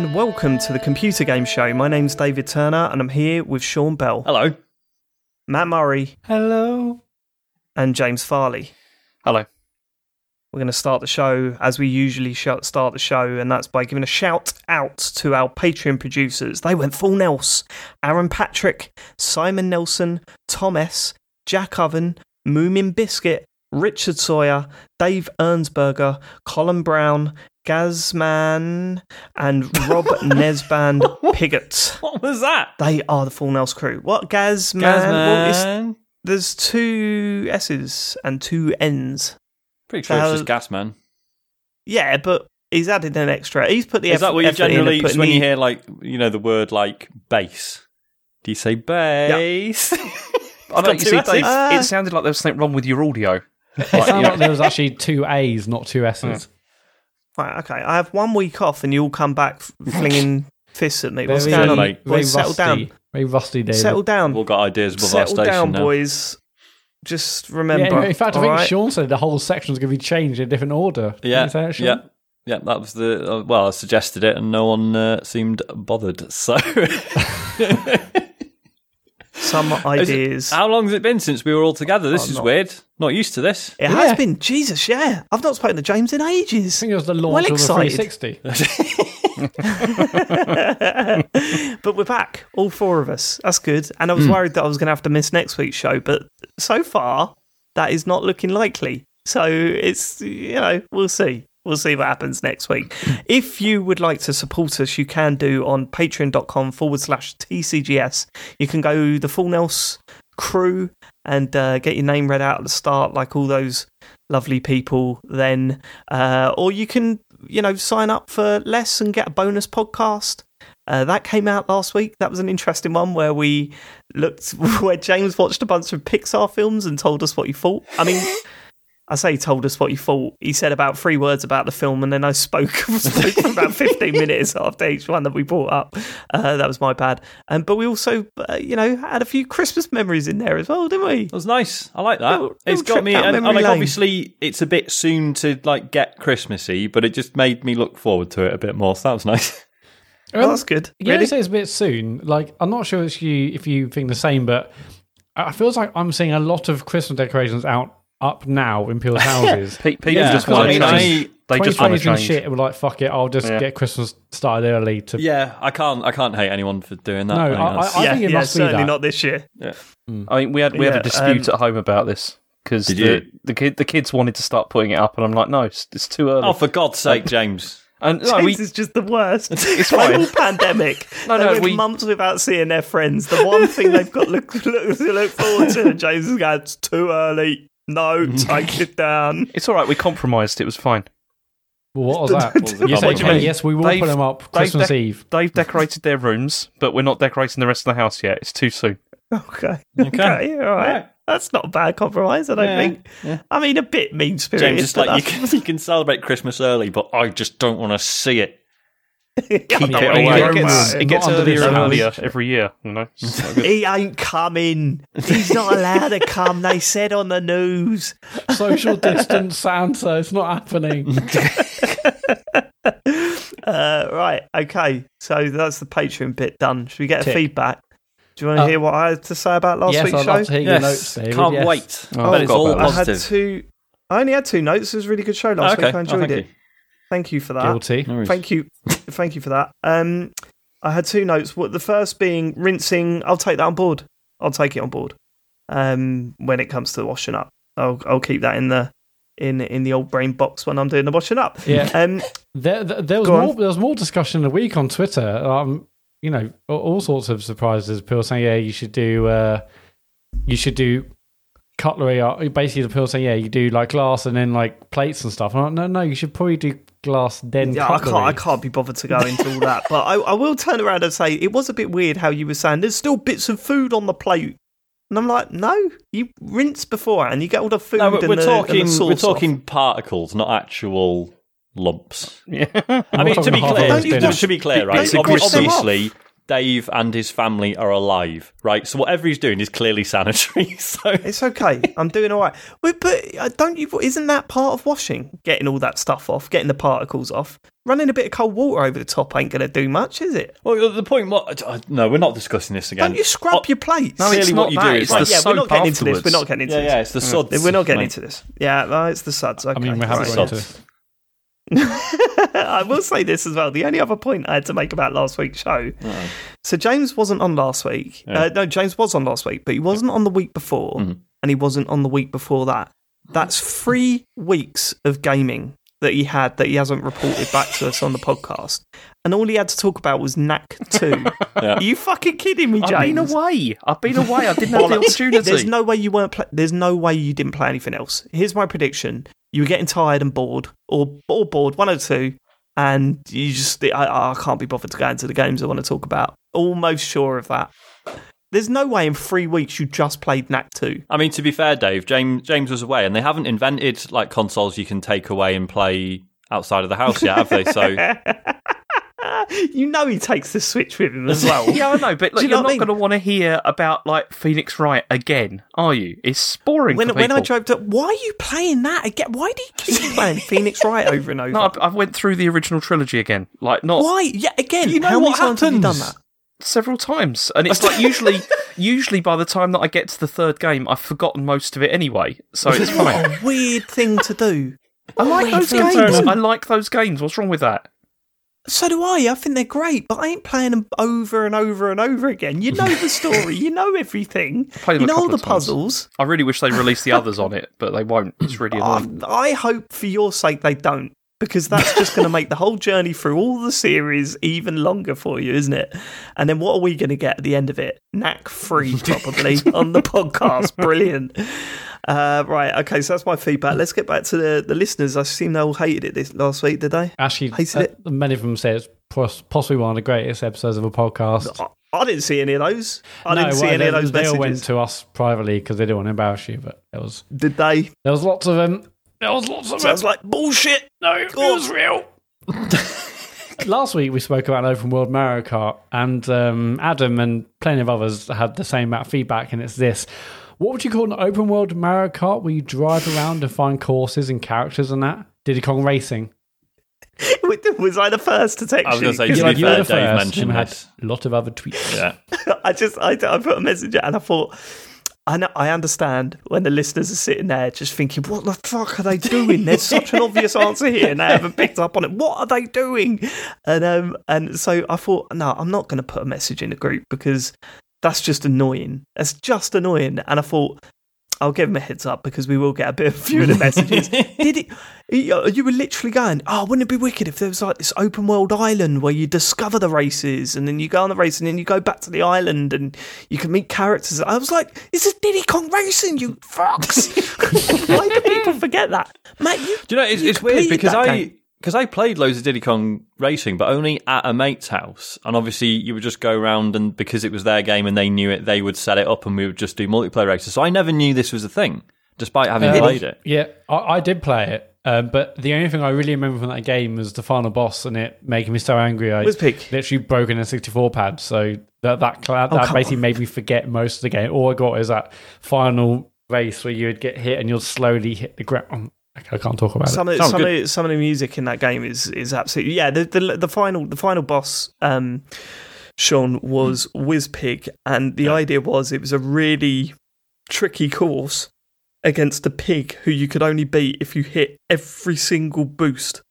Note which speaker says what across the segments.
Speaker 1: Hello and welcome to the Computer Game Show. My name's David Turner and I'm here with Sean Bell,
Speaker 2: Hello.
Speaker 1: Matt Murray,
Speaker 3: Hello.
Speaker 1: and James Farley.
Speaker 3: Hello.
Speaker 1: We're going to start the show as we usually sh- start the show, and that's by giving a shout out to our Patreon producers. They went full Nels Aaron Patrick, Simon Nelson, Thomas, Jack Oven, Moomin Biscuit, Richard Sawyer, Dave Ernsberger, Colin Brown, Gazman, and Rob Nesband Piggott.
Speaker 2: What was that?
Speaker 1: They are the Full Nels crew. What Gazman? Well,
Speaker 2: Gasman.
Speaker 1: there's two S's and two N's.
Speaker 2: Pretty sure it's
Speaker 1: Uh,
Speaker 2: just Gasman.
Speaker 1: Yeah, but he's added an extra. He's put the
Speaker 2: Is
Speaker 1: effort,
Speaker 2: that what you
Speaker 1: effort in of
Speaker 2: generally,
Speaker 1: putting
Speaker 2: when you hear like, you know, the word like bass? Do you say bass?
Speaker 3: I know, you
Speaker 2: two
Speaker 3: see,
Speaker 2: S's.
Speaker 3: Dave,
Speaker 1: Uh,
Speaker 3: it sounded like there was something wrong with your audio.
Speaker 4: It sounded like there was actually two A's, not two S's.
Speaker 1: Right, okay. I have one week off, and you all come back flinging fists at me. What's
Speaker 4: Very-
Speaker 1: going on,
Speaker 2: mate.
Speaker 4: Very
Speaker 1: boys? Settle
Speaker 4: rusty.
Speaker 1: down.
Speaker 4: Very rusty, David.
Speaker 1: Settle down.
Speaker 2: We've all got ideas above our
Speaker 1: Settle
Speaker 2: station
Speaker 1: down,
Speaker 2: now.
Speaker 1: boys. Just remember.
Speaker 4: yeah, in fact, I
Speaker 1: all
Speaker 4: think
Speaker 1: right?
Speaker 4: Sean said the whole section was going to be changed in a different order. Didn't
Speaker 2: Yeah,
Speaker 4: you say that, Sean?
Speaker 2: yeah, yeah. That was the uh, well. I suggested it, and no one uh, seemed bothered. So,
Speaker 1: some
Speaker 2: Is it-
Speaker 1: ideas.
Speaker 2: how long has it been since we were all together? This
Speaker 1: Oh,
Speaker 2: is
Speaker 1: not-
Speaker 2: weird. Not used to this.
Speaker 1: It
Speaker 4: Yeah.
Speaker 1: has been. Jesus, yeah. I've not spoken to James in ages.
Speaker 4: I
Speaker 1: ages.
Speaker 4: think it was the launch
Speaker 1: Well
Speaker 4: of the
Speaker 1: excited.
Speaker 4: 360.
Speaker 1: but we're back, all four of us. That's good. And I was hmm. worried that I was going to have to miss next week's show, but so far, that is not looking likely. So it's, you know, we'll see. We'll see what happens next week. if you would like to support us, you can do on patreon.com forward slash TCGS. You can go the Full Nels crew and uh, get your name read out at the start, like all those lovely people then. Uh, or you can, you know, sign up for less and get a bonus podcast. Uh, that came out last week. That was an interesting one where we looked, where James watched a bunch of Pixar films and told us what he thought. I mean, I say he told us what he thought. He said about three words about the film, and then I spoke, spoke for about 15 minutes after each one that we brought up. Uh, that was my bad. Um, but we also, uh, you know, had a few Christmas memories in there as well, didn't we?
Speaker 2: It was nice. I like that.
Speaker 1: Little-
Speaker 2: it's
Speaker 1: little
Speaker 2: got me, and, and like obviously, it's a bit soon to like get Christmassy, but it just made me look forward to it a bit more. So that was nice.
Speaker 1: Oh, that's good.
Speaker 4: Yeah,
Speaker 1: Really?
Speaker 4: you say it's a bit soon. Like, I'm not sure if you if you think the same, but I feels like I'm seeing a lot of Christmas decorations out up now in people's houses.
Speaker 3: People
Speaker 2: Yeah,
Speaker 3: just want
Speaker 2: I
Speaker 3: to
Speaker 2: mean,
Speaker 3: change. They just want to
Speaker 4: been
Speaker 3: change.
Speaker 4: shit. We're like, fuck it, I'll just
Speaker 3: Yeah.
Speaker 4: get Christmas started early. To
Speaker 2: Yeah, I can't. I can't hate anyone for doing that.
Speaker 4: No,
Speaker 2: think
Speaker 4: I-
Speaker 2: that's-
Speaker 4: I
Speaker 1: yeah,
Speaker 4: think it
Speaker 1: yeah,
Speaker 4: must be
Speaker 1: certainly
Speaker 4: that.
Speaker 1: not this year.
Speaker 3: I mean, we had we had a dispute
Speaker 1: um,
Speaker 3: at home about this because the, the kid the kids wanted to start putting it up, and I'm like, no, it's, it's too early.
Speaker 2: oh, for God's sake, James!
Speaker 3: and no,
Speaker 1: James
Speaker 3: we,
Speaker 1: is just the worst.
Speaker 3: it's
Speaker 1: The
Speaker 3: fine.
Speaker 1: whole pandemic.
Speaker 3: No, no,
Speaker 1: went
Speaker 3: we-
Speaker 1: months without seeing their friends. The one thing they've got look, look, to look forward to, and James is going, it's too early. No, take it down.
Speaker 3: It's all right. We compromised. It was fine.
Speaker 4: well, what was that? you
Speaker 2: oh,
Speaker 4: comment?
Speaker 2: What do you
Speaker 4: okay,
Speaker 2: mean?
Speaker 4: yes, we will
Speaker 3: They've-
Speaker 4: put them up
Speaker 3: they've
Speaker 4: Christmas
Speaker 3: dec-
Speaker 4: Eve.
Speaker 3: They've decorated their rooms, but we're not decorating the rest of the house yet. It's too soon.
Speaker 1: Okay. Okay. All right.
Speaker 2: Right.
Speaker 1: That's not a bad compromise, I don't
Speaker 2: Yeah,
Speaker 1: think.
Speaker 2: yeah.
Speaker 1: I mean, a bit mean spirited.
Speaker 2: James, it's like you can, you can celebrate Christmas early, but I just don't want to see it.
Speaker 1: Keep
Speaker 3: Keep it away. It gets,
Speaker 4: room,
Speaker 3: it gets
Speaker 4: under
Speaker 3: earlier and earlier every year. You know. It's not good.
Speaker 1: He ain't coming. He's not allowed to come. They said on the news.
Speaker 4: Social distance Santa. It's not happening.
Speaker 1: Uh, right. Okay. So that's the Patreon bit done. Should we get a feedback? Do you want to
Speaker 4: Uh,
Speaker 1: hear what I had to say about last
Speaker 4: yes,
Speaker 1: week's
Speaker 4: I'd
Speaker 1: show?
Speaker 4: love to hear your notes, David.
Speaker 2: can't
Speaker 4: yes.
Speaker 2: wait.
Speaker 3: Oh,
Speaker 2: I bet
Speaker 3: I've
Speaker 2: it's
Speaker 3: got
Speaker 2: all
Speaker 3: about
Speaker 1: I had two. I only had two notes. It was a really good show last
Speaker 2: okay.
Speaker 1: week. I
Speaker 2: Oh,
Speaker 1: enjoyed
Speaker 2: thank
Speaker 1: it.
Speaker 2: you.
Speaker 1: Thank you for that.
Speaker 4: Guilty.
Speaker 2: No.
Speaker 1: Thank you, thank you for that. Um, I had two notes. What the first being rinsing. I'll take that on board. I'll take it on board. Um, when it comes to washing up, I'll I'll keep that in the in in the old brain box when I'm doing the washing up.
Speaker 4: Yeah.
Speaker 1: Um,
Speaker 4: There, there, there was
Speaker 1: Go on.
Speaker 4: more. There was more discussion in the week on Twitter. Um, you know, all, all sorts of surprises. People saying, "Yeah, you should do. Uh, you should do cutlery." Or basically, the people saying, "Yeah, you do like glass and then like plates and stuff." I'm like, no, no, you should probably do glass then
Speaker 1: yeah, I can't I can't be bothered to go into all that. But I, I will turn around and say it was a bit weird how you were saying there's still bits of food on the plate. And I'm like, no, you rinse before and you get all the food.
Speaker 2: No, but
Speaker 1: and
Speaker 2: we're
Speaker 1: the,
Speaker 2: talking
Speaker 1: and the
Speaker 2: we're
Speaker 1: sauce off.
Speaker 2: talking particles, not actual lumps.
Speaker 3: Yeah.
Speaker 2: I mean, to be clear, to, to be clear, right?
Speaker 1: Basic
Speaker 2: obvi-
Speaker 1: wash them
Speaker 2: Obviously, Dave and his family are alive, right? So whatever he's doing is clearly sanitary. So
Speaker 1: It's okay. I'm doing all right. But, but uh, don't you? Isn't that part of washing? Getting all that stuff off, getting the particles off. Running a bit of cold water over the top ain't going to do much, is it?
Speaker 2: well, the point. What? uh, No, we're not discussing this again.
Speaker 1: Don't you scrub
Speaker 2: Oh,
Speaker 1: your plates?
Speaker 3: No, it's
Speaker 2: Clearly
Speaker 3: not
Speaker 2: what you
Speaker 3: that.
Speaker 2: do
Speaker 3: It's
Speaker 2: is
Speaker 3: the
Speaker 2: like-
Speaker 1: Right, yeah, we're not
Speaker 3: soap
Speaker 1: getting into this. We're not getting into
Speaker 2: Yeah,
Speaker 1: this.
Speaker 2: yeah, it's the suds.
Speaker 1: We're not getting
Speaker 2: mate.
Speaker 1: into this. Yeah, no, it's the suds. Okay,
Speaker 4: I mean, we haven't
Speaker 1: right.
Speaker 4: got into this.
Speaker 1: I will say this as well. The only other point I had to make about last week's show. So James wasn't on last week.
Speaker 2: Yeah.
Speaker 1: Uh, no, James was on last week, but he wasn't on the week before,
Speaker 2: Mhm.
Speaker 1: and he wasn't on the week before that. That's three weeks of gaming that he had that he hasn't reported back to us on the podcast, and all he had to talk about was Knack Two.
Speaker 2: Yeah.
Speaker 1: Are you fucking kidding me, James?
Speaker 3: I've been away. I've been away. I didn't have the opportunity.
Speaker 1: There's no way you weren't. Pla- there's no way you didn't play anything else. Here's my prediction: you were getting tired and bored, or or bored, one or two, and you just I, I can't be bothered to go into the games I want to talk about. Almost sure of that. There's no way in three weeks you just played Knack two.
Speaker 2: I mean, to be fair, Dave, James James was away, and they haven't invented like consoles you can take away and play outside of the house yet, have they? So
Speaker 1: you know he takes the Switch with him as well.
Speaker 3: Yeah, I know, but
Speaker 1: Do
Speaker 3: like,
Speaker 1: you
Speaker 3: you're
Speaker 1: what
Speaker 3: not going to want to hear about like Phoenix Wright again, are you? It's boring.
Speaker 1: When,
Speaker 3: for
Speaker 1: when I
Speaker 3: people.
Speaker 1: drove to, why are you playing that again? Why do you keep playing Phoenix Wright over and over?
Speaker 3: no, I, I went through the original trilogy again, like not
Speaker 1: why? Yeah, again.
Speaker 2: You know
Speaker 1: how many
Speaker 2: what
Speaker 1: times have you done that?
Speaker 3: Several times, and it's like usually, usually by the time that I get to the third game, I've forgotten most of it anyway, so it's fine.
Speaker 1: What a weird thing to do.
Speaker 3: I like those games. I like those games. What's wrong with that?
Speaker 1: So do I. I think they're great, but I ain't playing them over and over and over again. You know the story. you know everything.
Speaker 3: played them
Speaker 1: You
Speaker 3: a
Speaker 1: know all the
Speaker 3: of times.
Speaker 1: puzzles.
Speaker 3: I really wish they released the others on it, but they won't. It's really annoying.
Speaker 1: I, I hope for your sake they don't, because that's just going to make the whole journey through all the series even longer for you, isn't it? And then what are we going to get at the end of it? Knack free, probably, on the podcast. Brilliant. Uh, right, okay, so that's my feedback. Let's get back to the, the listeners. I assume they all hated it this last week, did they?
Speaker 4: Actually,
Speaker 1: Hated
Speaker 4: uh, many of them say it's possibly one of the greatest episodes of a podcast.
Speaker 1: I, I didn't see any of those. I
Speaker 4: No,
Speaker 1: didn't see
Speaker 4: well,
Speaker 1: any
Speaker 4: they,
Speaker 1: of those
Speaker 4: they all went to us privately because they didn't want to embarrass you. But it was
Speaker 1: Did they?
Speaker 4: there was lots of them. There was lots of
Speaker 1: Sounds
Speaker 4: them.
Speaker 1: like bullshit.
Speaker 4: No, it was real. Last week we spoke about an open world Mario Kart, and um, Adam and plenty of others had the same amount of feedback, and it's this. What would you call an open world Mario Kart where you drive around and find courses and characters and that? Diddy Kong Racing.
Speaker 1: Was I the first to text
Speaker 2: I was
Speaker 1: you?
Speaker 2: gonna say,
Speaker 1: 'Cause
Speaker 2: to
Speaker 4: You,
Speaker 2: be
Speaker 4: you were the
Speaker 2: Dave
Speaker 4: first,
Speaker 2: mentioned
Speaker 4: and had a lot of other tweets.
Speaker 2: yeah,
Speaker 1: I just I, I put a message out and I thought I I understand when the listeners are sitting there just thinking what the fuck are they doing? There's such an obvious answer here and they haven't picked up on it. What are they doing? And um and so I thought no I'm not going to put a message in the group because that's just annoying. That's just annoying. And I thought I'll give him a heads up because we will get a bit of a few of the messages. Did it? You uh, you were literally going, oh, wouldn't it be wicked if there was like this open world island where you discover the races and then you go on the race and then you go back to the island and you can meet characters. I was like, Is this is Diddy Kong Racing, you fucks. Why do people forget that? Matt, you.
Speaker 2: Do you know it's,
Speaker 1: you
Speaker 2: it's weird because I
Speaker 1: game.
Speaker 2: Because I played loads of Diddy Kong Racing, but only at a mate's house, and obviously you would just go around and because it was their game and they knew it, they would set it up and we would just do multiplayer races. So I never knew this was a thing, despite having
Speaker 4: Uh,
Speaker 2: played it.
Speaker 4: Yeah, I, I did play it, um, but the only thing I really remember from that game was the final boss and it making me so angry. I
Speaker 1: Was Pig.
Speaker 4: literally broken a 64 pad, so that that, that,
Speaker 1: Oh,
Speaker 4: that
Speaker 1: come
Speaker 4: basically
Speaker 1: on.
Speaker 4: made me forget most of the game. All I got is that final race where you would get hit and you'll slowly hit the ground. I can't talk about
Speaker 1: Some
Speaker 4: it.
Speaker 1: of
Speaker 2: Sounds
Speaker 1: some
Speaker 2: good.
Speaker 1: of, some of the music in that game is is absolutely yeah. The the, the final the final boss, um, Sean was Wizpig, and the idea was it was a really tricky course against a pig who you could only beat if you hit every single boost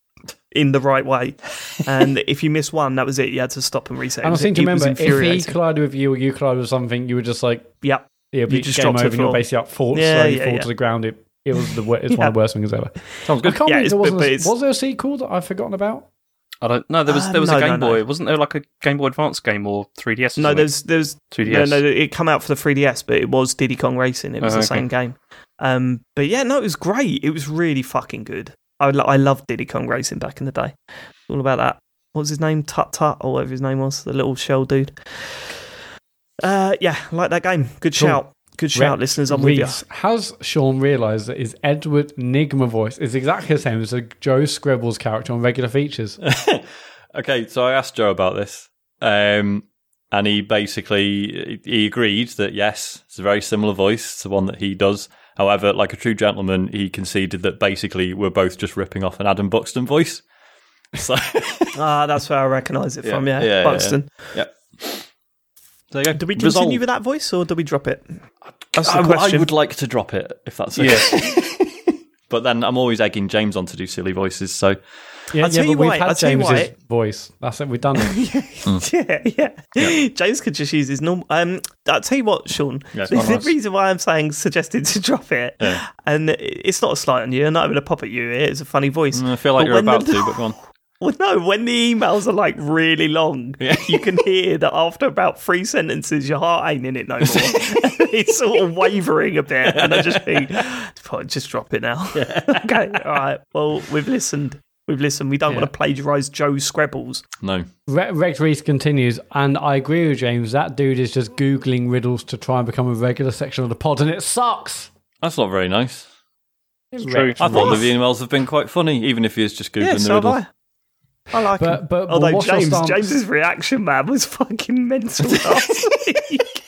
Speaker 1: in the right way, and if you miss one, that was it. You had to stop and reset.
Speaker 4: And I seem to remember if he
Speaker 1: infuriating.
Speaker 4: collided with you or you collided with something, you were just like,
Speaker 1: Yep.
Speaker 4: yeah,
Speaker 1: You
Speaker 4: you
Speaker 1: just
Speaker 4: just game
Speaker 1: dropped
Speaker 4: over and you're
Speaker 1: floor.
Speaker 4: basically up, fall,
Speaker 1: Yeah,
Speaker 4: slowly
Speaker 1: yeah,
Speaker 4: fall
Speaker 1: yeah.
Speaker 4: to the ground. It, it was the wor- it's one of the worst things ever.
Speaker 2: Sounds
Speaker 4: I
Speaker 2: good.
Speaker 4: can't
Speaker 1: Yeah,
Speaker 4: there wasn't.
Speaker 1: but
Speaker 4: a- was there a sequel that I've forgotten about?
Speaker 3: I don't know. There was
Speaker 1: Uh,
Speaker 3: there was
Speaker 1: no,
Speaker 3: a Game
Speaker 1: no.
Speaker 3: Boy. Wasn't there like a Game Boy Advance game or 3DS? Or
Speaker 1: No,
Speaker 3: something?
Speaker 1: there's there's
Speaker 3: 2DS.
Speaker 1: No, no, it came out for the 3DS, but it was Diddy Kong Racing. It was
Speaker 3: Oh,
Speaker 1: the
Speaker 3: okay.
Speaker 1: same game. Um, but yeah, no, it was great. It was really fucking good. I lo- I loved Diddy Kong Racing back in the day. All about that. What was his name? Tut Tut or whatever his name was, the little shell dude. Uh, yeah, like that game. Good
Speaker 4: Cool.
Speaker 1: shout. Good shout,
Speaker 4: Rex
Speaker 1: listeners. I'm with you.
Speaker 4: Has Sean realised that his Edward Nygma voice is exactly the same as the Joe Scribbles character on regular features?
Speaker 2: Okay, so I asked Joe about this. Um, and he basically he agreed that yes, it's a very similar voice to one that he does. However, like a true gentleman, he conceded that basically we're both just ripping off an Adam Buxton voice. So
Speaker 1: Ah, that's where I recognise it from. Yeah,
Speaker 2: yeah, yeah,
Speaker 1: Buxton.
Speaker 2: yeah. There you go.
Speaker 1: Do we continue
Speaker 2: Resolved.
Speaker 1: with that voice or do we drop it? That's the
Speaker 2: I,
Speaker 1: question.
Speaker 2: I would like to drop it if that's okay. but then I'm always egging James on to do silly voices. So
Speaker 4: Yeah,
Speaker 1: I'll
Speaker 4: yeah,
Speaker 1: tell you
Speaker 4: but we've
Speaker 1: why, I'll
Speaker 4: had
Speaker 1: tell you
Speaker 4: James's voice. That's it. We've done it.
Speaker 1: yeah, yeah, James could just use his normal. Um, I'll tell you what, Sean.
Speaker 2: Yeah,
Speaker 1: the,
Speaker 2: go on,
Speaker 1: the
Speaker 2: Ross.
Speaker 1: reason why I'm saying suggested to drop it,
Speaker 2: Yeah.
Speaker 1: and it's not a slight on you. I'm not having a pop at you. It's a funny voice.
Speaker 2: mm, I feel like
Speaker 1: But
Speaker 2: you're
Speaker 1: when the-
Speaker 2: about to, but go on.
Speaker 1: Well, no, when the emails are like really long,
Speaker 2: Yeah.
Speaker 1: you can hear that after about three sentences, your heart ain't in it no more. it's sort of wavering a bit, and I just think, "Fine, just drop it now. okay, all right. Well, we've listened. We've listened. We don't
Speaker 4: Yeah.
Speaker 1: want to plagiarise Joe Scrabbles.
Speaker 2: No.
Speaker 4: Re- Rex Reese continues, and I agree with James. That dude is just googling riddles to try and become a regular section of the pod, and it sucks.
Speaker 2: That's not very nice.
Speaker 3: It's true.
Speaker 2: I thought the emails have been quite funny, even if he was just googling
Speaker 1: Yeah,
Speaker 2: the
Speaker 1: so have
Speaker 2: riddle.
Speaker 1: I. I like
Speaker 4: But-
Speaker 1: him.
Speaker 4: but- but
Speaker 1: Although James. James's reaction, man, was fucking mental last week.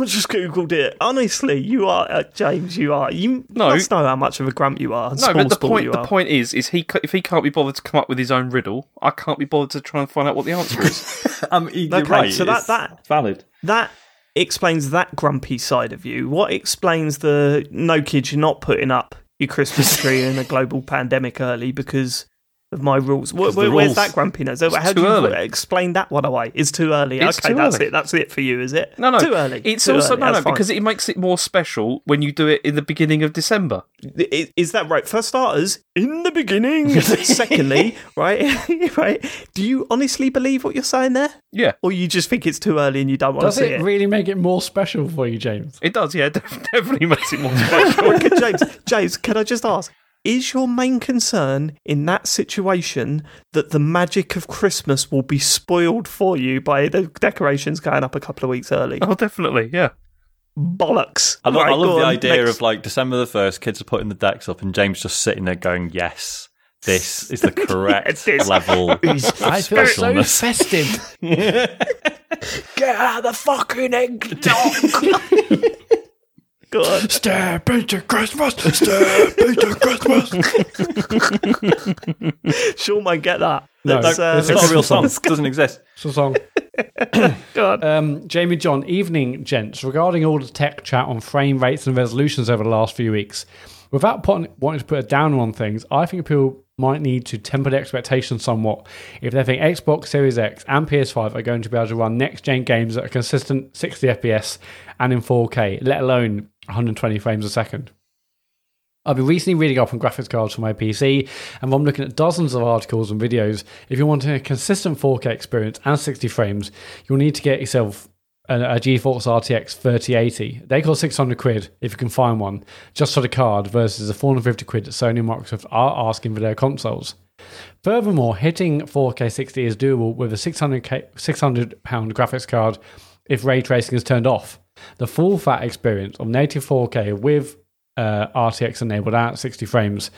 Speaker 1: I just googled it. Honestly, you are uh, James. You are. You
Speaker 3: No.
Speaker 1: must know how much of a grump you are.
Speaker 3: No, but the point the point is is he if he can't be bothered to come up with his own riddle, I can't be bothered to try and find out what the answer is.
Speaker 2: Um, you're
Speaker 1: Okay,
Speaker 2: right.
Speaker 1: so that- that-
Speaker 2: valid.
Speaker 1: That explains that grumpy side of you. What explains the no kids? You're not putting up your Christmas tree in a global pandemic early because of my rules. Where,
Speaker 2: 'Cause the
Speaker 1: where- where's
Speaker 2: rules.
Speaker 1: that grumpiness? How
Speaker 3: too
Speaker 1: do you
Speaker 3: early.
Speaker 1: explain that one away? It's too early.
Speaker 3: It's
Speaker 1: okay,
Speaker 3: too
Speaker 1: that's
Speaker 3: early.
Speaker 1: it. That's it for you, is it?
Speaker 3: No, no,
Speaker 1: too early.
Speaker 3: It's
Speaker 1: Too
Speaker 3: also
Speaker 1: early,
Speaker 3: no, no, because it makes it more special when you do it in the beginning of December.
Speaker 1: I- Is that right? For starters, in the beginning. Secondly, right, right. Do you honestly believe what you're saying there,
Speaker 3: Yeah,
Speaker 1: or you just think it's too early and you don't want
Speaker 4: Does
Speaker 1: to see
Speaker 4: it Does
Speaker 1: it?
Speaker 4: really make it more special for you, James?
Speaker 3: it does. Yeah, definitely makes it more special.
Speaker 1: James, James, can I just ask? Is your main concern in that situation that the magic of Christmas will be spoiled for you by the decorations going up a couple of weeks early?
Speaker 3: oh, definitely. Yeah.
Speaker 1: Bollocks!
Speaker 2: I, lo-
Speaker 1: Right,
Speaker 2: I love the
Speaker 1: on,
Speaker 2: idea
Speaker 1: next.
Speaker 2: of like December the first, kids are putting the decks up, and James just sitting there going, "Yes, this is the correct
Speaker 1: this
Speaker 2: level." of
Speaker 4: I feel so festive.
Speaker 1: get out of the fucking egg. Go on.
Speaker 4: Step into Christmas. Step into Christmas.
Speaker 1: Sean might get that.
Speaker 4: No,
Speaker 1: Let's, uh,
Speaker 4: it's
Speaker 2: It's not a real song.
Speaker 1: let's
Speaker 2: It doesn't exist.
Speaker 4: It's a song.
Speaker 1: God.
Speaker 4: Um, Jamie John, evening, gents. Regarding all the tech chat on frame rates and resolutions over the last few weeks, without putting, wanting to put a down on things, I think people might need to temper their expectations somewhat if they think Xbox Series X and PS5 are going to be able to run next gen games at a consistent 60 FPS and in 4K, let alone 120 frames a second. I've been recently reading up on graphics cards for my PC, and I'm looking at dozens of articles and videos. If you're wanting a consistent 4K experience and 60 frames, you'll need to get yourself a, a GeForce RTX 3080. They cost 600 quid if you can find one, just for the card, versus the 450 quid that Sony and Microsoft are asking for their consoles. Furthermore, hitting 4K 60 is doable with a 600 600 pound graphics card if ray tracing is turned off. The full fat experience of native 4K with uh, RTX enabled at 60 frames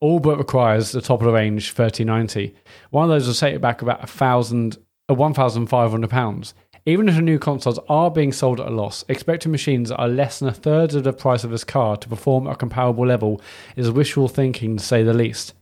Speaker 4: all but requires the top of the range 3090. One of those will set it back about a thousand, uh, 1,500 pounds. Even if the new consoles are being sold at a loss, expecting machines that are less than a third of the price of this card to perform at a comparable level is wishful thinking to say the least.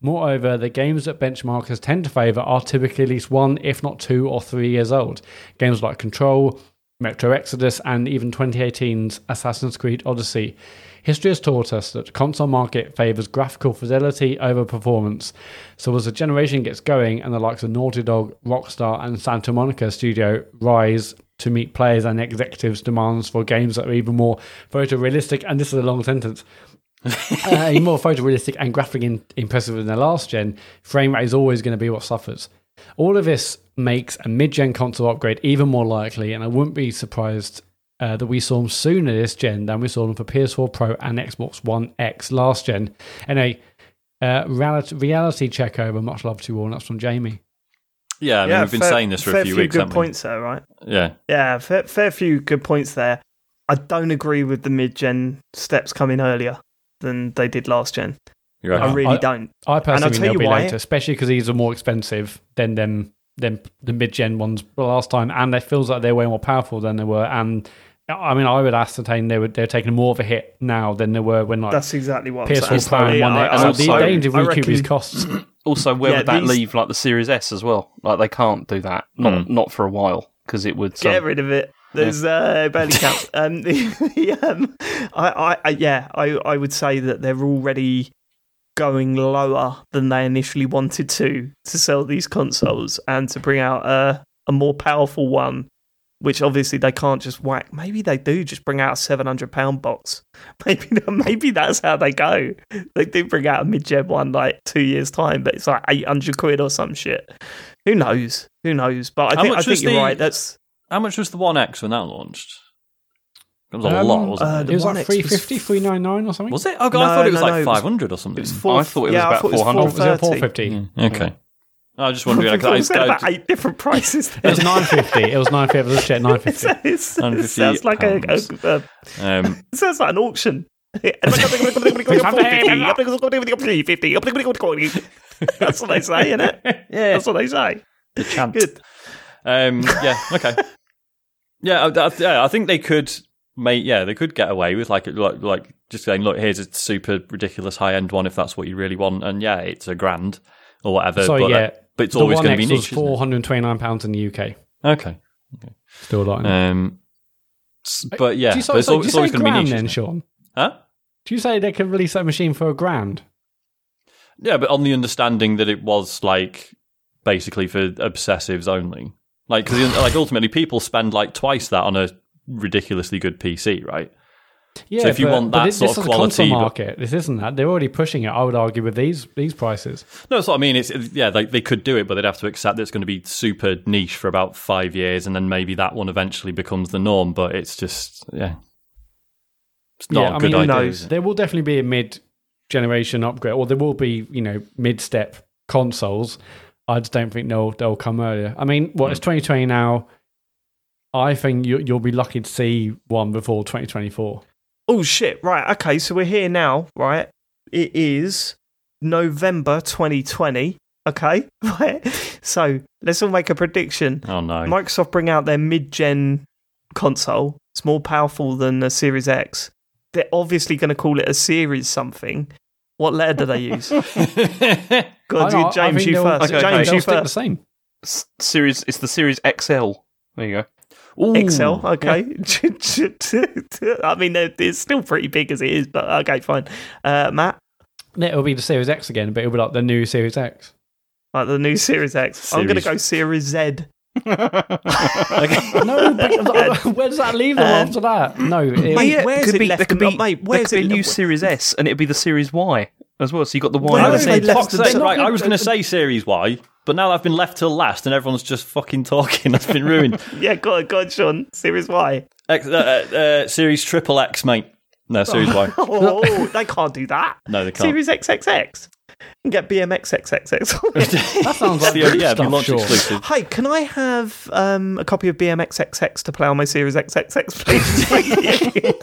Speaker 4: Moreover, the games that benchmarkers tend to favour are typically at least one, if not two or three years old. Games like Control, Metro Exodus, and even 2018's Assassin's Creed Odyssey. History has taught us that the console market favours graphical fidelity over performance. So as the generation gets going and the likes of Naughty Dog, Rockstar, and Santa Monica Studio rise to meet players and executives' demands for games that are even more photorealistic, and this is a long sentence, uh, even more photorealistic and graphically in- impressive than the last gen, frame rate is always going to be what suffers. All of this makes a mid-gen console upgrade even more likely, and I wouldn't be surprised uh, that we saw them sooner this gen than we saw them for PS4 Pro and Xbox One X last gen. Anyway, uh, reality, reality check over. Much love to you all. And that's from Jamie.
Speaker 2: Yeah, I mean, we've been
Speaker 1: fair-
Speaker 2: saying this for a few
Speaker 1: few
Speaker 2: weeks,
Speaker 1: Good
Speaker 2: haven't
Speaker 1: points there, right?
Speaker 2: Yeah.
Speaker 1: Yeah, fair, fair few good points there. I don't agree with the mid-gen steps coming earlier than they did last gen.
Speaker 2: You're
Speaker 1: I really
Speaker 4: I-
Speaker 1: don't.
Speaker 4: I personally
Speaker 1: tell
Speaker 4: think they'll
Speaker 1: you
Speaker 4: be
Speaker 1: why.
Speaker 4: later, especially because these are more expensive than them than the mid-gen ones last time, and it feels like they're way more powerful than they were. And I mean, I would ascertain they were they're taking more of a hit now than they were when like
Speaker 1: That's exactly what I'm
Speaker 4: PS4
Speaker 1: saying.
Speaker 4: Pro
Speaker 1: Yeah,
Speaker 4: one.
Speaker 1: I-
Speaker 4: they-
Speaker 1: I
Speaker 4: so
Speaker 1: also-
Speaker 4: they, they need to
Speaker 1: I
Speaker 4: recoup these
Speaker 1: reckon-
Speaker 4: costs.
Speaker 3: Also, where
Speaker 1: Yeah,
Speaker 3: would that
Speaker 1: these-
Speaker 3: leave like the Series S as well? Like they can't do that. Not not for a while because it would.
Speaker 1: Get
Speaker 3: um,
Speaker 1: rid of it. There's uh, barely counts. Um, the, the, um, I, I, I, yeah, I, I would say that they're already going lower than they initially wanted to to sell these consoles and to bring out a a more powerful one. Which obviously they can't just whack. Maybe they do just bring out a seven hundred pound box. Maybe maybe that's how they go. They do bring out a mid gen one like two years time, but it's like eight hundred quid or some shit. Who knows? Who knows? But I
Speaker 2: How
Speaker 1: think I think you're
Speaker 2: the-
Speaker 1: right. That's
Speaker 2: How much was the One X when that launched? It was a
Speaker 4: Um,
Speaker 2: lot, wasn't
Speaker 1: uh,
Speaker 2: it?
Speaker 1: the
Speaker 4: It was like
Speaker 1: X was
Speaker 4: 350, 399 or something.
Speaker 2: Was it? Oh, God,
Speaker 1: No,
Speaker 2: I thought it was
Speaker 1: no,
Speaker 2: like
Speaker 1: no, it was-
Speaker 2: 500 or something.
Speaker 1: It was four,
Speaker 3: I thought it was
Speaker 1: yeah, I
Speaker 3: about
Speaker 1: thought it was
Speaker 3: 400.
Speaker 4: Oh, was it
Speaker 1: 430.
Speaker 4: 450?
Speaker 2: Okay. I was just wondering.
Speaker 1: I
Speaker 2: Like, I,
Speaker 1: said
Speaker 2: I,
Speaker 1: about eight different prices.
Speaker 4: It was 950. It was 950. Let's check 950.
Speaker 1: It sounds like a,
Speaker 2: pounds.
Speaker 1: a, a
Speaker 2: um,
Speaker 1: it sounds like an auction. That's what they say, isn't it?
Speaker 2: yeah,
Speaker 1: That's what they say.
Speaker 2: the chant.
Speaker 1: Good.
Speaker 2: Um, yeah. Okay. Yeah, I, I, yeah. I think they could make. Yeah, they could get away with like like like just saying, look, here's a super ridiculous high end one if that's what you really want, and yeah, it's a grand or whatever.
Speaker 4: So
Speaker 2: but,
Speaker 4: yeah,
Speaker 2: uh, but it's always going to be niche. isn't
Speaker 4: 429 pounds in the UK.
Speaker 2: Okay.
Speaker 4: Still a lot.
Speaker 2: Um, but yeah, but it's,
Speaker 4: so,
Speaker 2: al- it's always going to be niche.
Speaker 4: then. Sean?
Speaker 2: Huh?
Speaker 4: Do you say they could release that machine for a grand?
Speaker 2: Yeah, but on the understanding that it was like basically for obsessives only. Like, because like ultimately, people spend like twice that on a ridiculously good PC, right?
Speaker 4: Yeah, so
Speaker 2: if you
Speaker 4: but-
Speaker 2: want
Speaker 4: but
Speaker 2: that
Speaker 4: this,
Speaker 2: sort
Speaker 4: this
Speaker 2: of
Speaker 4: is a console
Speaker 2: quality, but-
Speaker 4: market. This isn't that. They're already pushing it. I would argue with these these prices.
Speaker 2: No, that's what I mean. It's yeah, they they could do it, but they'd have to accept that it's going to be super niche for about five years, and then maybe that one eventually becomes the norm. But it's just yeah, it's not
Speaker 4: Yeah,
Speaker 2: a good
Speaker 4: mean,
Speaker 2: idea.
Speaker 1: knows?
Speaker 4: There will definitely be a mid generation upgrade, or there will be you know mid step consoles. I just don't think they'll they'll come earlier. I mean, what it's
Speaker 2: Hmm.
Speaker 4: 2020 now. I think you, you'll be lucky to see one before 2024.
Speaker 1: Oh shit! Right. Okay. So we're here now. Right. It is November 2020. Okay. Right. So let's all make a prediction.
Speaker 2: Oh no,
Speaker 1: Microsoft bring out their mid-gen console. It's more powerful than the Series X. They're obviously going to call it a Series something. What letter do they use? Go on,
Speaker 4: I know, I
Speaker 1: James, you first.
Speaker 3: Okay, okay.
Speaker 1: James,
Speaker 4: They'll
Speaker 1: you
Speaker 4: first. the same.
Speaker 3: S- series. It's the Series XL. There you go.
Speaker 2: Ooh.
Speaker 1: XL, okay. I mean, it's still pretty big as it is, but okay, fine. Uh, Matt,
Speaker 4: It'll be the Series X again, but it'll be like the new Series X.
Speaker 1: like the new Series X. I'm going to
Speaker 2: Series-
Speaker 1: go Series Z.
Speaker 4: No, but where does that leave them
Speaker 1: Um,
Speaker 4: after that? No, it,
Speaker 1: Mate, where's it
Speaker 3: be,
Speaker 1: left
Speaker 3: there could be,
Speaker 1: mate, where's it
Speaker 3: a new Series S, and it'd be the Series Y as well. So you got the Y
Speaker 1: Where
Speaker 3: and the
Speaker 1: they left
Speaker 2: Fuck's
Speaker 1: them-
Speaker 2: sake, right, I was going to say Series Y, but now I've been left till last, and everyone's just fucking talking. That's been ruined.
Speaker 1: Yeah, go on, go on, Sean. Series Y.
Speaker 2: X, uh, uh, uh, series Triple X, mate. No, Series Y.
Speaker 1: Oh, they can't do that.
Speaker 2: No, they can't.
Speaker 1: Series XXX. And get BMX XXX.
Speaker 4: that sounds like
Speaker 2: the,
Speaker 4: good
Speaker 2: yeah, it'd
Speaker 4: stuff,
Speaker 2: launch
Speaker 4: Sean.
Speaker 2: exclusive.
Speaker 1: Hey, can I have um, a copy of BMX XX to play on my Series XXX, please?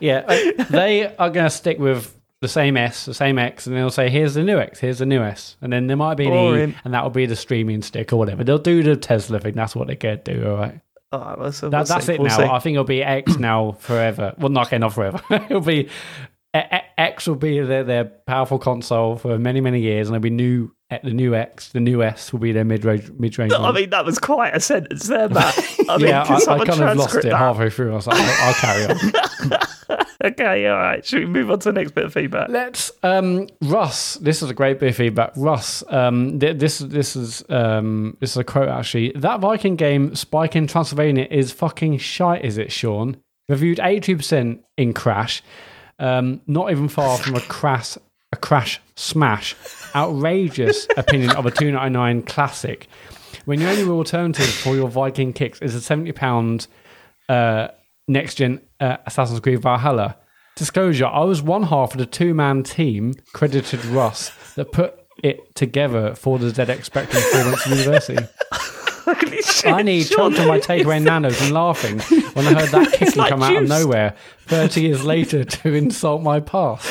Speaker 4: Yeah, uh, they are going to stick with the same S, the same X, and they'll say, "Here's the new X, here's the new S," and then there might be an E, and that will be the streaming stick or whatever. They'll do the Tesla thing. That's what they can do. All right,
Speaker 1: All right, well, so
Speaker 4: that,
Speaker 1: we'll
Speaker 4: that's
Speaker 1: see,
Speaker 4: it
Speaker 1: we'll
Speaker 4: now.
Speaker 1: see.
Speaker 4: I think it'll be X now forever. Well, not okay, not forever. it'll be X will be their, their powerful console for many many years, and there'll be new the new X, the new S will be their mid range mid range.
Speaker 1: I mean, that was quite a sentence there, Matt. I mean,
Speaker 4: yeah, I, I kind of lost it
Speaker 1: that?
Speaker 4: halfway through. I was like, I'll, I'll carry on.
Speaker 1: Okay, all right. Should we move on to the next bit of feedback?
Speaker 4: Let's um Russ. This is a great bit of feedback. Russ, um, th- this this is um this is a quote actually. That Viking game, Spike in Transylvania, is fucking shite. Is it, Sean? Reviewed eighty two percent in Crash. Um, not even far from a crash a crash smash. Outrageous opinion of a two ninety nine classic. When your only real alternative for your Viking kicks is a seventy pound uh, next gen uh, Assassin's Creed Valhalla. Disclosure: I was one half of the two man team credited Russ that put it together for the ZX Spectrum Performance University.
Speaker 1: Shit,
Speaker 4: I need chopped on my takeaway nanos and laughing when I heard that kicking
Speaker 1: like
Speaker 4: come out of nowhere 30 years later to insult my past.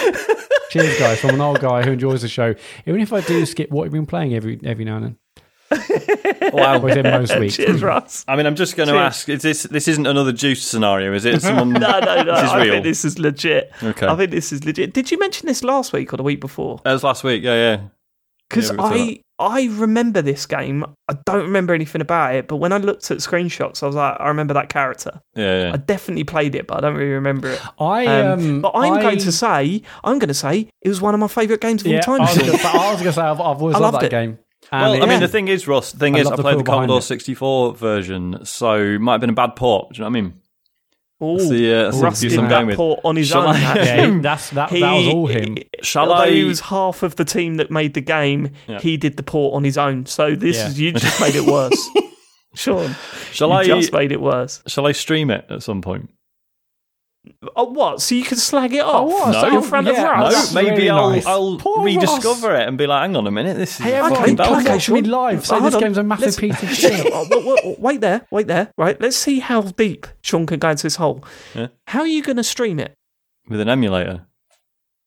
Speaker 4: Cheers, guys, from an old guy who enjoys the show. Even if I do skip what you've been playing every every now and then.
Speaker 2: Wow.
Speaker 4: within most weeks.
Speaker 1: Cheers, Russ.
Speaker 2: I mean, I'm just going to ask: Is this this isn't another juice scenario? Is it? Someone?
Speaker 1: No, no, no.
Speaker 2: This is
Speaker 1: I
Speaker 2: real.
Speaker 1: think this is legit.
Speaker 2: Okay.
Speaker 1: I think this is legit. Did you mention this last week or the week before?
Speaker 2: That was last week. Yeah, yeah.
Speaker 1: Because
Speaker 2: Yeah, we were
Speaker 1: I I remember this game. I don't remember anything about it, but when I looked at screenshots, I was like, I remember that character.
Speaker 2: Yeah, yeah.
Speaker 1: I definitely played it, but I don't really remember it.
Speaker 4: I
Speaker 1: Um,
Speaker 4: um,
Speaker 1: but I'm
Speaker 4: I-
Speaker 1: going to say, I'm going to say it was one of my favourite games of
Speaker 4: yeah,
Speaker 1: all
Speaker 4: I
Speaker 1: time.
Speaker 4: was gonna say- I was going to say I've, I've always
Speaker 1: I
Speaker 4: loved
Speaker 1: loved
Speaker 4: that
Speaker 1: it.
Speaker 4: game.
Speaker 2: Well, I
Speaker 4: it-
Speaker 2: mean, the thing is, Ross. The thing
Speaker 4: I
Speaker 2: is, I
Speaker 4: the
Speaker 2: played the Commodore
Speaker 4: it.
Speaker 2: 64 version, so it might have been a bad port. Do you know what I mean? The, uh, that's the
Speaker 1: Russ
Speaker 2: abuse I'm
Speaker 1: that
Speaker 2: going with.
Speaker 1: port on his
Speaker 2: Shall
Speaker 1: own.
Speaker 2: I-
Speaker 4: yeah, that's that. that was all him.
Speaker 2: Shall
Speaker 1: although
Speaker 2: I-
Speaker 1: he was half of the team that made the game,
Speaker 2: Yeah.
Speaker 1: he did the port on his own. So this
Speaker 4: Yeah.
Speaker 1: is you just made it worse, Sean.
Speaker 2: Shall
Speaker 1: you
Speaker 2: I?
Speaker 1: just made it worse.
Speaker 2: Shall I stream it at some point?
Speaker 1: Oh, what? So you can slag it off oh,
Speaker 4: what?
Speaker 2: No.
Speaker 1: in front of
Speaker 4: Yeah,
Speaker 2: No,
Speaker 1: Russ?
Speaker 4: that's
Speaker 2: maybe
Speaker 4: really
Speaker 2: I'll
Speaker 4: nice.
Speaker 2: I'll
Speaker 4: Poor
Speaker 2: rediscover it and be like, hang on a minute, this is
Speaker 4: Hey,
Speaker 2: fucking
Speaker 4: everyone,
Speaker 1: okay,
Speaker 4: come
Speaker 2: belter.
Speaker 4: watch me live. So
Speaker 1: Oh,
Speaker 4: this
Speaker 1: on.
Speaker 4: game's a massive
Speaker 1: Let's-
Speaker 4: piece of shit.
Speaker 1: Oh, wait, wait, wait there, wait there. Right, let's see how deep Sean can go into this hole.
Speaker 2: Yeah.
Speaker 1: How are you going to stream it?
Speaker 2: with an emulator.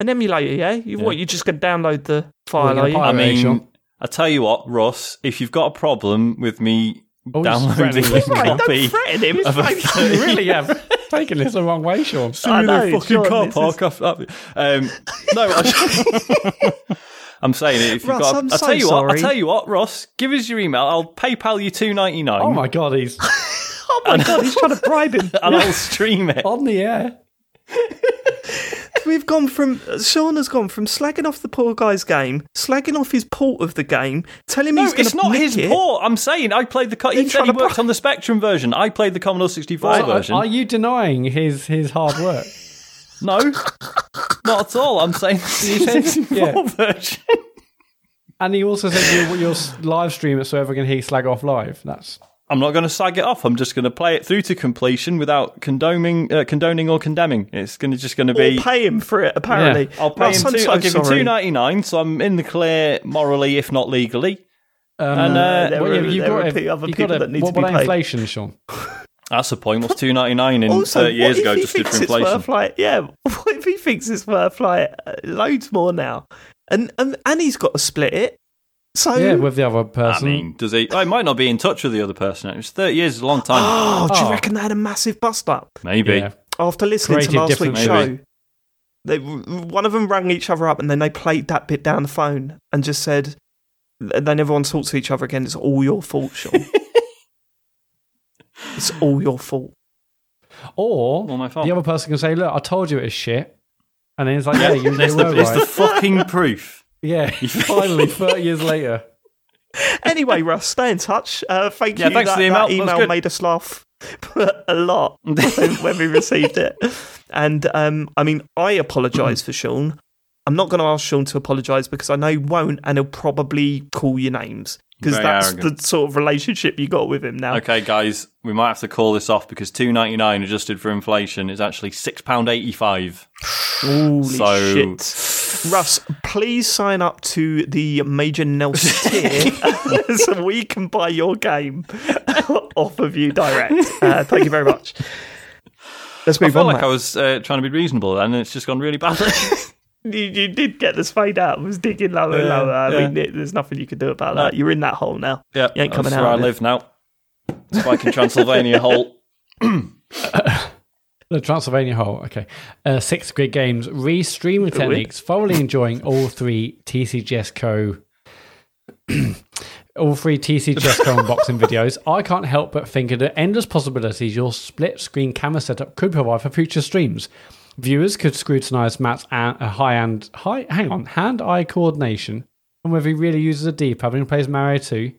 Speaker 1: An emulator, yeah? You
Speaker 2: Yeah.
Speaker 1: what? You're just going to download the
Speaker 4: We're
Speaker 1: file,
Speaker 4: gonna
Speaker 1: are you?
Speaker 2: I mean, I tell you what, Ross, if you've got a problem with me
Speaker 4: Oh,
Speaker 2: downloading
Speaker 4: threatening
Speaker 2: a
Speaker 4: listeners.
Speaker 1: Right, don't
Speaker 2: copy
Speaker 1: threaten him.
Speaker 2: Of a
Speaker 1: fine.
Speaker 4: you really have taken this the wrong way, Sean.
Speaker 1: I know,
Speaker 2: the fucking
Speaker 1: Sean,
Speaker 2: car
Speaker 1: this
Speaker 2: park off that. Um, no, I, am saying it. If you've
Speaker 1: Russ,
Speaker 2: got,
Speaker 1: I'm
Speaker 2: I'll
Speaker 1: so
Speaker 2: tell you what. I'll tell you what, Ross. Give us your email. I'll PayPal you two ninety nine.
Speaker 4: Oh my god, he's
Speaker 1: Oh my god, he's trying to bribe him.
Speaker 2: and I'll stream it.
Speaker 4: on the air.
Speaker 1: We've gone from Sean has gone from slagging off the poor guy's game, slagging off his port of the game, telling me
Speaker 2: No,
Speaker 1: he's going
Speaker 2: it's not his
Speaker 1: it.
Speaker 2: port. I'm saying I played the. Co- he said he worked
Speaker 1: bri-
Speaker 2: on the Spectrum version. I played the Commodore 64
Speaker 4: So, uh,
Speaker 2: version.
Speaker 4: are you denying his his hard work?
Speaker 2: No, not at all. I'm saying the 64
Speaker 4: yeah.
Speaker 2: version.
Speaker 4: And he also said you, you'll live stream it so everyone can hear slag off live. That's
Speaker 2: I'm not going to sag it off. I'm just going to play it through to completion without condoning, uh, condoning or condemning. It's going to just going to be
Speaker 1: Or
Speaker 2: be.
Speaker 1: pay him for it. Apparently,
Speaker 2: I'll pay
Speaker 1: Russ,
Speaker 2: him.
Speaker 1: I'm
Speaker 2: Two,
Speaker 1: so
Speaker 2: I'll give him two ninety nine, so I'm in the clear morally, if not legally.
Speaker 4: um,
Speaker 2: And, uh,
Speaker 1: there
Speaker 4: well,
Speaker 1: were-
Speaker 4: you've
Speaker 1: there
Speaker 4: got
Speaker 1: were
Speaker 4: to-
Speaker 1: other
Speaker 4: you've
Speaker 1: people
Speaker 4: got to-
Speaker 1: that need
Speaker 4: what
Speaker 1: to be
Speaker 4: about
Speaker 1: paid.
Speaker 4: inflation, Sean?
Speaker 2: That's the point. What's two ninety nine in
Speaker 1: Also,
Speaker 2: thirty years ago,
Speaker 1: Just he
Speaker 2: for inflation?
Speaker 1: worth like yeah? What if he thinks it's worth like uh, loads more now? And and and he's got to split it. So
Speaker 4: Yeah, with the other person.
Speaker 2: I
Speaker 4: person.
Speaker 2: mean, does he? I might not be in touch with the other person. It's thirty years is a long time.
Speaker 1: oh, do you
Speaker 4: Oh.
Speaker 1: reckon they had a massive bust up
Speaker 2: Maybe.
Speaker 4: yeah.
Speaker 1: after listening
Speaker 4: Creative
Speaker 1: to last week's
Speaker 2: difference.
Speaker 1: show? They one of them rang each other up and then they played that bit down the phone and just said they never want to to each other again. It's all your fault, Sean. it's all your fault.
Speaker 4: Or
Speaker 2: All my fault.
Speaker 4: the other person can say, "Look, I told you it was shit," and then it's like, "Yeah, you,
Speaker 2: It's
Speaker 4: you
Speaker 2: the,
Speaker 4: were
Speaker 2: it's the fucking proof.
Speaker 4: Yeah, finally, thirty years later.
Speaker 1: Anyway, Russ, stay in touch. Uh, thank
Speaker 2: Yeah,
Speaker 1: you.
Speaker 2: thanks
Speaker 1: that,
Speaker 2: for the email.
Speaker 1: that
Speaker 2: That
Speaker 1: email made us laugh a lot when, when we received it. And um, I mean, I apologise for Sean. I'm not going to ask Sean to apologise because I know he won't, and he'll probably call you names because that's
Speaker 2: arrogant.
Speaker 1: the sort of relationship you got with him now.
Speaker 2: Okay, guys, we might have to call this off because two ninety nine adjusted for inflation is actually six pound eighty five.
Speaker 1: Holy
Speaker 2: So-
Speaker 1: shit. Russ, please sign up to the Major Nelson tier so we can buy your game off of you direct. Uh, thank you very much. Let's move
Speaker 2: I
Speaker 1: move
Speaker 2: felt
Speaker 1: on.
Speaker 2: like
Speaker 1: Matt.
Speaker 2: I was uh, trying to be reasonable, and it's just gone really badly.
Speaker 1: you, you did get the spade out. It was digging lower and
Speaker 2: Yeah,
Speaker 1: lower. I
Speaker 2: yeah.
Speaker 1: mean, it, there's nothing you can do about that. You're in that hole now.
Speaker 2: yeah,
Speaker 1: You ain't coming
Speaker 2: that's
Speaker 1: out
Speaker 2: where I
Speaker 1: of it.
Speaker 2: live now. Spike in Transylvania hole.
Speaker 4: The Transylvania Hole. Okay. Uh, six grid games, re streaming techniques. Thoroughly enjoying all three TCGS Co. all three TCGS Co unboxing videos. I can't help but think of the endless possibilities your split screen camera setup could provide for future streams. Viewers could scrutinize Matt's a- uh, high and high. Hang on, hand-eye coordination, and whether he really uses a D-pad when he plays Mario 2.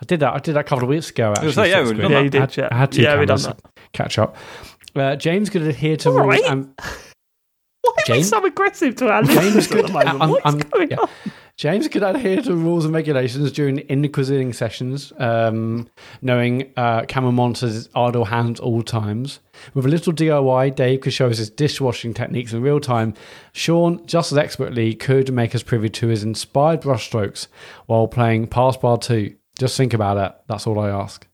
Speaker 4: I did that. I did that a couple of weeks ago. Actually,
Speaker 2: like, yeah,
Speaker 4: split
Speaker 2: we've
Speaker 4: screen.
Speaker 2: done
Speaker 1: Yeah, you
Speaker 4: I
Speaker 1: did.
Speaker 4: had,
Speaker 1: yeah.
Speaker 4: I had two
Speaker 1: yeah, that.
Speaker 4: Catch up. Uh, James could adhere to
Speaker 1: All
Speaker 4: rules
Speaker 1: right.
Speaker 4: and
Speaker 1: Why are we so aggressive to our
Speaker 4: James could? I'm-
Speaker 1: What's
Speaker 4: I'm-
Speaker 1: going
Speaker 4: yeah.
Speaker 1: on?
Speaker 4: James could adhere to rules and regulations during inquisiting sessions, um, knowing uh, camera monitors idle hands all times. With a little DIY, Dave could show us his dishwashing techniques in real time. Sean, just as expertly, could make us privy to his inspired brushstrokes while playing Passpartout 2. Just think about it. That's all I ask.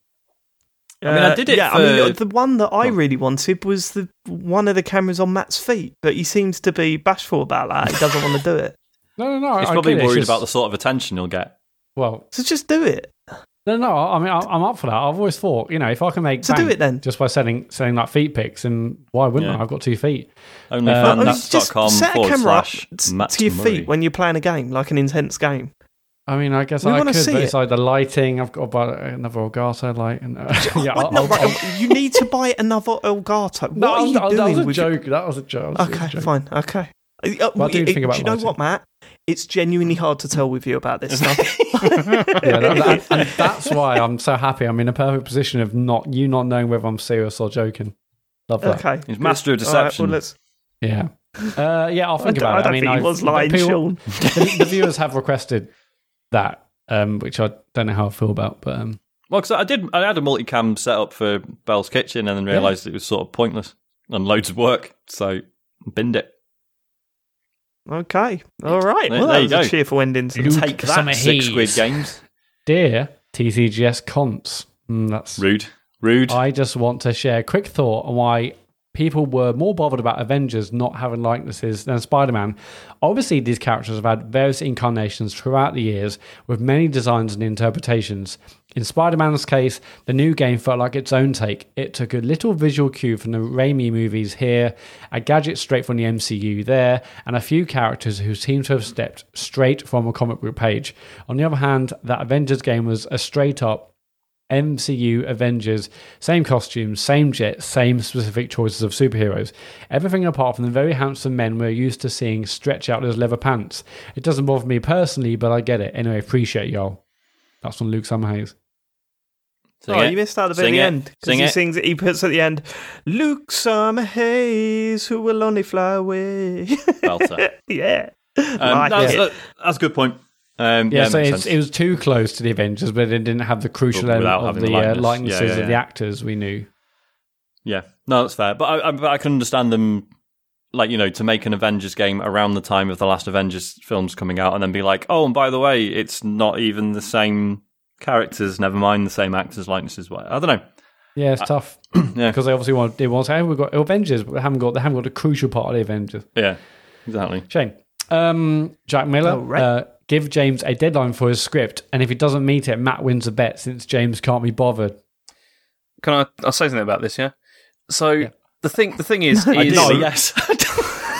Speaker 2: I mean, I did it
Speaker 1: Uh, Yeah, I mean, the one that I really wanted was the one of the cameras on Matt's feet, but he seems to be bashful about that. He doesn't want to do it.
Speaker 4: No, no, no.
Speaker 2: He's
Speaker 4: I
Speaker 2: probably
Speaker 4: get
Speaker 2: worried
Speaker 4: just-
Speaker 2: about the sort of attention he'll get.
Speaker 4: Well,
Speaker 1: So just do it.
Speaker 4: No, no. I mean, I- I'm up for that. I've always thought, you know, if I can make
Speaker 1: So do it then.
Speaker 4: just by selling selling like feet pics, and why wouldn't
Speaker 2: Yeah.
Speaker 4: I? I've got two feet.
Speaker 1: Oh,
Speaker 2: OnlyFans.com
Speaker 1: just set a camera
Speaker 2: slash
Speaker 1: up to your
Speaker 2: Murray.
Speaker 1: feet when you're playing a game, like an intense game.
Speaker 4: I mean, I guess
Speaker 1: We
Speaker 4: I could,
Speaker 1: see
Speaker 4: but it's
Speaker 1: it.
Speaker 4: like the lighting. I've got about another Elgato light, and uh, yeah, I'll,
Speaker 1: no,
Speaker 4: I'll-
Speaker 1: right,
Speaker 4: I'll-
Speaker 1: you need to buy another Elgato. What
Speaker 4: No,
Speaker 1: are you
Speaker 4: that, was-
Speaker 1: doing
Speaker 4: that was a
Speaker 1: with your-
Speaker 4: joke. That was a joke. That was a
Speaker 1: Okay,
Speaker 4: joke.
Speaker 1: fine. Okay. Uh,
Speaker 4: Well, I do
Speaker 1: it-
Speaker 4: think about
Speaker 1: do you know what, Matt? It's genuinely hard to tell with you about this stuff.
Speaker 4: Yeah, that, that- and that's why I'm so happy. I'm in a perfect position of not you not knowing whether I'm serious or joking. Love that.
Speaker 1: okay.
Speaker 2: He's master of
Speaker 1: good. All right,
Speaker 2: deception.
Speaker 1: well, let's,
Speaker 4: Yeah. Uh, yeah, I'll think
Speaker 1: don't,
Speaker 4: about
Speaker 1: I
Speaker 4: it.
Speaker 1: don't
Speaker 4: I mean,
Speaker 1: think he was lying,
Speaker 4: the, people-
Speaker 1: Sean.
Speaker 4: the, the viewers have requested that, um, which I don't know how I feel about, but um,
Speaker 2: Well, because I did, I had a multicam set up for Bell's Kitchen, and then realised it was sort of pointless and loads of work, so binned it.
Speaker 1: Okay. All right.
Speaker 2: There-
Speaker 1: well,
Speaker 2: there
Speaker 1: that
Speaker 2: you
Speaker 1: was a
Speaker 2: go.
Speaker 1: cheerful ending. to-
Speaker 4: Luke
Speaker 2: Take that,
Speaker 4: Summer
Speaker 2: Six Squid Games.
Speaker 4: dear TCGS cons, mm, that's
Speaker 2: Rude, rude.
Speaker 4: I just want to share a quick thought on why people were more bothered about Avengers not having likenesses than Spider Man. Obviously, these characters have had various incarnations throughout the years with many designs and interpretations. In Spider Man's case, the new game felt like its own take. It took a little visual cue from the Raimi movies here, a gadget straight from the MCU there, and a few characters who seem to have stepped straight from a comic book page. On the other hand, that Avengers game was a straight up MCU Avengers, same costumes, same jets, same specific choices of superheroes. Everything apart from the very handsome men we're used to seeing stretch out those leather pants. It doesn't bother me personally, but I get it. Anyway, appreciate y'all. That's from Luke Summerhays.
Speaker 2: Sing
Speaker 1: oh,
Speaker 2: it.
Speaker 1: you missed out a bit at the
Speaker 2: it.
Speaker 1: end. 'cause
Speaker 2: Sing
Speaker 1: he
Speaker 2: it.
Speaker 1: sings it. He puts at the end, Luke Summerhayes, who will only fly away.
Speaker 2: Belter.
Speaker 1: yeah.
Speaker 2: Um,
Speaker 1: Like
Speaker 2: that's, that- that's a good point. Um,
Speaker 4: Yeah,
Speaker 2: yeah,
Speaker 4: so it's, it was too close to the Avengers, but it didn't have the crucial
Speaker 2: But
Speaker 4: element of
Speaker 2: having
Speaker 4: the,
Speaker 2: the
Speaker 4: uh, likenesses
Speaker 2: Yeah, yeah,
Speaker 4: of the actors we knew.
Speaker 2: Yeah, no, that's fair. But I, I, but I can understand them, like you know, to make an Avengers game around the time of the last Avengers films coming out, and then be like, oh, and by the way, it's not even the same characters. Never mind the same actors, likenesses. What I don't know.
Speaker 4: Yeah, it's tough
Speaker 2: Yeah,
Speaker 4: because they obviously want they want to say, "Hey, we've got Avengers, but they haven't got they haven't got the crucial part of the Avengers."
Speaker 2: yeah, exactly.
Speaker 4: Shame. Um, Jack Miller,
Speaker 1: Oh, right.
Speaker 4: uh, give James a deadline for his script, and if he doesn't meet it, Matt wins the bet since James can't be bothered.
Speaker 3: Can I? I'll say something about this. Yeah. So the thing, the thing is, is
Speaker 2: Ideally, yes.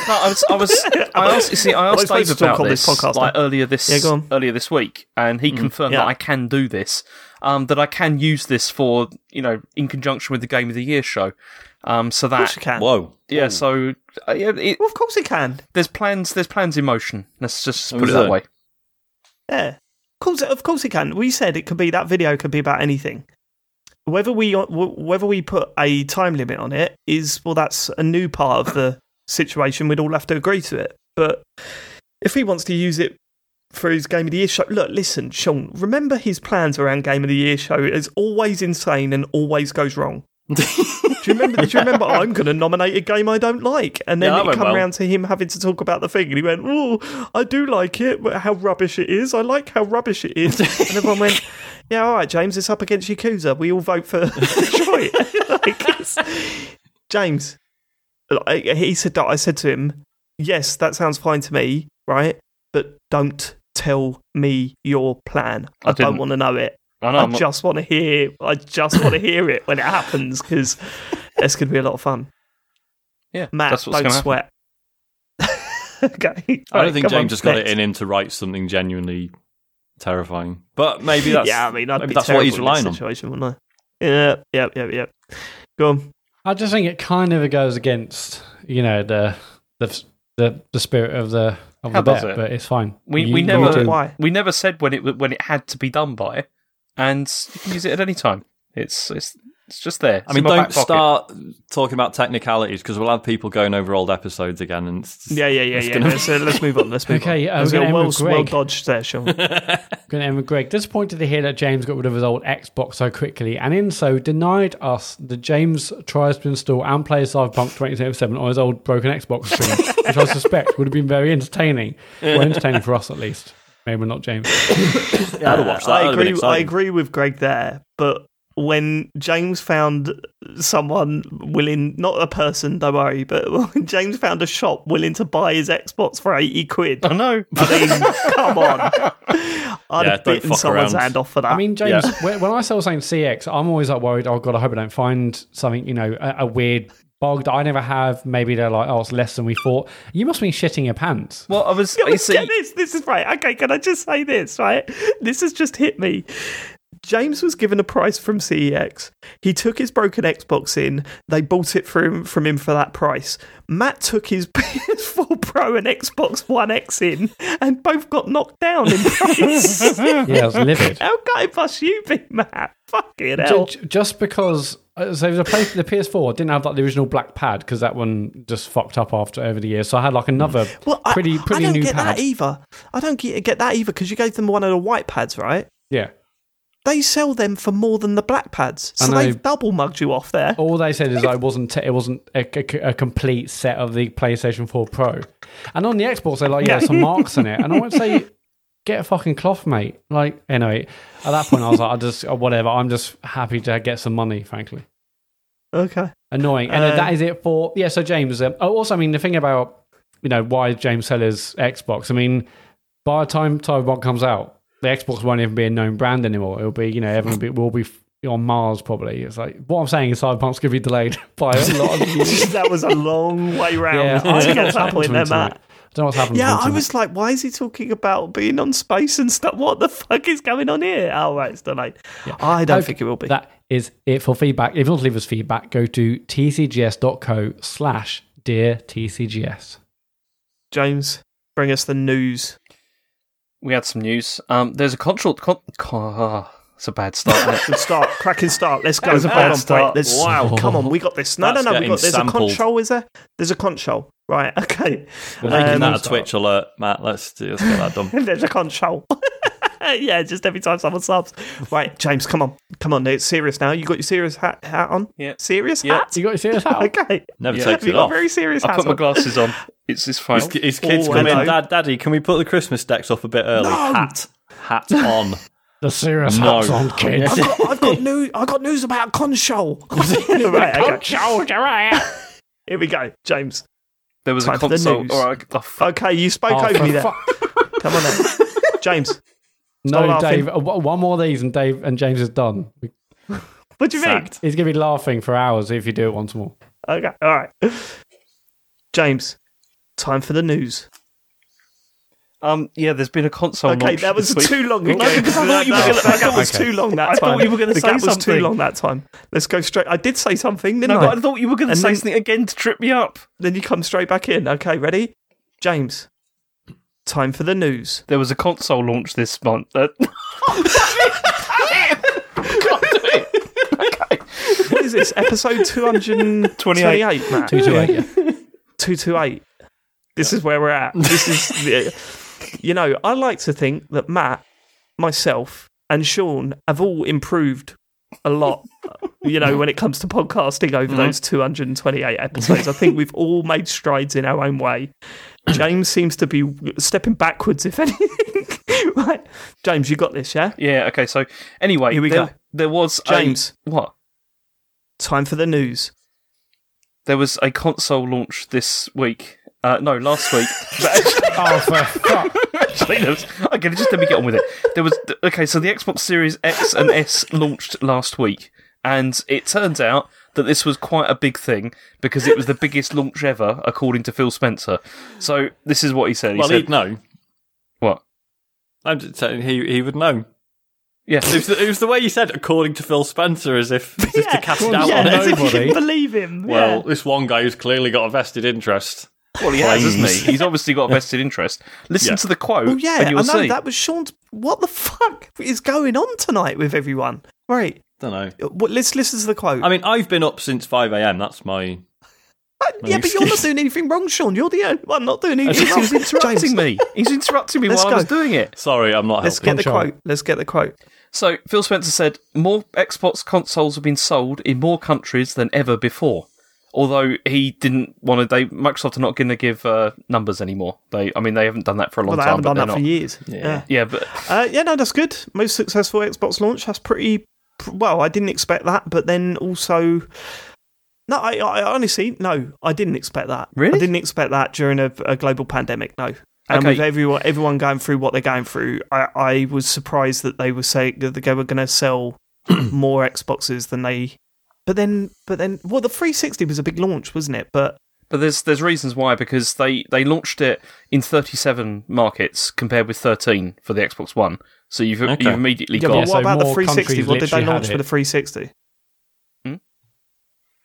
Speaker 3: No, I was, I was, I asked, you see, I asked
Speaker 1: we're
Speaker 3: Dave
Speaker 1: supposed to talk
Speaker 3: about
Speaker 1: this
Speaker 3: this,
Speaker 1: podcast,
Speaker 3: like earlier this,
Speaker 1: Yeah,
Speaker 3: earlier this week, and he confirmed
Speaker 1: Yeah.
Speaker 3: that I can do this. Um, that I can use this for, you know, in conjunction with the Game of the Year show. Um, so
Speaker 1: Of course
Speaker 3: that,
Speaker 1: you can.
Speaker 2: Whoa.
Speaker 3: yeah, so uh, yeah, it,
Speaker 1: Well, of course you can.
Speaker 3: there's plans, there's plans in motion. Let's just
Speaker 2: Oh,
Speaker 3: put it that
Speaker 2: there?
Speaker 3: way.
Speaker 1: Yeah. Of course, of course it can. We said it could be that video could be about anything. Whether we uh, whether we put a time limit on it is well, that's a new part of the situation. We'd all have to agree to it. But if he wants to use it for his Game of the Year show, look, listen, Sean. Remember his plans around Game of the Year show is always insane and always goes wrong. do you remember? Do you remember? I'm going to nominate a game I don't like, and then
Speaker 2: Yeah,
Speaker 1: it come
Speaker 2: well.
Speaker 1: round to him having to talk about the thing, and he went, "Oh, I do like it, but how rubbish it is! I like how rubbish it is." and everyone went, "Yeah, all right, James, it's up against Yakuza. We all vote for Detroit." like, James, I- he said that. I said to him, "Yes, that sounds fine to me, right? But don't tell me your plan. I,
Speaker 3: I
Speaker 1: don't want to know it."
Speaker 3: I know.
Speaker 1: I
Speaker 3: I'm not-
Speaker 1: just want to hear. I just want to hear it when it happens because it's going to be a lot of fun.
Speaker 3: yeah,
Speaker 1: Matt,
Speaker 3: that's what's
Speaker 1: don't
Speaker 3: going to happen.
Speaker 1: sweat. okay,
Speaker 2: I don't think
Speaker 1: come on,
Speaker 2: James just got
Speaker 1: next.
Speaker 2: it in him to write something genuinely terrifying. But maybe that's
Speaker 1: yeah, I mean, I'd be
Speaker 2: that's what he's
Speaker 1: terrible in
Speaker 2: relying on.
Speaker 1: Situation, wouldn't I? Yeah, yeah, yeah, yeah. Go on.
Speaker 4: I just think it kind of goes against you know the the the, the spirit of the of
Speaker 3: How
Speaker 4: the
Speaker 3: does
Speaker 4: bet,
Speaker 3: it?
Speaker 4: but it's fine.
Speaker 3: We
Speaker 4: You-
Speaker 3: we never
Speaker 1: Why?
Speaker 3: we never said when it when it had to be done by, and you can use it at any time. It's it's it's just there.
Speaker 2: I mean, don't start talking about technicalities because we'll have people going over old episodes again, and it's
Speaker 1: Yeah, yeah, yeah,
Speaker 2: it's
Speaker 1: yeah.
Speaker 2: gonna-
Speaker 1: Let's, uh, let's move on. Let's move
Speaker 4: Okay,
Speaker 1: on.
Speaker 4: uh,
Speaker 1: Let's
Speaker 4: we're
Speaker 1: go.
Speaker 4: gonna
Speaker 1: well,
Speaker 4: end with
Speaker 1: well dodged there, Sean.
Speaker 4: Going to end with Greg. Disappointed to hear that James got rid of his old Xbox so quickly, and in so denied us that James tries to install and play Cyberpunk 2077 on his old broken Xbox screen, which I suspect would have been very entertaining. Well, entertaining for us at least. Maybe not James.
Speaker 2: Yeah, I'd have watched that.
Speaker 1: I
Speaker 2: That'd have been
Speaker 1: agree. I agree with Greg there, but when James found someone willing, not a person, don't worry, but when James found a shop willing to buy his Xbox for 80 quid.
Speaker 3: I know.
Speaker 1: I mean, come on. I'd
Speaker 2: Yeah,
Speaker 1: have
Speaker 2: don't
Speaker 1: bitten someone's
Speaker 2: around.
Speaker 1: hand off for that.
Speaker 4: I mean, James, when, when I sell something CeX, I'm always like worried. Oh god, I hope I don't find something, you know, a, a weird bug that I never have. Maybe they're like, oh, it's less than we thought. You must be shitting your pants.
Speaker 3: Well, I was.
Speaker 1: Can
Speaker 3: You
Speaker 1: we
Speaker 3: see,
Speaker 1: this? This is right. Okay, can I just say this, right? This has just hit me. James was given a price from CeX. He took his broken Xbox in. They bought it from from him for that price. Matt took his PS4 Pro and Xbox One X in, and both got knocked down in price.
Speaker 4: Yeah, I was livid.
Speaker 1: How gutted must you be, Matt? Fucking hell.
Speaker 4: ju- just because Uh, so the, play, the PS4 didn't have like the original black pad because that one just fucked up after over the years. So I had like another hmm.
Speaker 1: Well, I-
Speaker 4: pretty
Speaker 1: I,
Speaker 4: pretty
Speaker 1: don't
Speaker 4: new
Speaker 1: get
Speaker 4: pad.
Speaker 1: that either. I don't get, get that either because you gave them one of the white pads, right?
Speaker 4: Yeah.
Speaker 1: They sell them for more than the black pads, so they've double mugged you off there.
Speaker 4: All they said is I wasn't. T- it wasn't a, a- a complete set of the PlayStation 4 Pro, and on the Xbox they're like, yeah, some marks in it, and I won't say, get a fucking cloth, mate. Like anyway, at that point I was like, I just uh, whatever. I'm just happy to get some money, frankly.
Speaker 1: Okay.
Speaker 4: Annoying, and
Speaker 1: Uh,
Speaker 4: that is it for yeah. So James, um, oh, also I mean the thing about you know why James sell his Xbox. I mean, by the time Taiwan comes out, the Xbox won't even be a known brand anymore. It'll be you know everyone will be, will be on Mars probably. It's like what I'm saying is Cyberpunk's going to be delayed by a lot of years.
Speaker 1: that was a long way round
Speaker 4: Yeah,
Speaker 1: to
Speaker 4: I don't know
Speaker 1: get to that
Speaker 4: happened
Speaker 1: there. Matt.
Speaker 4: I don't know what's happened.
Speaker 1: Yeah, I was like, why is he talking about being on space and stuff? What the fuck is going on here? Oh, right, it's delayed. I don't
Speaker 4: Okay,
Speaker 1: think it will be.
Speaker 4: That is it for feedback. If you want to leave us feedback, go to tcgs.co slash dear tcgs.
Speaker 1: James, bring us the news.
Speaker 3: we had some news. Um, there's a console. Con- con- it's a bad start. isn't it?
Speaker 1: Good start, cracking start. Let's go.
Speaker 3: was a
Speaker 1: Hold
Speaker 3: bad start.
Speaker 1: Brett. Let's-
Speaker 2: Wow.
Speaker 1: come on, we got this. No,
Speaker 2: That's
Speaker 1: no, no, we got. There's
Speaker 2: sampled.
Speaker 1: a control. Is there? There's a control. Right. Okay.
Speaker 2: We're making
Speaker 1: Um,
Speaker 2: that a Twitch alert, Matt. Let's, do, let's get that done.
Speaker 1: There's a control. yeah, just every time someone subs. Right, James, come on, come on. It's serious now. You got your serious hat, hat on.
Speaker 3: Yeah.
Speaker 1: Serious
Speaker 3: Yeah.
Speaker 1: hat.
Speaker 4: You got your serious hat?
Speaker 1: Okay.
Speaker 2: Never
Speaker 3: Yeah.
Speaker 2: takes
Speaker 1: you
Speaker 2: it
Speaker 1: got
Speaker 2: off.
Speaker 1: very serious
Speaker 3: I
Speaker 1: hat
Speaker 3: put my glasses on. It's it's fine.
Speaker 2: His, his kids
Speaker 1: Oh,
Speaker 2: come
Speaker 1: hello.
Speaker 2: in. Dad, Daddy, can we put the Christmas decks off a bit early?
Speaker 1: No.
Speaker 2: Hat, hat on.
Speaker 4: The serious
Speaker 2: No.
Speaker 4: hat's on, kids.
Speaker 1: I've got, I've got news. I got news about console. right, okay. Here we go, James.
Speaker 3: There was
Speaker 1: Time
Speaker 3: a
Speaker 1: for the
Speaker 3: console.
Speaker 1: news.
Speaker 3: All right. Oh.
Speaker 1: Okay, you spoke
Speaker 4: Oh,
Speaker 1: over me there.
Speaker 4: fu-
Speaker 1: Come on, then. James.
Speaker 4: no, Dave. uh, One more of these, and Dave and James is done.
Speaker 1: What do you
Speaker 2: Sacked.
Speaker 4: He's going to be laughing for hours if you do it once more.
Speaker 1: Okay, all right. James, time for the news.
Speaker 3: Um, yeah, there's been a console.
Speaker 1: Okay,
Speaker 3: launch
Speaker 1: that was
Speaker 3: this week.
Speaker 1: too long ago.
Speaker 3: No, because I thought you were
Speaker 1: That-
Speaker 3: gonna-
Speaker 1: that gap was
Speaker 4: Okay.
Speaker 1: too long that
Speaker 3: I
Speaker 1: time.
Speaker 3: thought you were gonna
Speaker 1: the
Speaker 3: say
Speaker 1: gap was too long that time. Let's go straight. I did say something, didn't
Speaker 3: No,
Speaker 1: I?
Speaker 3: but I thought you were going to say
Speaker 1: then-
Speaker 3: something again to trip me up.
Speaker 1: Then you come straight back in. Okay, ready? James, time for the news.
Speaker 3: There was a console launch this month. Uh,
Speaker 1: What is this? Episode 228, Matt?
Speaker 4: Two to eight. Yeah.
Speaker 1: 228. This is where we're at. This is, the, you know, I like to think that Matt, myself, and Sean have all improved a lot, you know, when it comes to podcasting over those 228 episodes. I think we've all made strides in our own way. James seems to be stepping backwards, if anything. right. James, you got this, yeah?
Speaker 3: yeah. Okay. So anyway,
Speaker 1: Here we
Speaker 3: there,
Speaker 1: go.
Speaker 3: there was a-
Speaker 1: James.
Speaker 3: what?
Speaker 1: Time for the news.
Speaker 3: There was a console launch this week. Uh, no, last week. But actually-
Speaker 4: Oh, for fuck.
Speaker 3: actually, there was, okay, just let me get on with it. There was okay. So the Xbox Series X and S launched last week, and it turns out that this was quite a big thing because it was the biggest launch ever, according to Phil Spencer. So this is what he said. He
Speaker 2: Well,
Speaker 3: said,
Speaker 2: he'd know.
Speaker 3: "What?
Speaker 2: I'm just saying he, he would know.
Speaker 3: Yeah,
Speaker 2: It was, the, it was the way you said, according to Phil Spencer, as if, as if to cast doubt
Speaker 1: yeah,
Speaker 2: on
Speaker 1: as
Speaker 2: it.
Speaker 1: if you
Speaker 4: nobody.
Speaker 1: can believe him.
Speaker 2: Well,
Speaker 1: yeah.
Speaker 2: this one guy who's clearly got a vested interest.
Speaker 3: Well, he has, hasn't he? He's obviously got a vested interest. Listen
Speaker 2: Yeah.
Speaker 3: to the quote,
Speaker 1: Oh yeah,
Speaker 3: and you'll
Speaker 1: I know
Speaker 3: see.
Speaker 1: that was Sean's. What the fuck is going on tonight with everyone? Right,
Speaker 2: Don't know.
Speaker 1: what, let's listen to the quote.
Speaker 2: I mean, I've been up since 5 a.m. That's my.
Speaker 1: Uh, yeah, but you're not doing anything wrong, Sean. You're the only one not doing anything
Speaker 3: He
Speaker 1: wrong.
Speaker 3: was interrupting me. He's interrupting me
Speaker 1: Let's
Speaker 3: while I was doing it.
Speaker 2: Sorry, I'm not
Speaker 1: Let's
Speaker 2: helping.
Speaker 1: get the
Speaker 4: Sean.
Speaker 1: quote. Let's get the quote.
Speaker 3: So Phil Spencer said more Xbox consoles have been sold in more countries than ever before. Although he didn't want to, they Microsoft are not going to give uh, numbers anymore. They, I mean, they haven't done that for a long
Speaker 1: Well, they
Speaker 3: time.
Speaker 1: haven't
Speaker 3: but
Speaker 1: done that
Speaker 3: they're
Speaker 1: for
Speaker 3: not.
Speaker 1: years. Yeah.
Speaker 3: Yeah, but
Speaker 1: Uh, yeah, no, that's good. Most successful Xbox launch. That's pretty well, I didn't expect that, but then also. No, I, I honestly no, I didn't expect that.
Speaker 3: Really?
Speaker 1: I didn't expect that during a, a global pandemic. No, and
Speaker 3: Okay.
Speaker 1: with everyone everyone going through what they're going through, I, I was surprised that they were saying that they were going to sell more Xboxes than they. But then, but then, well, the 360 was a big launch, wasn't it? But
Speaker 3: But there's there's reasons why because they they launched it in 37 markets compared with 13 for the Xbox One. So you've
Speaker 2: Okay.
Speaker 3: you've immediately
Speaker 1: yeah,
Speaker 3: got
Speaker 1: but
Speaker 4: Yeah,
Speaker 1: what
Speaker 4: so
Speaker 1: about the 360? What did they launch for the 360?
Speaker 3: Hmm?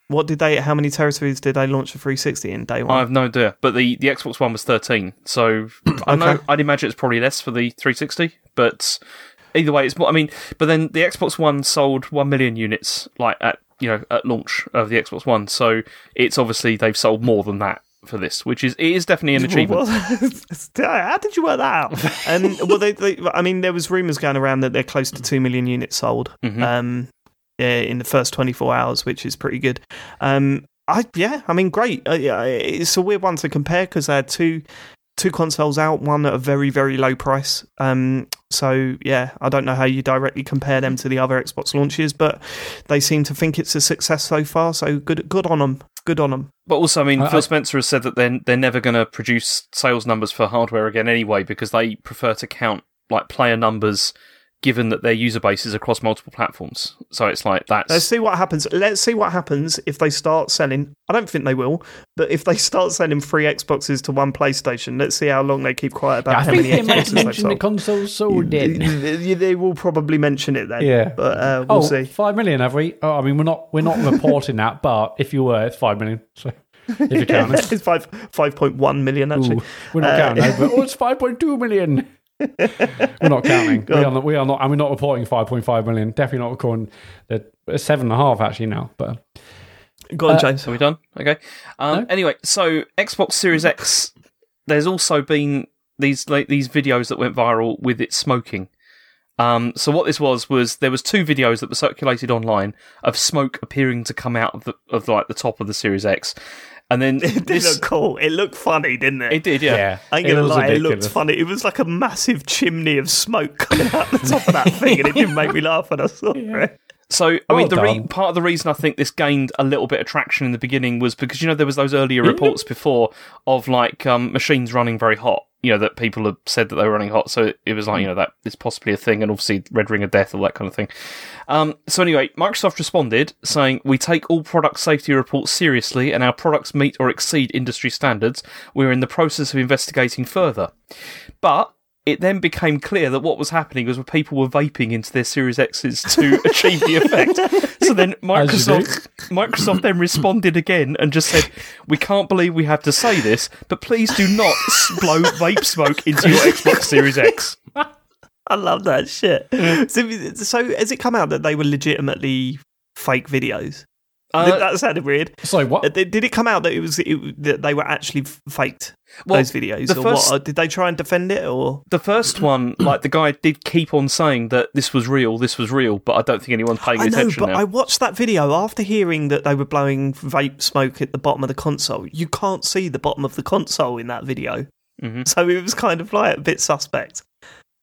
Speaker 1: What did they? How many territories did they launch for 360 in day one?
Speaker 3: I have no idea, but the, the Xbox One was 13, so I know
Speaker 1: Okay.
Speaker 3: I'd imagine it's probably less for the 360. But either way, it's more. I mean, but then the Xbox One sold one million units, like at you know at launch of the Xbox One. So it's obviously they've sold more than that for this, which is it is definitely an achievement.
Speaker 1: How did you work that out? and well, they, they, I mean, there was rumors going around that they're close to two million units sold.
Speaker 3: Mhm.
Speaker 1: Um, yeah, in the first 24 hours, which is pretty good. Um, I yeah, I mean, great. Uh, yeah, it's a weird one to compare because they had two two consoles out, one at a very very low price. Um, so yeah, I don't know how you directly compare them to the other Xbox launches, but they seem to think it's a success so far. So good good on them. Good on them.
Speaker 3: But also, I mean,
Speaker 4: I-
Speaker 3: Phil Spencer has said that they're they're never going to produce sales numbers for hardware again anyway because they prefer to count like player numbers given that their user base is across multiple platforms. So it's like that's
Speaker 1: Let's see what happens. Let's see what happens if they start selling. I don't think they will, but if they start selling free Xboxes to one PlayStation, let's see how long they keep quiet about
Speaker 4: I
Speaker 1: how
Speaker 4: think
Speaker 1: many
Speaker 4: they
Speaker 1: Xboxes they've
Speaker 4: mention the
Speaker 1: sold.
Speaker 4: console sold then.
Speaker 1: They, they will probably mention it then.
Speaker 4: Yeah.
Speaker 1: but uh, we'll
Speaker 4: Oh,
Speaker 1: see.
Speaker 4: five million, have we? Oh, I mean, we're not we're not reporting that, but if you were, it's five million. So if you're counting,
Speaker 1: it's five five point one million actually.
Speaker 4: Ooh, we're not
Speaker 1: Uh,
Speaker 4: counting. but, oh, it's five point two million. We're not counting. We are not. We are not. And we're not reporting five point five million. Definitely not recording the seven and a half actually now. But
Speaker 1: Go on,
Speaker 4: Uh,
Speaker 1: James.
Speaker 3: Are we done? Okay. Um,
Speaker 4: No.
Speaker 3: Anyway, so Xbox Series X, there's also been these like, these videos that went viral with it smoking. Um, so what this was was there was two videos that were circulated online of smoke appearing to come out of the of like the top of the Series X, and then
Speaker 1: It did
Speaker 3: this
Speaker 1: look cool. It looked funny, didn't it?
Speaker 3: it did yeah.
Speaker 1: I ain't gonna
Speaker 4: was
Speaker 1: lie, it looked funny. It was like a massive chimney of smoke coming out the top of that thing, and it didn't make me laugh when I saw it.
Speaker 3: So, I
Speaker 4: Well
Speaker 3: mean, the re- part of the reason I think this gained a little bit of traction in the beginning was because you know there was those earlier reports before of like um, machines running very hot. You know that people had said that they were running hot, so it was like you know that is possibly a thing, and obviously Red Ring of Death, all that kind of thing. Um, so anyway, Microsoft responded saying, "We take all product safety reports seriously, and our products meet or exceed industry standards. We're in the process of investigating further." But it then became clear that what was happening was people were vaping into their Series X's to achieve the effect. So then
Speaker 4: As you do.
Speaker 3: Microsoft Microsoft then responded again and just said, "We can't believe we have to say this, but please do not blow vape smoke into your Xbox Series X."
Speaker 1: I love that shit. so, so has it come out that they were legitimately fake videos?
Speaker 3: Uh,
Speaker 1: that sounded weird.
Speaker 4: so
Speaker 1: Uh,
Speaker 4: what?
Speaker 1: Did did it come out that it was it, that they were actually faked
Speaker 3: Well,
Speaker 1: those videos, or
Speaker 3: first-
Speaker 1: what? Did they try and defend it, or
Speaker 3: the first one, like the guy did keep on saying that this was real, this was real, but I don't think anyone's paying
Speaker 1: I know,
Speaker 3: attention
Speaker 1: but
Speaker 3: now.
Speaker 1: I watched that video after hearing that they were blowing vape smoke at the bottom of the console. You can't see the bottom of the console in that video,
Speaker 3: Mhm.
Speaker 1: so it was kind of like a bit suspect.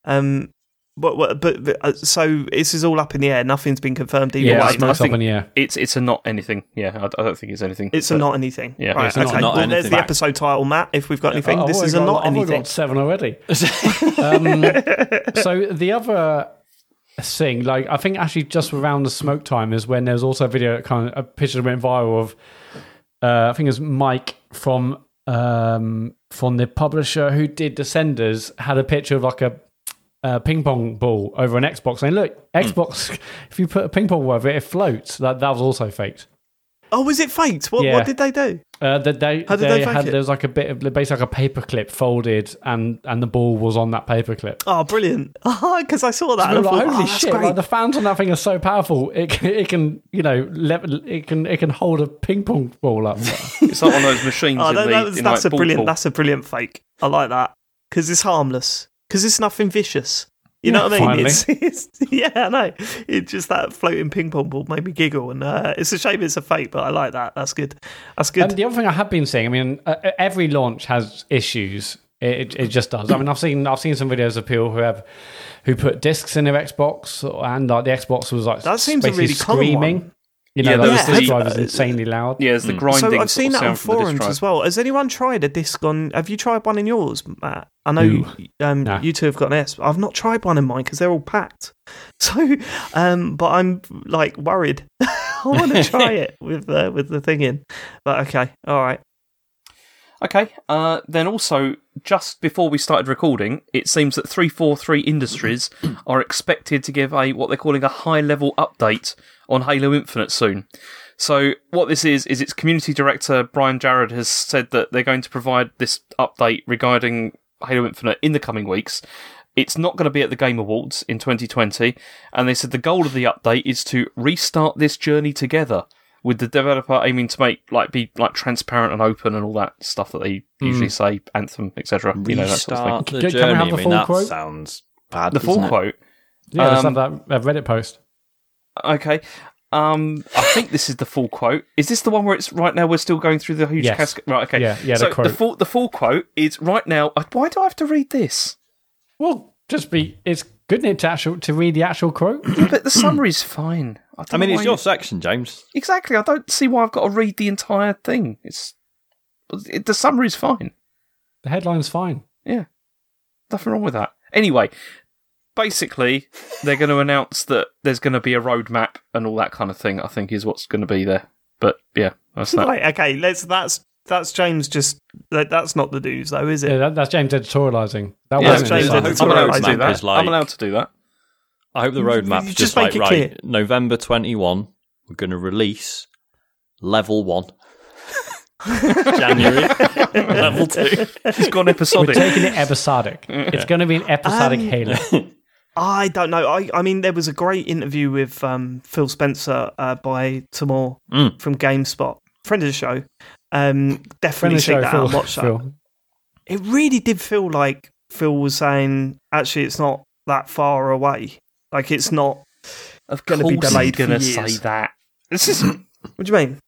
Speaker 1: Um, but but, but, but uh, so this is all up in the air. Nothing's been confirmed either
Speaker 4: Yeah,
Speaker 1: way.
Speaker 3: I
Speaker 4: smoke's up in the air.
Speaker 3: It's it's a not anything. Yeah, I, I don't think it's anything.
Speaker 1: It's a not anything.
Speaker 3: Yeah.
Speaker 1: right.
Speaker 4: It's a not-
Speaker 1: okay.
Speaker 2: not
Speaker 1: well, there's the episode title, Matt. If we've got anything,
Speaker 4: Oh,
Speaker 1: this
Speaker 4: I've
Speaker 1: is a not
Speaker 4: got, I've
Speaker 1: anything.
Speaker 4: got seven already. um, so the other thing, like I think actually just around the smoke time is when there's also a video that kind of a picture that went viral of uh, I think it was Mike from um, from the publisher who did Descenders had a picture of like a uh, ping pong ball over an Xbox saying, "Look, Xbox, if you put a ping pong ball over it, it floats." That that was also faked.
Speaker 1: Oh, was it faked? What
Speaker 4: Yeah.
Speaker 1: what did they do?
Speaker 4: Uh, that they,
Speaker 1: How did
Speaker 4: they,
Speaker 1: they fake
Speaker 4: had
Speaker 1: it?
Speaker 4: there was like a bit of basically like a paperclip folded and and the ball was on that paperclip.
Speaker 1: Oh, brilliant! Because I saw that.
Speaker 4: We
Speaker 1: and I
Speaker 4: like,
Speaker 1: thought,
Speaker 4: holy
Speaker 1: oh, that's
Speaker 4: shit!
Speaker 1: great.
Speaker 4: Like the fans on that thing are so powerful. It can, it can you know level, it can it can hold a ping pong ball up.
Speaker 3: It's like one of those machines
Speaker 1: Oh,
Speaker 3: in
Speaker 1: that,
Speaker 3: the
Speaker 1: that was,
Speaker 3: in
Speaker 1: that's
Speaker 3: like
Speaker 1: a brilliant.
Speaker 3: ball
Speaker 1: That's a brilliant fake. I like that because it's harmless. Because it's nothing vicious. You know
Speaker 4: Yeah,
Speaker 1: what I mean? It's, it's, yeah, I know. It's just that floating ping pong ball made me giggle, and uh, it's a shame it's a fake, but I like that. That's good. That's good.
Speaker 4: And the other thing I have been seeing, I mean, uh, every launch has issues. It, it just does. I mean, I've seen I've seen some videos of people who have who put discs in their Xbox, and like the Xbox was like
Speaker 1: That seems a really common
Speaker 4: screaming.
Speaker 1: One.
Speaker 4: You know,
Speaker 3: Yeah,
Speaker 4: like
Speaker 3: there
Speaker 4: the disc
Speaker 3: the-
Speaker 4: drive is insanely loud.
Speaker 3: Yeah, there's the grinding.
Speaker 1: So I've seen that on
Speaker 3: sound from the disc
Speaker 1: forums as well. Has anyone tried a disc on? Have you tried one in yours, Matt? I know um,
Speaker 4: No.
Speaker 1: you two have got an S. I've not tried one in mine because they're all packed. So, um, but I'm like worried. I want to try it with uh, with the thing in. But okay, all right.
Speaker 3: Okay. Uh, then also, just before we started recording, it seems that 343 Industries are expected to give a what they're calling a high level update on Halo Infinite soon. So what this is is its community director Brian Jarrard has said that they're going to provide this update regarding Halo Infinite in the coming weeks. It's not going to be at the Game Awards in 2020, and they said the goal of the update is to restart this journey together with the developer aiming to make like be like transparent and open and all that stuff that they usually say, Anthem, etc. You know that sort of thing.
Speaker 2: the
Speaker 4: Can- can we
Speaker 2: journey.
Speaker 4: have the
Speaker 2: I mean,
Speaker 4: full
Speaker 2: that
Speaker 4: quote?
Speaker 2: sounds bad.
Speaker 3: The full
Speaker 2: it?
Speaker 3: quote.
Speaker 4: Yeah, let's
Speaker 3: Um,
Speaker 4: have that a Reddit post.
Speaker 3: Okay. Um, I think this is the full quote. Is this the one where it's right now? We're still going through the huge
Speaker 4: Yes.
Speaker 3: cascade. Right. Okay.
Speaker 4: Yeah, yeah, the
Speaker 3: So
Speaker 4: quote.
Speaker 3: full the full quote is right now. uh, Why do I have to read this?
Speaker 4: Well, just be. It's good isn't to actual to read the actual quote.
Speaker 3: but the summary's fine. I,
Speaker 2: I mean, it's your
Speaker 3: you-
Speaker 2: section, James.
Speaker 3: exactly. I don't see why I've got to read the entire thing. It's it, the summary's fine.
Speaker 4: the headline's fine.
Speaker 3: Yeah, nothing wrong with that. Anyway, basically, they're going to announce that there's going to be a roadmap and all that kind of thing. I think is what's going to be there. But yeah, that's that.
Speaker 1: Right, okay. Let's. That's that's James. Just that, that's not the news, though, is it?
Speaker 4: Yeah, that, that's James editorializing. That
Speaker 3: Yeah,
Speaker 4: wasn't
Speaker 1: James
Speaker 4: in the
Speaker 1: did
Speaker 4: summer.
Speaker 1: it.
Speaker 3: I'm allowed to do
Speaker 1: Roadmap
Speaker 3: that.
Speaker 2: is like-
Speaker 3: I'm allowed to do that.
Speaker 2: I hope the
Speaker 1: You
Speaker 2: roadmap's
Speaker 1: just
Speaker 2: just,
Speaker 1: make
Speaker 2: like
Speaker 1: it
Speaker 2: right.
Speaker 1: clear.
Speaker 2: November twenty one, we're going to release level one. January level two.
Speaker 3: It's gone episodic.
Speaker 4: We're
Speaker 3: episodic.
Speaker 4: taking it episodic. It's going to be an episodic
Speaker 1: Um,
Speaker 4: Halo.
Speaker 1: I don't know. I, I mean, there was a great interview with um, Phil Spencer uh, by Tamoor
Speaker 2: Mm.
Speaker 1: from GameSpot, friend of the show. Um, definitely
Speaker 4: of
Speaker 1: check that
Speaker 4: Phil.
Speaker 1: out. and Watch that.
Speaker 4: Phil.
Speaker 1: It really did feel like Phil was saying, actually, it's not that far away. Like it's not.
Speaker 3: Of
Speaker 1: be
Speaker 3: course
Speaker 1: delayed
Speaker 3: he's going to say that. This is.
Speaker 1: What do you mean?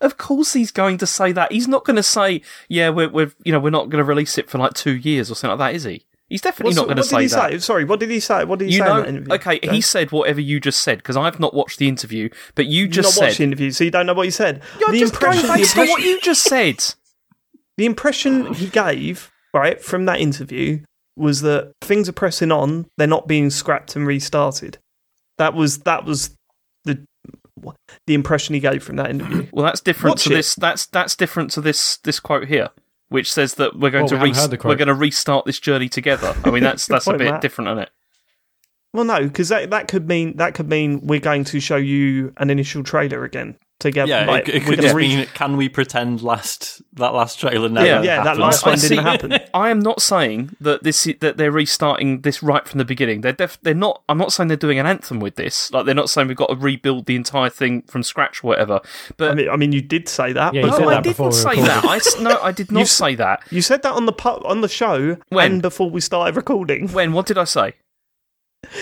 Speaker 3: Of course, he's going to say that. He's not going to say, "Yeah, we're, we're you know we're not going to release it for like two years or something like that," is he? He's definitely
Speaker 1: What's-
Speaker 3: not going to
Speaker 1: what
Speaker 3: say
Speaker 1: did he
Speaker 3: that.
Speaker 1: say? Sorry, what did he say? What did he
Speaker 3: You
Speaker 1: say? in
Speaker 3: know,
Speaker 1: that interview?
Speaker 3: okay, he said whatever you just said because I've not watched the interview, but you
Speaker 1: You've
Speaker 3: just
Speaker 1: not watched the interview, so you don't know what he said.
Speaker 3: You're
Speaker 1: the
Speaker 3: just going
Speaker 1: impression, the
Speaker 3: based on what you just said.
Speaker 1: the impression he gave, right, from that interview was that things are pressing on, they're not being scrapped and restarted. That was that was the the impression he gave from that interview.
Speaker 3: Well, that's different
Speaker 1: Watch
Speaker 3: to
Speaker 1: it.
Speaker 3: this. That's that's different to this this quote here, which says that we're going
Speaker 4: Well,
Speaker 3: to
Speaker 4: we haven't
Speaker 3: res-
Speaker 4: heard the quote.
Speaker 3: we're going to restart this journey together. I mean, that's that's a bit
Speaker 1: Matt.
Speaker 3: different, isn't it?
Speaker 1: Well, no, because that, that could mean that could mean we're going to show you an initial trailer again together.
Speaker 2: Yeah,
Speaker 1: like,
Speaker 2: it, it could just
Speaker 1: re-
Speaker 2: mean, can we pretend last that last trailer never
Speaker 3: Yeah,
Speaker 1: yeah, that last
Speaker 3: I- I
Speaker 1: one didn't happen.
Speaker 3: I am not saying that this that they're restarting this right from the beginning. They're def- they're not. I'm not saying they're doing an anthem with this. Like they're not saying we've got to rebuild the entire thing from scratch or whatever. But
Speaker 1: I mean, I mean, you did say that.
Speaker 4: Yeah,
Speaker 1: but
Speaker 3: no,
Speaker 4: said
Speaker 3: I didn't
Speaker 4: we
Speaker 3: say that. I no, I did not
Speaker 1: You
Speaker 3: say that.
Speaker 1: You said that on the pu- on the show
Speaker 3: When?
Speaker 1: and before we started recording.
Speaker 3: When? What did I say?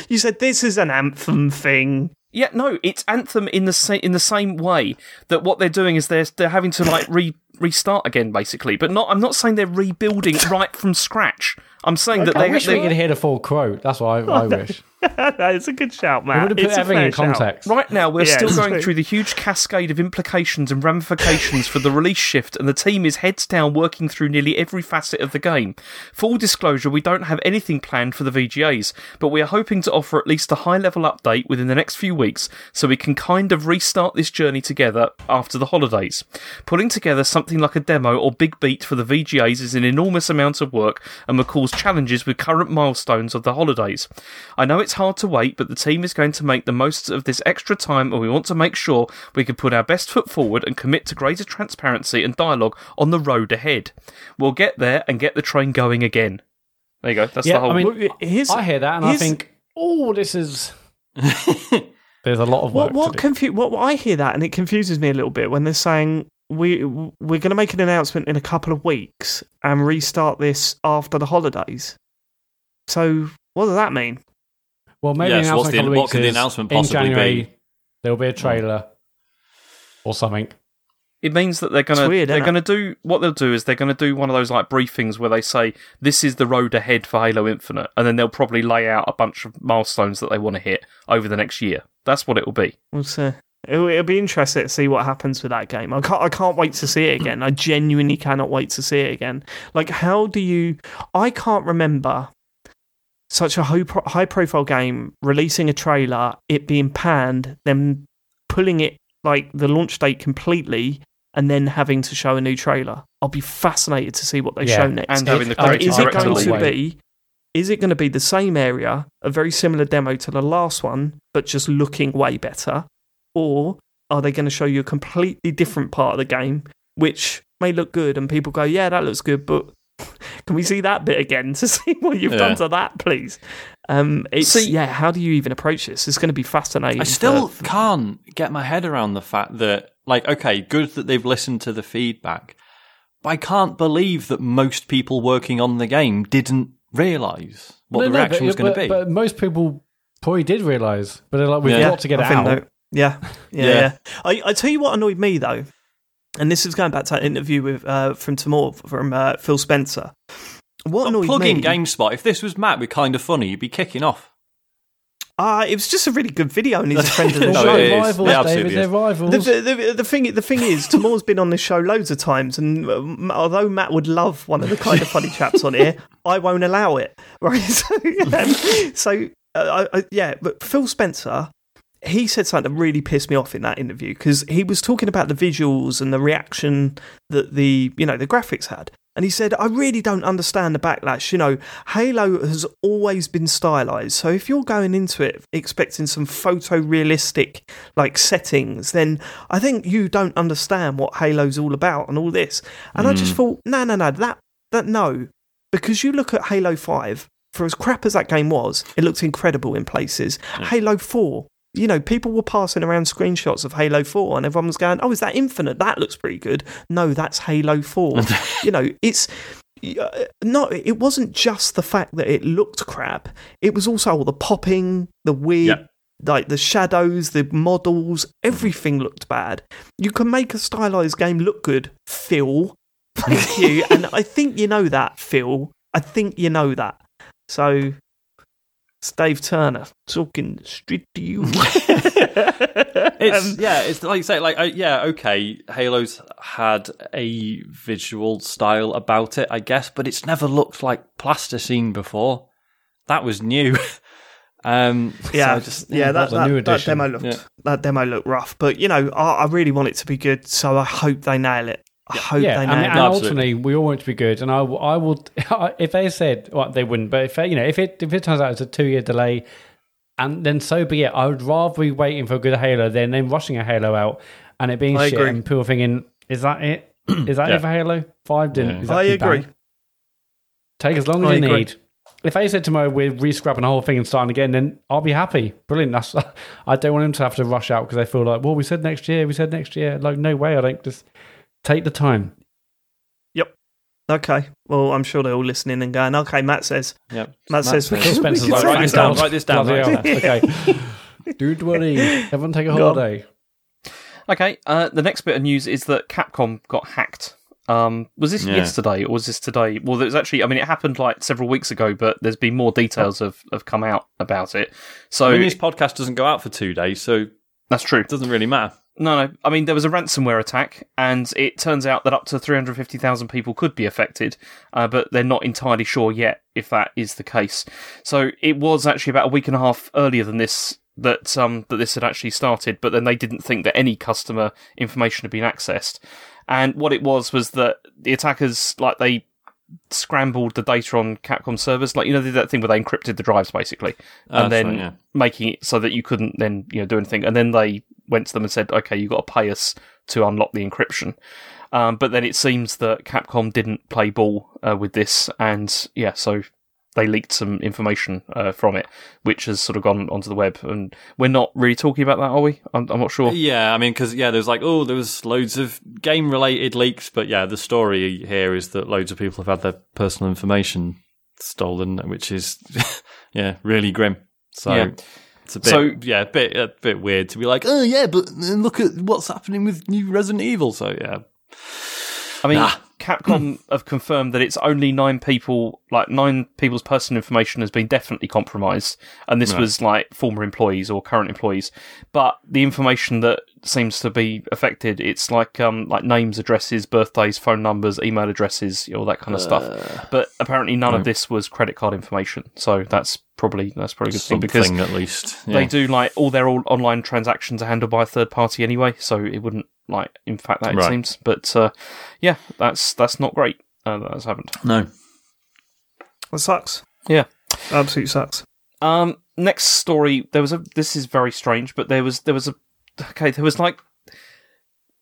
Speaker 1: You said this is an anthem thing.
Speaker 3: Yeah, no, it's Anthem in the sa- in the same way that what they're doing is they're they're having to like re restart again, basically. But not. I'm not saying they're rebuilding right from scratch. I'm saying that
Speaker 4: I
Speaker 3: they.
Speaker 4: wish
Speaker 3: they
Speaker 4: we could hear the full quote. That's what I, I wish.
Speaker 1: it's a good shout,
Speaker 4: We
Speaker 1: man.
Speaker 4: would have put
Speaker 1: It's a
Speaker 4: everything in
Speaker 1: fair shout.
Speaker 3: Right now, we're
Speaker 1: Yeah,
Speaker 3: still going
Speaker 1: true.
Speaker 3: through the huge cascade of implications and ramifications for the release shift, and the team is heads down working through nearly every facet of the game. Full disclosure, we don't have anything planned for the VGAs, but we are hoping to offer at least a high level update within the next few weeks so we can kind of restart this journey together after the holidays. Putting together something like a demo or big beat for the VGAs is an enormous amount of work and will cause challenges with current milestones of the holidays. I know it's hard to wait, but the team is going to make the most of this extra time and we want to make sure we can put our best foot forward and commit to greater transparency and dialogue on the road ahead. We'll get there and get the train going again. There you go. That's
Speaker 4: Yeah,
Speaker 3: the whole.
Speaker 4: I mean,
Speaker 1: Well, here's,
Speaker 4: I hear that and I think, oh, this is. There's a lot of work.
Speaker 1: what what,
Speaker 4: to do.
Speaker 1: confu- what what I hear that and it confuses me a little bit when they're saying we we're going to make an announcement in a couple of weeks and restart this after the holidays. So what does that mean?
Speaker 4: Well, maybe
Speaker 2: Yeah,
Speaker 4: the
Speaker 2: so what's
Speaker 4: announcement
Speaker 2: the-
Speaker 4: in a couple of
Speaker 2: what
Speaker 4: weeks
Speaker 2: could the
Speaker 4: is
Speaker 2: announcement
Speaker 4: in
Speaker 2: possibly
Speaker 4: January,
Speaker 2: be?
Speaker 4: There'll be a trailer or something.
Speaker 3: It means that they're gonna
Speaker 1: weird,
Speaker 3: they're gonna do what they'll do is they're gonna do one of those like briefings where they say this is the road ahead for Halo Infinite, and then they'll probably lay out a bunch of milestones that they want to hit over the next year. That's what it will be.
Speaker 1: We'll see. It'll, it'll be interesting to see what happens with that game. I can't. I can't wait to see it again. I genuinely cannot wait to see it again. Like, how do you? I can't remember such a high, high profile game releasing a trailer, it being panned, then pulling it like the launch date completely, and then having to show a new trailer. I'll be fascinated to see what they
Speaker 4: Yeah,
Speaker 1: show next.
Speaker 3: And having the
Speaker 1: is it going to be is it going to be the same area a very similar demo to the last one but just looking way better or are they going to show you a completely different part of the game which may look good and people go yeah that looks good but can we see that bit again to see what you've
Speaker 2: Yeah.
Speaker 1: done to that please um it's
Speaker 3: See-
Speaker 1: yeah how do you even approach this it's going to be fascinating
Speaker 2: I still
Speaker 1: for-
Speaker 2: can't get my head around the fact that, like, okay, good that they've listened to the feedback, but I can't believe that most people working on the game didn't realise what
Speaker 4: No,
Speaker 2: the
Speaker 4: no,
Speaker 2: reaction
Speaker 4: but-
Speaker 2: was going
Speaker 4: but-
Speaker 2: to be.
Speaker 4: But most people probably did realise, but they're like, we've
Speaker 2: Yeah.
Speaker 4: got to get
Speaker 1: I
Speaker 4: it
Speaker 1: think
Speaker 4: out.
Speaker 1: No- yeah, yeah,
Speaker 2: Yeah.
Speaker 1: yeah. I, I tell you what annoyed me though, and this is going back to that interview with uh, from Tamoor from uh, Phil Spencer. What annoyed
Speaker 2: Plug in
Speaker 1: me?
Speaker 2: GameSpot. If this was Matt with Kinda Funny, you'd be kicking off.
Speaker 1: Uh, it was just a really good video, and he's a friend of the
Speaker 2: No,
Speaker 1: show.
Speaker 2: it
Speaker 4: They're rivals,
Speaker 2: It
Speaker 4: David. They're rivals.
Speaker 1: The, the, the, the thing, the thing is, Tamoor's been on this show loads of times, and um, although Matt would love one of the Kinda Funny chaps on here, I won't allow it. Right? So, um, so uh, I, I, yeah, but Phil Spencer, he said something that really pissed me off in that interview because he was talking about the visuals and the reaction that the you know the graphics had. And he said, I really don't understand the backlash. You know, Halo has always been stylized. So if you're going into it expecting some photorealistic like settings, then I think you don't understand what Halo's all about and all this. And I just mm. thought, no, no, no, that that no, because you look at Halo Five. For as crap as that game was, it looked incredible in places. Halo Four, you know, people were passing around screenshots of Halo 4 and everyone was going, oh, is that Infinite? That looks pretty good. No, that's Halo 4. you know, it's. Uh, no, it wasn't just the fact that it looked crap. It was also all the popping, the weird,
Speaker 2: Yeah.
Speaker 1: like the shadows, the models, everything looked bad. You can make a stylized game look good, Phil. Thank you. and I think you know that, Phil. I think you know that. So it's Dave Turner talking straight to you.
Speaker 2: It's
Speaker 1: Um,
Speaker 2: yeah, it's like you say, like uh, yeah, okay. Halo's had a visual style about it, I guess, but it's never looked like plasticine before. That was new. um,
Speaker 1: yeah,
Speaker 2: so just,
Speaker 1: yeah, that,
Speaker 4: that's
Speaker 1: that,
Speaker 4: new
Speaker 1: that demo looked
Speaker 2: Yeah.
Speaker 1: that demo looked rough, but you know, I, I really want it to be good, so I hope they nail it. I hope
Speaker 4: yeah,
Speaker 1: they
Speaker 4: and, and ultimately, we all want it to be good. And I, will- I will, if they said, well, they wouldn't, but if you know, if it if it turns out it's a two year delay, and then so be it. I would rather be waiting for a good Halo than then rushing a Halo out and it being
Speaker 1: I
Speaker 4: shit
Speaker 1: agree.
Speaker 4: and people thinking, is that it? Is that
Speaker 2: Yeah.
Speaker 4: it for Halo Five? Didn't
Speaker 2: Yeah.
Speaker 4: exactly
Speaker 1: I agree.
Speaker 4: bang. Take as long as
Speaker 1: I
Speaker 4: you
Speaker 1: agree.
Speaker 4: need. If they said tomorrow we're re-scrapping the whole thing and starting again, then I'll be happy. Brilliant. That's I don't want them to have to rush out because they feel like, well, we said next year, we said next year. Like, no way. I don't just take the time. Yep.
Speaker 1: Okay, well, I'm sure they're all listening and going, okay, Matt says,
Speaker 2: yeah.
Speaker 1: Matt says,
Speaker 2: says-
Speaker 1: we
Speaker 4: Phil
Speaker 1: can-
Speaker 4: Spencer's
Speaker 1: we
Speaker 4: like,
Speaker 1: can
Speaker 2: write this down,
Speaker 1: out.
Speaker 2: write this down.
Speaker 4: Bloody
Speaker 2: right?
Speaker 4: hell. okay. Dude, worry. Everyone take a holiday.
Speaker 3: Okay, uh, the next bit of news is that Capcom got hacked. Um, was this
Speaker 2: Yeah.
Speaker 3: yesterday or was this today? Well, there's actually, I mean, it happened like several weeks ago, but there's been more details have, have come out about it. So
Speaker 2: I mean, this podcast doesn't go out for two days, so
Speaker 3: that's true.
Speaker 2: it doesn't really matter.
Speaker 3: No, no. I mean, there was a ransomware attack, and it turns out that up to 350,000 people could be affected, uh, but they're not entirely sure yet if that is the case. So it was actually about a week and a half earlier than this that um, that this had actually started, but then they didn't think that any customer information had been accessed. And what it was was that the attackers, like, they scrambled the data on Capcom servers, like you know, they did that thing where they encrypted the drives basically, and
Speaker 2: That's
Speaker 3: then
Speaker 2: right, yeah.
Speaker 3: making it so that you couldn't then you know do anything. And then they went to them and said, "Okay, you've got to pay us to unlock the encryption." Um, but then it seems that Capcom didn't play ball uh, with this, and yeah, so they leaked some information uh, from it, which has sort of gone onto the web. And we're not really talking about that, are we? I'm, I'm not sure.
Speaker 2: Yeah, I mean, because yeah, there's like, oh, there was loads of game-related leaks, but yeah, the story here is that loads of people have had their personal information stolen, which is yeah, really grim. So
Speaker 3: Yeah.
Speaker 2: It's a bit,
Speaker 3: So-
Speaker 2: yeah, a bit, a bit weird to be like, oh yeah, but look at what's happening with new Resident Evil. So yeah,
Speaker 3: I mean,
Speaker 2: Nah.
Speaker 3: Capcom have confirmed that it's only nine people, like nine people's personal information has been definitely compromised, and this
Speaker 2: Right.
Speaker 3: was like former employees or current employees. But the information that seems to be affected, it's like um like names, addresses, birthdays, phone numbers, email addresses, all that kind of
Speaker 2: Uh,
Speaker 3: stuff. But apparently, none of this was credit card information, so that's probably that's probably a good thing because
Speaker 2: at least.
Speaker 3: they do like all their all online transactions are handled by a third party anyway, so it wouldn't like in fact, that it
Speaker 2: Right.
Speaker 3: seems. But uh, yeah, that's that's not great. Uh, that has happened.
Speaker 2: No,
Speaker 1: That sucks.
Speaker 3: Yeah.
Speaker 1: Absolutely sucks.
Speaker 3: Um, next story. There was a. This is very strange, but there was there was a. Okay, there was like.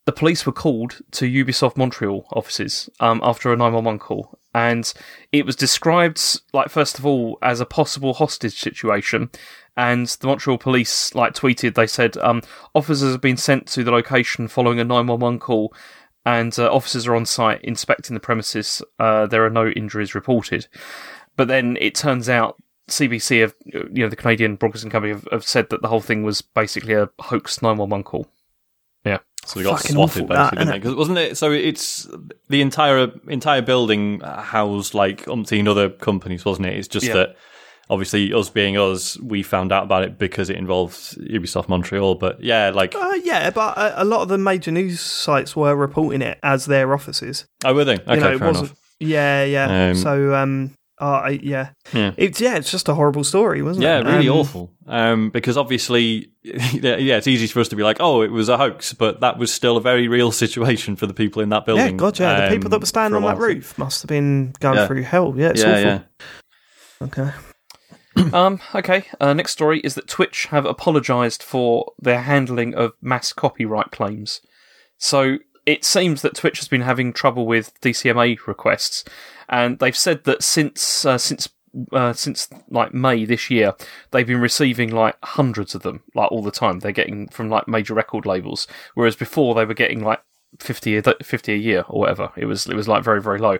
Speaker 3: The police were called to Ubisoft Montreal offices um, after a 911 call, and it was described like first of all as a possible hostage situation. And the Montreal police like tweeted, they said um, officers have been sent to the location following a 911 call, and uh, officers are on site inspecting the premises. Uh, there are no injuries reported. But then it turns out CBC have, you know, the Canadian Broadcasting Company have, have said that the whole thing was basically a hoax 911 call.
Speaker 2: So they got
Speaker 1: Fucking
Speaker 2: swatted
Speaker 1: awful, that,
Speaker 2: basically, didn't
Speaker 1: innit?
Speaker 2: Because wasn't it? So it's the entire entire building housed like umpteen other companies, wasn't it? It's just
Speaker 3: Yeah.
Speaker 2: that obviously us being us, we found out about it because it involves Ubisoft Montreal. But yeah, like
Speaker 1: Uh, yeah, but a, a lot of the major news sites were reporting it as their offices.
Speaker 2: oh, were they? Okay,
Speaker 1: you know, it
Speaker 2: fair
Speaker 1: wasn't.
Speaker 2: enough.
Speaker 1: Yeah, yeah.
Speaker 2: Um,
Speaker 1: so, um, uh, I- yeah,
Speaker 2: Yeah.
Speaker 1: it's yeah, it's just a horrible story, wasn't
Speaker 2: Yeah,
Speaker 1: it?
Speaker 2: Yeah, really
Speaker 1: Um,
Speaker 2: awful. Um, because obviously, yeah, yeah, it's easy for us to be like, "Oh, it was a hoax," but that was still a very real situation for the people in that building.
Speaker 1: Yeah,
Speaker 2: building.
Speaker 1: God, yeah. the people that
Speaker 2: um,
Speaker 1: were standing on that roof must have been going
Speaker 2: Yeah.
Speaker 1: through hell. Yeah, it's
Speaker 2: Yeah,
Speaker 1: awful.
Speaker 2: yeah.
Speaker 1: Okay.
Speaker 3: um, okay, uh, next story is that Twitch have apologised for their handling of mass copyright claims. So it seems that Twitch has been having trouble with DCMA requests, and they've said that since uh, since uh, since like May this year, they've been receiving like hundreds of them, like all the time. They're getting from like major record labels, whereas before they were getting like 50 a, 50 a year or whatever. It was it was like very very low.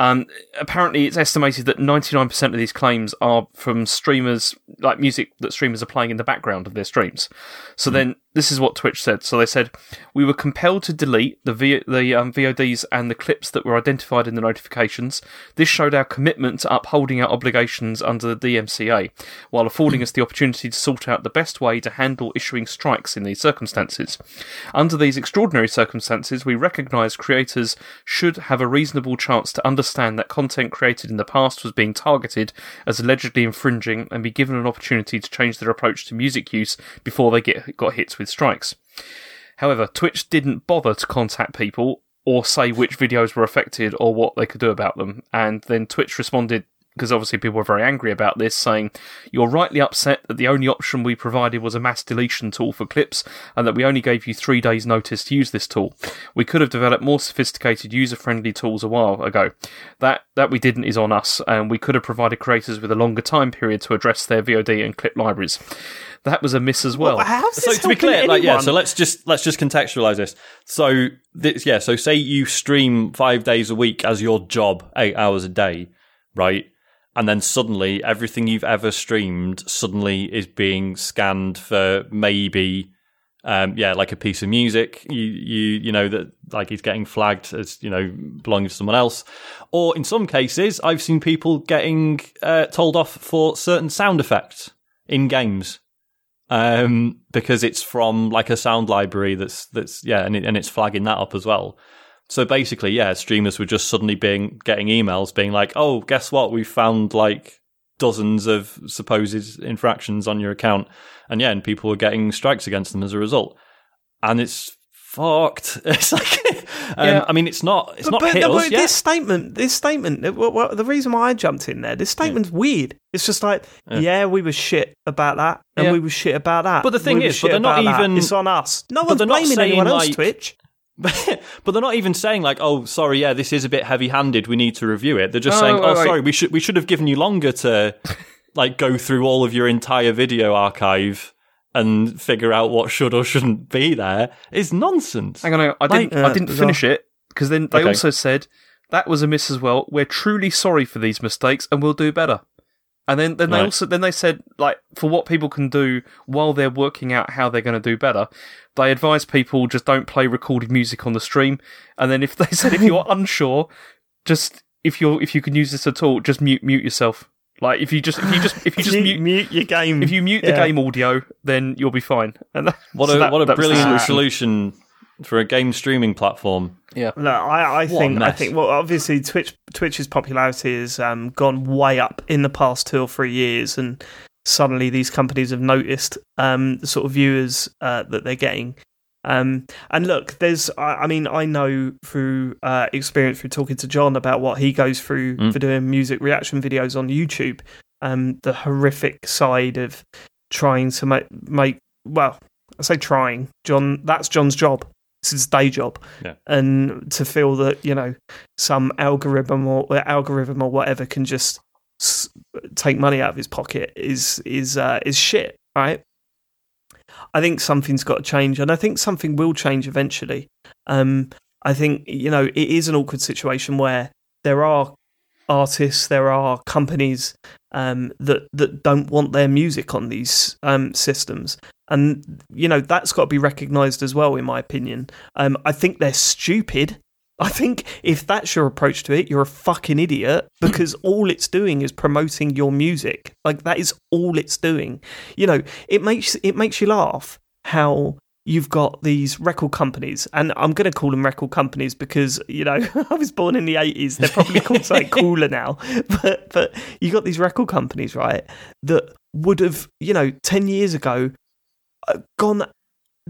Speaker 3: Um, apparently, it's estimated that 99% of these claims are from streamers, like music that streamers are playing in the background of their streams. So then, this is what Twitch said. So they said, We were compelled to delete the, v- the um, VODs and the clips that were identified in the notifications. This showed our commitment to upholding our obligations under the DMCA, while affording us the opportunity to sort out the best way to handle issuing strikes in these circumstances. Under these extraordinary circumstances, we recognise creators should have a reasonable chance to understand that content created in the past was being targeted as allegedly infringing and be given an opportunity to change their approach to music use before they get got hits with strikes. However, Twitch didn't bother to contact people or say which videos were affected or what they could do about them. And then Twitch responded because obviously people were very angry about this, saying, You're rightly upset that the only option we provided was a mass deletion tool for clips and that we only gave you three days' notice to use this tool. We could have developed more sophisticated user friendly tools a while ago. That that we didn't is on us, and we could have provided creators with a longer time period to address their VOD and clip libraries. That was a miss as well.
Speaker 1: Well, how's
Speaker 2: so to be
Speaker 1: helping
Speaker 2: clear, like yeah, so let's just let's just contextualize this. So this, yeah, so say you stream five days a week as your job, eight hours a day, right? And then suddenly everything you've ever streamed suddenly is being scanned for maybe, um, yeah, like a piece of music. You you you know that like it's getting flagged as you know belonging to someone else, or in some cases I've seen people getting uh, told off for certain sound effects in games um, because it's from like a sound library that's that's yeah, and, it, and it's flagging that up as well. So basically, yeah, streamers were just suddenly being getting emails being like, "Oh, guess what? We found like dozens of supposed infractions on your account," and yeah, and people were getting strikes against them as a result, and it's fucked. It's like, um,
Speaker 3: Yeah.
Speaker 2: I mean, it's not it's not
Speaker 1: but,
Speaker 2: hit
Speaker 1: but
Speaker 2: yet.
Speaker 1: this statement, this statement, well, well, the reason why I jumped in there, this statement's weird. It's just like, yeah. we were shit about that, and
Speaker 2: Yeah.
Speaker 1: we were shit about that.
Speaker 2: But the thing
Speaker 1: we
Speaker 2: is, but they're not
Speaker 1: about that.
Speaker 2: even-
Speaker 1: It's on us. No one's blaming anyone else.
Speaker 2: like-
Speaker 1: Twitch.
Speaker 2: But, they're not even saying like, "Oh, sorry, yeah, this is a bit heavy-handed. We need to review it." They're just
Speaker 3: No,
Speaker 2: saying, "Oh,
Speaker 3: wait.
Speaker 2: sorry, we should we should have given you longer to like go through all of your entire video archive and figure out what should or shouldn't be there." It's nonsense.
Speaker 3: Hang on. I didn't. I
Speaker 1: Uh,
Speaker 3: didn't
Speaker 1: bizarre.
Speaker 3: finish it because then they
Speaker 2: Okay.
Speaker 3: also said that was a miss as well. We're truly sorry for these mistakes and we'll do better. And then, then they
Speaker 2: Right.
Speaker 3: also then they said like for what people can do while they're working out how they're going to do better, they advise people just don't play recorded music on the stream. And then if they said if you're unsure, just if you're if you can use this at all, just mute mute yourself. Like if you just if you just if you just
Speaker 1: mute,
Speaker 3: mute
Speaker 1: mute your game.
Speaker 3: if you mute the game audio, then you'll be fine. And that,
Speaker 2: What
Speaker 3: so
Speaker 2: a
Speaker 3: that-
Speaker 2: what a
Speaker 3: that was the
Speaker 2: brilliant
Speaker 3: solution.
Speaker 2: Solution for a game streaming platform.
Speaker 3: Yeah.
Speaker 1: No, I, I think I think well, obviously Twitch Twitch's popularity has um, gone way up in the past two or three years, and suddenly these companies have noticed um, the sort of viewers uh, that they're getting. Um, and look, there's I, I mean I know through uh, experience through talking to John about what he goes through
Speaker 2: Mm.
Speaker 1: for doing music reaction videos on YouTube, um, the horrific side of trying to make make well, I say trying. John, that's John's job. It's his day job and to feel that you know some algorithm or, or algorithm or whatever can just s- take money out of his pocket is is uh, is shit, right? I think something's got to change, and I think something will change eventually. Um, I think you know it is an awkward situation where there are artists, there are companies um, that that don't want their music on these um, systems, and you know that's got to be recognised as well, in my opinion. Um, I think they're stupid. I think if that's your approach to it, you're a fucking idiot because all it's doing is promoting your music. Like that is all it's doing. You know, it makes it makes you laugh how you've got these record companies, and I'm going to call them record companies because you know I was born in the 80s. They're probably called something cooler now, but but you got these record companies, right? That would have you know 10 years ago gone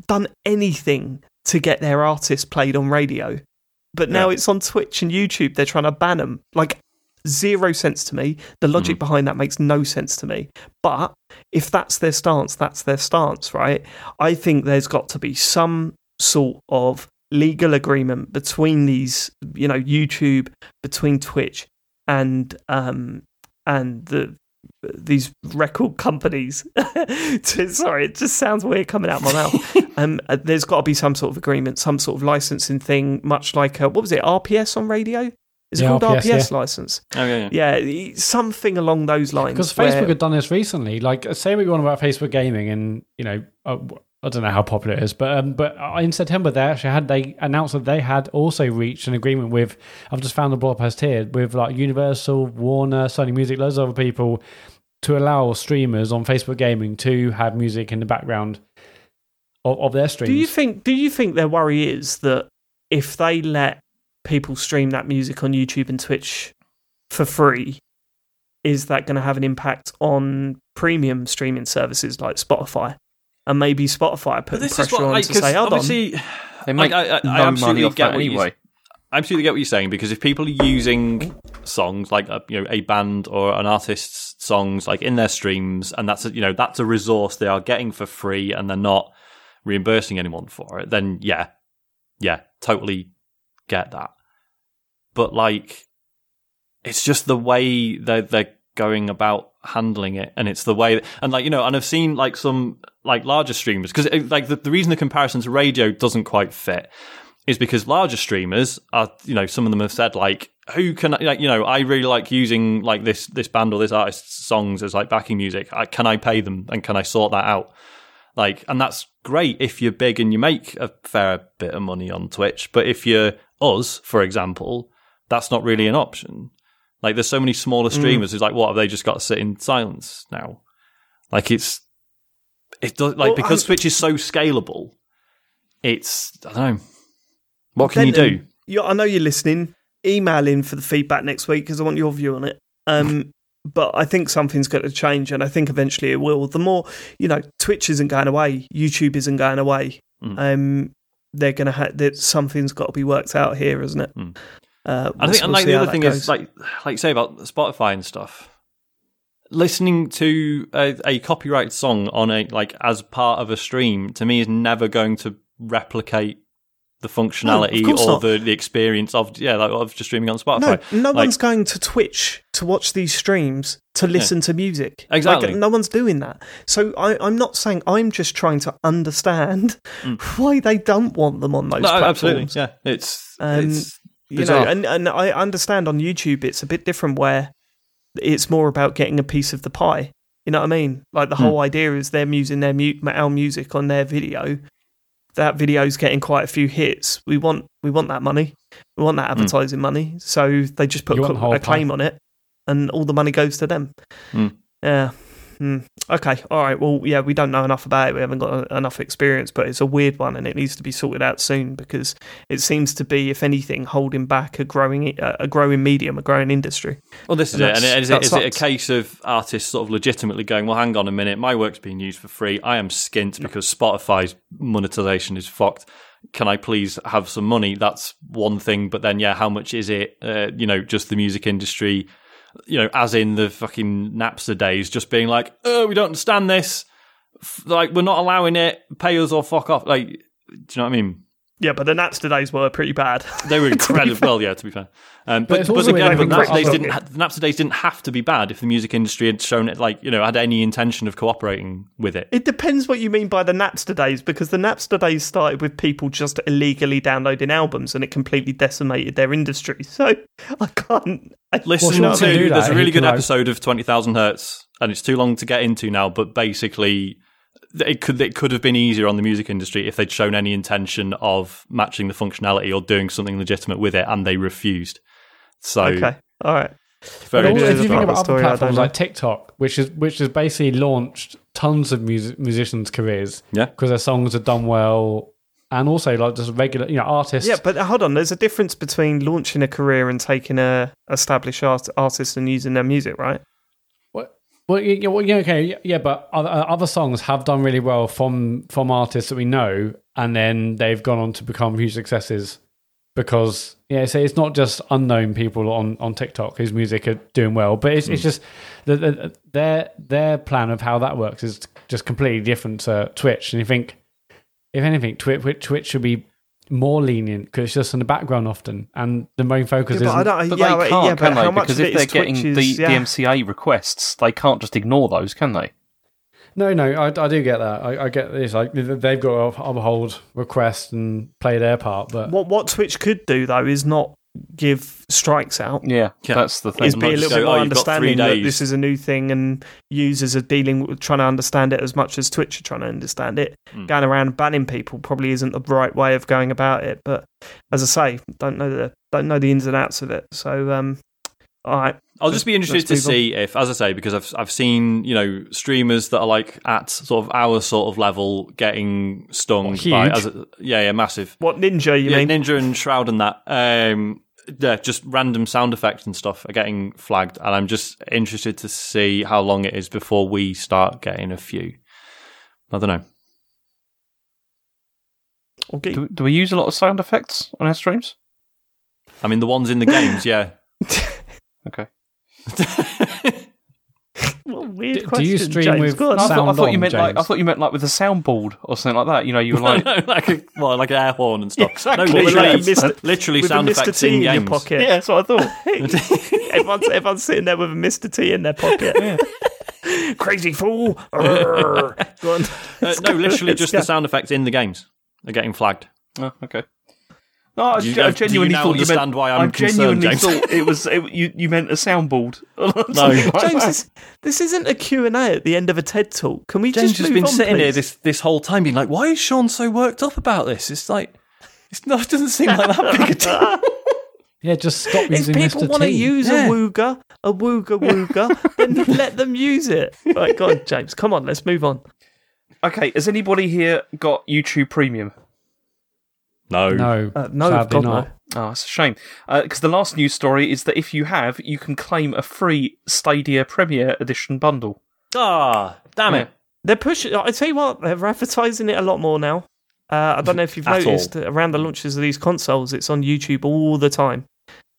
Speaker 1: done anything to get their artists played on radio. But now
Speaker 2: Yeah.
Speaker 1: it's on Twitch and YouTube. They're trying to ban them. Like zero sense to me. The logic
Speaker 2: Mhm.
Speaker 1: behind that makes no sense to me. But if that's their stance, that's their stance, right? I think there's got to be some sort of legal agreement between these, you know, YouTube, between Twitch and um and the these record companies. to, sorry, it just sounds weird coming out of my mouth. um, uh, there's got to be some sort of agreement, some sort of licensing thing, much like uh, what was it, RPS on radio? Is it called
Speaker 4: RPS,
Speaker 1: RPS, license?
Speaker 2: Oh yeah, yeah.
Speaker 1: Yeah, something along those lines.
Speaker 4: Because
Speaker 1: where-
Speaker 4: Facebook had done this recently. Like, say what you want about Facebook gaming, and you know, uh, I don't know how popular it is, but um, but in September they actually had they announced that they had also reached an agreement with. I've just found the blog post here with like Universal, Warner, Sony Music, loads of other people to allow streamers on Facebook gaming to have music in the background of, of their streams.
Speaker 1: Do you think? Do you think their worry is that if they let people stream that music on YouTube and Twitch for free, is that going to have an impact on premium streaming services like Spotify? And maybe Spotify put pressure on to say, "Hold on,
Speaker 2: obviously,
Speaker 3: They make
Speaker 2: Like, I- I- I
Speaker 3: no
Speaker 2: absolutely
Speaker 3: money off
Speaker 2: get
Speaker 3: that
Speaker 2: what you-
Speaker 3: anyway.
Speaker 2: I absolutely get what you're saying because if people are using songs like a, you know a band or an artist's songs like in their streams, and that's a, you know that's a resource they are getting for free, and they're not reimbursing anyone for it, then yeah, yeah, totally get that. But like, it's just the way they're they're going about handling it, and it's the way, and like you know, and I've seen like some like larger streamers because uh, like the, the reason the comparison to radio doesn't quite fit is because larger streamers are, you know, some of them have said like, who can, I- like, you know, I really like using like this this band or this artist's songs as like backing music. I, can I pay them and can I sort that out? Like, and that's great if you're big and you make a fair bit of money on Twitch. But if you're us, for example, that's not really an option. Like, there's so many smaller mm. streamers who's like, what have they just got to sit in silence now? Like, it's it does like
Speaker 1: Well,
Speaker 2: because
Speaker 1: I'm-
Speaker 2: Twitch is so scalable. It's I don't know. What can you do?
Speaker 1: you- I know you're listening. Email in for the feedback next week because I want your view on it. Um, but I think something's going to change, and I think eventually it will. The more you know, Twitch isn't going away, YouTube isn't going away.
Speaker 2: Mm.
Speaker 1: Um, they're going to have that something's got to be worked out here, isn't it?
Speaker 2: Mm.
Speaker 1: Uh,
Speaker 2: I
Speaker 1: we'll-
Speaker 2: think, and
Speaker 1: we'll
Speaker 2: like the other thing
Speaker 1: goes.
Speaker 2: is, like, like you say about Spotify and stuff. Listening to a, a copyrighted song on a like as part of a stream to me is never going to replicate the functionality
Speaker 1: course
Speaker 2: or the, the experience of yeah like of just streaming on Spotify.
Speaker 1: No, no
Speaker 2: Like-
Speaker 1: one's going to Twitch to watch these streams to listen to music.
Speaker 2: Exactly.
Speaker 1: Like, no one's doing that. So I, I'm not saying I'm just trying to understand why they don't want them on those
Speaker 2: Mm. No,
Speaker 1: platforms.
Speaker 2: absolutely, yeah. It's
Speaker 1: Um,
Speaker 2: it's
Speaker 1: You know, and, and I understand on YouTube it's a bit different where it's more about getting a piece of the pie. You know what I mean? Like the whole idea is them using their mu- our music on their video. That video's getting quite a few hits. We want we want that money. We want that advertising money. So they just put a,
Speaker 4: want the whole
Speaker 1: a claim on it, and all the money goes to them.
Speaker 2: Hmm.
Speaker 1: Yeah. Hmm. Okay. All right. Well, yeah, we don't know enough about it. We haven't got enough experience, but it's a weird one, and it needs to be sorted out soon because it seems to be, if anything, holding back a growing a growing medium, a growing industry.
Speaker 2: Well, this is
Speaker 1: And
Speaker 2: it. And is, it, it a case of artists sort of legitimately going, well, hang on a minute, my work's being used for free. I am skint because Spotify's monetization is fucked. Can I please have some money? That's one thing. But then, yeah, how much is it? Uh, you know, just the music industry, you know, as in the fucking Napster days, just being like, oh, we don't understand this. Like, we're not allowing it. Pay us or fuck off. Like, do you know what I mean?
Speaker 1: Yeah, but the Napster days were pretty bad.
Speaker 2: They were incredible. well, yeah, to be fair. Um, but
Speaker 4: it's
Speaker 2: but, again,
Speaker 4: weird
Speaker 2: but
Speaker 4: that
Speaker 2: Napster didn't ha- the Napster days didn't have to be bad if the music industry had shown it like you know had any intention of cooperating with it.
Speaker 1: It depends what you mean by the Napster days, because the Napster days started with people just illegally downloading albums, and it completely decimated their industry. So I can't. I,
Speaker 2: Listen
Speaker 1: you
Speaker 4: Well,
Speaker 1: what I
Speaker 4: you
Speaker 2: to
Speaker 1: mean?
Speaker 4: do
Speaker 2: there's a really
Speaker 4: can,
Speaker 2: good
Speaker 4: like-
Speaker 2: episode of Twenty Thousand Hertz, and it's too long to get into now. But basically, it could it could have been easier on the music industry if they'd shown any intention of matching the functionality or doing something legitimate with it, and they refused. So
Speaker 1: Okay, all right.
Speaker 2: very
Speaker 4: But also, if you think
Speaker 1: about
Speaker 4: about other
Speaker 1: story, I don't
Speaker 4: platforms like TikTok, which is which has basically launched tons of music, musicians' careers,
Speaker 2: Yeah.
Speaker 4: because their songs are done well, and also like just regular, you know, artists.
Speaker 1: Yeah, but hold on. There's a difference between launching a career and taking a established art- artist and using their music, right?
Speaker 4: Well, yeah, well, yeah, okay, yeah, but other, uh, other songs have done really well from from artists that we know, and then they've gone on to become huge successes because yeah, so it's not just unknown people on, on TikTok whose music are doing well, but it's, it's just the, the, their their plan of how that works is just completely different to Twitch, and you think if anything, Twitch Twitch should be more lenient because it's just in the background often, and the main focus
Speaker 1: Yeah,
Speaker 4: is
Speaker 1: but I don't.
Speaker 3: But
Speaker 1: yeah,
Speaker 3: they can't,
Speaker 1: yeah, but
Speaker 3: can
Speaker 1: how
Speaker 3: they?
Speaker 1: much
Speaker 3: Because if they're getting
Speaker 1: Twitch's-
Speaker 3: the,
Speaker 1: yeah.
Speaker 3: the MCA requests, they can't just ignore those, can they?
Speaker 4: No, no, I, I do get that. I, I get this. Like they've got to uphold requests and play their part, but
Speaker 1: What what Twitch could do though is not give strikes out.
Speaker 3: Yeah,
Speaker 2: Yeah.
Speaker 3: that's the thing.
Speaker 1: Is be a little
Speaker 2: just
Speaker 1: bit
Speaker 2: go,
Speaker 1: more
Speaker 2: "Oh, you've got three
Speaker 1: understanding that this is a new thing and users are dealing with trying to understand it as much as Twitch are trying to understand it.
Speaker 2: Hmm.
Speaker 1: Going around banning people probably isn't the right way of going about it. But as I say, don't know the don't know the ins and outs of it. So um, all right,
Speaker 2: I'll just be interested to
Speaker 1: move on.
Speaker 2: see if, as I say, because I've I've seen you know streamers that are like at sort of our sort of level getting stung
Speaker 4: What,
Speaker 2: by as a, yeah yeah massive
Speaker 1: what ninja you
Speaker 2: yeah
Speaker 1: mean?
Speaker 2: Ninja and Shroud and that um yeah just random sound effects and stuff are getting flagged and I'm just interested to see how long it is before we start getting a few. I don't know.
Speaker 1: Okay.
Speaker 3: do, do we use a lot of sound effects on our streams?
Speaker 2: I mean the ones in the games, yeah.
Speaker 3: Okay.
Speaker 1: What a weird
Speaker 4: Do- do
Speaker 1: question,
Speaker 4: you stream
Speaker 1: James.
Speaker 4: with
Speaker 1: Go on.
Speaker 3: No, I, thought, I
Speaker 4: Sound
Speaker 3: thought you
Speaker 4: on,
Speaker 3: meant like I thought you meant like with a soundboard or something like that. You know, you were like,
Speaker 2: no, like a, well, like an air horn and stuff.
Speaker 1: Exactly.
Speaker 2: No,
Speaker 1: With
Speaker 2: literally,
Speaker 1: like Mr.
Speaker 2: literally
Speaker 1: with
Speaker 2: sound
Speaker 1: a Mr.
Speaker 2: effects
Speaker 1: T
Speaker 2: in
Speaker 1: in your pocket.
Speaker 3: yeah, that's what I thought.
Speaker 1: everyone's, everyone's sitting there with a Mr. T in their pocket. Crazy fool. Go on.
Speaker 2: Uh, no, literally just the sound effects in the games are getting flagged.
Speaker 3: oh, okay. No, I,
Speaker 2: you
Speaker 3: I
Speaker 2: know- do you
Speaker 3: genuinely
Speaker 2: now
Speaker 3: thought you meant.
Speaker 2: why I'm
Speaker 3: I genuinely
Speaker 2: James?
Speaker 3: thought it was it, you. You meant a soundboard.
Speaker 2: No.
Speaker 1: James, this, this isn't a Q&A at the end of a TED Talk. Can we
Speaker 2: James
Speaker 1: just
Speaker 2: has been
Speaker 1: on,
Speaker 2: sitting here this this whole time being like, why is Sean so worked up about this? It's like it's not it doesn't seem like that big a deal.
Speaker 4: yeah, just stop using
Speaker 1: If
Speaker 4: using
Speaker 1: people
Speaker 4: Mr.
Speaker 1: want to
Speaker 4: T.
Speaker 1: use
Speaker 2: Yeah.
Speaker 1: a wooga, a wooga wooga, then let them use it. Right, go on, James. Come on, let's move on.
Speaker 3: okay, has anybody here got YouTube Premium?
Speaker 2: No.
Speaker 4: no,
Speaker 1: Uh, no,
Speaker 4: sadly
Speaker 1: God,
Speaker 4: not.
Speaker 1: no.
Speaker 3: Oh, it's a shame. Because the last news story is that if you have, you can claim a free Stadia Premier Edition bundle.
Speaker 2: Ah, damn it.
Speaker 1: They're pushing. I tell you what, they're advertising it a lot more now. Uh, I don't know if you've noticed that around the launches of these consoles, it's on YouTube all the time.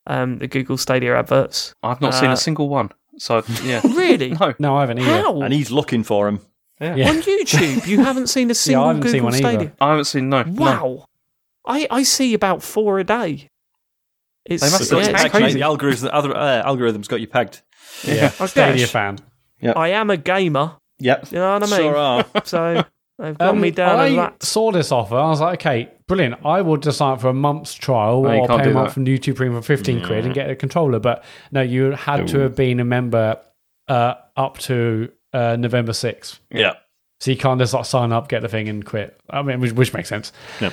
Speaker 1: Um, the Google Stadia adverts.
Speaker 3: I've not seen
Speaker 1: Uh,
Speaker 3: a single one. So yeah,
Speaker 1: Really?
Speaker 3: no.
Speaker 4: No, I haven't either.
Speaker 1: How?
Speaker 2: And he's looking for him.
Speaker 3: Yeah.
Speaker 4: Yeah.
Speaker 1: On YouTube, you haven't seen a single
Speaker 4: haven't
Speaker 1: Google
Speaker 4: seen one either.
Speaker 1: Stadia.
Speaker 3: I haven't seen no. no.
Speaker 1: Wow, I I see about four a day. It's,
Speaker 3: They must
Speaker 1: yeah,
Speaker 3: have
Speaker 1: it's
Speaker 3: tagged
Speaker 2: Mate,
Speaker 1: crazy.
Speaker 2: the algorithm, the other, uh, algorithm's got you pegged.
Speaker 4: Yeah,
Speaker 1: I
Speaker 4: Stadia
Speaker 1: guess.
Speaker 4: fan.
Speaker 1: I am a gamer.
Speaker 3: Yep.
Speaker 1: You know what I mean?
Speaker 2: Sure are.
Speaker 1: So they've got
Speaker 4: Um,
Speaker 1: me down
Speaker 4: I
Speaker 1: as that.
Speaker 4: saw this offer. I was like, okay, brilliant. I would just sign up for a month's trial
Speaker 3: No,
Speaker 4: or
Speaker 3: can't
Speaker 4: pay a month
Speaker 3: that.
Speaker 4: from YouTube Premium for 15 quid and get a controller. But no, you had to have been a member uh, up to uh, November 6th.
Speaker 2: Yeah.
Speaker 4: So you can't just like sign up, get the thing, and quit. I mean, which, which makes sense.
Speaker 2: Yeah.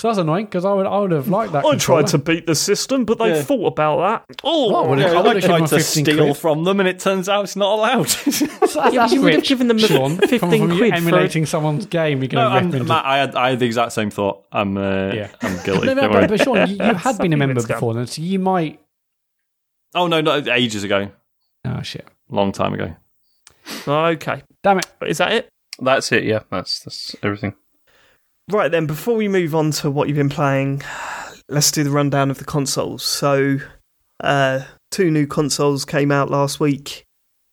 Speaker 4: So that's annoying because I would I would have liked that.
Speaker 1: I
Speaker 4: controller.
Speaker 1: tried to beat the system, but they
Speaker 2: Yeah.
Speaker 1: thought about that. Oh,
Speaker 4: Well,
Speaker 2: Yeah,
Speaker 4: I
Speaker 2: I,
Speaker 4: would've
Speaker 2: tried to steal
Speaker 4: quid.
Speaker 2: from them, and it turns out it's not allowed.
Speaker 4: That's,
Speaker 1: Yeah,
Speaker 4: that's
Speaker 1: you would have given them
Speaker 4: Sean.
Speaker 1: 15
Speaker 4: from, from you
Speaker 1: quid for-
Speaker 4: emulating someone's game. You're
Speaker 2: no,
Speaker 4: to
Speaker 2: I'm,
Speaker 4: rip into
Speaker 2: Mat, I had, I had the exact same thought. I'm, uh,
Speaker 4: Yeah.
Speaker 2: I'm guilty.
Speaker 4: No, no, but, but Sean, you, you had been a member before then, so you might.
Speaker 2: Oh no, not ages ago,
Speaker 4: Oh shit!
Speaker 2: long time ago.
Speaker 1: okay.
Speaker 4: Damn it!
Speaker 1: Is that it?
Speaker 3: That's it. Yeah, that's that's everything.
Speaker 1: Right then, before we move on to what you've been playing, let's do the rundown of the consoles. So, uh, two new consoles came out last week.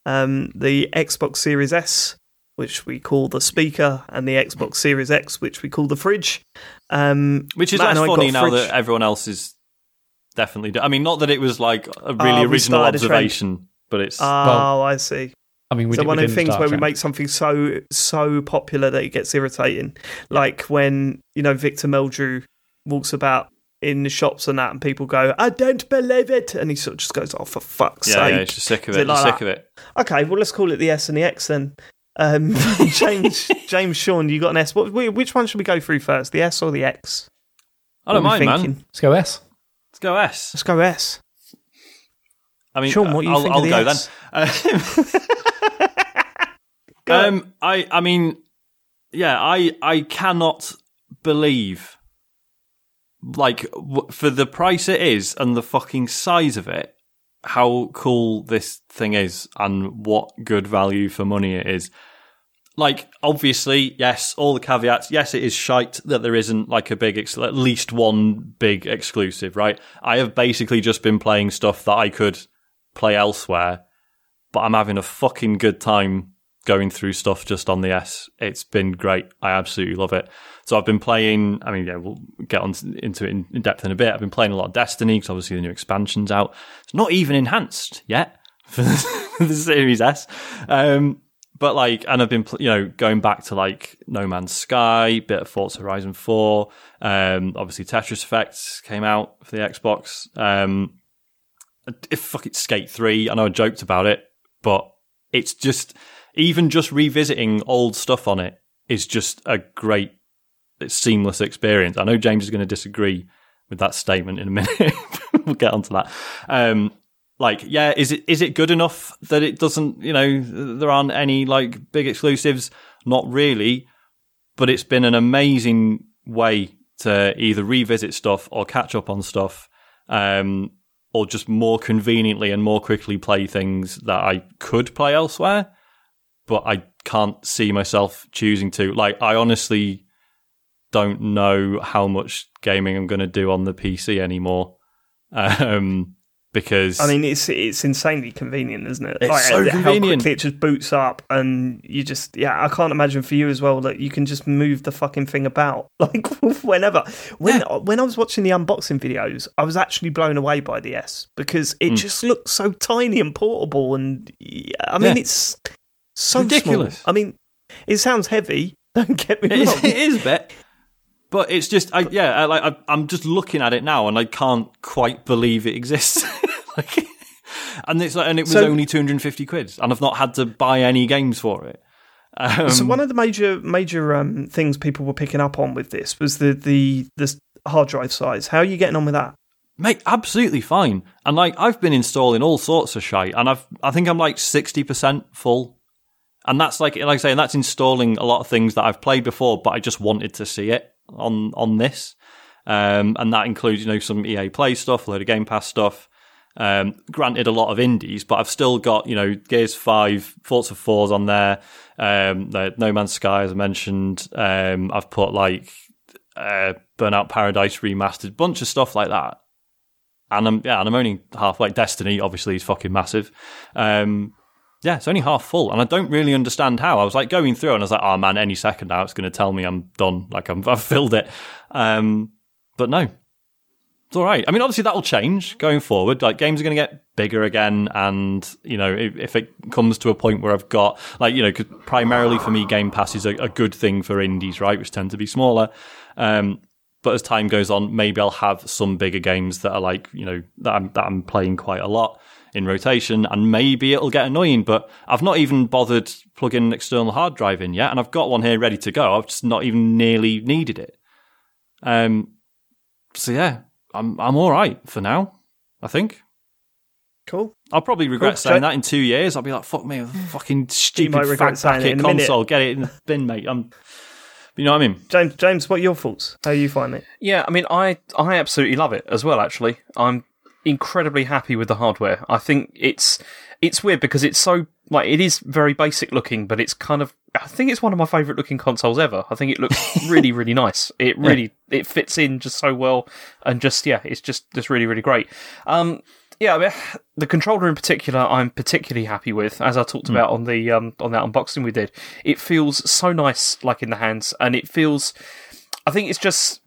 Speaker 1: Um, the Xbox Series S, which we call the speaker, and the Xbox Series X, which we call the fridge. Um,
Speaker 2: Which is
Speaker 1: Mat and
Speaker 2: less funny now
Speaker 1: fridge-
Speaker 2: that everyone else is definitely. Do- I mean, not that it was like a really
Speaker 1: Ah, we
Speaker 2: original
Speaker 1: started a trend.
Speaker 2: observation, but it's.
Speaker 1: Oh, I see.
Speaker 4: I mean, we
Speaker 1: so
Speaker 4: did,
Speaker 1: one
Speaker 4: we
Speaker 1: of the things
Speaker 4: start
Speaker 1: where we make something so so popular that it gets irritating, like when you know Victor Meldrew walks about in the shops and that, and people go, "I don't believe it," and he sort of just goes, "Oh, for fuck's
Speaker 2: yeah,
Speaker 1: sake!"
Speaker 2: yeah, it's just sick of it.
Speaker 1: it like
Speaker 2: sick
Speaker 1: that?
Speaker 2: of it.
Speaker 1: Okay, well let's call it the S and the X then. Um, James, James, Sean, you got an S. What, which one should we go through first, the S or the X?
Speaker 2: I don't
Speaker 1: What are
Speaker 2: mind, man.
Speaker 4: Let's go S.
Speaker 2: Let's go S.
Speaker 1: Let's go S.
Speaker 2: I mean,
Speaker 1: Sean, what do you
Speaker 2: I'll,
Speaker 1: think
Speaker 2: I'll
Speaker 1: of the
Speaker 2: go
Speaker 1: S?
Speaker 2: then.
Speaker 1: Go
Speaker 2: um, I, I mean, yeah, I, I cannot believe, like, w- for the price it is and the fucking size of it, how cool this thing is and what good value for money it is. Like, obviously, yes, all the caveats. Yes, it is shite that there isn't like a big, ex- at least one big exclusive, right? I have basically just been playing stuff that I could play elsewhere, but I'm having a fucking good time going through stuff just on the S. It's been great. I absolutely love it. So I've been playing. I mean, yeah, we'll get on into it in, depth in a bit. I've been playing a lot of Destiny because obviously the new expansion's out. It's not even enhanced yet for the, Series S. Um, but like, and I've been, you know, going back to like No Man's Sky, bit of Forza Horizon 4. Um, obviously Tetris Effects came out for the Xbox. Um, if fuck it, Skate 3. I know I joked about it, but it's just, even just revisiting old stuff on it is just a great, seamless experience. I know James is going to disagree with that statement in a minute. we'll get onto that. Um, like, yeah, is it is it good enough that it doesn't, you know, there aren't any like big exclusives? Not really, but it's been an amazing way to either revisit stuff or catch up on stuff, um, or just more conveniently and more quickly play things that I could play elsewhere, but I can't see myself choosing to. Like, I honestly don't know how much gaming I'm going to do on the PC anymore. Um, because
Speaker 1: I mean, it's it's insanely convenient, isn't it?
Speaker 2: It's so
Speaker 1: How
Speaker 2: convenient.
Speaker 1: it just boots up, and you just yeah. I can't imagine for you as well that you can just move the fucking thing about like whenever. When when I was watching the unboxing videos, I was actually blown away by the S because it just looks so tiny and portable, and yeah, I mean
Speaker 2: Yeah.
Speaker 1: it's so
Speaker 2: Ridiculous.
Speaker 1: Small. I mean, it sounds heavy. Don't get me
Speaker 2: It
Speaker 1: wrong.
Speaker 2: is, it is a bit. But it's just, I, yeah, I, like I, I'm just looking at it now, and I can't quite believe it exists. like, and it's like, and it was
Speaker 1: So-
Speaker 2: only 250 quid, and I've not had to buy any games for it. Um,
Speaker 1: So one of the major major um, things people were picking up on with this was the the the hard drive size. How are you getting on with that?
Speaker 2: mate, absolutely fine. And like, I've been installing all sorts of shite, and I've, I think I'm like 60% full. And that's like, like I say, and that's installing a lot of things that I've played before, but I just wanted to see it on, on this. Um, and that includes, you know, some EA Play stuff, a load of Game Pass stuff. Um, granted, a lot of indies, but I've still got, you know, Gears 5, Forza 4s on there. Um, No Man's Sky, as I mentioned. Um, I've put like, uh, Burnout Paradise remastered, bunch of stuff like that. And I'm, yeah, and I'm only halfway. Destiny, obviously, is fucking massive. Um, yeah, it's only half full, and I don't really understand how. I was like going through, and I was like, "Oh man, any second now, it's going to tell me I'm done. Like I'm, I've filled it." Um, but no, it's all right. I mean, obviously that'll change going forward. Like games are going to get bigger again, and you know, if, if it comes to a point where I've got like you know, primarily for me, Game Pass is a, a good thing for indies, right, which tend to be smaller. Um, but as time goes on, maybe I'll have some bigger games that are like you know that I'm that I'm playing quite a lot in rotation, and maybe it'll get annoying. But I've not even bothered plugging an external hard drive in yet, and I've got one here ready to go. I've just not even nearly needed it. Um, so yeah, I'm I'm all right for now. I think.
Speaker 1: Cool.
Speaker 2: I'll probably regret
Speaker 1: Cool.
Speaker 2: saying that in two years. I'll be like, "Fuck me, fucking stupid
Speaker 1: might regret
Speaker 2: fat packet
Speaker 1: in a minute.
Speaker 2: console. Get it in the bin, mate." I'm, you know what I mean?
Speaker 1: James, James, what are your thoughts? How you find it?
Speaker 3: Yeah, I mean, I I absolutely love it as well. Actually, I'm incredibly happy with the hardware. I think it's it's weird because it's so like it is very basic looking, but it's kind of I think it's one of my favorite looking consoles ever. I think it looks really really nice. It really it fits in just so well, and just yeah, it's just just really really great. Um, yeah, I mean, the controller in particular, I'm particularly happy with, as I talked about on the um, on that unboxing we did. It feels so nice, like in the hands, and it feels. I think it's just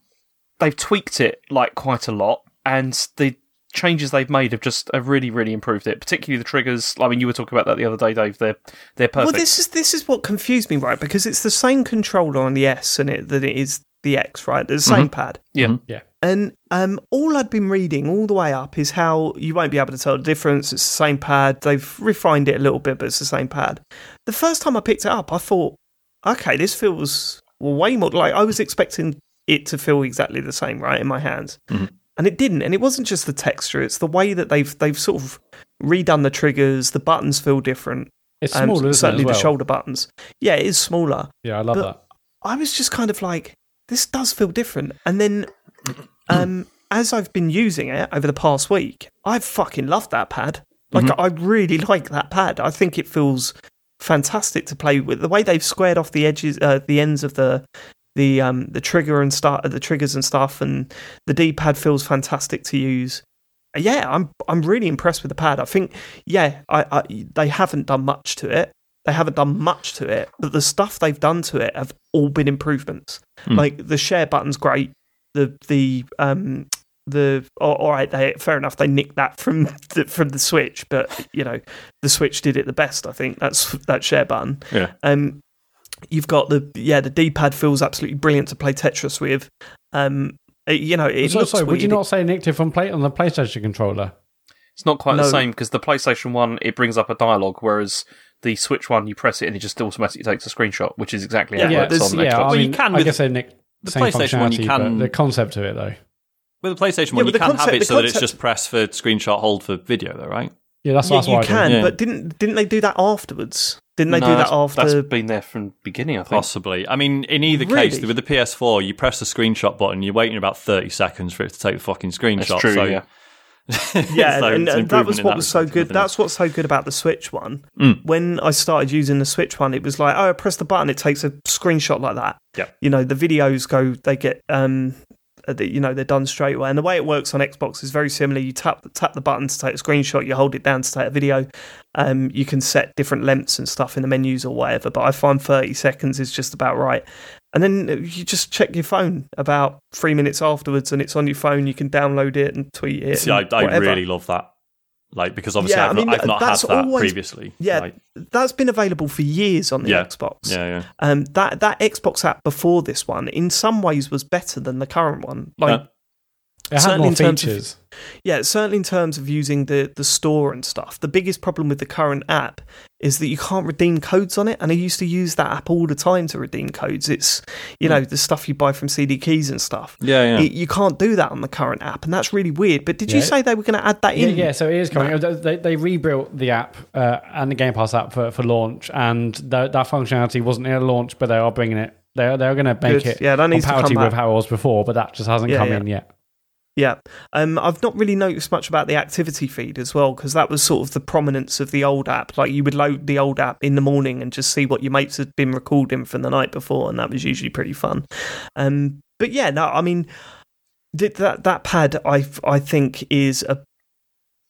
Speaker 3: they've tweaked it like quite a lot, and the changes they've made have just have really really improved it. Particularly the triggers. I mean, you were talking about that the other day, Dave. They're they're perfect.
Speaker 1: Well, this is this is what confused me, right? Because it's the same controller on the S and it that it is the X, right? The same mm-hmm. pad.
Speaker 3: yeah, mm-hmm.
Speaker 4: Yeah.
Speaker 1: And um, all I'd been reading all the way up is how you won't be able to tell the difference. It's the same pad. They've refined it a little bit, but it's the same pad. The first time I picked it up, I thought, okay, this feels way more like I was expecting it to feel exactly the same, right, in my hands, mm-hmm. And it didn't. And it wasn't just the texture; it's the way that they've they've sort of redone the triggers. The buttons feel different.
Speaker 4: It's
Speaker 1: Um,
Speaker 4: smaller, isn't
Speaker 1: certainly
Speaker 4: it, as
Speaker 1: the shoulder buttons. Yeah, it is smaller.
Speaker 4: Yeah, I love
Speaker 1: but-
Speaker 4: that.
Speaker 1: I was just kind of like, this does feel different. And then, um, as I've been using it over the past week, I've fucking loved that pad. Like, I really like that pad. I think it feels fantastic to play with. The way they've squared off the edges, uh, the ends of the the um the trigger and start the triggers and stuff, and the D pad feels fantastic to use. Yeah, I'm I'm really impressed with the pad. I think yeah, I, I they haven't done much to it. They haven't done much to it, but the stuff they've done to it have all been improvements. Like the share button's great. The the um the oh, all right, they fair enough. They nicked that from the, from the Switch, but you know the Switch did it the best. I think that's that share button.
Speaker 2: Yeah.
Speaker 1: Um, you've got the yeah the D pad feels absolutely brilliant to play Tetris with. Um, it- you know it
Speaker 4: So,
Speaker 1: looks
Speaker 4: sorry, would you not say nicked it from play on the PlayStation controller?
Speaker 3: it's not quite
Speaker 1: No.
Speaker 3: the same because the PlayStation one it brings up a dialogue, whereas the Switch one you press it and it just automatically takes a screenshot, which is exactly how
Speaker 1: Yeah,
Speaker 3: it works on
Speaker 4: yeah.
Speaker 3: Xbox.
Speaker 4: I
Speaker 2: Well, you
Speaker 4: mean,
Speaker 2: can
Speaker 4: I
Speaker 2: with
Speaker 4: guess they nicked
Speaker 2: the
Speaker 4: same
Speaker 2: PlayStation one, you can-
Speaker 4: the concept of it though.
Speaker 2: With the PlayStation
Speaker 1: Yeah,
Speaker 2: one,
Speaker 1: but
Speaker 2: you
Speaker 1: the
Speaker 2: can have it
Speaker 1: the
Speaker 2: so that it's just press for screenshot, hold for video, though, right?
Speaker 4: Yeah, that's,
Speaker 1: Yeah,
Speaker 4: that's
Speaker 1: you
Speaker 4: what I
Speaker 1: can.
Speaker 2: Yeah.
Speaker 1: but didn't didn't they do that afterwards? Didn't they
Speaker 3: No,
Speaker 1: do that after?
Speaker 3: That's been there from the beginning, I think.
Speaker 2: Possibly. I mean, in either case, with the PS4, you press the screenshot button, you're waiting about 30 seconds for it to take the fucking screenshot.
Speaker 3: That's true,
Speaker 2: so,
Speaker 3: yeah.
Speaker 1: yeah,
Speaker 2: so
Speaker 1: and, and that was
Speaker 2: in
Speaker 1: what was so good. That's what's so good about the Switch one.
Speaker 2: Mm.
Speaker 1: When I started using the Switch one, it was like, oh, I press the button, it takes a screenshot like that.
Speaker 2: Yeah.
Speaker 1: You know, the videos go, they get, um, the- you know, they're done straight away. And the way it works on Xbox is very similar. You tap tap the button to take a screenshot, you hold it down to take a video. Um, you can set different lengths and stuff in the menus or whatever. But I find 30 seconds is just about right. And then you just check your phone about three minutes afterwards, and it's on your phone. You can download it and tweet it.
Speaker 2: See, I,
Speaker 1: and
Speaker 2: I really love that. Like, because obviously
Speaker 1: Yeah, I
Speaker 2: I've,
Speaker 1: mean,
Speaker 2: not, I've not had that
Speaker 1: always-
Speaker 2: previously.
Speaker 1: Yeah,
Speaker 2: Like,
Speaker 1: that's been available for years on the
Speaker 2: Yeah.
Speaker 1: Xbox.
Speaker 2: yeah, yeah.
Speaker 1: Um, that that Xbox app before this one, in some ways, was better than the current one. Like,
Speaker 2: Yeah.
Speaker 4: It
Speaker 1: certainly
Speaker 4: more
Speaker 1: in terms of-
Speaker 4: features.
Speaker 1: yeah, certainly in terms of using the the store and stuff. The biggest problem with the current app is that you can't redeem codes on it. And I used to use that app all the time to redeem codes. It's you know the stuff you buy from CD keys and stuff.
Speaker 2: Yeah, yeah.
Speaker 1: It- you can't do that on the current app, and that's really weird. But did you say they were going to add that in?
Speaker 4: yeah, so it is coming. They, they rebuilt the app uh, and the Game Pass app for, for launch, and that that functionality wasn't in launch, but they are bringing it. They're they're going to make
Speaker 1: Good.
Speaker 4: it
Speaker 1: Yeah, that
Speaker 4: on
Speaker 1: needs to
Speaker 4: parity with how it was before, but that just hasn't
Speaker 1: Yeah,
Speaker 4: come
Speaker 1: yeah.
Speaker 4: in yet.
Speaker 1: Yeah, um, I've not really noticed much about the activity feed as well because that was sort of the prominence of the old app. Like you would load the old app in the morning and just see what your mates had been recording from the night before, and that was usually pretty fun. Um, but yeah, no, I mean that that pad I I think is a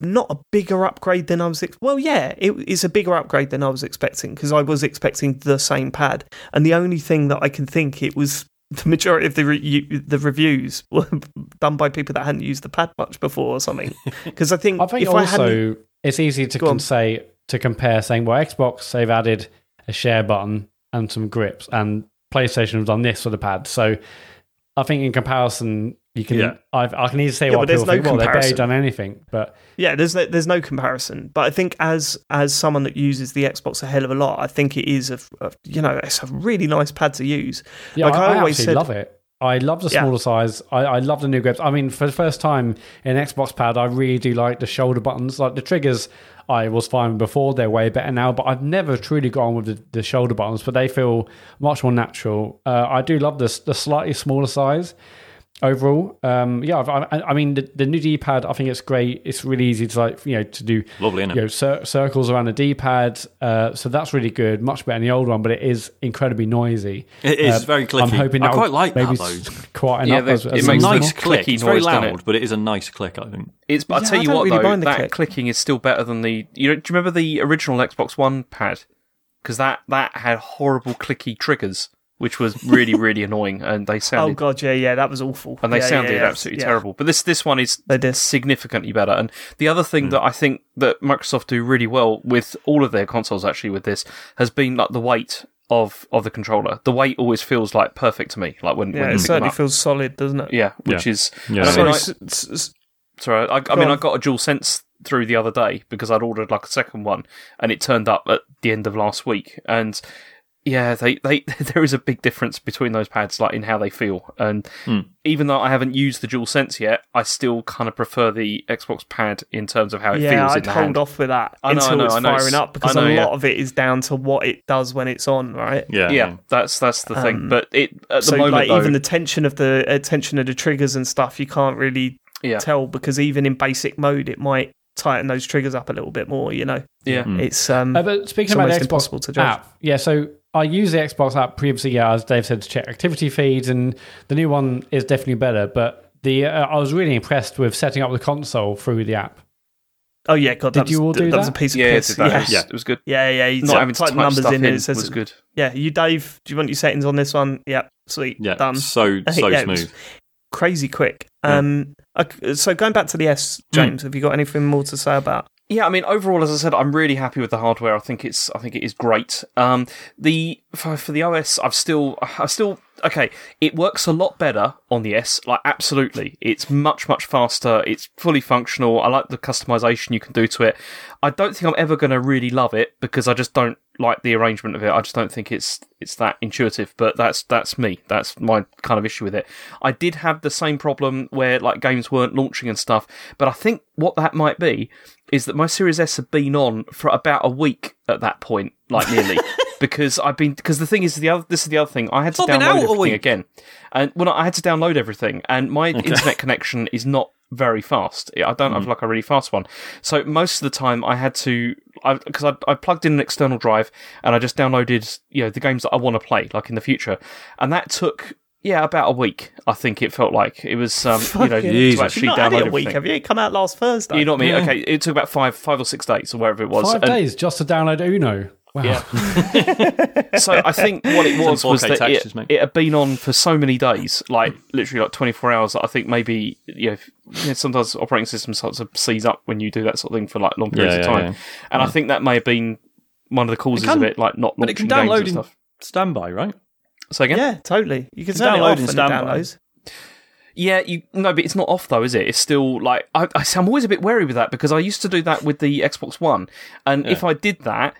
Speaker 1: not a bigger upgrade than I was. Ex- well, yeah, it is a bigger upgrade than I was expecting because I was expecting the same pad, and the only thing that I can think it was the majority of the re- you- the reviews were done by people that hadn't used the pad much before or something. Because I think
Speaker 4: I think
Speaker 1: if I hadn't,
Speaker 4: also it's easy to con- say to compare saying, well, Xbox they've added a share button and some grips, and PlayStation have done this for the pad. So I think in comparison, you can.
Speaker 2: Yeah.
Speaker 4: I've, I can easily say
Speaker 1: Yeah,
Speaker 4: what people think.
Speaker 1: no
Speaker 4: Well, they've barely done anything, but
Speaker 1: Yeah, there's no, there's no comparison. But I think as as someone that uses the Xbox a hell of a lot, I think it is a, a you know it's a really nice pad to use.
Speaker 4: Yeah,
Speaker 1: Like,
Speaker 4: I,
Speaker 1: I
Speaker 4: I
Speaker 1: always said-
Speaker 4: love it. I love the
Speaker 1: Yeah.
Speaker 4: smaller size. I, I love the new grips. I mean, for the first time in Xbox Pad, I really do like the shoulder buttons. Like the triggers, I was fine before. They're way better now, but I've never truly gone with the, the shoulder buttons. But they feel much more natural. Uh, I do love the the slightly smaller size overall. Um, yeah, I've, I, I mean the, the new D pad. I think it's great. It's really easy to like you know to do
Speaker 2: Lovely,
Speaker 4: you know, cir- circles around the D-pad. Uh, so that's really good, much better than the old one, but it is incredibly noisy.
Speaker 2: It is
Speaker 4: Uh,
Speaker 2: very clicky.
Speaker 4: I'm hoping
Speaker 2: I
Speaker 4: that
Speaker 2: quite
Speaker 4: will
Speaker 2: like that,
Speaker 4: maybe
Speaker 2: though.
Speaker 4: s- quieten
Speaker 3: Yeah,
Speaker 4: up
Speaker 3: they-
Speaker 4: as,
Speaker 3: it
Speaker 4: as
Speaker 2: It's a
Speaker 3: makes
Speaker 2: nice
Speaker 3: more
Speaker 2: click.
Speaker 3: clicky
Speaker 2: It's very
Speaker 3: noise, doesn't
Speaker 2: loud,
Speaker 3: it?
Speaker 2: but it is a nice click. I think.
Speaker 3: It's. But I
Speaker 1: Yeah,
Speaker 3: tell
Speaker 1: I
Speaker 3: you
Speaker 1: don't
Speaker 3: what,
Speaker 1: really
Speaker 3: though,
Speaker 1: mind the
Speaker 3: that
Speaker 1: click.
Speaker 3: clicking is still better than the. You know, do you remember the original Xbox One pad? Because that that had horrible clicky triggers, which was really really annoying, and they sounded Oh
Speaker 1: god, yeah, yeah, that was awful.
Speaker 3: and they
Speaker 1: Yeah,
Speaker 3: sounded
Speaker 1: yeah, yeah.
Speaker 3: absolutely
Speaker 1: Yeah.
Speaker 3: terrible. But this this one is significantly better. And the other thing
Speaker 2: Hmm.
Speaker 3: that I think that Microsoft do really well with all of their consoles actually with this has been like the weight of of the controller. The weight always feels like perfect to me. Like when,
Speaker 1: Yeah,
Speaker 3: when
Speaker 1: it
Speaker 3: you pick them
Speaker 1: certainly feels solid, doesn't it?
Speaker 3: yeah, which
Speaker 2: Yeah.
Speaker 3: is
Speaker 2: Yeah.
Speaker 3: I mean,
Speaker 1: Sorry,
Speaker 3: I-
Speaker 1: s- s- s-
Speaker 3: Sorry, I, I mean,
Speaker 1: on.
Speaker 3: I got a DualSense through the other day because I'd ordered like a second one, and it turned up at the end of last week. And yeah, they, they there is a big difference between those pads, like in how they feel. And
Speaker 2: Hmm.
Speaker 3: even though I haven't used the DualSense yet, I still kind of prefer the Xbox pad in terms of how it
Speaker 1: yeah,
Speaker 3: feels in
Speaker 1: I'd
Speaker 3: the
Speaker 1: hold
Speaker 3: hand.
Speaker 1: off with that
Speaker 3: I know, I
Speaker 1: until
Speaker 3: know,
Speaker 1: it's
Speaker 3: I know.
Speaker 1: firing
Speaker 3: It's-
Speaker 1: up because
Speaker 3: know,
Speaker 1: a
Speaker 3: yeah.
Speaker 1: lot of it is down to what it does when it's on, right?
Speaker 2: Yeah.
Speaker 3: yeah, that's that's the thing.
Speaker 1: Um,
Speaker 3: But it at the
Speaker 1: so
Speaker 3: moment
Speaker 1: like
Speaker 3: though,
Speaker 1: even the tension of the uh, tension of the triggers and stuff, you can't really
Speaker 3: yeah,
Speaker 1: tell because even in basic mode, it might tighten those triggers up a little bit more. You know,
Speaker 3: yeah.
Speaker 2: Mm.
Speaker 1: it's um,
Speaker 4: Uh, but speaking
Speaker 1: It's
Speaker 4: about the Xbox
Speaker 1: impossible to judge.
Speaker 4: app, yeah. So I use the Xbox app previously, yeah, as Dave said, to check activity feeds, and the new one is definitely better. But the uh, I was really impressed with setting up the console through the app.
Speaker 1: oh yeah, God,
Speaker 4: Did
Speaker 1: was,
Speaker 4: you all do
Speaker 1: that was a piece of
Speaker 3: Yeah,
Speaker 1: piss. Yeah.
Speaker 3: It was,
Speaker 2: Yeah.
Speaker 3: it was good.
Speaker 1: yeah, yeah. You
Speaker 3: Not having to
Speaker 1: type
Speaker 3: type
Speaker 1: numbers
Speaker 3: stuff
Speaker 1: in,
Speaker 3: in
Speaker 1: it says
Speaker 3: was good.
Speaker 1: Yeah, you Dave, do you want your settings on this one? Yeah, sweet,
Speaker 2: Yeah.
Speaker 1: done.
Speaker 2: So so
Speaker 1: Yeah, it was
Speaker 2: smooth.
Speaker 1: Crazy quick.
Speaker 2: Yeah.
Speaker 1: Um, ok- so going back to the S,
Speaker 3: Hmm.
Speaker 1: James, have you got anything more to say about?
Speaker 3: Yeah, I mean, overall, as I said, I'm really happy with the hardware. I think it's, I think it is great. Um, the for, for the OS, I've still, I still, okay, it works a lot better on the S. Like, absolutely, it's much, much faster. It's fully functional. I like the customization you can do to it. I don't think I'm ever going to really love it because I just don't like the arrangement of it. I just don't think it's it's that intuitive. But that's that's me. That's my kind of issue with it. I did have the same problem where like games weren't launching and stuff. But I think what that might be is that my Series S had been on for about a week at that point, like nearly. Because I've been because the thing is the other this is the other thing. I had to
Speaker 2: not
Speaker 3: download everything again, and well I had to download everything, and my internet connection is not very fast. I don't
Speaker 2: Mm.
Speaker 3: have like a really fast one, so most of the time I had to because I, I, plugged in an external drive and I just downloaded you know the games that I want to play like in the future, and that took yeah about a week. I think it felt like it was um, you know
Speaker 1: Fucking-
Speaker 3: to actually
Speaker 1: You've not had
Speaker 3: download
Speaker 1: it a week,
Speaker 3: everything.
Speaker 1: have you? It come out last Thursday.
Speaker 3: You know what I mean?
Speaker 2: Yeah.
Speaker 3: Okay, it took about five, five or six days or wherever it was.
Speaker 4: Five
Speaker 3: and-
Speaker 4: days just to download Uno. Wow.
Speaker 3: Yeah. so I think what it was
Speaker 2: Some
Speaker 3: was
Speaker 2: 4K
Speaker 3: that
Speaker 2: textures,
Speaker 3: it,
Speaker 2: mate.
Speaker 3: it had been on for so many days, like literally like 24 hours. That I think maybe you know, you know, sometimes operating systems start to seize up when you do that sort of thing for like long periods
Speaker 2: Yeah,
Speaker 3: of
Speaker 2: yeah,
Speaker 3: time.
Speaker 2: yeah.
Speaker 3: And I think that may have been one of the causes
Speaker 2: can-
Speaker 3: of it, like not
Speaker 2: But it
Speaker 3: launching
Speaker 2: can
Speaker 3: games
Speaker 2: download
Speaker 3: and
Speaker 2: in
Speaker 3: stuff.
Speaker 2: standby, right?
Speaker 3: So again,
Speaker 1: Yeah, totally. You can turn it
Speaker 2: download
Speaker 1: off
Speaker 2: in
Speaker 1: when it
Speaker 2: standby.
Speaker 1: downloads.
Speaker 3: Yeah, you no, but it's not off though, is it? It's still like I, I, I'm always a bit wary with that because I used to do that with the Xbox One, and if I did that,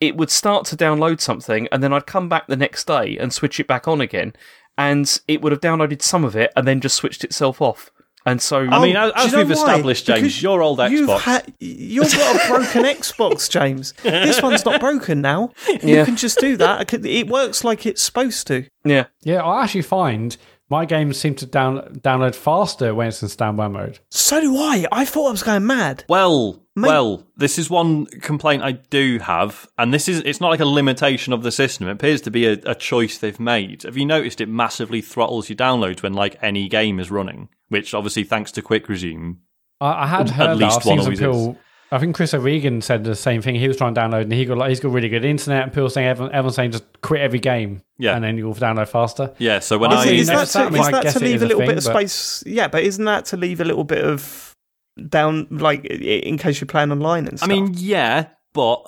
Speaker 3: it would start to download something, and then I'd come back the next day and switch it back on again, and it would have downloaded some of it and then just switched itself off. And so,
Speaker 2: I um, mean, as,
Speaker 1: do you
Speaker 2: as we've
Speaker 1: why?
Speaker 2: established, James,
Speaker 1: Because
Speaker 2: your old
Speaker 1: You've,
Speaker 2: Xbox.
Speaker 1: ha- you've got a broken Xbox, James. This one's not broken now.
Speaker 3: Yeah.
Speaker 1: You can just do that. It works like it's supposed to.
Speaker 3: yeah,
Speaker 4: Yeah, I actually find my games seem to down, download faster when it's in standby mode.
Speaker 1: So do I. I thought I was going mad.
Speaker 2: Well,
Speaker 1: Mate-
Speaker 2: well, this is one complaint I do have, and this is it's not like a limitation of the system. It appears to be a, a choice they've made. Have you noticed it massively throttles your downloads when like any game is running? Which obviously, thanks to Quick Resume,
Speaker 4: I, I had
Speaker 2: At
Speaker 4: heard
Speaker 2: least
Speaker 4: that. I've
Speaker 2: one
Speaker 4: some
Speaker 2: always
Speaker 4: people. I think Chris O'Regan said the same thing. He was trying to download, and he got like he's got really good internet, and people saying everyone, everyone's saying just quit every game,
Speaker 2: Yeah.
Speaker 4: and then you'll download faster.
Speaker 2: yeah. So when
Speaker 4: Is
Speaker 2: I
Speaker 4: it-
Speaker 1: is that, to,
Speaker 4: that? I mean,
Speaker 1: is that to leave
Speaker 4: is
Speaker 1: a
Speaker 4: a
Speaker 1: little
Speaker 4: thing,
Speaker 1: bit of
Speaker 4: but-
Speaker 1: space? Yeah, but isn't that to leave a little bit of down, like in case you're playing online and stuff.
Speaker 2: I mean, yeah, but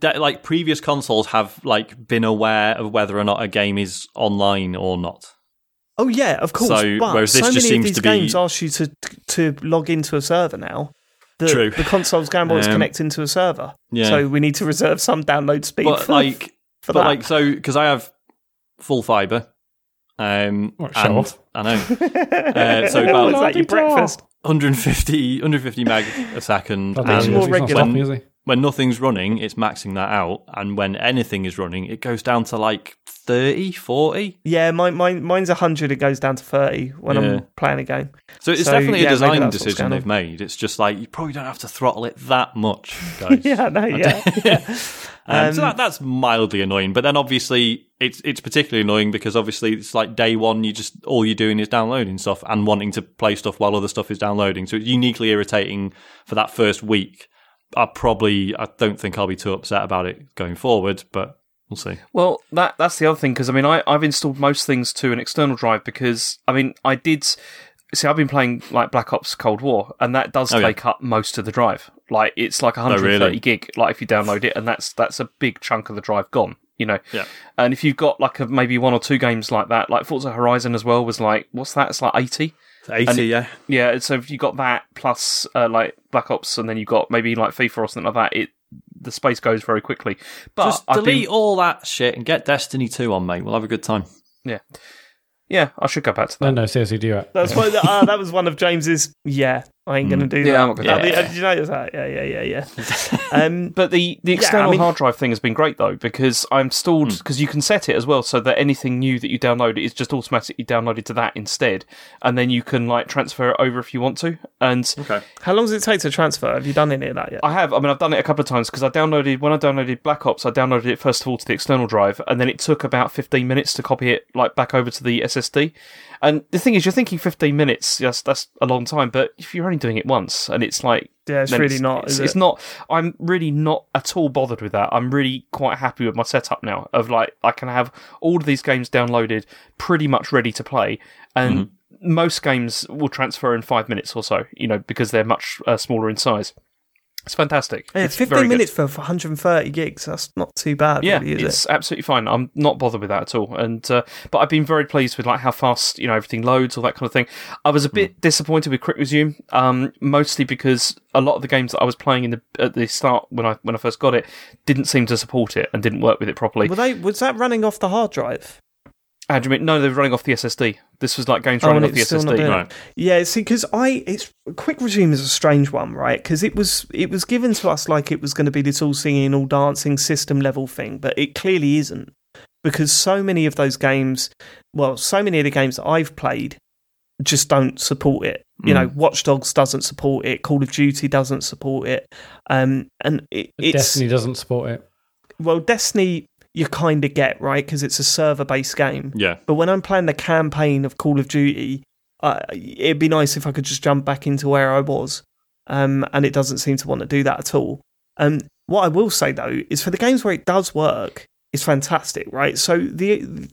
Speaker 2: that, like previous consoles have like been aware of whether or not a game is online or not.
Speaker 1: Oh yeah, of course.
Speaker 2: So,
Speaker 1: but
Speaker 2: whereas this
Speaker 1: so
Speaker 2: just
Speaker 1: many
Speaker 2: seems
Speaker 1: of these
Speaker 2: to be-
Speaker 1: games ask you to to log into a server now. The,
Speaker 2: True.
Speaker 1: The console's Game Boy is
Speaker 2: Um,
Speaker 1: connecting to a server,
Speaker 2: Yeah.
Speaker 1: so we need to reserve some download speed.
Speaker 2: but
Speaker 1: for,
Speaker 2: like,
Speaker 1: for
Speaker 2: but
Speaker 1: that.
Speaker 2: like, so because I have full fiber. Um,
Speaker 4: What,
Speaker 2: and. I know. Uh, so
Speaker 1: What
Speaker 2: about
Speaker 1: was that your breakfast?
Speaker 2: 150, 150 meg a second. And
Speaker 1: more regular.
Speaker 4: he?
Speaker 2: when nothing's running, it's maxing that out. And when anything is running, it goes down to like 30, 40.
Speaker 1: Yeah, mine, mine, mine's 100, it goes down to 30 when
Speaker 2: Yeah.
Speaker 1: I'm playing a game.
Speaker 2: So it's
Speaker 1: So,
Speaker 2: definitely
Speaker 1: yeah,
Speaker 2: a design decision they've made. It's just like, you probably don't have to throttle it that much, guys.
Speaker 1: Yeah, no, yeah. yeah.
Speaker 2: Um, so
Speaker 1: Um,
Speaker 2: that, that's mildly annoying, but then obviously it's it's particularly annoying because obviously it's like day one, you just all you're doing is downloading stuff and wanting to play stuff while other stuff is downloading. So it's uniquely irritating for that first week. I probably I don't think I'll be too upset about it going forward, but we'll see.
Speaker 3: Well, that that's the other thing because I mean I I've installed most things to an external drive because I mean I did see I've been playing like Black Ops Cold War and that does
Speaker 2: Oh, yeah.
Speaker 3: take up most of the drive. Like it's like 130
Speaker 2: really?
Speaker 3: gig. Like if you download it and that's that's a big chunk of the drive gone. You know.
Speaker 2: Yeah.
Speaker 3: And if you've got like a, maybe one or two games like that, like Forza Horizon as well was like what's that? It's like 80.
Speaker 2: Eighty, yeah.
Speaker 3: Yeah, so if you got that plus uh, like Black Ops, and then you've got maybe like FIFA or something like that, it the space goes very quickly. But
Speaker 2: Just
Speaker 3: I've
Speaker 2: delete
Speaker 3: been,
Speaker 2: all that shit and get Destiny 2 on, mate. We'll have a good time.
Speaker 3: yeah, Yeah, I should go back to that.
Speaker 4: No, no, seriously, do it.
Speaker 1: That's what, uh, that was one of James's. Yeah, I ain't going to do that.
Speaker 3: Yeah,
Speaker 1: that.
Speaker 3: I'm not gonna
Speaker 2: do that.
Speaker 1: uh, Did you notice that? Yeah, yeah, yeah, yeah. um,
Speaker 3: But the, the
Speaker 1: Yeah, I
Speaker 3: external
Speaker 1: mean-
Speaker 3: hard drive thing has been great though because I'm installed
Speaker 2: Hmm.
Speaker 3: because you can set it as well so that anything new that you download is just automatically downloaded to that instead, and then you can like transfer it over if you want to. And
Speaker 2: Okay.
Speaker 1: how long does it take to transfer? Have you done any of that yet?
Speaker 3: I have, I mean, I've done it a couple of times because I downloaded when I downloaded Black Ops, I downloaded it first of all to the external drive, and then it took about 15 minutes to copy it like back over to the SSD. And the thing is, you're thinking 15 minutes, yes, that's a long time, but if you're only doing it once, and it's like
Speaker 1: yeah, it's
Speaker 3: then
Speaker 1: really not.
Speaker 3: It's,
Speaker 1: Is
Speaker 3: it's
Speaker 1: it?
Speaker 3: not. I'm really not at all bothered with that. I'm really quite happy with my setup now. Of like, I can have all of these games downloaded, pretty much ready to play, and
Speaker 1: Mm-hmm.
Speaker 3: most games will transfer in five minutes or so. You know, because they're much uh, smaller in size. It's fantastic.
Speaker 1: Yeah,
Speaker 3: it's
Speaker 1: 15
Speaker 3: very good.
Speaker 1: minutes for, for 130 gigs. That's not too bad,
Speaker 3: Yeah,
Speaker 1: really,
Speaker 3: it's
Speaker 1: it?
Speaker 3: absolutely fine. I'm not bothered with that at all. And uh, but I've been very pleased with like how fast you know everything loads, all that kind of thing. I was a bit disappointed with Quick Resume, um, mostly because a lot of the games that I was playing in the at the start when I when I first got it didn't seem to support it and didn't work with it properly.
Speaker 1: Were they, was that running off the hard drive?
Speaker 3: How do you mean? No, they were running off the SSD. This was like games
Speaker 1: Oh,
Speaker 3: running
Speaker 1: and
Speaker 3: off the
Speaker 1: it's still not
Speaker 3: SSD.
Speaker 2: Right.
Speaker 1: Yeah, see, because I, it's quick resume is a strange one, right? Because it was it was given to us like it was going to be this all singing, all dancing system level thing, but it clearly isn't. Because so many of those games, well, so many of the games that I've played just don't support it. You know, Watch Dogs doesn't support it, Call of Duty doesn't support it, um, and it, it's
Speaker 4: Destiny doesn't support it.
Speaker 1: well, Destiny you kind of get right because it's a server based game.
Speaker 2: Yeah.
Speaker 1: But when I'm playing the campaign of Call of Duty, uh, it'd be nice if I could just jump back into where I was. Um, and it doesn't seem to want to do that at all. Um, what I will say though is for the games where it does work, it's fantastic, right? So the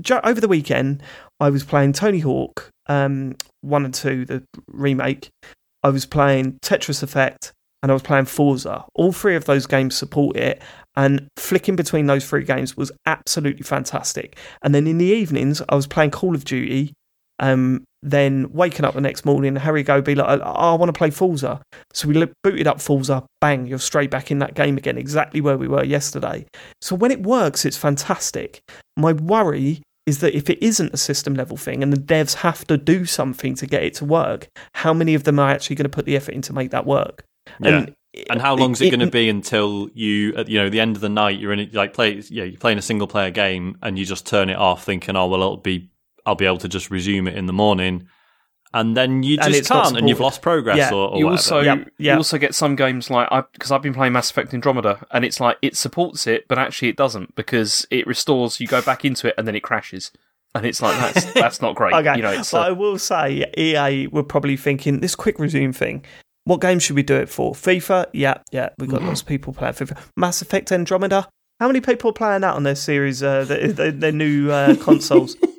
Speaker 1: ju- over the weekend, I was playing Tony Hawk um, one and two, the remake. I was playing Tetris Effect, and I was playing Forza. All three of those games support it, and flicking between those three games was absolutely fantastic. And then in the evenings, I was playing Call of Duty. Um, then waking up the next morning, Harry go be like, oh, I want to play Forza. So we booted up Forza, bang, you're straight back in that game again, exactly where we were yesterday. So when it works, it's fantastic. My worry is that if it isn't a system level thing and the devs have to do something to get it to work, how many of them are actually going to put the effort in to make that work?
Speaker 2: Yeah.
Speaker 1: it-
Speaker 2: And how long is it,
Speaker 1: it-
Speaker 2: going to be until you, at you know, the end of the night, you're in it, like play, yeah, you're playing a single player game and you just turn it off, thinking, oh well, it'll be, I'll be able to just resume it in the morning, and then you just
Speaker 1: it's not
Speaker 2: can't, and you've lost progress
Speaker 1: Yeah.
Speaker 2: or, or
Speaker 3: you
Speaker 2: whatever.
Speaker 3: also
Speaker 1: Yep,
Speaker 3: you
Speaker 1: yep.
Speaker 3: also get some games like I because I've been playing Mass Effect Andromeda and it's like it supports it but actually it doesn't because it restores you go back into it and then it crashes and it's like that's that's not great
Speaker 1: Okay,
Speaker 3: you know it's
Speaker 1: but
Speaker 3: uh,
Speaker 1: I will say EA were probably thinking this quick resume thing. What game should we do it for? FIFA? Yeah, yeah. We've got lots of people playing FIFA. Mass Effect Andromeda. How many people are playing that on their series, uh, their, their, new uh, consoles?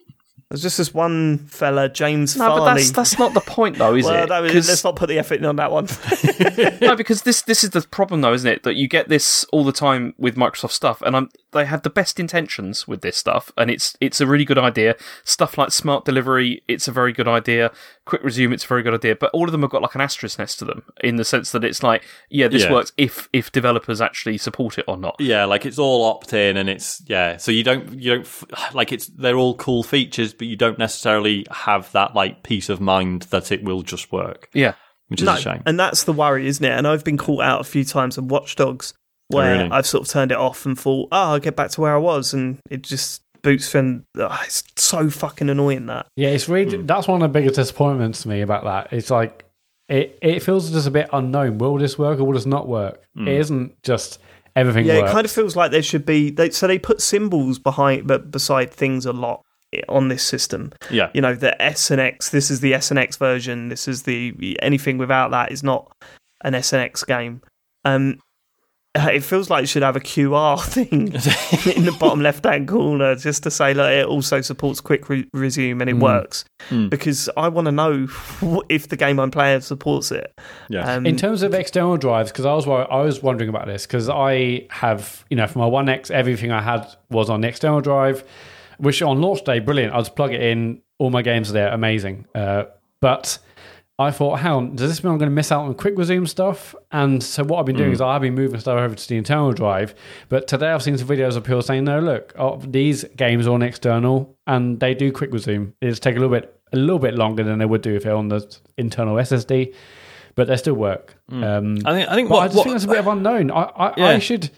Speaker 1: There's just this one fella, James
Speaker 3: No, but that's that's not the point, though, is
Speaker 1: well,
Speaker 3: it?
Speaker 1: no,
Speaker 3: 'Cause-
Speaker 1: let's not put the effort in on that one.
Speaker 3: no, because this this is the problem, though, isn't it? That you get this all the time with Microsoft stuff, and I'm, they have the best intentions with this stuff, and it's it's a really good idea. Stuff like smart delivery, it's a very good idea. Quick resume, it's a very good idea. But all of them have got like an asterisk next to them, in the sense that it's like, yeah, this
Speaker 2: Yeah.
Speaker 3: works if if developers actually support it or not.
Speaker 2: Yeah, like it's all opt in, and it's yeah. So you don't you don't like it's they're all cool features, but you don't necessarily have that like peace of mind that it will just work,
Speaker 3: Yeah,
Speaker 2: which is
Speaker 1: no,
Speaker 2: a shame.
Speaker 1: and that's the worry, isn't it? And I've been caught out a few times in Watch Dogs oh, where
Speaker 2: really?
Speaker 1: I've sort of turned it off and thought, oh, I'll get back to where I was, and it just boots from. Oh, it's so fucking annoying that.
Speaker 4: Yeah, it's really hmm. that's one of the biggest disappointments to me about that. It's like it it feels just a bit unknown. Will this work or will this not work? Hmm. It isn't just everything
Speaker 1: Yeah,
Speaker 4: works.
Speaker 1: it kind of feels like there should be. They, so they put symbols behind, but beside things a lot on this system.
Speaker 2: Yeah,
Speaker 1: You know, the S and X. This is the S and X version. This is the anything without that is not an S and X game. Um, it feels like it should have a QR thing in the bottom left hand corner just to say that it also supports quick re- resume and it works.
Speaker 2: Mm.
Speaker 1: Because I want to know if the game I'm playing supports it.
Speaker 2: yeah.
Speaker 1: Um,
Speaker 4: In terms of external drives, because I was I was wondering about this because I have you know for my One X everything I had was on the external drive, which on launch day brilliant. I just plug it in, all my games are there, amazing. Uh, but I thought, how does this mean I'm going to miss out on quick resume stuff? And so what I've been doing is I've been moving stuff over to the internal drive. But today I've seen some videos of people saying, no, look, oh, these games are on external and they do quick resume. It just take a little bit a little bit longer than they would do if they're on the internal SSD, but they still work. Um,
Speaker 2: I think I think what,
Speaker 4: I just
Speaker 2: what-
Speaker 4: think that's a bit of unknown. I, I,
Speaker 2: Yeah.
Speaker 4: I should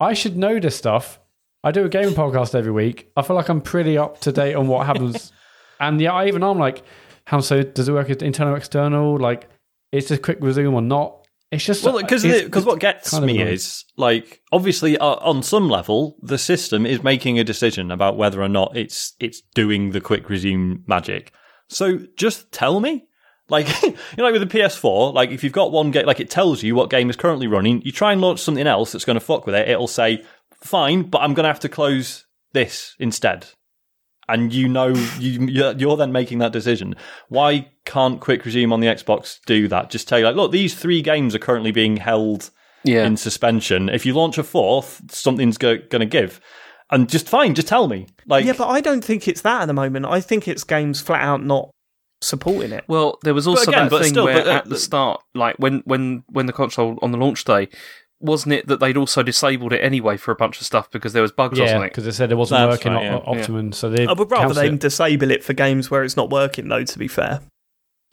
Speaker 4: I should know this stuff. I do a gaming podcast every week. I feel like I'm pretty up to date on what happens. and yeah, I even I'm like, how so does it work internal, external? Like, it's this quick resume or not? It's just
Speaker 2: Well, because because what gets
Speaker 4: kind of
Speaker 2: me
Speaker 4: annoying.
Speaker 2: is like obviously uh, on some level the system is making a decision about whether or not it's it's doing the quick resume magic. So just tell me. Like you know, like with the PS4, like if you've got one game, like it tells you what game is currently running. You try and launch something else that's going to fuck with it. It'll say, "Fine, but I'm going to have to close this instead." And you know, you you're you're then making that decision. Why can't Quick Resume on the Xbox do that? Just tell you, like, look, these three games are currently being held
Speaker 3: yeah.
Speaker 2: in suspension. If you launch a fourth, something's go- going to give. And just fine, just tell me. Like,
Speaker 1: Yeah, but I don't think it's that at the moment. I think it's games flat out not supporting it.
Speaker 3: Well, there was also
Speaker 2: again,
Speaker 3: that
Speaker 2: but
Speaker 3: thing
Speaker 2: still,
Speaker 3: where
Speaker 2: but, uh,
Speaker 3: at the start, like when when when the console on the launch day, wasn't it that they'd also disabled it anyway for a bunch of stuff because there was bugs or
Speaker 4: yeah,
Speaker 3: something?
Speaker 4: because they said it wasn't
Speaker 2: That's
Speaker 4: working
Speaker 2: right, yeah.
Speaker 4: o- optimum. So they
Speaker 1: I would rather
Speaker 4: cancelled
Speaker 1: they
Speaker 4: it.
Speaker 1: disable it for games where it's not working, though. To be fair,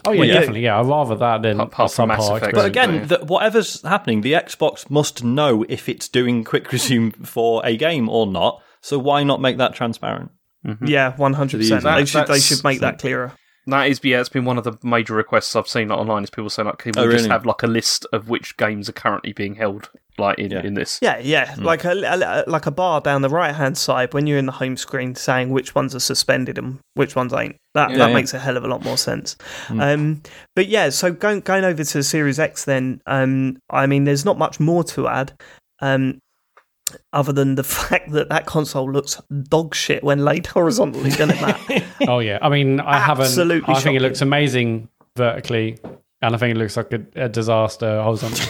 Speaker 4: Oh yeah,
Speaker 1: Well, yeah.
Speaker 4: definitely. Yeah, I'd rather that than
Speaker 3: Apart- apart from
Speaker 4: a subpar
Speaker 3: Mass Effect.
Speaker 2: but
Speaker 4: experience.
Speaker 2: again, the, whatever's happening, the Xbox must know if it's doing Quick Resume for a game or not. So why not make that transparent? Mm-hmm.
Speaker 1: yeah, one hundred percent.
Speaker 2: That-
Speaker 1: They should they
Speaker 3: that's-
Speaker 1: should make that clearer.
Speaker 3: That is, yeah, it's been one of the major requests I've seen online. Is people saying like, can we
Speaker 2: Oh,
Speaker 3: just have like a list of which games are currently being held, like in,
Speaker 2: Yeah.
Speaker 3: in this?
Speaker 1: Yeah, yeah, like a, a- like a bar down the right hand side when you're in the home screen saying which ones are suspended and which ones ain't. That
Speaker 2: Yeah,
Speaker 1: that
Speaker 2: yeah.
Speaker 1: makes a hell of a lot more sense. Um, but yeah, so going going over to the Series X, then um, I mean, there's not much more to add. Um, other than the fact that that console looks dog shit when laid horizontally, doesn't it, Mat?
Speaker 4: Oh yeah, I mean, I haven't.
Speaker 1: Absolutely
Speaker 4: I think
Speaker 1: shocking.
Speaker 4: it looks amazing vertically, and I think it looks like a, a disaster horizontally.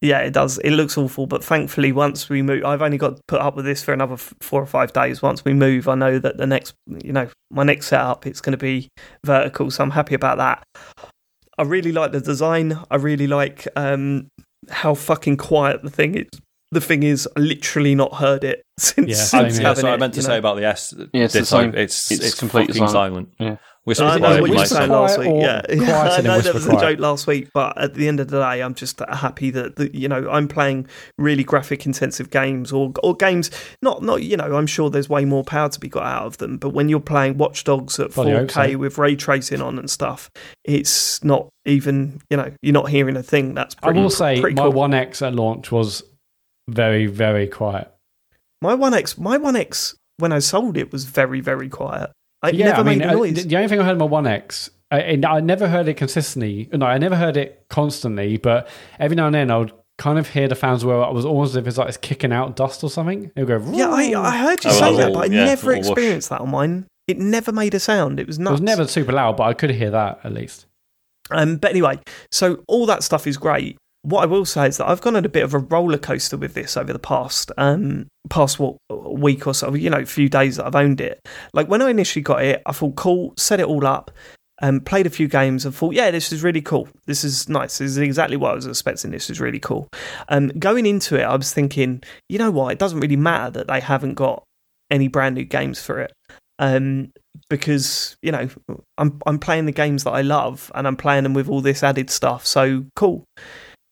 Speaker 1: Yeah, it does. It looks awful, but thankfully, once we move, I've only got to put up with this for another four or five days. Once we move, I know that the next, you know, my next setup, it's going to be vertical, so I'm happy about that. I really like the design. I really like um, how fucking quiet the thing is. The thing is, I literally not heard it since.
Speaker 4: Yeah,
Speaker 1: since
Speaker 4: same here.
Speaker 2: Yeah,
Speaker 1: having
Speaker 2: so I meant to
Speaker 1: you
Speaker 2: say
Speaker 1: know.
Speaker 2: about the S.
Speaker 3: Yeah, it's the same.
Speaker 2: It's
Speaker 3: It's
Speaker 2: it's,
Speaker 3: completely silent.
Speaker 2: silent.
Speaker 3: Yeah.
Speaker 2: Whisper
Speaker 1: I know
Speaker 2: quiet,
Speaker 1: what
Speaker 2: we
Speaker 1: you were
Speaker 2: might
Speaker 1: saying
Speaker 2: say.
Speaker 1: last
Speaker 4: Quiet
Speaker 1: week.
Speaker 4: or
Speaker 1: Yeah, yeah
Speaker 4: quieter
Speaker 1: I
Speaker 4: than
Speaker 1: know
Speaker 4: whisper
Speaker 1: there was a joke last week, but at the end of the day, I'm just happy that, that you know I'm playing really graphic intensive games or or games. Not not you know I'm sure there's way more power to be got out of them, but when you're playing Watch Dogs at
Speaker 4: Bloody hope
Speaker 1: 4K
Speaker 4: so.
Speaker 1: with ray tracing on and stuff, it's not even you know you're not hearing a thing. That's
Speaker 4: I
Speaker 1: pretty,
Speaker 4: will say
Speaker 1: pretty
Speaker 4: my
Speaker 1: cool.
Speaker 4: One X at launch was very very quiet.
Speaker 1: my One X my One X when I sold it was very very quiet. It
Speaker 4: yeah,
Speaker 1: never
Speaker 4: I mean,
Speaker 1: made a
Speaker 4: uh,
Speaker 1: noise.
Speaker 4: the- the only thing I heard on my One X, I, and I never heard it consistently. No, I never heard it constantly, but every now and then I would kind of hear the fans where I was almost as if it's like it's kicking out dust or something. It would go.
Speaker 1: yeah, I, I heard you
Speaker 2: Oh,
Speaker 1: say
Speaker 2: well,
Speaker 1: that, but I
Speaker 2: yeah,
Speaker 1: never
Speaker 2: little whoosh.
Speaker 1: experienced that on mine. It never made a sound. It was
Speaker 4: It was never super loud, but I could hear that at least.
Speaker 1: Um, but anyway, so all that stuff is great. What I will say is that I've gone on a bit of a roller coaster with this over the past um past what week or so, you know, few days that I've owned it. Like when I initially got it, I thought cool, set it all up, um, played a few games, and thought, yeah, this is really cool. This is nice. This is exactly what I was expecting. This is really cool. Um, going into it, I was thinking, you know what? It doesn't really matter that they haven't got any brand new games for it. Um, because you know I'm I'm playing the games that I love and I'm playing them with all this added stuff. So cool.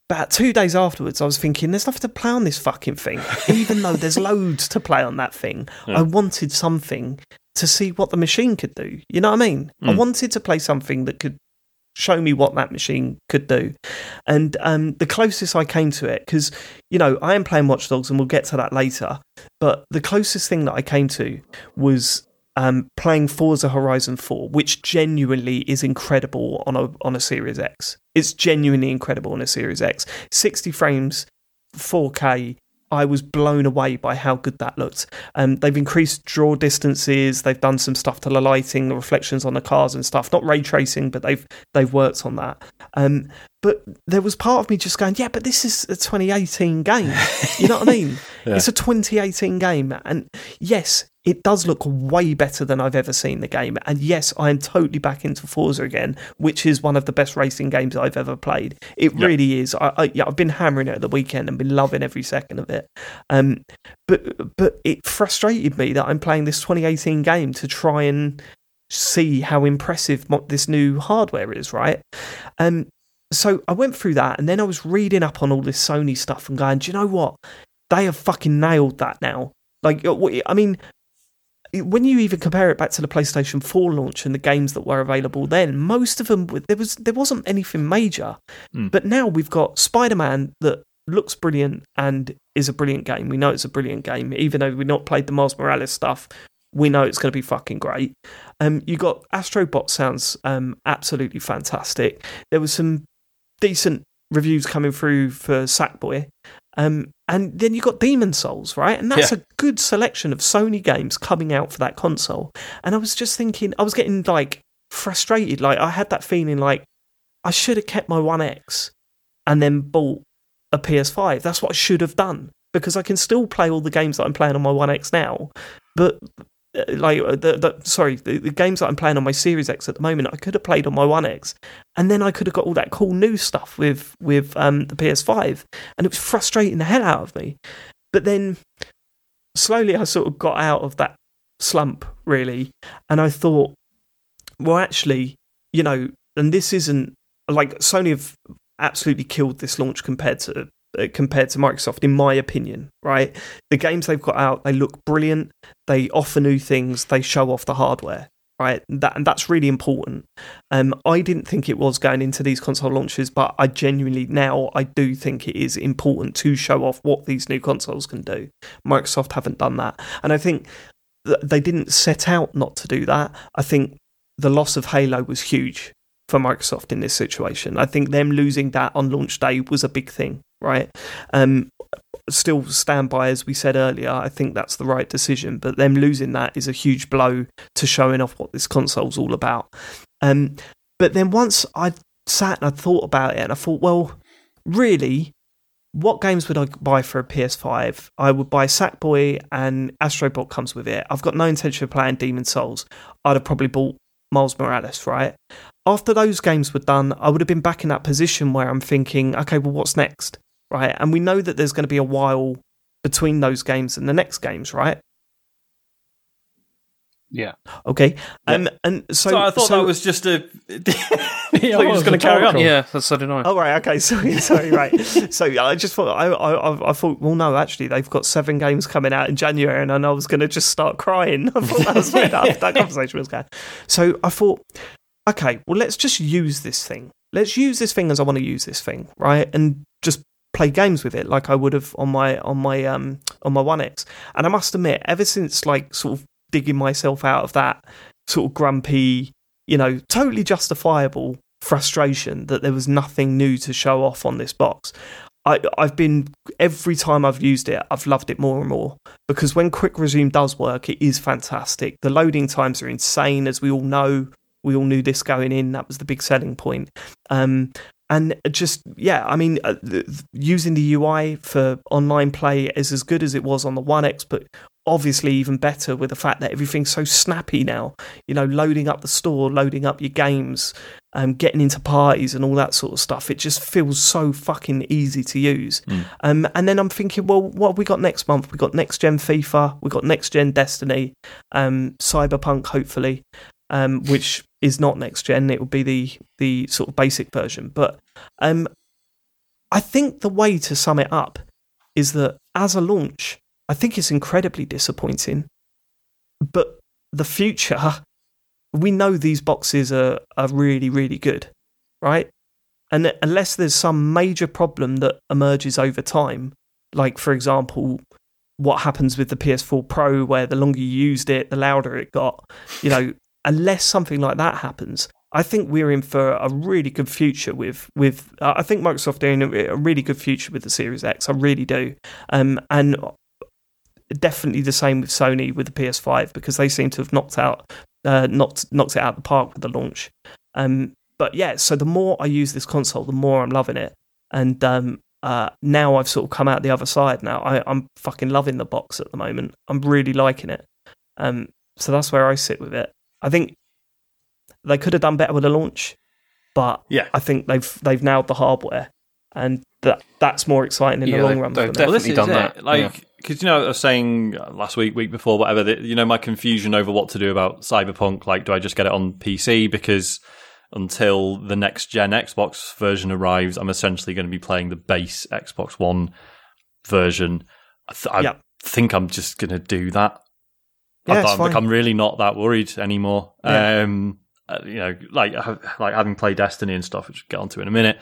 Speaker 1: About two days afterwards, I was thinking, there's nothing to play on this fucking thing. Even though there's loads to play on that thing, I wanted something to see what the machine could do. You know what I mean? I
Speaker 2: Mm.
Speaker 1: wanted to play something that could show me what that machine could do. And um, the closest I came to it, because, you know, I am playing Watch Dogs and we'll get to that later, but the closest thing that I came to was um, playing Forza Horizon 4, which genuinely is incredible on a on a Series X. It's genuinely incredible on a Series X. 60 frames, 4K. I was blown away by how good that looked. Um, they've increased draw distances. They've done some stuff to the lighting, the reflections on the cars and stuff. Not ray tracing, but they've they've worked on that. Um, but there was part of me just going, yeah, but this is a 2018 game. You know what I mean? It's a 2018 game, and yes, it does look way better than I've ever seen the game. And yes, I am totally back into Forza again, which is one of the best racing games I've ever played. It really is. I, I, yeah, I've been hammering it at the weekend and been loving every second of it. Um, but but it frustrated me that I'm playing this 2018 game to try and see how impressive this new hardware is, right? Um, so I went through that, and then I was reading up on all this Sony stuff and going, do you know what? They have fucking nailed that now. Like, uh, I mean, when you even compare it back to the PlayStation 4 launch and the games that were available then, most of them there was there wasn't anything major.
Speaker 2: Hmm.
Speaker 1: But now we've got Spider-Man that looks brilliant and is a brilliant game. We know it's a brilliant game, even though we've not played the Miles Morales stuff. We know it's going to be fucking great. Um, you got Astrobot sounds um, absolutely fantastic. There was some decent reviews coming through for Sackboy. Um, and then you've got Demon Souls, right? And that's
Speaker 2: Yeah.
Speaker 1: a good selection of Sony games coming out for that console. And I was just thinking, I was getting like frustrated. Like I had that feeling like I should have kept my One X and then bought a PS5. That's what I should have done because I can still play all the games that I'm playing on my One X now. But like uh, the, the sorry, the, the games that I'm playing on my Series X at the moment, I could have played on my One X, and then I could have got all that cool new stuff with with um, the PS5, and it was frustrating the hell out of me. But then slowly, I sort of got out of that slump really, and I thought, well, actually, you know, and this isn't like Sony have absolutely killed this launch compared to uh, compared to Microsoft, in my opinion. Right, the games they've got out, they look brilliant. They offer new things. They show off the hardware. Right, that and that's really important. Um, I didn't think it was going into these console launches, but I genuinely now I do think it is important to show off what these new consoles can do. Microsoft haven't done that, and I think th- they didn't set out not to do that. I think the loss of Halo was huge for Microsoft in this situation. I think them losing that on launch day was a big thing, right? Um, still stand by as we said earlier. I think that's the right decision, but them losing that is a huge blow to showing off what this console's all about. Um, but then once I sat and I thought about it, and I thought, well, really, what games would I buy for a PS5? I would buy Sackboy and Astrobot comes with it. I've got no intention of playing Demon Souls. I'd have probably bought Miles Morales, right? After those games were done, I would have been back in that position where I'm thinking, okay, well, what's next? Right? And we know that there's going to be a while between those games and the next games, right?
Speaker 3: Yeah.
Speaker 1: Okay. Um, and so,
Speaker 2: So, I thought
Speaker 1: so-
Speaker 2: that was just a.
Speaker 4: Yeah,
Speaker 2: thought you were
Speaker 4: well,
Speaker 2: just going to carry on.
Speaker 3: Yeah, that's so did I.
Speaker 1: Oh right, okay, sorry, sorry, right. so I just thought I, I, I- I thought, well, no, actually, they've got seven games coming out in January, and I was going to just start crying. I thought that was where that, that conversation was going. So I thought, okay, well, let's just use this thing. Let's use this thing as I want to use this thing, right? And just play games with it like I would have on my on my um on my One X. And I must admit, ever since like sort of digging myself out of that sort of grumpy, you know, totally justifiable frustration that there was nothing new to show off on this box. I, I've been every time I've used it, I've loved it more and more because when quick resume does work, it is fantastic. The loading times are insane, as we all know. We all knew this going in. That was the big selling point. Um, and just yeah, I mean, uh, using the UI for online play is as good as it was on the One X, but obviously even better with the fact that everything's so snappy now. You know, loading up the store, loading up your games, um, getting into parties and all that sort of stuff. It just feels so fucking easy to use. Um, and then I'm thinking, well, what have we got next month? We got next gen FIFA, we got next gen Destiny, um, Cyberpunk, hopefully, um, which is not next gen. It will be the the sort of basic version. But um, I think the way to sum it up is that as a launch, I think it's incredibly disappointing. But the future, we know these boxes are, are really, really good, right? And unless there's some major problem that emerges over time, like for example, what happens with the PS4 Pro, where the longer you used it, the louder it got, you know, unless something like that happens, I think we're in for a really good future with with. Uh, I think Microsoft in a, a really good future with the Series X. I really do, um, and definitely the same with Sony with the PS5 because they seem to have knocked out uh, knocked knocked it out of the park with the launch. Um, but yeah, so the more I use this console, the more I'm loving it, and um, uh, now I've sort of come out the other side. Now I, I'm fucking loving the box at the moment. I'm really liking it. Um, so that's where I sit with it. I think they could have done better with the launch, but
Speaker 2: Yeah.
Speaker 1: I think they've they've nailed the hardware, and that that's more exciting in
Speaker 3: Yeah,
Speaker 1: the long run.
Speaker 3: they've
Speaker 1: for me.
Speaker 2: Well,
Speaker 3: definitely done
Speaker 2: it.
Speaker 3: that,
Speaker 2: Like, because you know, I was saying last week, week before, whatever. That, you know, my confusion over what to do about Cyberpunk. Like, do I just get it on PC because until the next gen Xbox version arrives, I'm essentially going to be playing the base Xbox One version. I, th- I
Speaker 1: Yeah.
Speaker 2: think I'm just going to do that.
Speaker 1: Yeah,
Speaker 2: I like. I'm really not that worried anymore.
Speaker 1: Yeah.
Speaker 2: Um, uh, you know, like like having played Destiny and stuff, which we'll get onto in a minute.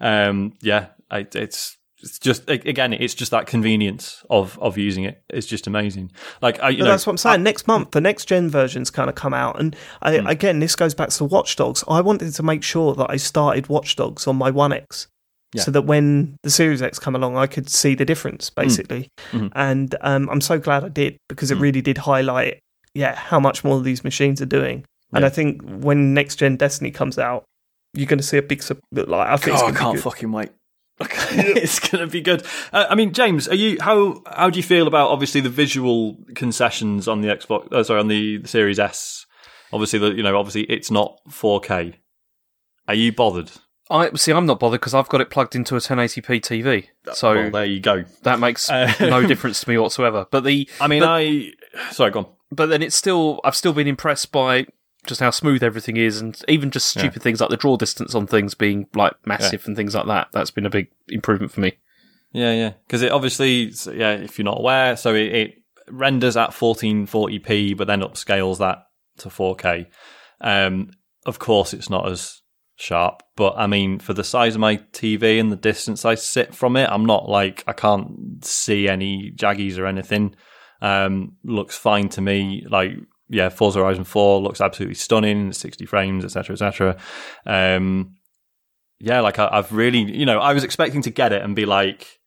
Speaker 2: Um, yeah, I, it's it's just again, it's just that convenience of of using it. It's just amazing. Like I, you know,
Speaker 1: that's what I'm saying. Next month, the next gen versions kind of come out, and I,
Speaker 2: Hmm.
Speaker 1: again, this goes back to Watch Dogs. I wanted to make sure that I started Watch Dogs on my One X,
Speaker 2: Yeah.
Speaker 1: so that when the Series X come along, I could see the difference, basically.
Speaker 2: Mhm.
Speaker 1: And um, I'm so glad I did because it
Speaker 2: Mm.
Speaker 1: really did highlight, yeah, how much more these machines are doing. And I think when next gen Destiny comes out, you're going to see a big like I think it's
Speaker 2: Oh, I can't fucking wait. it's gonna be good. Uh, I mean, James, are you how how do you feel about obviously the visual concessions on the Xbox? Oh, sorry, on the, the Series S. Obviously, the you know, obviously it's not 4K. Are you bothered?
Speaker 3: I see. I'm not bothered because I've got it plugged into a 1080p TV, so
Speaker 2: well, there you go.
Speaker 3: that makes
Speaker 2: Uh,
Speaker 3: no difference to me whatsoever. But the
Speaker 2: I mean,
Speaker 3: But-
Speaker 2: I sorry, gone.
Speaker 3: but then it's still I've still been impressed by just how smooth everything is, and even just stupid things like the draw distance on things being like massive and things like that. That's been a big improvement for me.
Speaker 2: Yeah, yeah. Because it obviously, yeah, if you're not aware, so it, it renders at 1440p, but then upscales that to 4K. Um, of course, it's not as sharp, but I mean, for the size of my TV and the distance I sit from it, I'm not like I can't see any jaggies or anything. Um, looks fine to me. Like, yeah, Forza Horizon 4 looks absolutely stunning, 60 frames, etc., etc. Um, yeah, like I, I've really, you know, I was expecting to get it and be like,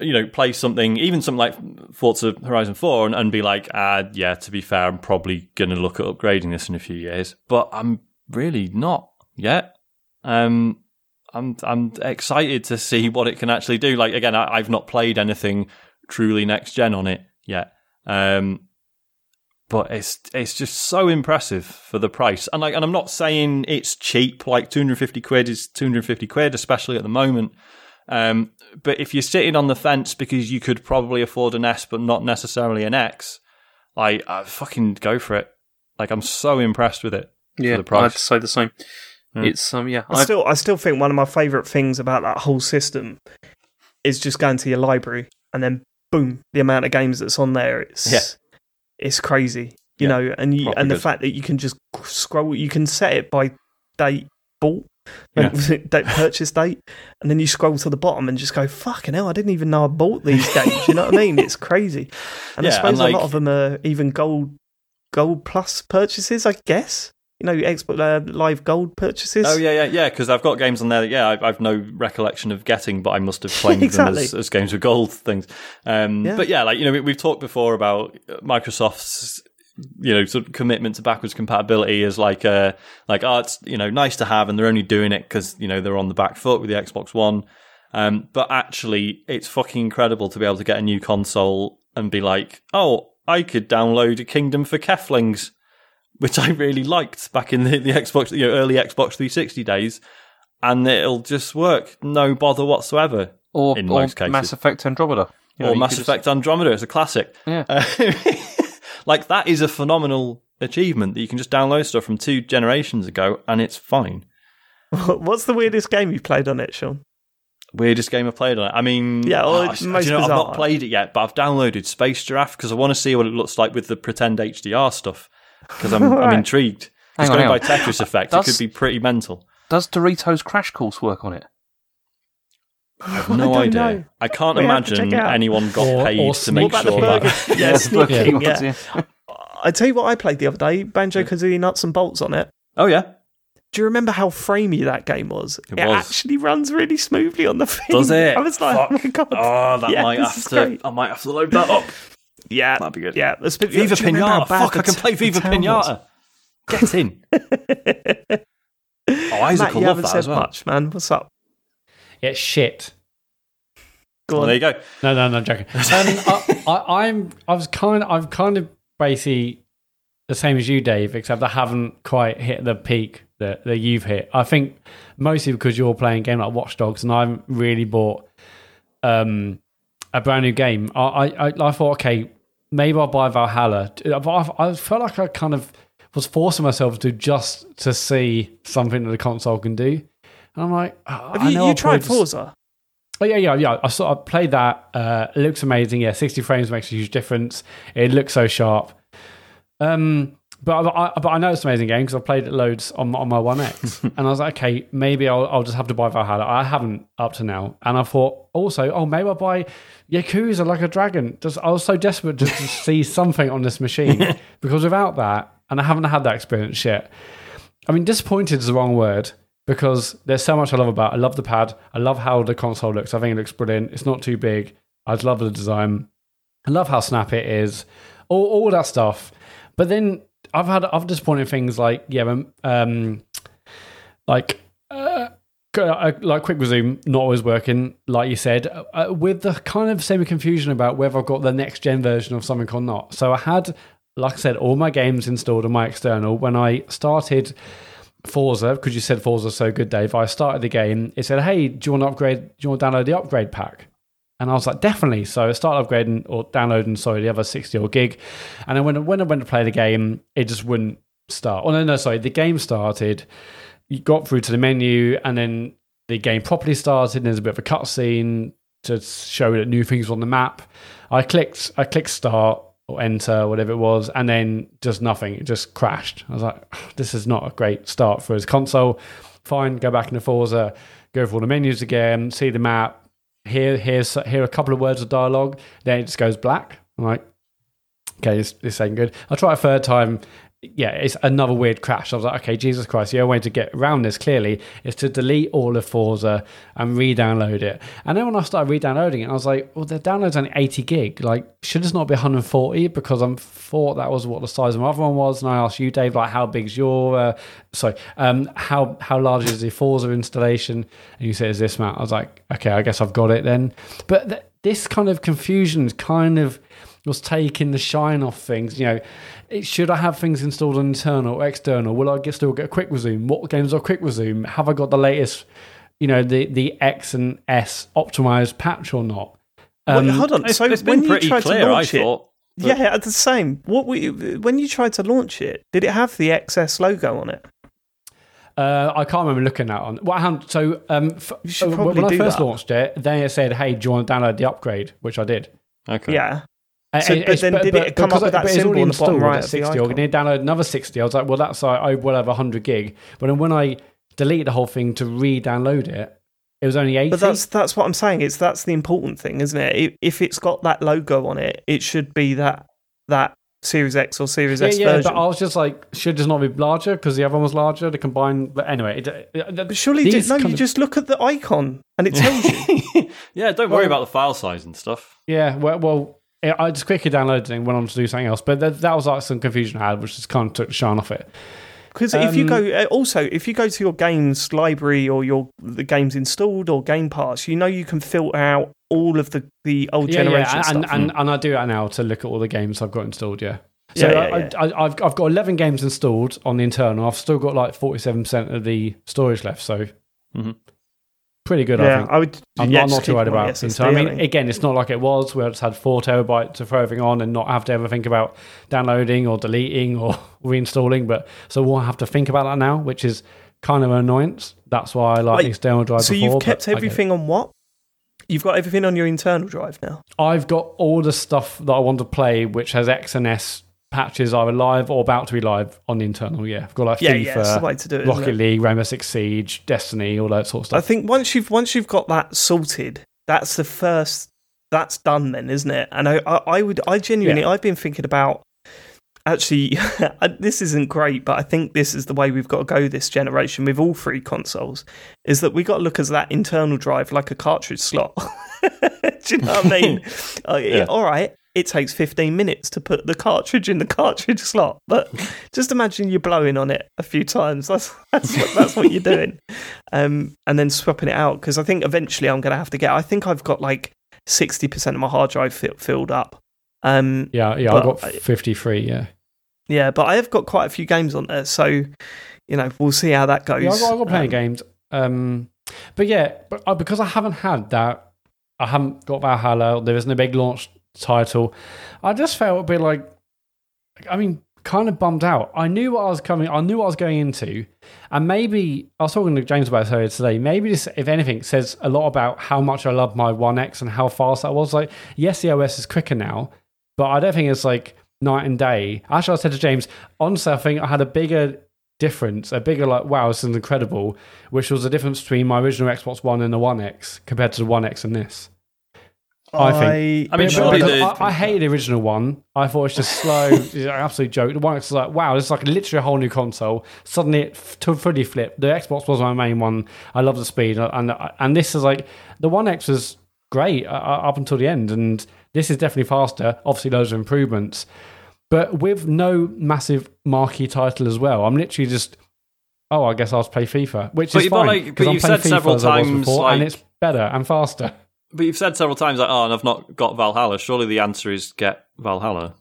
Speaker 2: you know, play something, even something like Forza Horizon 4 and, and be like, ah, yeah, to be fair, I'm probably going to look at upgrading this in a few years, but I'm really not yet. Um, I'm, I'm excited to see what it can actually do. Like, again, I, I've not played anything truly next gen on it yet. Um, but it's it's just so impressive for the price. And like, and I'm not saying it's cheap. Like 250 quid is 250 quid, especially at the moment. Um, but if you're sitting on the fence because you could probably afford an S, but not necessarily an X, like, uh, fucking go for it. Like, I'm so impressed with it.
Speaker 3: Yeah,
Speaker 2: the price.
Speaker 3: I'd say the same.
Speaker 2: Hmm.
Speaker 3: It's um, yeah,
Speaker 1: I
Speaker 3: I,
Speaker 1: still, I still think one of my favourite things about that whole system is just going to your library and then boom, the amount of games that's on there. It's
Speaker 2: Yeah.
Speaker 1: it's crazy, you
Speaker 2: Yeah,
Speaker 1: know, and you, and the
Speaker 2: good.
Speaker 1: fact that you can just scroll, you can set it by date bought, like, date purchase date, and then you scroll to the bottom and just go, fucking hell, I didn't even know I bought these games. You know what I mean? It's crazy, and I suppose
Speaker 2: and,
Speaker 1: a lot of them are even gold, gold plus purchases, I guess. You know, Xbox uh, Live Gold purchases.
Speaker 2: Oh yeah, yeah, yeah. Because I've got games on there that yeah, I, I've no recollection of getting, but I must have claimed them as, as games with gold things. Um,
Speaker 1: Yeah.
Speaker 2: But yeah, like you know, we, we've talked before about Microsoft's you know sort of commitment to backwards compatibility is like uh like oh it's you know nice to have, and they're only doing it because you know they're on the back foot with the Xbox One. Um, but actually, it's fucking incredible to be able to get a new console and be like, oh, I could download a Kingdom for Keflings which I really liked back in the, the Xbox, you know, early Xbox 360 days, and it'll just work, no bother whatsoever.
Speaker 3: Or,
Speaker 2: in
Speaker 3: or
Speaker 2: most cases.
Speaker 3: Mass Effect Andromeda. You know,
Speaker 2: or Mass
Speaker 3: could just-
Speaker 2: Effect Andromeda, it's a classic.
Speaker 3: Yeah.
Speaker 2: Uh, like that is a phenomenal achievement that you can just download stuff from two generations ago, and it's fine.
Speaker 1: What's the weirdest game you've played on it, Sean?
Speaker 2: Weirdest game I've played on it. I mean,
Speaker 1: Yeah, or
Speaker 2: ah,
Speaker 1: most
Speaker 2: you know, I've not played it yet, but I've downloaded Space Giraffe because I want to see what it looks like with the pretend HDR stuff. Because I'm, I'm intrigued.
Speaker 3: Hang
Speaker 2: It's going
Speaker 3: hang
Speaker 2: by. Tetris Effect.
Speaker 3: Does-
Speaker 2: It could be pretty mental.
Speaker 3: Does Doritos Crash Course work on it?
Speaker 2: I have no
Speaker 1: don't
Speaker 2: idea.
Speaker 1: know.
Speaker 2: I can't
Speaker 1: We
Speaker 2: imagine
Speaker 1: check it out.
Speaker 2: anyone got
Speaker 4: Or-
Speaker 2: paid
Speaker 4: or
Speaker 2: to make sure
Speaker 1: the
Speaker 2: that.
Speaker 1: burger? yeah, sneaking.
Speaker 3: Burger
Speaker 1: Yeah. I tell you what, I played the other day: Banjo Kazooie Nuts and Bolts on it.
Speaker 2: Oh yeah,
Speaker 1: Do you remember how framey that game was?
Speaker 2: It
Speaker 1: It,
Speaker 2: was.
Speaker 1: actually runs really smoothly on the thing.
Speaker 2: does it?
Speaker 1: I was like,
Speaker 2: Fuck.
Speaker 1: oh my god.
Speaker 2: Oh, that
Speaker 1: Yeah,
Speaker 2: might have to.
Speaker 1: great.
Speaker 2: I might have to load that up.
Speaker 1: Yeah,
Speaker 2: That'd be good.
Speaker 1: Yeah, let's put-
Speaker 2: Viva
Speaker 1: do you remember how
Speaker 2: Pinata. Fuck, I can play Viva
Speaker 1: town?
Speaker 2: Pinata. Get in. oh, Isaac
Speaker 1: Mat,
Speaker 2: will
Speaker 1: you
Speaker 2: love
Speaker 1: haven't
Speaker 2: that
Speaker 1: said
Speaker 2: as well.
Speaker 1: much, man. What's up?
Speaker 4: Yeah, shit.
Speaker 1: Go
Speaker 2: Well, there you go.
Speaker 4: No, no, no, I'm joking. Um, I, I, I'm, I was kind, of, I've kind of basically the same as you, Dave, except I haven't quite hit the peak that, that you've hit. I think mostly because you're playing a game like Watch Dogs, and I haven't really bought um, a brand new game. I, I, I, I thought, okay, maybe I'll buy Valhalla. I, I felt like I kind of was forcing myself to just to see something that the console can do. And I'm like, oh,
Speaker 1: Have
Speaker 4: I
Speaker 1: you,
Speaker 4: know
Speaker 1: you tried
Speaker 4: probably just-
Speaker 1: Forza?
Speaker 4: Oh yeah, yeah, yeah. I saw. I played that. Uh, it looks amazing. Yeah, sixty frames makes a huge difference. It looks so sharp. Um, but I, but I know it's an amazing game because I've played it loads on on my One X, and I was like, okay, maybe I'll I'll just have to buy Valhalla. I haven't up to now, and I thought also, oh, maybe I'll buy Yakuza like a dragon. Just I was so desperate just to see something on this machine because without that, and I haven't had that experience yet. I mean, disappointed is the wrong word because there's so much I love about. it. I love the pad. I love how the console looks. I think it looks brilliant. It's not too big. I love the design. I love how snap it is. All all that stuff. But then I've had I've disappointed things like yeah, um, like. Uh, uh, like quick resume not always working like you said uh, with the kind of semi confusion about whether i've got the next gen version of something or not so i had like i said all my games installed on my external when i started Forza, because you said Forza's so good, Dave. I started the game. It said, "Hey, do you want to upgrade? Do you want to download the upgrade pack?" And I was like, "Definitely." So I started upgrading or downloading, sorry, the other sixty or gig. And then when when I went to play the game, it just wouldn't start. Oh no, no, sorry. The game started. You got through to the menu, and then the game properly started. And there's a bit of a cutscene to show that new things on the map. I clicked, I clicked start or enter, whatever it was, and then just nothing. It just crashed. I was like, ah, this is not a great start for his console. Fine, go back into Forza, go through all the menus again, see the map, hear here's hear a couple of words of dialogue, then it just goes black. I'm like, okay, this, this ain't good. I'll try a third time. Yeah, it's another weird crash. I was like, okay, Jesus Christ, the only way to get around this clearly is to delete all of Forza and re-download it. And then when I started re-downloading it, I was like, well, the download's only 80 gig. Like, should this not be 140? Because I thought that was what the size of my other one was. And I asked you, Dave, like, how big's your, uh, sorry, um, how how large is the Forza installation? And you said, is this amount? I was like, okay, I guess I've got it then. But th- this kind of confusion is kind of was taking the shine off things. You know, it, should I have things installed on internal or external? Will I get, still get a quick resume? What games are quick resume? Have I got the latest, you know, the, the X and S optimized patch or not?
Speaker 1: Wait,
Speaker 4: Um,
Speaker 1: hold on.
Speaker 2: It's,
Speaker 1: so
Speaker 2: it's
Speaker 1: when
Speaker 2: been
Speaker 1: you
Speaker 2: pretty
Speaker 1: tried
Speaker 2: clear,
Speaker 1: to
Speaker 2: I
Speaker 1: launch it,
Speaker 2: thought.
Speaker 1: yeah, it's the same. What were you, when you tried to launch it? Did it have the XS logo on it?
Speaker 4: Uh, I can't remember looking at on. What happened? So um, f-
Speaker 1: You should
Speaker 4: uh,
Speaker 1: probably
Speaker 4: when I first
Speaker 1: that.
Speaker 4: launched it, then it said, "Hey, do you want to download the upgrade?" Which I did.
Speaker 2: Okay.
Speaker 1: Yeah.
Speaker 4: Uh,
Speaker 1: So, but
Speaker 4: it's-
Speaker 1: then did it come up with that
Speaker 4: it's
Speaker 1: symbol
Speaker 4: already
Speaker 1: on the bottom right
Speaker 4: at
Speaker 1: of
Speaker 4: 60 I
Speaker 1: icon?
Speaker 4: need to download another 60. I was like, well, that's I I will have 100 gig. But then when I deleted the whole thing to re-download it, it was only 80.
Speaker 1: But that's that's what I'm saying. It's that's the important thing, isn't it? If, if it's got that logo on it, it should be that that Series X or Series
Speaker 4: Yeah,
Speaker 1: S
Speaker 4: yeah,
Speaker 1: version.
Speaker 4: but I was just like, should this not be larger because the other one was larger? The combined, but anyway, it, it,
Speaker 1: But surely,
Speaker 4: these
Speaker 1: do, no, you
Speaker 4: of-
Speaker 1: just look at the icon and it tells you.
Speaker 2: Yeah, don't worry about the file size and stuff.
Speaker 4: Yeah, well, well yeah, I just quickly downloaded it and went on to do something else. But that, that was like some confusion I had, which just kind of took the shine off it.
Speaker 1: Because if you
Speaker 4: Um,
Speaker 1: go, uh, also if you go to your games library or your the games installed or Game Pass, you know you can filter out all of the the old
Speaker 4: Yeah,
Speaker 1: generation
Speaker 4: yeah, and,
Speaker 1: stuff.
Speaker 4: and, and I do that now to look at all the games I've got installed. Yeah. So
Speaker 1: Yeah, yeah,
Speaker 4: I, I, I've I've got eleven games installed on the internal. I've still got like forty seven percent of the storage left. So
Speaker 2: Mhm.
Speaker 4: Pretty good. I
Speaker 1: yeah,
Speaker 4: think.
Speaker 1: I would.
Speaker 4: I'm
Speaker 1: yeah,
Speaker 4: not, not too worried about.
Speaker 1: SSD,
Speaker 4: So, I mean, again, it's not like it was where I just had four terabytes to throw everything on and not have to ever think about downloading or deleting or reinstalling. But so we'll have to think about that now, which is kind of an annoyance. That's why I like the external drive.
Speaker 1: so
Speaker 4: before,
Speaker 1: you've kept
Speaker 4: but I get it.
Speaker 1: everything on what? You've got everything on your internal drive now.
Speaker 4: I've got all the stuff that I want to play, which has X and S patches either live or about to be live on the internal. Yeah, I've got like
Speaker 1: Yeah,
Speaker 4: FIFA,
Speaker 1: yeah, it's the way to do it.
Speaker 4: Rocket? League, Rainbow Six Siege, Destiny, all that sort of stuff.
Speaker 1: I think once you've once you've got that sorted, that's the first. That's done then, isn't it? And I, I, I would, I genuinely, I've been thinking about. Actually, this isn't great, but I think this is the way we've got to go this generation with all three consoles. Is that we got to look at that internal drive like a cartridge slot. Do you know what I mean? Uh,
Speaker 2: Yeah.
Speaker 1: All right, it takes 15 minutes to put the cartridge in the cartridge slot, but just imagine you're blowing on it a few times. That's that's what, that's what you're doing, um, and then swapping it out because I think eventually I'm going to have to get. I think I've got like 60% of my hard drive fi- filled up. Um,
Speaker 4: yeah, yeah, I've got 53. Yeah,
Speaker 1: yeah, but I have got quite a few games on there, so you know we'll see how that goes.
Speaker 4: yeah, I've got, I've got plenty
Speaker 1: Um,
Speaker 4: of games. Um, but yeah, but uh, because I haven't had that, I haven't got Valhalla. There isn't a big launch title. I just felt a bit like, I mean, kind of bummed out. I knew what I was coming. I knew what I was going into, and maybe I was talking to James about this earlier today. Maybe this, if anything, says a lot about how much I love my One X and how fast I was. Like, yes, the OS is quicker now, but I don't think it's like night and day. Actually, I said to James, I think I had a bigger difference, a bigger like, wow, this is incredible, which was the difference between my original Xbox One and the One X compared to the One X and this. I think.
Speaker 2: I mean, surely
Speaker 4: because
Speaker 2: the-
Speaker 4: I, I hated the original one. I thought it was just slow, it's an absolute joke. The One X was like, wow, this is like literally a whole new console. Suddenly it f- to fully flipped. The Xbox was my main one. I love the speed, uh, and uh, and this is like the One X was great uh, uh, up until the end, and this is definitely faster. Obviously, loads of improvements, but with no massive marquee title as well. I'm literally just. Oh, I guess I'll play FIFA, which
Speaker 2: But
Speaker 4: is
Speaker 2: you've
Speaker 4: fine
Speaker 2: like-
Speaker 4: because
Speaker 2: but
Speaker 4: I'm
Speaker 2: you've
Speaker 4: playing
Speaker 2: said
Speaker 4: FIFA
Speaker 2: several
Speaker 4: as I was
Speaker 2: times,
Speaker 4: before, and it's better and faster.
Speaker 2: But you've said several times like, oh, and I've not got Valhalla. Surely the answer is get Valhalla.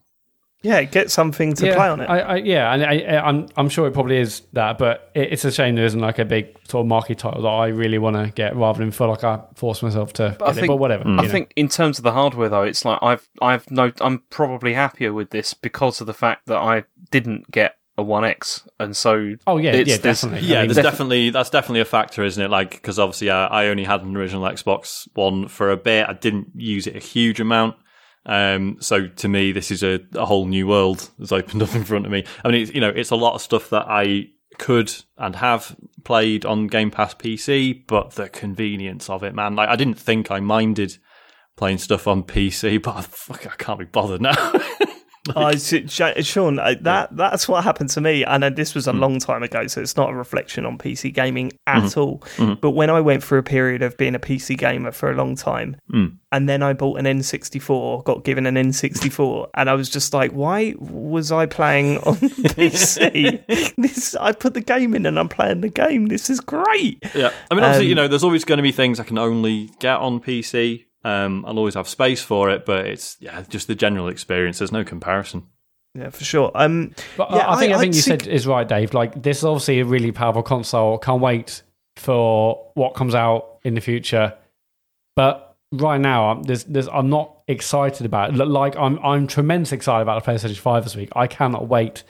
Speaker 1: Yeah, get something to
Speaker 4: yeah,
Speaker 1: play on it.
Speaker 4: I, I, yeah, and I, I, I'm I'm sure it probably is that, but it, it's a shame there isn't like a big sort of marquee title that I really want to get, rather than feel like I force myself to. Get
Speaker 3: I
Speaker 4: it. But whatever.
Speaker 3: I
Speaker 4: know.
Speaker 3: think in terms of the hardware though, it's like I've I've no I'm probably happier with this because of the fact that I didn't get a One X, and so
Speaker 4: Oh yeah,
Speaker 3: it's
Speaker 4: yeah, definitely.
Speaker 2: Yeah,
Speaker 4: I mean,
Speaker 2: there's
Speaker 3: defi-
Speaker 2: definitely that's definitely a factor, isn't it? Like because obviously uh, I only had an original Xbox One for a bit. I didn't use it a huge amount. Um, so to me, this is a, a whole new world that's opened up in front of me. I mean, it's, you know, it's a lot of stuff that I could and have played on Game Pass PC, but the convenience of it, man. Like I didn't think I minded playing stuff on PC, but I, fuck, I can't be bothered now.
Speaker 1: I, Sean, uh, that that's what happened to me, and uh, this was a long time ago, so it's not a reflection on PC gaming at all. But when I went through a period of being a PC gamer for a long time, and then I bought an N64, got given an N64, and I was just like, why was I playing on PC? this I put the game in, and I'm playing the game. This is great.
Speaker 2: Yeah, I mean, obviously,
Speaker 1: Um,
Speaker 2: you know, there's always going to be things I can only get on PC. Um, I'll always have space for it, but it's yeah, just the general experience. There's no comparison.
Speaker 1: Yeah, for sure. Um,
Speaker 4: But
Speaker 1: yeah,
Speaker 4: I think I,
Speaker 1: I
Speaker 4: think you
Speaker 1: think-
Speaker 4: said is right, Dave. Like this is obviously a really powerful console. Can't wait for what comes out in the future. But right now, I'm, there's, there's, I'm not excited about it. Like I'm, I'm tremendously excited about the PlayStation Five this week. I cannot wait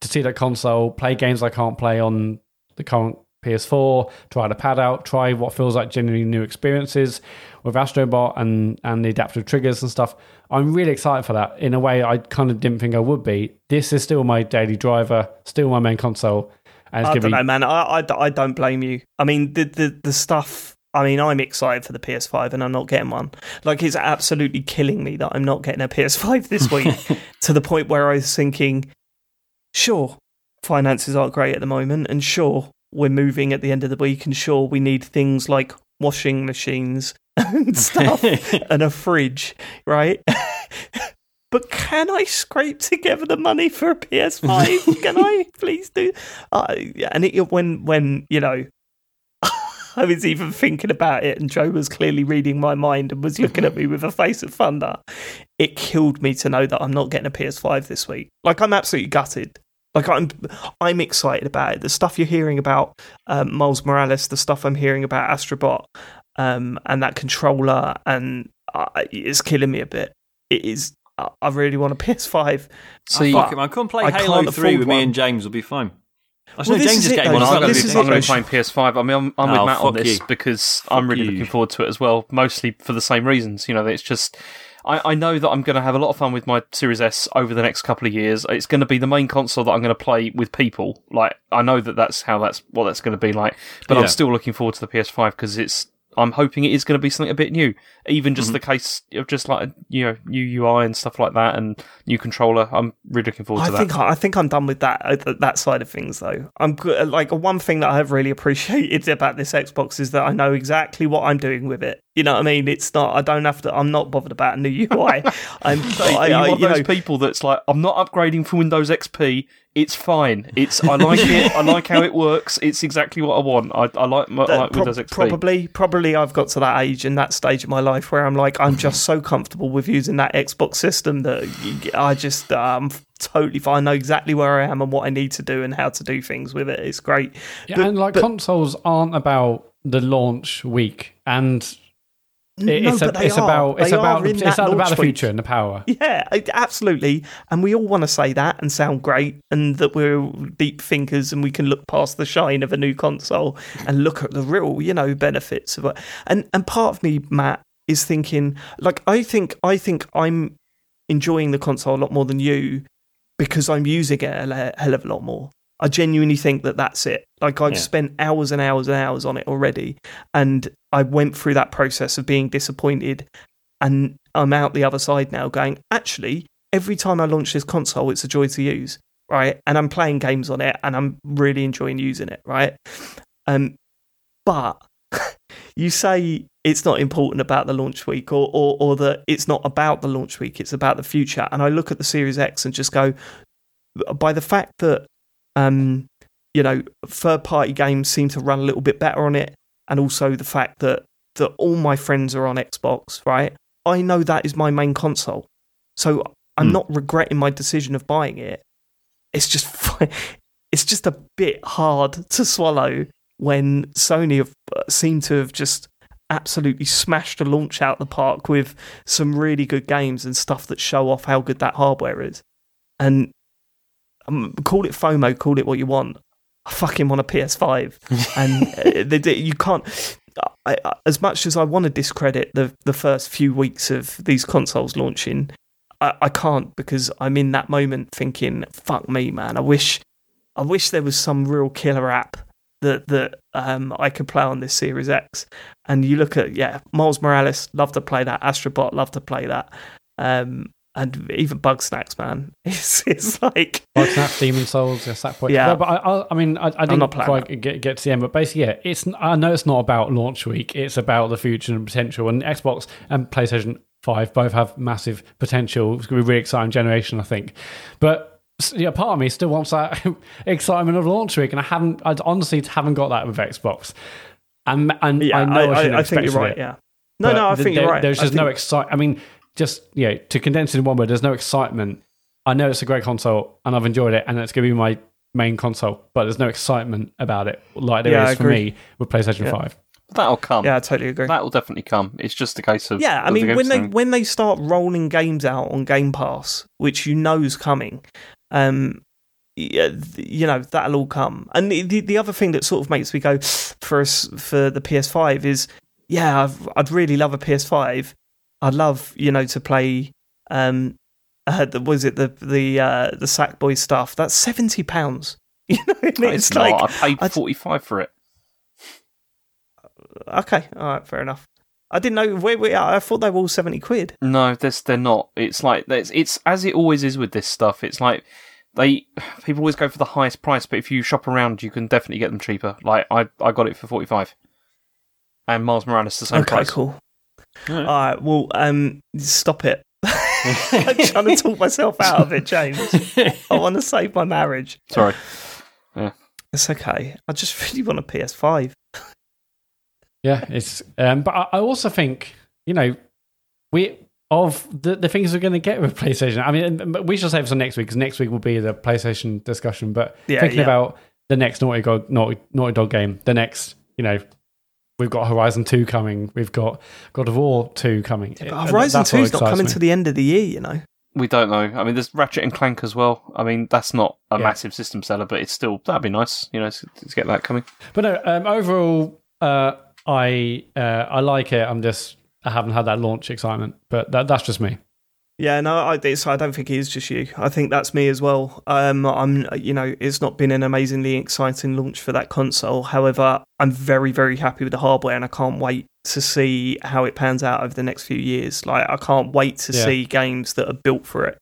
Speaker 4: to see that console, play games I can't play on the current PS4, try the pad out, try what feels like genuinely new experiences with Astrobot and, and the adaptive triggers and stuff. I'm really excited for that in a way I kind of didn't think I would be. This is still my daily driver, still my main console. And it's
Speaker 1: I don't
Speaker 4: be
Speaker 1: know, man. I, I, I don't blame you. I mean, the, the the stuff I mean, I'm excited for the PS5 and I'm not getting one. Like, it's absolutely killing me that I'm not getting a PS5 this week to the point where I was thinking, sure, finances aren't great at the moment, and sure, we're moving at the end of the week, and sure, we need things like washing machines and stuff and a fridge, right? but can I scrape together the money for a PS5? can I please do? Uh, and it, when when you know I was even thinking about it, and Joe was clearly reading my mind and was looking at me with a face of thunder. It killed me to know that I'm not getting a PS5 this week. Like I'm absolutely gutted. Like I'm, I'm excited about it. The stuff you're hearing about um, Miles Morales, the stuff I'm hearing about Astrobot, um, and that controller, and uh, it's killing me a bit. It is. I really want a PS5.
Speaker 2: So you,
Speaker 1: But
Speaker 2: man, come play
Speaker 1: I
Speaker 2: Halo 3
Speaker 1: afford
Speaker 2: with me and James. Will be fine. I
Speaker 1: Well,
Speaker 2: know
Speaker 1: this
Speaker 2: James
Speaker 1: is
Speaker 2: is getting
Speaker 1: though.
Speaker 2: one.
Speaker 3: I'm going to
Speaker 1: is
Speaker 3: be,
Speaker 1: it,
Speaker 3: I'm gonna be
Speaker 1: though.
Speaker 3: playing PS5. I mean, I'm, I'm
Speaker 2: Oh,
Speaker 3: with Mat on this
Speaker 2: you.
Speaker 3: because I'm really
Speaker 2: you.
Speaker 3: looking forward to it as well. Mostly for the same reasons. You know, it's just I, I know that I'm going to have a lot of fun with my Series S over the next couple of years. It's going to be the main console that I'm going to play with people. Like I know that that's how that's what that's going to be like. But
Speaker 2: Yeah.
Speaker 3: I'm still looking forward to the PS5 because it's. I'm hoping it is going to be something a bit new, even
Speaker 2: Mm-hmm.
Speaker 3: just the case of just like you know new UI and stuff like that and new controller. I'm really looking forward
Speaker 1: I
Speaker 3: to that.
Speaker 1: think I think I'm done with that uh, that side of things though. I'm good. Like one thing that I've really appreciated about this Xbox is that I know exactly what I'm doing with it. You know what I mean? It's not. I don't have to. I'm not bothered about a new UI. I'm.
Speaker 3: Are
Speaker 1: I,
Speaker 3: you
Speaker 1: I,
Speaker 3: one of
Speaker 1: you
Speaker 3: those
Speaker 1: know,
Speaker 3: people that's like, I'm not upgrading for Windows XP. It's fine. It's I like it. I like how it works. It's exactly what I want. I, I like my, I like
Speaker 1: prob-
Speaker 3: Windows XP.
Speaker 1: Probably, probably, I've got to that age and that stage of my life where I'm like, I'm just so comfortable with using that Xbox system that I just, um, totally fine. I know exactly where I am and what I need to do and how to do things with it. It's great.
Speaker 4: Yeah,
Speaker 1: But-
Speaker 4: and like
Speaker 1: but-
Speaker 4: consoles aren't about the launch week, and it-
Speaker 1: No,
Speaker 4: it's, a,
Speaker 1: but they
Speaker 4: it's about it's
Speaker 1: They
Speaker 4: about it's about the future and the power.
Speaker 1: Yeah, absolutely. And we all want to say that and sound great and that we're deep thinkers and we can look past the shine of a new console and look at the real, you know, benefits of it. And and part of me, Mat, is thinking like I think I think I'm enjoying the console a lot more than you because I'm using it a hell of a lot more. I genuinely think that that's it. Like I've
Speaker 2: Yeah.
Speaker 1: spent hours and hours and hours on it already, and I went through that process of being disappointed, and I'm out the other side now, going actually every time I launch this console, it's a joy to use, right? And I'm playing games on it, and I'm really enjoying using it, right? Um, but you say it's not important about the launch week, or, or or that it's not about the launch week, it's about the future. And I look at the Series X and just go, by the fact that um, you know, third party games seem to run a little bit better on it, and also the fact that that all my friends are on Xbox, right? I know that is my main console, so I'm
Speaker 2: Hmm.
Speaker 1: not regretting my decision of buying it. It's just it's just a bit hard to swallow when Sony have uh, seem to have just absolutely smashed a launch out the park with some really good games and stuff that show off how good that hardware is. And um, call it FOMO, call it what you want. I fucking want a PS5, and uh, they, they- you can't. I, I, as much as I want to discredit the the first few weeks of these consoles launching, I, I can't because I'm in that moment thinking, "Fuck me, man! I wish, I wish there was some real killer app that that um, I could play on this Series X." And you look at yeah, Miles Morales, love to play that. Astrobot, love to play that. Um, and even Bugsnax, man, it's it's like
Speaker 4: Like Snap, Demon Souls, yes, that point.
Speaker 1: Yeah.
Speaker 4: No, but I, I, I mean, I, I didn't
Speaker 1: not
Speaker 4: quite get, get to the end. But basically, yeah, it's. I know it's not about launch week. It's about the future and potential. And Xbox and PlayStation Five both have massive potential. It's going to be a really exciting generation, I think. But yeah, part of me still wants that excitement of launch week, and I haven't. I honestly haven't got that with Xbox. And and
Speaker 1: yeah,
Speaker 4: I know I, shouldn't
Speaker 1: I, think you're right.
Speaker 4: it.
Speaker 1: Yeah, no, no, I think
Speaker 4: there-
Speaker 1: you're right.
Speaker 4: There's
Speaker 1: I
Speaker 4: just no excitement. I mean, just you know, to condense it in one word, there's no excitement. I know it's a great console, and I've enjoyed it, and it's going to be my main console. But there's no excitement about it like there is
Speaker 1: Yeah, I
Speaker 4: for me with PlayStation
Speaker 1: Yeah.
Speaker 4: Five.
Speaker 3: That'll come.
Speaker 1: Yeah, I totally agree.
Speaker 3: That'll definitely come. It's just a case of
Speaker 1: Yeah, I
Speaker 3: of the
Speaker 1: mean when they
Speaker 3: games
Speaker 1: when they start rolling games out on Game Pass, which you know's coming, um, yeah, you know that'll all come. And the, the the other thing that sort of makes me go for us for the PS5 is, yeah, I've, I'd really love a PS5. I'd love you know to play. Um, uh, the, was it the the uh, the Sackboy stuff? That's seventy pounds. You know, what I mean?
Speaker 3: it's,
Speaker 1: it's
Speaker 3: not.
Speaker 1: like
Speaker 3: I paid forty five for it.
Speaker 1: okay, all right, fair enough. I didn't know. Wait, wait, I thought they were all seventy quid.
Speaker 3: No, this they're not. It's like it's, it's as it always is with this stuff. It's like they people always go for the highest price, but if you shop around, you can definitely get them cheaper. Like I, I got it for forty five, and Miles Morales the same
Speaker 1: okay,
Speaker 3: price.
Speaker 1: cool.
Speaker 2: All right.
Speaker 1: All right, well, um, stop it. I'm trying to talk myself out of it, James. I want to save my marriage.
Speaker 3: Sorry.
Speaker 1: It's okay. I just really want a PS5.
Speaker 4: Yeah, it's. Um, but I, I also think you know we of the the things we're going to get with PlayStation. I mean, but we shall save this on next week because next week will be the PlayStation discussion. But
Speaker 1: Yeah,
Speaker 4: thinking
Speaker 1: yeah.
Speaker 4: about the next Naughty Dog, Naughty, Naughty Dog game, the next, you know, we've got Horizon Two coming, we've got God of War Two coming.
Speaker 1: But
Speaker 4: Uh,
Speaker 1: Horizon
Speaker 4: that's what
Speaker 1: 2's not coming
Speaker 4: me.
Speaker 1: to the end of the year, you know.
Speaker 3: We don't know. I mean, there's Ratchet and Clank as well. I mean, that's not a
Speaker 4: Yeah.
Speaker 3: massive system seller, but it's still that'd be nice, you know, to, to get that coming.
Speaker 4: But no, um, overall, uh, I uh, I like it. I'm just I haven't had that launch excitement, but that, that's just me.
Speaker 1: Yeah, no, I, I don't think it is just you. I think that's me as well. Um, I'm, you know, it's not been an amazingly exciting launch for that console. However, I'm very, very happy with the hardware, and I can't wait to see how it pans out over the next few years. Like, I can't wait to
Speaker 4: Yeah.
Speaker 1: see games that are built for it.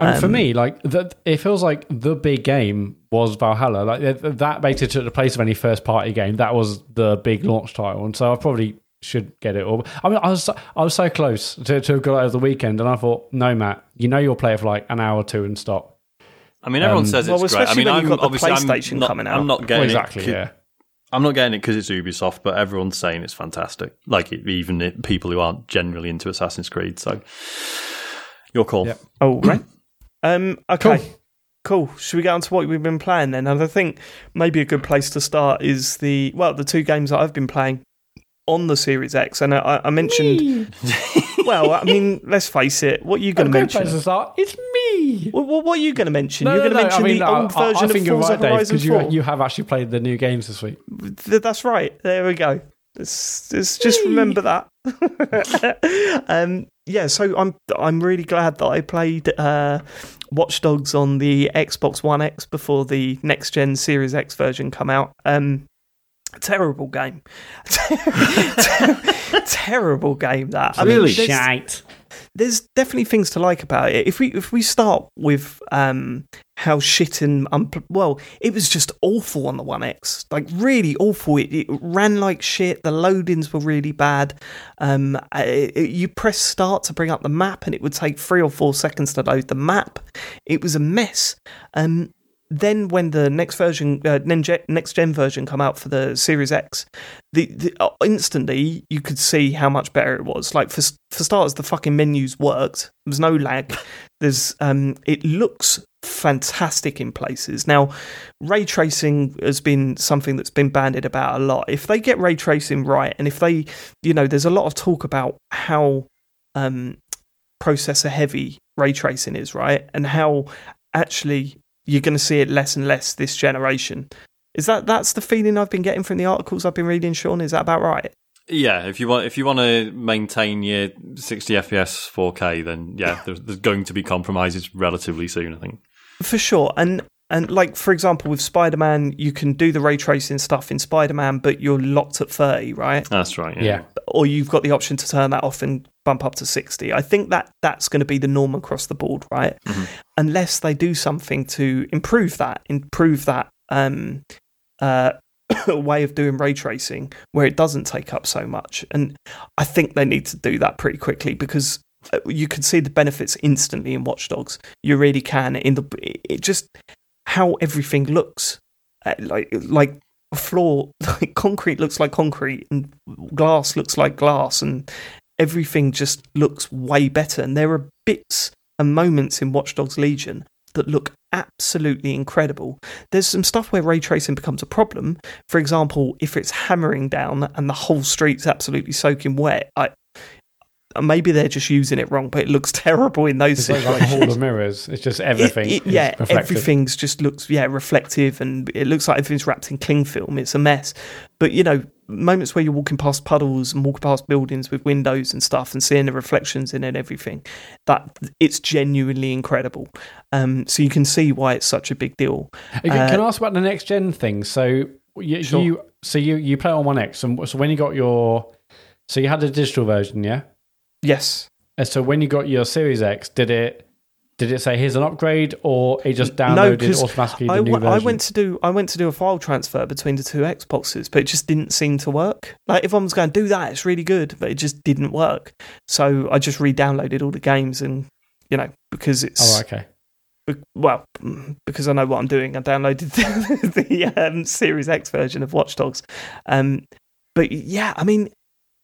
Speaker 4: And for
Speaker 1: Um,
Speaker 4: me, like that, it feels like the big game was Valhalla. Like that basically took the place of any first party game. That was the big launch title, and so I probably should get it. Or I mean, I was so- I was so close to to go over the weekend, and I thought, no, Mat, you know you'll play it for like an hour or two and stop.
Speaker 2: I mean, everyone
Speaker 4: Um,
Speaker 2: says
Speaker 1: well,
Speaker 2: it's great. I
Speaker 1: especially
Speaker 2: mean,
Speaker 1: when you've
Speaker 2: I'm
Speaker 1: got the
Speaker 2: obviously I'm
Speaker 1: PlayStation
Speaker 2: not,
Speaker 1: coming out.
Speaker 2: I'm not
Speaker 4: Well,
Speaker 2: getting
Speaker 4: exactly,
Speaker 2: it. 'cause-
Speaker 4: yeah.
Speaker 2: I'm not getting it because it's Ubisoft, but everyone's saying it's fantastic. Like it- even it, people who aren't generally into Assassin's Creed. So your call.
Speaker 4: Yep.
Speaker 1: Oh, right. um, okay.
Speaker 4: Cool.
Speaker 1: Cool. Should we get on to what we've been playing then? And I think maybe a good place to start is the well, the two games that I've been playing on the Series X. And I, I mentioned, well, I mean, let's face it. What are you going to mention?
Speaker 4: start. It's me.
Speaker 1: What, what, what are you going to mention?
Speaker 4: No,
Speaker 1: you're going to
Speaker 4: no,
Speaker 1: mention
Speaker 4: I mean,
Speaker 1: the
Speaker 4: I-
Speaker 1: old
Speaker 4: I,
Speaker 1: version
Speaker 4: I think
Speaker 1: of Forza
Speaker 4: right, Dave,
Speaker 1: Horizon
Speaker 4: because you
Speaker 1: 4.
Speaker 4: you have actually played the new games this week.
Speaker 1: That's right. There we go. Let's, let's just remember that. um, yeah, so I'm I'm really glad that I played uh, Watch Dogs on the Xbox One X before the next gen Series X version come out. Um, terrible game. terrible game. That I mean,
Speaker 2: Really?
Speaker 1: there's-
Speaker 4: Shite.
Speaker 1: there's definitely things to like about it. If we if we start with um how shit and unpl- well, it was just awful on the One X, like really awful. It, it ran like shit. The loadings were really bad. Um, uh, it, it- you press start to bring up the map, and it would take three or four seconds to load the map. It was a mess. Um, then when the next version, uh, next gen version, come out for the Series X, the, the uh, instantly you could see how much better it was. Like for for starters, the fucking menus worked. There was no lag. There's um, it looks fantastic in places. Now, ray tracing has been something that's been bandied about a lot. If they get ray tracing right, and if they, you know, there's a lot of talk about how um, processor heavy ray tracing is, right, and how actually you're going to see it less and less this generation. Is that that's the feeling I've been getting from the articles I've been reading, Sean? Is that about right?
Speaker 2: Yeah, if you want, if you want to maintain your 60 FPS 4K, then yeah, there's, there's going to be compromises relatively soon. I think.
Speaker 1: For sure. And and like for example with Spider-Man, you can do the ray tracing stuff in Spider-Man, but you're locked at 30, right?
Speaker 2: That's right. Yeah.
Speaker 4: Yeah.
Speaker 1: Or you've got the option to turn that off and bump up to 60. I think that that's going to be the norm across the board, right? Unless they do something to improve that, improve that um uh way of doing ray tracing where it doesn't take up so much. And I think they need to do that pretty quickly because uh, you can see the benefits instantly in Watch Dogs. You really can. In the it just how everything looks, uh, like like a floor, like concrete looks like concrete, and glass looks like glass, and everything just looks way better. And there are bits and moments in Watch Dogs Legion that look absolutely incredible. There's some stuff where ray tracing becomes a problem. For example, if it's hammering down and the whole street's absolutely soaking wet, I maybe they're just using it wrong, but it looks terrible in those
Speaker 4: It's like, like a hall of mirrors. It's just everything.
Speaker 1: It- it- yeah,
Speaker 4: reflective.
Speaker 1: everything's just looks yeah reflective, and it looks like everything's wrapped in cling film. It's a mess. But you know, moments where you're walking past puddles and walking past buildings with windows and stuff, and seeing the reflections in it and everything, that it's genuinely incredible. Um, so you can see why it's such a big deal.
Speaker 4: Uh, Can
Speaker 1: Uh,
Speaker 4: can I ask about the next gen thing? So you,
Speaker 1: Sure.
Speaker 4: you so you you play on One X, and so when you got your, so you had the digital version, yeah.
Speaker 1: Yes.
Speaker 4: And so when you got your Series X, did it did it say here's an upgrade, or it just
Speaker 1: No,
Speaker 4: automatically the
Speaker 1: I,
Speaker 4: new version?
Speaker 1: I went to do I went to do a file transfer between the two Xboxes, but it just didn't seem to work. Like if I was going to do that, it's really good, but it just didn't work. So I just re-downloaded all the games, and you know because it's
Speaker 4: Oh, okay.
Speaker 1: well mm, because I know what I'm doing. I downloaded the, the um, Series X version of Watch Dogs. Um, but yeah, I mean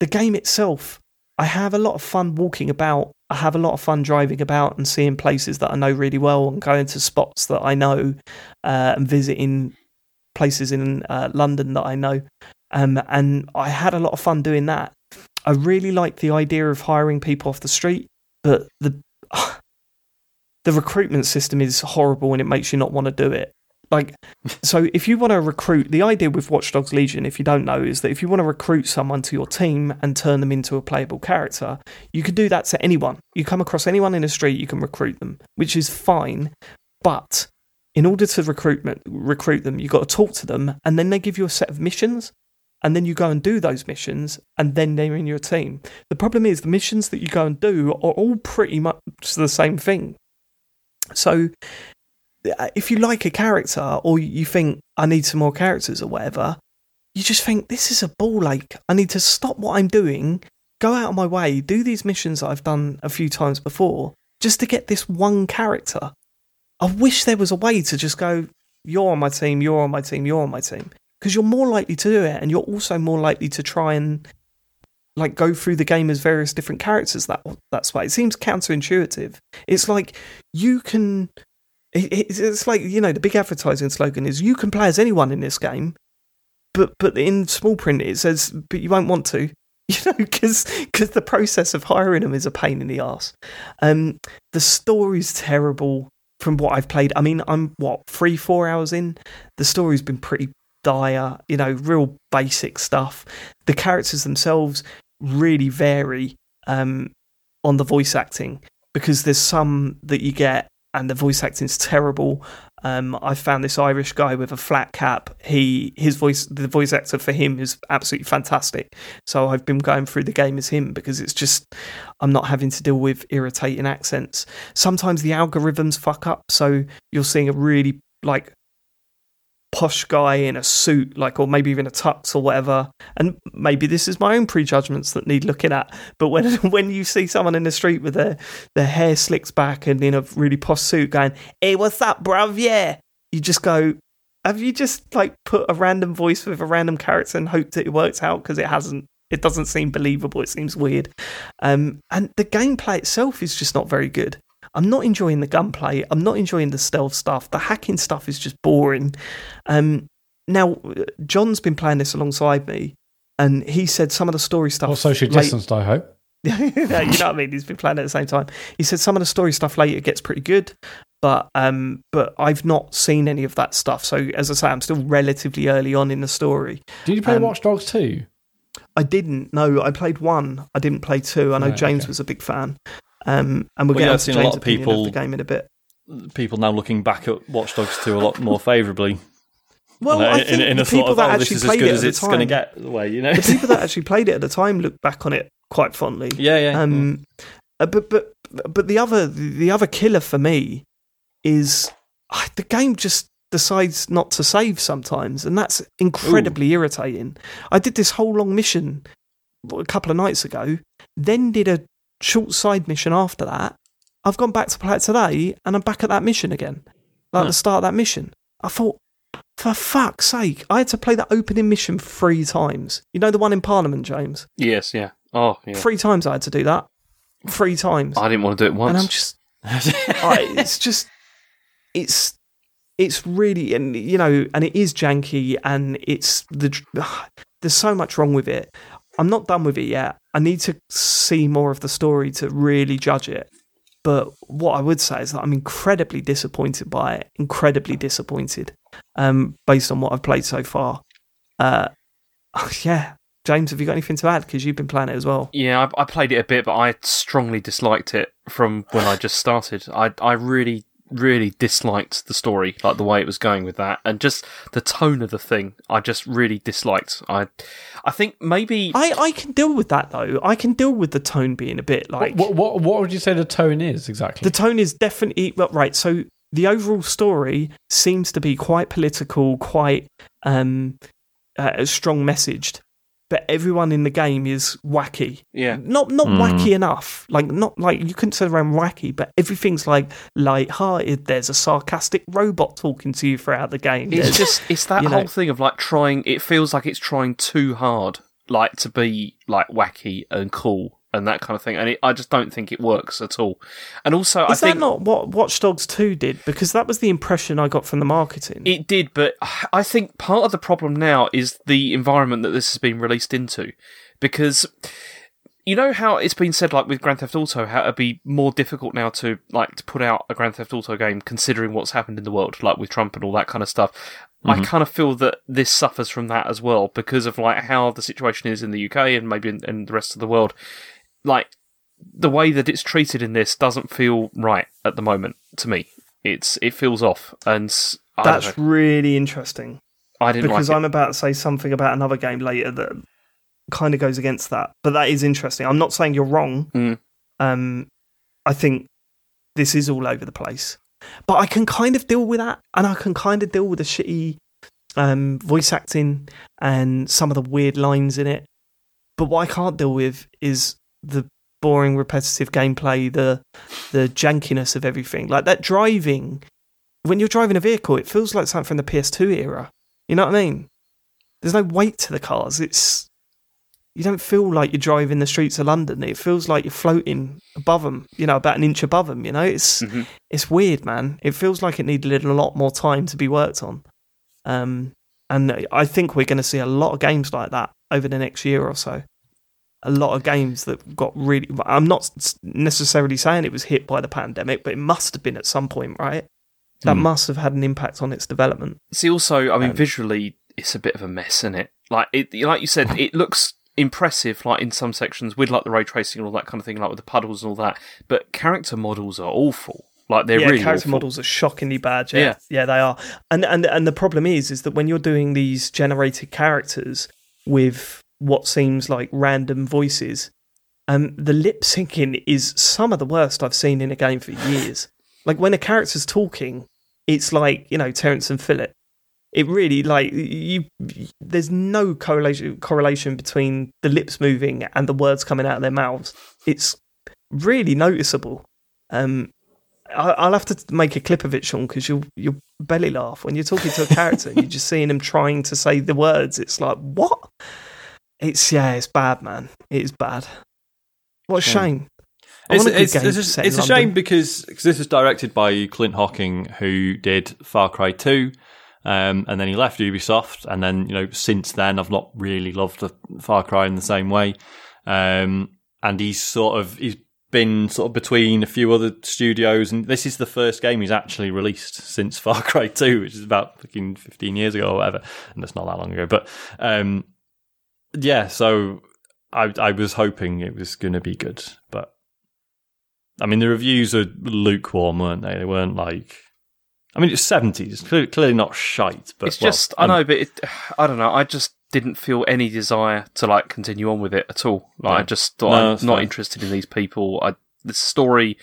Speaker 1: the game itself. I have a lot of fun walking about. I have a lot of fun driving about and seeing places that I know really well and going to spots that I know uh, and visiting places in uh, London that I know. Um, and I had a lot of fun doing that. I really like the idea of hiring people off the street, but the the recruitment system is horrible and it makes you not want to do it. Like, so if you want to recruit, the idea with Watch Dogs Legion, if you don't know, is that if you want to recruit someone to your team and turn them into a playable character, you can do that to anyone. You come across anyone in the street, you can recruit them, which is fine. But in order to recruitment recruit them, you've got to talk to them, and then they give you a set of missions, and then you go and do those missions, and then they're in your team. The problem is the missions that you go and do are all pretty much the same thing. So Uh, if you like a character or you think I need some more characters or whatever, you just think this is a ball ache. I need to stop what I'm doing, go out of my way, do these missions that I've done a few times before, just to get this one character. I wish there was a way to just go, you're on my team, you're on my team, you're on my team. Because you're more likely to do it, and you're also more likely to try and like go through the game as various different characters that that's why it seems counterintuitive it's like you can it, it's, like you know the big advertising slogan is you can play as anyone in this game but but in small print it says but you won't want to. You know because the process of hiring them is a pain in the ass um the story's terrible from what i've played. I mean i'm what three four hours in? The story's been pretty dire you know real basic stuff. The characters themselves really vary um on the voice acting because there's some that you get and the voice acting's terrible. Um, I found this Irish guy with a flat cap. He his voice the voice actor for him is absolutely fantastic. So I've been going through the game as him because it's just I'm not having to deal with irritating accents. Sometimes the algorithms fuck up, so you're seeing a really like posh guy in a suit, like, or maybe even a tux or whatever. And maybe this is my own prejudgments that need looking at. But when when you see someone in the street with their their hair slicked back and in a really posh suit, going, "Hey, what's up, bruv? Yeah," you just go. Have you just like put a random voice with a random character and hoped that it works out because it hasn't? It doesn't seem believable. It seems weird, um, and the gameplay itself is just not very good. I'm not enjoying the gunplay. I'm not enjoying the stealth stuff. The hacking stuff is just boring. Um, now, John's been playing this alongside me, and he said some of the story stuff.
Speaker 4: Or social
Speaker 1: late-
Speaker 4: distanced, I hope.
Speaker 1: yeah, you know what I mean. He's been playing at the same time. He said some of the story stuff later gets pretty good, but um, but I've not seen any of that stuff. So as I say, I'm still relatively early on in the story.
Speaker 4: Did you play
Speaker 1: Um,
Speaker 4: Watch Dogs 2?
Speaker 1: I didn't. No, I played one. I didn't play two. I know
Speaker 4: Right,
Speaker 1: James
Speaker 4: okay.
Speaker 1: was a big fan. Um, and we'll
Speaker 2: Well,
Speaker 1: get
Speaker 2: yeah, I've seen a lot of people-
Speaker 1: of the game in a bit.
Speaker 2: People now looking back at Watch Dogs 2 a lot more favourably.
Speaker 1: Well,
Speaker 2: in,
Speaker 1: I
Speaker 2: in,
Speaker 1: think
Speaker 2: in
Speaker 1: the
Speaker 2: a sort
Speaker 1: people
Speaker 2: of,
Speaker 1: that
Speaker 2: oh, this
Speaker 1: actually played
Speaker 2: good
Speaker 1: it
Speaker 2: as
Speaker 1: at the
Speaker 2: it's going to
Speaker 1: time,
Speaker 2: get, the way, you know?
Speaker 1: the people that actually played it at the time look back on it quite fondly.
Speaker 2: yeah, yeah.
Speaker 1: Um, uh, but but but the other the other killer for me is the game just decides not to save sometimes, and that's incredibly irritating. I did this whole long mission a couple of nights ago, then did a short side mission after that. I've gone back to play it today, and I'm back at that mission again, like
Speaker 2: Huh.
Speaker 1: the start of that mission. I thought. For fuck's sake, I had to play that opening mission three times. You know the one in Parliament, James?
Speaker 3: Yes, yeah. Oh, yeah.
Speaker 1: Three times I had to do that. Three times.
Speaker 3: I didn't want to do it once.
Speaker 1: and I'm just, I, it's just, it's, it's really, and you know, and it is janky, and it's the, there's so much wrong with it. I'm not done with it yet. I need to see more of the story to really judge it. But what I would say is that I'm incredibly disappointed by it. Incredibly disappointed, um, based on what I've played so far. Uh, yeah, James, have you got anything to add? Because you've been playing it as well.
Speaker 3: Yeah, I, I played it a bit, but I strongly disliked it from when I just started. I I really really disliked the story, like the way it was going with that, and just the tone of the thing. I just really disliked. I, I think maybe
Speaker 1: I, I can deal with that though. I can deal with the tone being a bit like
Speaker 4: what, what what would you say the tone is exactly?
Speaker 1: the tone is definitely well, right. So the overall story seems to be quite political, quite um, uh, strong messaged, but everyone in the game is wacky.
Speaker 3: yeah.
Speaker 1: Not not
Speaker 2: Mm.
Speaker 1: wacky enough. Like not like you couldn't say around wacky, but everything's like light-hearted. There's a sarcastic robot talking to you throughout the game.
Speaker 3: It's
Speaker 1: There's-
Speaker 3: just it's that
Speaker 1: you know-
Speaker 3: whole thing of like trying. It feels like it's trying too hard, like to be like wacky and cool and that kind of thing. And it, I just don't think it works at all. And also,
Speaker 1: is
Speaker 3: I
Speaker 1: that
Speaker 3: think
Speaker 1: not what Watch Dogs 2 did? Because that was the impression I got from the marketing.
Speaker 3: It did, but I think part of the problem now is the environment that this has been released into. Because you know how it's been said, like with Grand Theft Auto, how it'd be more difficult now to like to put out a Grand Theft Auto game, considering what's happened in the world, like with Trump and all that kind of stuff. I mm-hmm. kind of feel that this suffers from that as well because of like how the situation is in the UK and maybe in, in the rest of the world. Like the way that it's treated in this doesn't feel right at the moment to me. It's it feels off, and I
Speaker 1: That's really interesting.
Speaker 3: I didn't
Speaker 1: because
Speaker 3: like.
Speaker 1: I'm about to say something about another game later that kind of goes against that. But that is interesting. I'm not saying you're wrong.
Speaker 3: Mm.
Speaker 1: Um, I think this is all over the place, but I can kind of deal with that, and I can kind of deal with the shitty um, voice acting and some of the weird lines in it. But what I can't deal with is the boring, repetitive gameplay, the the jankiness of everything. Like that driving. When you're driving a vehicle, it feels like something from the PS2 era. You know what I mean? There's no weight to the cars. It's you don't feel like you're driving the streets of London. It feels like you're floating above them. You know, about an inch above them. You know, it's
Speaker 3: Mhm.
Speaker 1: it's weird, man. It feels like it needed a lot more time to be worked on. Um, and I think we're going to see a lot of games like that over the next year or so. A lot of games that got really. I'm not necessarily saying it was hit by the pandemic, but it must have been at some point, right? That
Speaker 2: Hmm.
Speaker 1: must have had an impact on its development.
Speaker 3: See, also, I mean,
Speaker 1: Um,
Speaker 3: visually, it's a bit of a mess, isn't it? Like it, like you said, it looks impressive, like in some sections with like the ray tracing and all that kind of thing, like with the puddles and all that. But character models are awful. Like they're
Speaker 1: yeah,
Speaker 3: really
Speaker 1: character
Speaker 3: awful.
Speaker 1: models are shockingly bad. Yeah.
Speaker 3: Yeah.
Speaker 1: yeah, they are. And and and the problem is, is that when you're doing these generated characters with what seems like random voices, um, the lip syncing is some of the worst I've seen in a game for years. like when a character's talking, it's like you know Terence and Phillip. It really like you. There's no correlation correlation between the lips moving and the words coming out of their mouths. It's really noticeable. Um, I- I'll have to make a clip of it, Sean, because you'll you'll belly laugh when you're talking to a character and you're just seeing them trying to say the words. It's like what? It's yeah, it's bad, man. It is bad. What a
Speaker 2: Shame.
Speaker 1: I
Speaker 2: It's, it's, it's, it's a shame because 'cause this was directed by Clint Hocking, who did Far Cry 2, um, and then he left Ubisoft. And then, you know, since then, I've not really loved Far Cry in the same way. Um, and he's sort of he's been sort of between a few other studios, and this is the first game he's actually released since Far Cry 2, which is about fucking 15 years ago or whatever. And that's not that long ago, but um, yeah. So I I was hoping it was going to be good, but I mean, the reviews are lukewarm, weren't they? They weren't like. I mean, it's seventies. Clearly, clearly not shite, but
Speaker 3: it's
Speaker 2: well,
Speaker 3: just I
Speaker 2: um,
Speaker 3: know, but it, I don't know. I just didn't feel any desire to like continue on with it at all. Like I just thought
Speaker 2: No,
Speaker 3: I'm not
Speaker 2: fine.
Speaker 3: interested in these people. I the story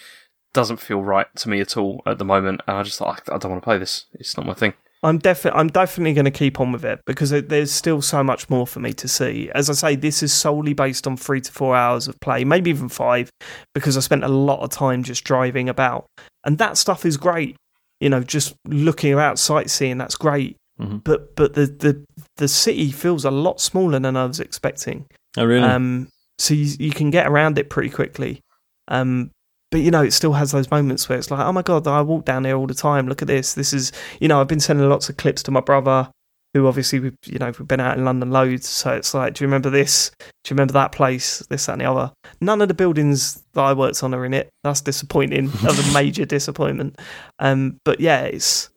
Speaker 3: doesn't feel right to me at all at the moment, and I just thought I, I don't want to play this. It's not my thing.
Speaker 1: I'm definitely I'm definitely going to keep on with it because there- there's still so much more for me to see. As I say, this is solely based on three to four hours of play, maybe even five, because I spent a lot of time just driving about, and that stuff is great. You know, just looking about sightseeing, that's great.
Speaker 2: Mhm.
Speaker 1: But but the, the the city feels a lot smaller than I was expecting.
Speaker 2: Oh, really?
Speaker 1: Um, so you, you can get around it pretty quickly. Um, but you know, it still has those moments where it's like, oh my god, I walk down here all the time. Look at this. This is, you know, I've been sending lots of clips to my brother, who obviously, we, you know, we've been out in London loads. So it's like, do you remember this? Do you remember that place? This, that, and the other. None of the buildings that I worked on are in it. That's disappointing. that was a major disappointment. Um, but yeah, it's,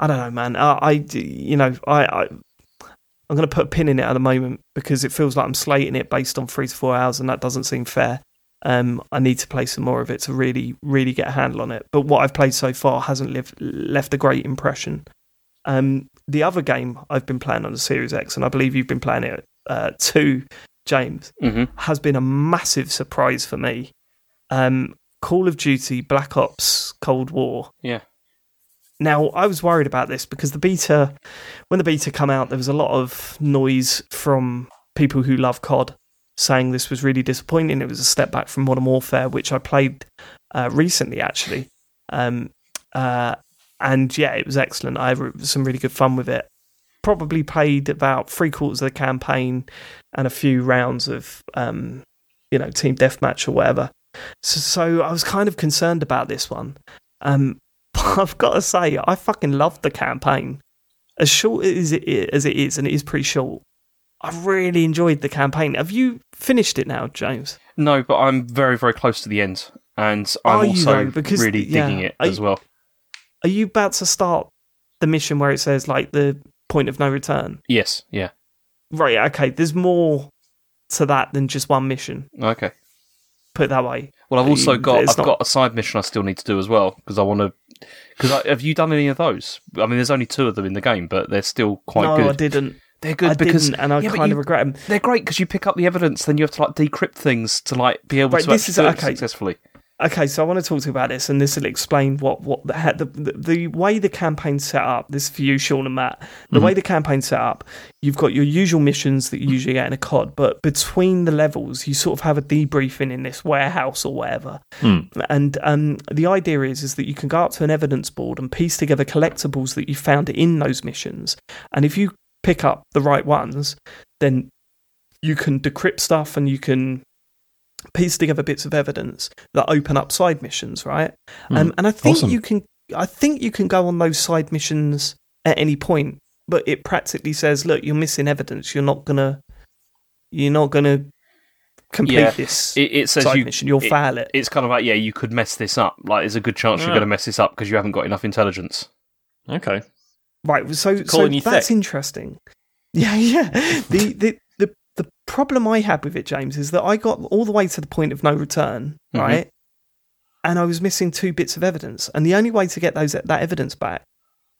Speaker 1: I don't know, man. I, I you know, I, I I'm going to put a pin in it at the moment because it feels like I'm slating it based on three to four hours, and that doesn't seem fair. Um, I need to play some more of it to really, really get a handle on it. But what I've played so far hasn't left a great impression. Um, the other game I've been playing on the Series X, and I believe you've been playing it uh, too, James,
Speaker 3: hmm
Speaker 1: has been a massive surprise for me. Um, Call of Duty Black Ops Cold War.
Speaker 3: Yeah.
Speaker 1: Now, I was worried about this because the beta, when the beta come out, there was a lot of noise from people who love COD saying this was really disappointing. It was a step back from Modern Warfare, which I played uh, recently, actually. Um, uh, and yeah, it was excellent. I had some really good fun with it. Probably played about three quarters of the campaign and a few rounds of, um, you know, team deathmatch or whatever. So, so I was kind of concerned about this one. Um, but I've got to say, I fucking loved the campaign. As short as it is, as it is, and it is pretty short, I really enjoyed the campaign. Have you finished it now, James?
Speaker 3: No, but I'm very, very close to the end, and I'm
Speaker 1: Are
Speaker 3: also?
Speaker 1: Because-
Speaker 3: really
Speaker 1: yeah,
Speaker 3: digging it as well.
Speaker 1: Are you about to start the mission where it says like the point of no return?
Speaker 3: Yes, yeah.
Speaker 1: Right. Okay. There's more to that than just one mission.
Speaker 3: Okay.
Speaker 1: Put it that way.
Speaker 3: Well, I've also got I've
Speaker 1: not-
Speaker 3: got a side mission I still need to do as well because I want to. Because have you done any of those? I mean, there's only two of them in the game, but they're still quite good.
Speaker 1: no,
Speaker 3: good.
Speaker 1: I didn't.
Speaker 3: They're good
Speaker 1: I
Speaker 3: because
Speaker 1: didn't, and I
Speaker 3: yeah,
Speaker 1: kind
Speaker 3: you-
Speaker 1: of regret them.
Speaker 3: they're great because you pick up the evidence, then you have to like decrypt things to like be able
Speaker 1: Right,
Speaker 3: to
Speaker 1: this is- okay.
Speaker 3: successfully.
Speaker 1: Okay, so I want to talk to you about this, and this will explain what what the the, the, the way the campaign's set up. This for you, Sean and Matt. The way the campaign's set up, you've got your usual missions that you usually get in a COD, but between the levels, you sort of have a debriefing in this warehouse or whatever. And um, the idea is is that you can go up to an evidence board and piece together collectibles that you found in those missions, and if you pick up the right ones, then you can decrypt stuff and you can piece together bits of evidence that open up side missions, right? Um, and I think
Speaker 4: Awesome.
Speaker 1: you can, I think you can go on those side missions at any point, but it practically says, look, you're missing evidence. You're not gonna, you're not gonna complete
Speaker 3: Yeah,
Speaker 1: this
Speaker 3: It, it says
Speaker 1: side
Speaker 3: you.
Speaker 1: mission. You'll
Speaker 3: it-
Speaker 1: fail it.
Speaker 3: It's kind of like yeah, you could mess this up. Like, there's a good chance you're going to mess this up because you haven't got enough intelligence.
Speaker 2: Okay.
Speaker 1: Right. So, so that's
Speaker 2: thick.
Speaker 1: interesting. Yeah, yeah. the, the the the problem I had with it, James, is that I got all the way to the point of no return,
Speaker 3: Mhm.
Speaker 1: right? And I was missing two bits of evidence, and the only way to get those that evidence back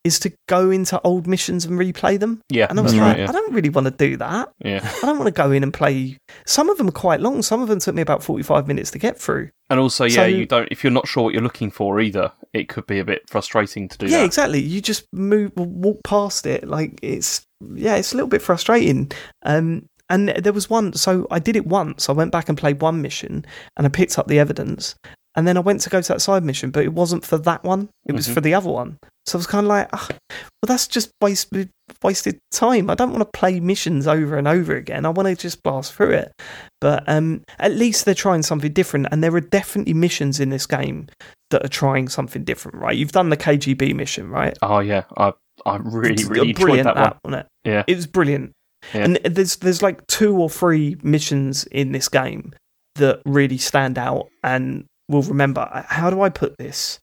Speaker 1: is to go into old missions and replay them.
Speaker 3: Yeah,
Speaker 1: And I was like,
Speaker 3: right. Yeah.
Speaker 1: I don't really want to do that.
Speaker 3: yeah.
Speaker 1: I don't want to go in and play. Some of them are quite long. Some of them took me about forty-five minutes to get through.
Speaker 3: And also, yeah,
Speaker 1: So-
Speaker 3: you don't. If you're not sure what you're looking for either, it could be a bit frustrating to do
Speaker 1: yeah,
Speaker 3: that.
Speaker 1: exactly. You just move, walk past it. Like it's, yeah, it's a little bit frustrating. Um, and there was one, so I did it once. I went back and played one mission, and I picked up the evidence, and then I went to go to that side mission, but it wasn't for that one. It was
Speaker 3: Mhm.
Speaker 1: for the other one. So I was kind of like, "Ah, well, that's just wasted wasted time. I don't want to play missions over and over again. I want to just blast through it. But um, at least they're trying something different, and there are definitely missions in this game that are trying something different. Right? You've done the KGB mission, right?
Speaker 3: Oh yeah, I I really really enjoyed
Speaker 1: brilliant
Speaker 3: that one.
Speaker 1: wasn't it?
Speaker 3: Yeah.
Speaker 1: It was brilliant.
Speaker 3: Yeah.
Speaker 1: And there's there's like two or three missions in this game that really stand out and will remember. How do I put this?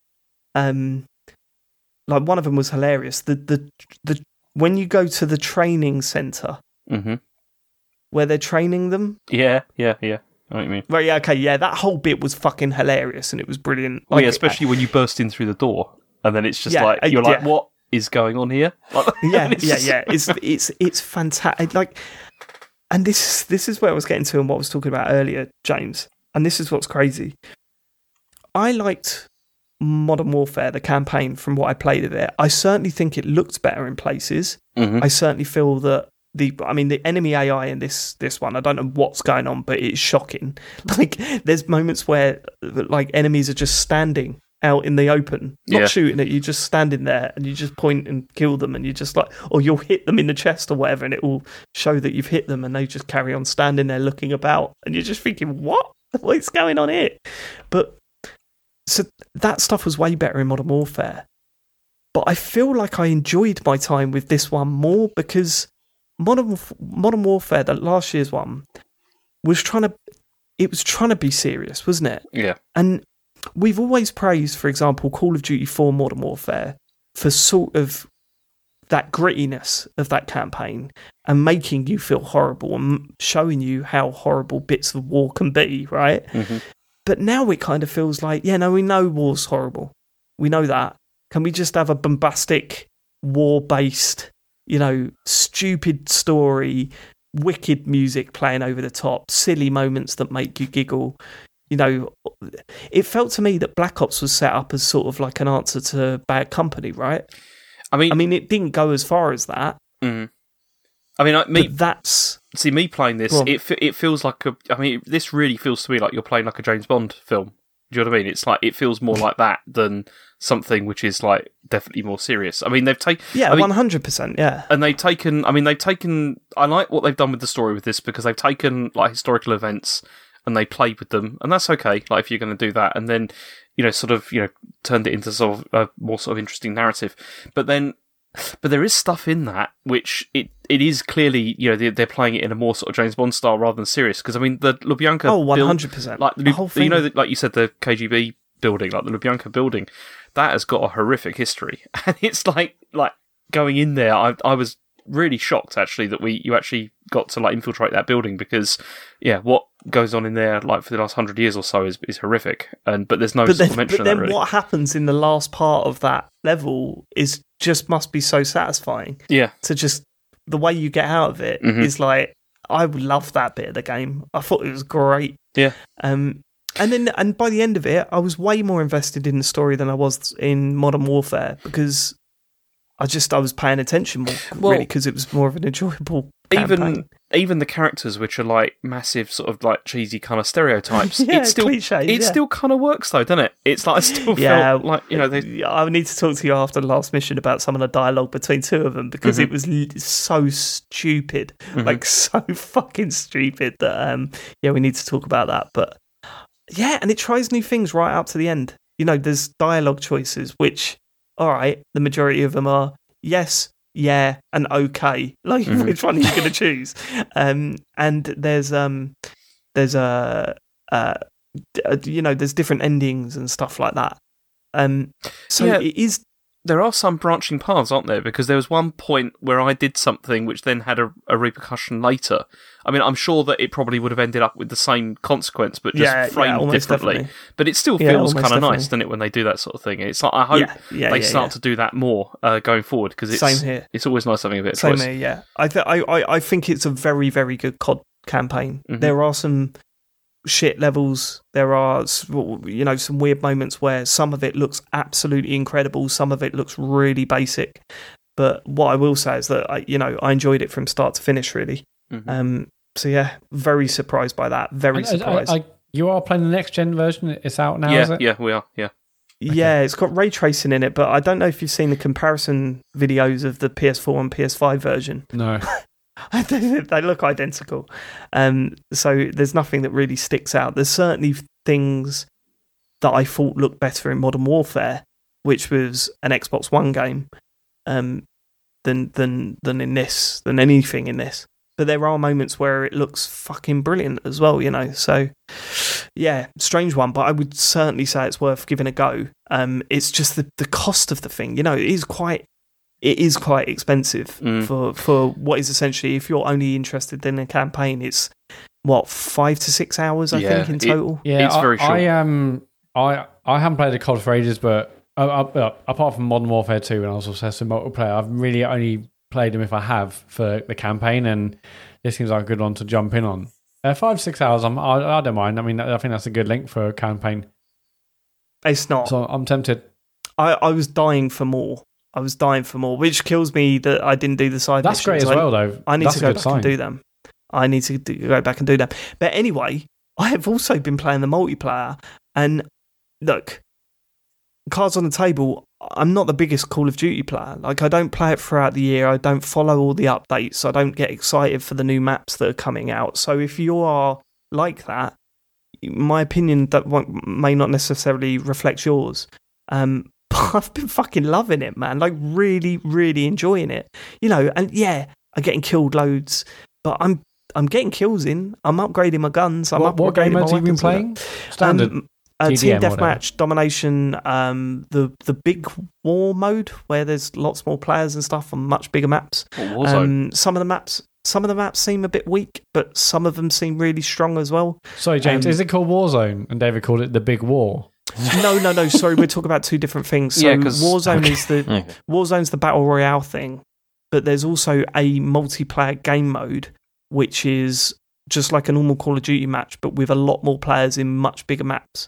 Speaker 1: Um, like one of them was hilarious. The the the when you go to the training center
Speaker 3: hmm
Speaker 1: where they're training them.
Speaker 3: Yeah, yeah, yeah. I what you mean.
Speaker 1: Right, yeah, okay, yeah, that whole bit was fucking hilarious and it was brilliant.
Speaker 3: Oh yeah,
Speaker 1: Like,
Speaker 3: especially when you burst in through the door, and then it's just
Speaker 1: Yeah,
Speaker 3: like
Speaker 1: uh,
Speaker 3: you're like,
Speaker 1: yeah.
Speaker 3: what is going on here? Like,
Speaker 1: yeah, yeah, yeah. It's it's it's fantastic. Like, and this this is where I was getting to and what I was talking about earlier, James. And this is what's crazy. I liked Modern Warfare, the campaign, from what I played of it. I certainly think it looked better in places.
Speaker 3: Mhm.
Speaker 1: I certainly feel that the I mean the enemy AI in this this one, I don't know what's going on, but it's shocking. Like there's moments where like enemies are just standing out in the open, not
Speaker 3: Yeah.
Speaker 1: shooting at you, just standing there and you just point and kill them and you just like or you'll hit them in the chest or whatever and it will show that you've hit them and they just carry on standing there looking about and you're just thinking, What? What's going on here? But so that stuff was way better in Modern Warfare. But I feel like I enjoyed my time with this one more because Modern Modern Warfare, the last year's one, was trying to it was trying to be serious, wasn't it?
Speaker 3: yeah,
Speaker 1: And we've always praised, for example, Call of Duty 4 Modern Warfare for sort of that grittiness of that campaign and making you feel horrible and showing you how horrible bits of war can be, right?
Speaker 3: Mhm.
Speaker 1: But now it kind of feels like, yeah, no, we know war's horrible. We know that. Can we just have a bombastic, war based, you know, stupid story, wicked music playing over the top, silly moments that make you giggle? You know, it felt to me that Black Ops was set up as sort of like an answer to Bad Company, right?
Speaker 3: I mean,
Speaker 1: I mean, it didn't go as far as that.
Speaker 3: mm. I mean, I, me
Speaker 1: But that's
Speaker 3: see me playing this. It it feels like a. I mean, this really feels to me like you're playing like a James Bond film. Do you know what I mean? It's like it feels more like that than something which is like definitely more serious. I mean, they've taken
Speaker 1: yeah, one hundred percent. Yeah,
Speaker 3: and they've taken. I mean, they've taken. I like what they've done with the story with this because they've taken like historical events and they played with them, and that's okay. Like if you're going to do that, and then you know, sort of, you know, turned it into sort of a more sort of interesting narrative. But then, but there is stuff in that which it it is clearly, you know, they're, they're playing it in a more sort of James Bond style rather than serious. Because I mean, the Lubyanka,
Speaker 1: oh, one hundred percent.
Speaker 3: like
Speaker 1: the
Speaker 3: the,
Speaker 1: whole thing.
Speaker 3: you know, that- like you said, the KGB building, like the Lubyanka building, that has got a horrific history, and it's like like going in there. I I was really shocked actually that we you actually got to like infiltrate that building because yeah, what goes on in there like for the last hundred years or so is is horrific, and but there's no
Speaker 1: but then,
Speaker 3: mention
Speaker 1: but
Speaker 3: of that
Speaker 1: then
Speaker 3: really.
Speaker 1: what happens in the last part of that level is just must be so satisfying
Speaker 3: Yeah,
Speaker 1: to just the way you get out of it is
Speaker 3: Mhm.
Speaker 1: like I would love that bit of the game. I thought it was great.
Speaker 3: Yeah.
Speaker 1: Um, and then and by the end of it, I was way more invested in the story than I was in Modern Warfare because I just I was paying attention more
Speaker 3: Well-
Speaker 1: really because it was more of an enjoyable
Speaker 3: even
Speaker 1: campaign.
Speaker 3: even the characters which are like massive sort of like cheesy kind of stereotypes,
Speaker 1: Yeah,
Speaker 3: it still
Speaker 1: cliches,
Speaker 3: it
Speaker 1: yeah.
Speaker 3: still kind of works though, doesn't it? It's like I still
Speaker 1: Yeah,
Speaker 3: like you know they
Speaker 1: I need to talk to you after the last mission about some of the dialogue between two of them because
Speaker 3: Mhm.
Speaker 1: it was so stupid,
Speaker 3: Mhm.
Speaker 1: like so fucking stupid that um yeah we need to talk about that. But yeah, and it tries new things right up to the end. You know, there's dialogue choices which, all right, the majority of them are yes, yeah, and okay. Like
Speaker 3: Mhm.
Speaker 1: which one are you going to choose? Um, and there's um there's a uh, d- uh, you know there's different endings and stuff like that. Um, so
Speaker 3: Yeah.
Speaker 1: it is
Speaker 3: there are some branching paths, aren't there? Because there was one point where I did something which then had a, a repercussion later. I mean, I'm sure that it probably would have ended up with the same consequence, but just
Speaker 1: yeah, yeah,
Speaker 3: framed
Speaker 1: almost
Speaker 3: differently.
Speaker 1: definitely.
Speaker 3: But it still feels kind of nice, doesn't it, when they do that sort of thing? It's like I hope
Speaker 1: yeah, yeah,
Speaker 3: they
Speaker 1: yeah,
Speaker 3: start
Speaker 1: yeah.
Speaker 3: to do that more uh, going forward because it's
Speaker 1: Same here.
Speaker 3: it's always nice having a bit of
Speaker 1: Same
Speaker 3: choice.
Speaker 1: here, yeah. I, th- I, I, I think it's a very, very good COD campaign.
Speaker 3: Mhm.
Speaker 1: There are some shit levels. There are, you know, some weird moments where some of it looks absolutely incredible. Some of it looks really basic. But what I will say is that I, you know, I enjoyed it from start to finish. Really.
Speaker 3: Mhm.
Speaker 1: Um. So yeah, very surprised by that. Very
Speaker 4: And, uh,
Speaker 1: surprised.
Speaker 4: I- I- you are playing the next gen version. It's out now, is
Speaker 3: yeah,
Speaker 4: it?
Speaker 3: yeah, we are. Yeah,
Speaker 1: Yeah, it's got ray tracing in it, but I don't know if you've seen the comparison videos of the PS4 and PS5 version.
Speaker 4: No.
Speaker 1: they look identical. Um, so there's nothing that really sticks out. There's certainly things that I thought looked better in Modern Warfare, which was an Xbox One game, um, than than than in this, than anything in this. But there are moments where it looks fucking brilliant as well, you know. So yeah, strange one, but I would certainly say it's worth giving a go. Um, it's just the the cost of the thing, you know, it is quite it is quite expensive
Speaker 3: Mm.
Speaker 1: for for what is essentially if you're only interested in a campaign, it's what five to six hours I
Speaker 3: Yeah,
Speaker 1: think in
Speaker 3: it-
Speaker 1: total.
Speaker 4: Yeah,
Speaker 3: It's
Speaker 4: I,
Speaker 3: very short.
Speaker 4: I um, I I haven't played a COD for ages, but uh, uh, apart from Modern Warfare Two, and I was obsessed with multiplayer, I've really only played them if I have for the campaign, and this seems like a good one to jump in on. Uh, five six hours, I'm, I, I don't mind. I mean, I think that's a good length for a campaign,
Speaker 1: It's not.
Speaker 4: so I'm tempted.
Speaker 1: I, I was dying for more. I was dying for more, which kills me that I didn't do the side.
Speaker 4: That's great as
Speaker 1: I-
Speaker 4: well, though.
Speaker 1: I need
Speaker 4: that's
Speaker 1: to go back
Speaker 4: sign.
Speaker 1: and do them. I need to do, go back and do them. But anyway, I have also been playing the multiplayer, and look, cards on the table. I'm not the biggest Call of Duty player. Like I don't play it throughout the year. I don't follow all the updates. I don't get excited for the new maps that are coming out. So if you are like that, my opinion that may not necessarily reflect yours. Um, but I've been fucking loving it, man. Like really, really enjoying it. You know, and yeah, I'm getting killed loads, but I'm I'm getting kills in. I'm upgrading my guns. I'm
Speaker 4: What, what game modes have you been
Speaker 1: weapons, all that.
Speaker 4: playing? Standard.
Speaker 1: Um, uh,
Speaker 4: TDM,
Speaker 1: team deathmatch, domination, um, the the big war mode where there's lots more players and stuff on much bigger maps. Um, some of the maps, some of the maps seem a bit weak, but some of them seem really strong as well.
Speaker 4: Sorry, James.
Speaker 1: Um,
Speaker 4: is it called Warzone? And David called it the Big War.
Speaker 1: no, no, no. Sorry, we're talking about two different things. So
Speaker 3: Yeah, 'cause-
Speaker 1: Warzone is the
Speaker 2: Okay.
Speaker 1: Warzone's the battle royale thing, but there's also a multiplayer game mode which is just like a normal Call of Duty match, but with a lot more players in much bigger maps.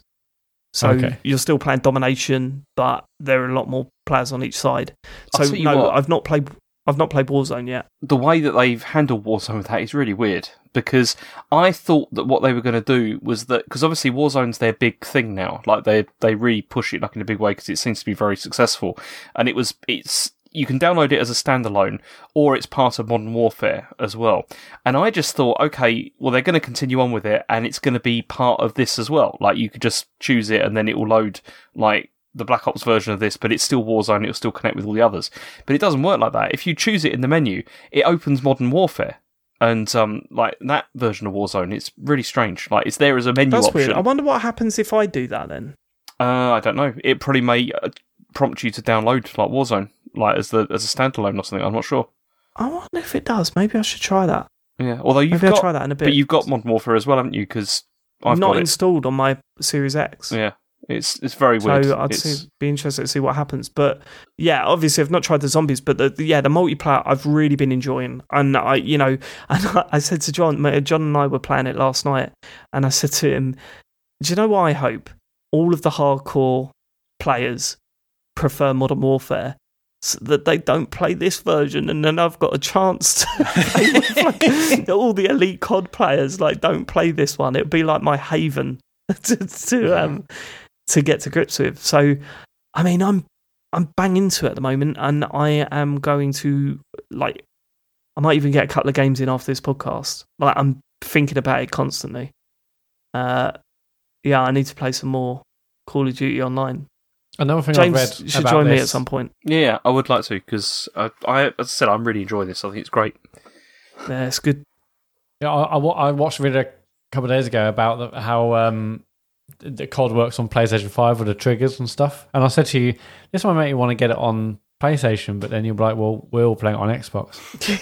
Speaker 1: So
Speaker 4: Okay.
Speaker 1: you're still playing domination, but there are a lot more players on each side. So no,
Speaker 3: what.
Speaker 1: I've not played. I've not played Warzone yet.
Speaker 3: the way that they've handled Warzone with that is really weird because I thought that what they were going to do was that because obviously Warzone's their big thing now, like they they really push it like in a big way because it seems to be very successful, and it was it's you can download it as a standalone or it's part of Modern Warfare as well. And I just thought, okay, well they're going to continue on with it and it's going to be part of this as well. Like you could just choose it and then it will load like the Black Ops version of this, but it's still Warzone. It'll still connect with all the others. But it doesn't work like that. If you choose it in the menu, it opens Modern Warfare, and um, like that version of Warzone, it's really strange. Like it's there as a menu
Speaker 1: That's
Speaker 3: option.
Speaker 1: weird. I wonder what happens if I do that then.
Speaker 3: Uh, I don't know. It probably may uh, prompt you to download like Warzone, like as the as a standalone or something. I'm not sure.
Speaker 1: I wonder if it does. Maybe I should try that.
Speaker 3: Yeah. Although you've
Speaker 1: Maybe I'll
Speaker 3: got,
Speaker 1: try that in a bit.
Speaker 3: but you've got Modern Warfare as well, haven't you? Because I've
Speaker 1: not
Speaker 3: got it.
Speaker 1: installed on my Series X.
Speaker 3: Yeah. It's it's very weird. So.
Speaker 1: I'd
Speaker 3: It's-
Speaker 1: see, be interested to see what happens. But yeah, obviously I've not tried the zombies, but the, the- yeah, the multiplayer I've really been enjoying. And I, you know, and I, I said to John, my- John and I were playing it last night, and I said to him, "Do you know what I hope? All of the hardcore players prefer Modern Warfare." So that they don't play this version, and then I've got a chance to play with like, all the elite COD players. Like, don't play this one. It'd be like my haven to, to um to get to grips with. So, I mean, I'm I'm bang into it at the moment, and I am going to like, I might even get a couple of games in after this podcast. Like, I'm thinking about it constantly. Uh, yeah, I need to play some more Call of Duty Online.
Speaker 4: Another thing
Speaker 1: James
Speaker 4: I've read
Speaker 1: you should
Speaker 4: about
Speaker 1: join me at some point.
Speaker 3: yeah, I would like to because I, I, as I said, I'm really enjoying this. I think it's great.
Speaker 1: Yeah, it's good.
Speaker 4: Yeah, I, I, I watched a video a couple of days ago about the, how um, the the COD works on PlayStation 5 with the triggers and stuff. And I said to you, this might make you want to get it on PlayStation, but then you'll be like, well, we're all playing it on Xbox.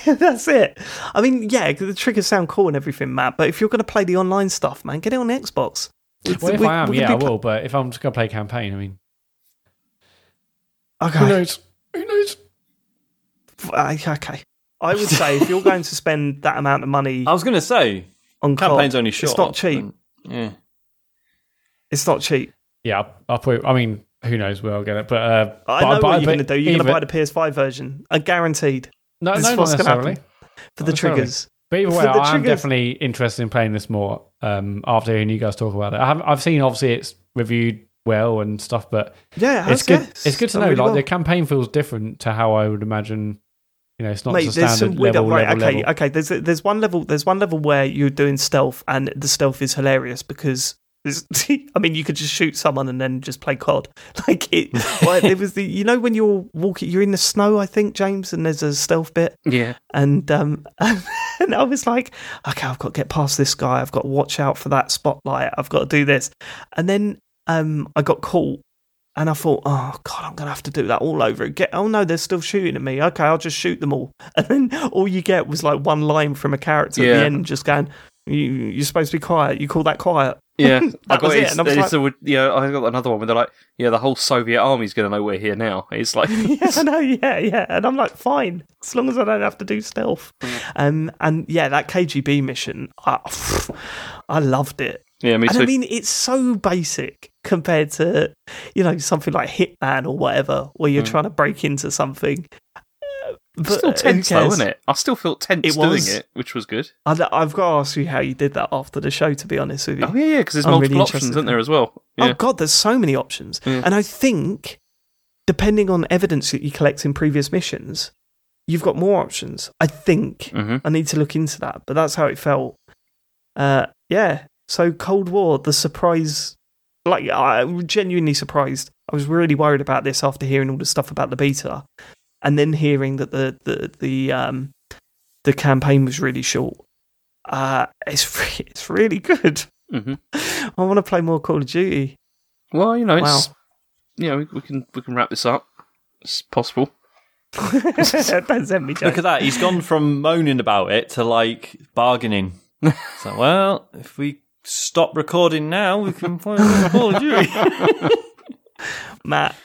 Speaker 1: That's it. I mean, yeah, the triggers sound cool and everything, Matt. But if you're going to play the online stuff, man, get it on Xbox. It's-
Speaker 4: Well, if
Speaker 1: we-
Speaker 4: I am,
Speaker 1: we're
Speaker 4: yeah, I
Speaker 1: be pl-
Speaker 4: will. But if I'm just going to play campaign, I mean,
Speaker 1: Okay.
Speaker 4: who knows? Who knows?
Speaker 1: Uh, okay. I would say if you're going to spend that amount of money
Speaker 2: I was going to say
Speaker 1: on
Speaker 2: campaign's
Speaker 1: COD,
Speaker 2: only short.
Speaker 1: it's not cheap.
Speaker 2: Yeah.
Speaker 1: It's not cheap.
Speaker 4: Yeah, I'll, I'll put. I mean, who knows where I'll get it? But uh,
Speaker 1: I
Speaker 4: but-
Speaker 1: know
Speaker 4: but-
Speaker 1: what you're going to do. You're going to buy the PS5 version. I guaranteed.
Speaker 4: No,
Speaker 1: this
Speaker 4: no, not necessarily.
Speaker 1: For the
Speaker 4: not
Speaker 1: triggers.
Speaker 4: But either way, I
Speaker 1: am
Speaker 4: definitely interested in playing this more um, after hearing you guys talk about it. I haven't, I've seen obviously it's reviewed well and stuff, but
Speaker 1: Yeah, it
Speaker 4: it's good.
Speaker 1: yes.
Speaker 4: It's good to know.
Speaker 1: really
Speaker 4: like
Speaker 1: well.
Speaker 4: the campaign feels different to how I would imagine. You know, it's not
Speaker 1: Mate,
Speaker 4: just a standard
Speaker 1: some weird.
Speaker 4: level,
Speaker 1: right,
Speaker 4: level,
Speaker 1: okay,
Speaker 4: level.
Speaker 1: okay. There's there's one level. There's one level where you're doing stealth, and the stealth is hilarious because. there's- I mean, you could just shoot someone and then just play COD. Like it, well, it was the you know when you're walking, you're in the snow, I think, James, and there's a stealth bit,
Speaker 3: Yeah.
Speaker 1: and um, and I was like, okay, I've got to get past this guy. I've got to watch out for that spotlight. I've got to do this, and then um, I got caught, and I thought, oh god, I'm gonna have to do that all over again. Oh no, they're still shooting at me. Okay, I'll just shoot them all, and then all you get was like one line from a character at the end, just going, you, "You're supposed to be quiet. You call that quiet?"
Speaker 3: Yeah, I
Speaker 1: That
Speaker 3: got
Speaker 1: it, I was
Speaker 3: a- yeah, I got another one where they're like, yeah, the whole Soviet army's going to know we're here now. It's like,
Speaker 1: yeah, I know, yeah, yeah. And I'm like, fine, as long as I don't have to do stealth. Um, and yeah, that KGB mission, I, I loved it.
Speaker 3: Yeah, me
Speaker 1: and
Speaker 3: too.
Speaker 1: I mean, it's so basic compared to, you know, something like Hitman or whatever, where you're
Speaker 3: Mm.
Speaker 1: trying to break into something.
Speaker 3: It's still tense though, isn't it? I still felt tense
Speaker 1: It
Speaker 3: doing it, which was good.
Speaker 1: I, I've got to ask you how you did that after the show, to be honest with you.
Speaker 3: Oh yeah, yeah, because there's
Speaker 1: I'm really
Speaker 3: multiple
Speaker 1: interested
Speaker 3: options, isn't there, as well? Yeah.
Speaker 1: Oh God, there's so many options,
Speaker 3: Yeah.
Speaker 1: and I think depending on evidence that you collect in previous missions, you've got more options. I think
Speaker 3: hmm
Speaker 1: I need to look into that, but that's how it felt. Uh, yeah. So Cold War, the surprise, like I'm genuinely surprised. I was really worried about this after hearing all the stuff about the beta, and then hearing that the the the um the campaign was really short. Uh, it's re- it's really good.
Speaker 3: hmm
Speaker 1: I want to play more Call of Duty.
Speaker 3: Well, you know, it's
Speaker 1: Wow.
Speaker 3: you know, we, we can we can wrap this up. It's possible.
Speaker 1: Don't send me
Speaker 2: Look at that. He's gone from moaning about it to like bargaining. So, well, if we stop recording now, we can finally Call of Duty.
Speaker 1: Matt,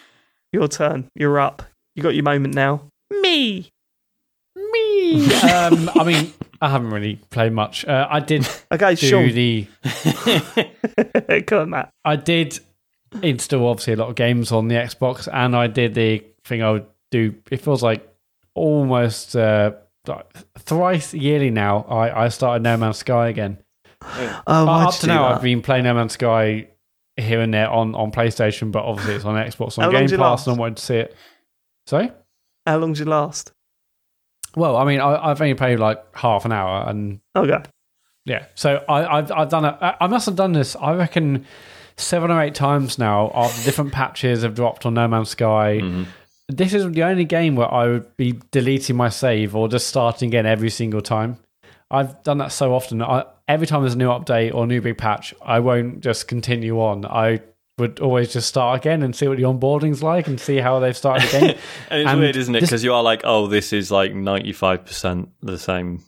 Speaker 1: your turn. You're up. You got your moment now. Me.
Speaker 4: Me. um, I mean, I haven't really played much. Uh, I did
Speaker 1: Okay,
Speaker 4: do
Speaker 1: Sean.
Speaker 4: the.
Speaker 1: Come on, Matt.
Speaker 4: I did install obviously a lot of games on the Xbox, and I did the thing I would do. It feels like almost uh, thrice yearly now. I, I started No Man's Sky again.
Speaker 1: Oh,
Speaker 4: Uh, up to now,
Speaker 1: that?
Speaker 4: I've been playing No Man's Sky here and there on, on PlayStation, but obviously it's on Xbox on Game Pass, and I wanted to see it. Sorry.
Speaker 1: How long did you last?
Speaker 4: Well, I mean, I, I've only played like half an hour, and
Speaker 1: Okay.
Speaker 4: Yeah, so I, I've I've done it. I I must have done this. I reckon seven or eight times now. After different patches have dropped on No Man's Sky. This is the only game where I would be deleting my save or just starting again every single time. I've done that so often. I, every time there's a new update or a new big patch, I won't just continue on. I would always just start again and see what the onboarding's like and see how they've started the game.
Speaker 2: And it's
Speaker 4: And
Speaker 2: weird, isn't it? Because you are like, oh, this is like 95% the same.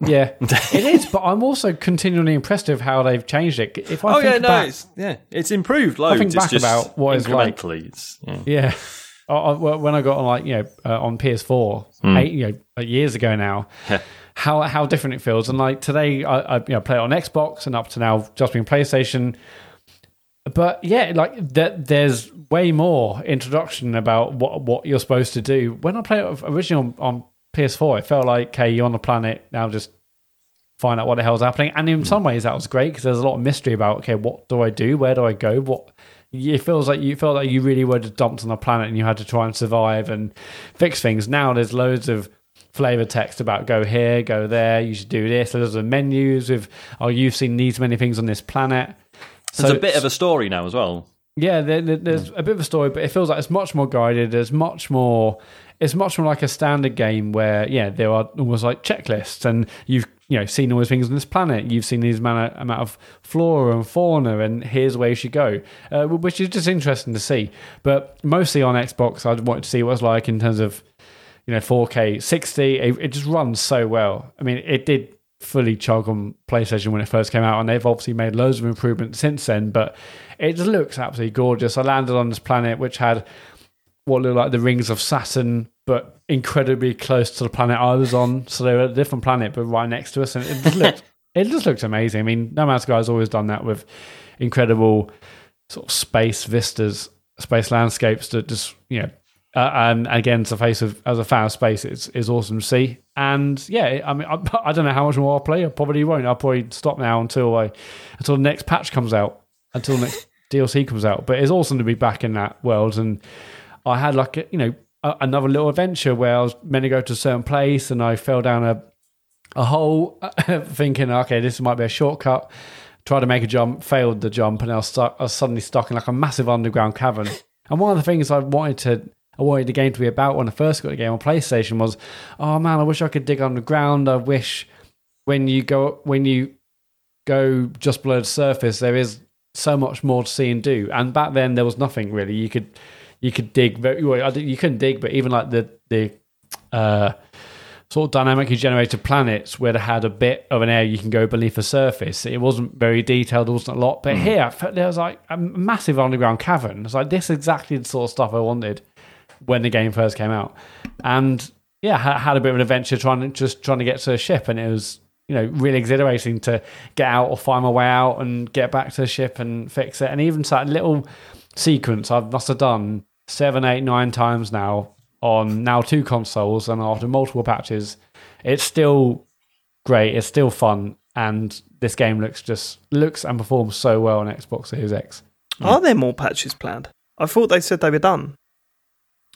Speaker 4: yeah, it is. But I'm also continually impressed with how they've changed it. If I
Speaker 2: oh,
Speaker 4: think
Speaker 2: yeah, no,
Speaker 4: back-
Speaker 2: it's, yeah, it's improved loads.
Speaker 4: think
Speaker 2: it's
Speaker 4: back about what it's like.
Speaker 2: It's, yeah.
Speaker 4: Yeah. I, I, when I got on like you know uh, on PS4 eight you know uh, years ago now,
Speaker 2: Yeah.
Speaker 4: How how different it feels. And like today, I, I you know play it on Xbox and up to now just been PlayStation. But yeah, like th- there's way more introduction about what what you're supposed to do. When I played it originally on, on PS4, it felt like okay, you're on the planet now, just find out what the hell's happening. And in some ways, that was great because there's a lot of mystery about okay, what do I do? Where do I go? What it feels like you felt like you really were just dumped on the planet and you had to try and survive and fix things. Now there's loads of flavor text about go here, go there, you should do this. There's the menus with oh, you've seen these many things on this planet.
Speaker 2: There's a bit of a story now as well.
Speaker 4: Yeah, there, there- there's a bit of a story, but it feels like it's much more guided. There's much more. It's much more like a standard game where, yeah, there are almost like checklists, and you've you know seen all these things on this planet. You've seen these amount of, amount of flora and fauna, and here's where you should go, uh, which is just interesting to see. But mostly on Xbox, i'd want to see what it's like in terms of you know 4K 60. It, it just runs so well. I mean, it did fully chug on PlayStation when it first came out, and they've obviously made loads of improvements since then. But it just looks absolutely gorgeous. I landed on this planet which had what looked like the rings of Saturn, but incredibly close to the planet I was on. So they were a different planet, but right next to us, and it just looked it just looked amazing. I mean, No Man's has always done that with incredible sort of space vistas, space landscapes that just you know. Uh, and again, it's a face of as a fan of space, it's is awesome to see. And yeah, I mean, I, I don't know how much more I'll play. I probably won't. I'll probably stop now until I until the next patch comes out, until the next DLC comes out. But it's awesome to be back in that world. And I had like a, you know a, another little adventure where I was meant to go to a certain place, and I fell down a a hole, thinking, okay, this might be a shortcut. Tried to make a jump, failed the jump, and I was stuck. I was suddenly stuck in like a massive underground cavern. And one of the things I wanted to, I wanted the game to be about when I first got the game on PlayStation was, oh man, I wish I could dig underground. I wish when you go when you go just below the surface, there is so much more to see and do. And back then, there was nothing really. You could you could dig very well. I think You couldn't dig, but even like the the uh, sort of dynamically generated planets where they had a bit of an area you can go beneath the surface. It wasn't very detailed, there wasn't a lot. But here, there was like a massive underground cavern. It's like this is exactly the sort of stuff I wanted when the game first came out. And yeah, ha- had a bit of an adventure trying to just trying to get to the ship, and it was you know really exhilarating to get out or find my way out and get back to the ship and fix it. And even that little sequence I must have done seven, eight, nine times now on now two consoles, and after multiple patches, it's still great. It's still fun, and this game looks just looks and performs so well on Xbox Series X.
Speaker 1: Are there more patches planned? I thought they said they were done.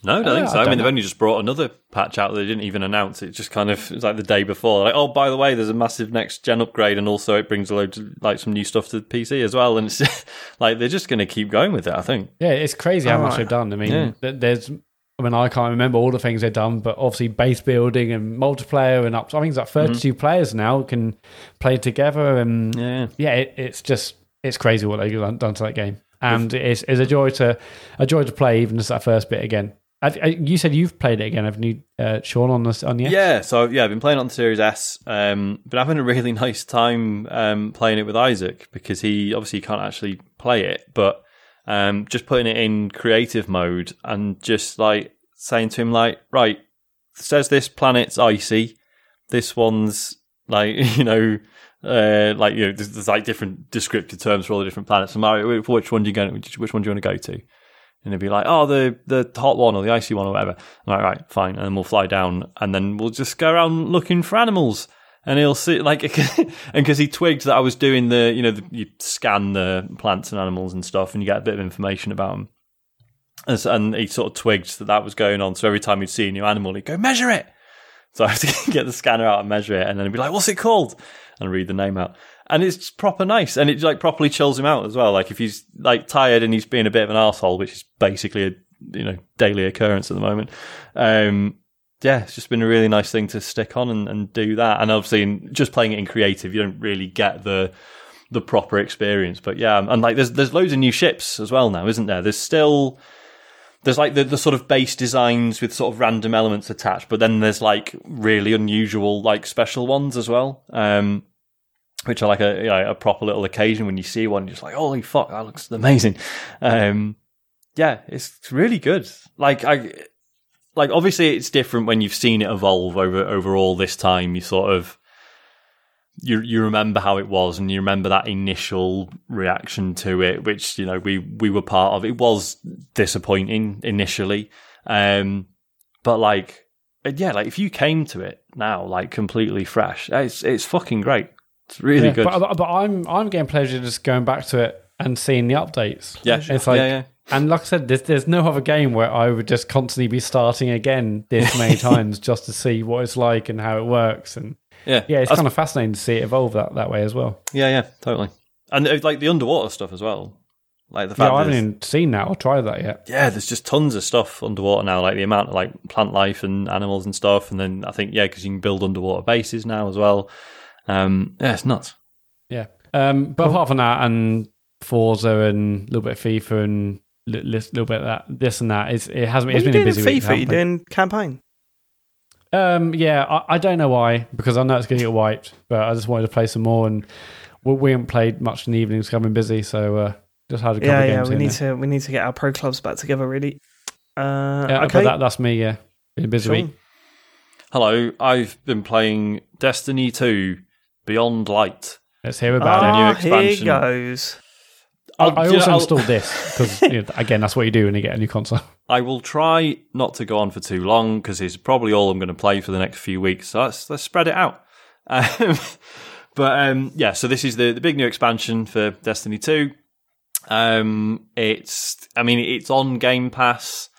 Speaker 2: No, I don't
Speaker 4: Uh,
Speaker 2: think so.
Speaker 4: I
Speaker 2: I, mean,
Speaker 4: know.
Speaker 2: they've only just brought another patch out. They didn't even announce it. Just kind of it was like the day before. Like, oh, by the way, there's a massive next gen upgrade, and also it brings a load of, like some new stuff to the PC as well. And it's like they're just going to keep going with it. I think.
Speaker 4: Yeah, it's crazy how
Speaker 1: Oh,
Speaker 4: much
Speaker 1: right.
Speaker 4: they've done. I mean,
Speaker 2: Yeah.
Speaker 4: there's. I mean, I can't remember all the things they've done, but obviously base building and multiplayer and up. I think it's like 32 players now can play together, and
Speaker 2: Yeah.
Speaker 4: yeah, it, it's just it's crazy what they've done, done to that game, and it's, it's a joy to a joy to play even just that first bit again. Have- uh, You said you've played it again, haven't you, uh, Sean? On this, on the
Speaker 2: Yeah, so yeah, I've been playing it on the Series S. Um, been having a really nice time um, playing it with Isaac because he obviously can't actually play it, but um, just putting it in creative mode and just like saying to him like, right, says this planet's icy, this one's like you know. Uh, like you know, there's, there's like different descriptive terms for all the different planets. And Mario, which one do you go? Which one do you want to go to? And it'd be like, oh, the the hot one or the icy one or whatever. I'm like, right, fine, and then we'll fly down, and then we'll just go around looking for animals, and he'll see like, and because he twigged that I was doing the, you know, the, you scan the plants and animals and stuff, and you get a bit of information about them, and, so- and he sort of twigged that that was going on. So every time he'd see a new animal, he'd go measure it. So I have to get the scanner out and measure it, and then he'd be like, "What's it called?" and read the name out. And it's proper nice, and it like properly chills him out as well. Like if he's like tired and he's being a bit of an asshole, which is basically a you know daily occurrence at the moment. Um, yeah, it's just been a really nice thing to stick on and, and do that. And obviously, in, just playing it in creative, you don't really get the the proper experience. But yeah, and like there's there's loads of new ships as well now, isn't there? There's still there's like the, the sort of base designs with sort of random elements attached, but then there's like really unusual like special ones as well. Um, which are like a you know, a proper little occasion when you see one, you're just like, holy fuck, that looks amazing. Um, yeah, it's really good. Like I, like obviously it's different when you've seen it evolve over over all this time. You sort of you you remember how it was, and you remember that initial reaction to it, which you know we we were part of. It was disappointing initially, um, but like yeah, like if you came to it now like completely fresh, it's it's fucking great. It's really
Speaker 4: Yeah,
Speaker 2: good.
Speaker 4: But, but I'm I'm getting pleasure just going back to it and seeing the updates.
Speaker 2: Yeah,
Speaker 4: it's like
Speaker 2: yeah, yeah.
Speaker 4: and like I said, there's there's no other game where I would just constantly be starting again this many times just to see what it's like and how it works. And
Speaker 2: yeah,
Speaker 4: yeah, it's
Speaker 2: That's-
Speaker 4: kind of fascinating to see it evolve that, that way as well.
Speaker 2: yeah, yeah, totally. And uh, like the underwater stuff as well. Like the
Speaker 4: Yeah,
Speaker 2: fact
Speaker 4: I haven't even seen that or tried that yet.
Speaker 2: yeah, there's just tons of stuff underwater now, like the amount of like plant life and animals and stuff. And then I think yeah, because you can build underwater bases now as well. Um, yeah, it's nuts.
Speaker 4: Yeah. Um, but apart from that, and Forza and a little bit of FIFA and a little bit of that, this and that, it's, it hasn't.
Speaker 1: What
Speaker 4: It's
Speaker 1: are you
Speaker 4: been a
Speaker 1: doing
Speaker 4: busy
Speaker 1: in
Speaker 4: week.
Speaker 1: FIFA? You doing campaign?
Speaker 4: Um, yeah, I, I don't know why because I know it's going to get wiped, but I just wanted to play some more, and we, we haven't played much in the evenings. 'cause I've been busy, so uh, just had a couple
Speaker 1: Yeah,
Speaker 4: of
Speaker 1: yeah. We need
Speaker 4: there.
Speaker 1: to we need to get our pro clubs back together. Really. Uh,
Speaker 4: Yeah,
Speaker 1: okay.
Speaker 4: but that, that's me. Yeah, been a busy
Speaker 1: Sean?
Speaker 4: week.
Speaker 2: Hello, I've been playing Destiny 2 Beyond Light.
Speaker 4: Let's hear about
Speaker 2: Ah,
Speaker 4: it.
Speaker 2: new expansion.
Speaker 1: here goes.
Speaker 4: I,
Speaker 2: I'll-
Speaker 4: I also
Speaker 2: I'll-
Speaker 4: installed this because you know, again, that's what you do when you get a new console.
Speaker 2: I will try not to go on for too long because it's probably all I'm going to play for the next few weeks. So let's let's spread it out. Um, but um, yeah, so this is the the big new expansion for Destiny Two. Um, it's I mean it's on Game Pass,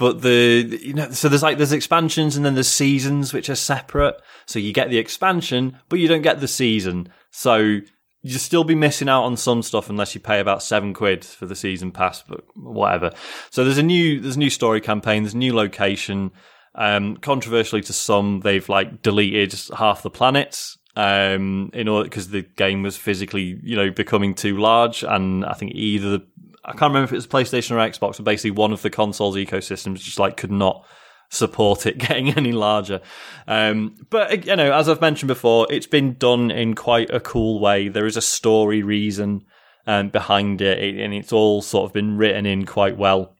Speaker 2: but the you know so there's like there's expansions and then there's seasons which are separate. So you get the expansion, but you don't get the season. So you still be missing out on some stuff unless you pay about seven quid for the season pass, but whatever. So there's a new there's a new story campaign, there's a new location. Um, controversially to some, they've like deleted half the planets um, in order because the game was physically you know becoming too large, and I think either the, I can't remember if it was PlayStation or Xbox, but basically one of the consoles ecosystems just like could not support it getting any larger. Um, but you know, as I've mentioned before, it's been done in quite a cool way. There is a story reason um, behind it, it- and it's all sort of been written in quite well.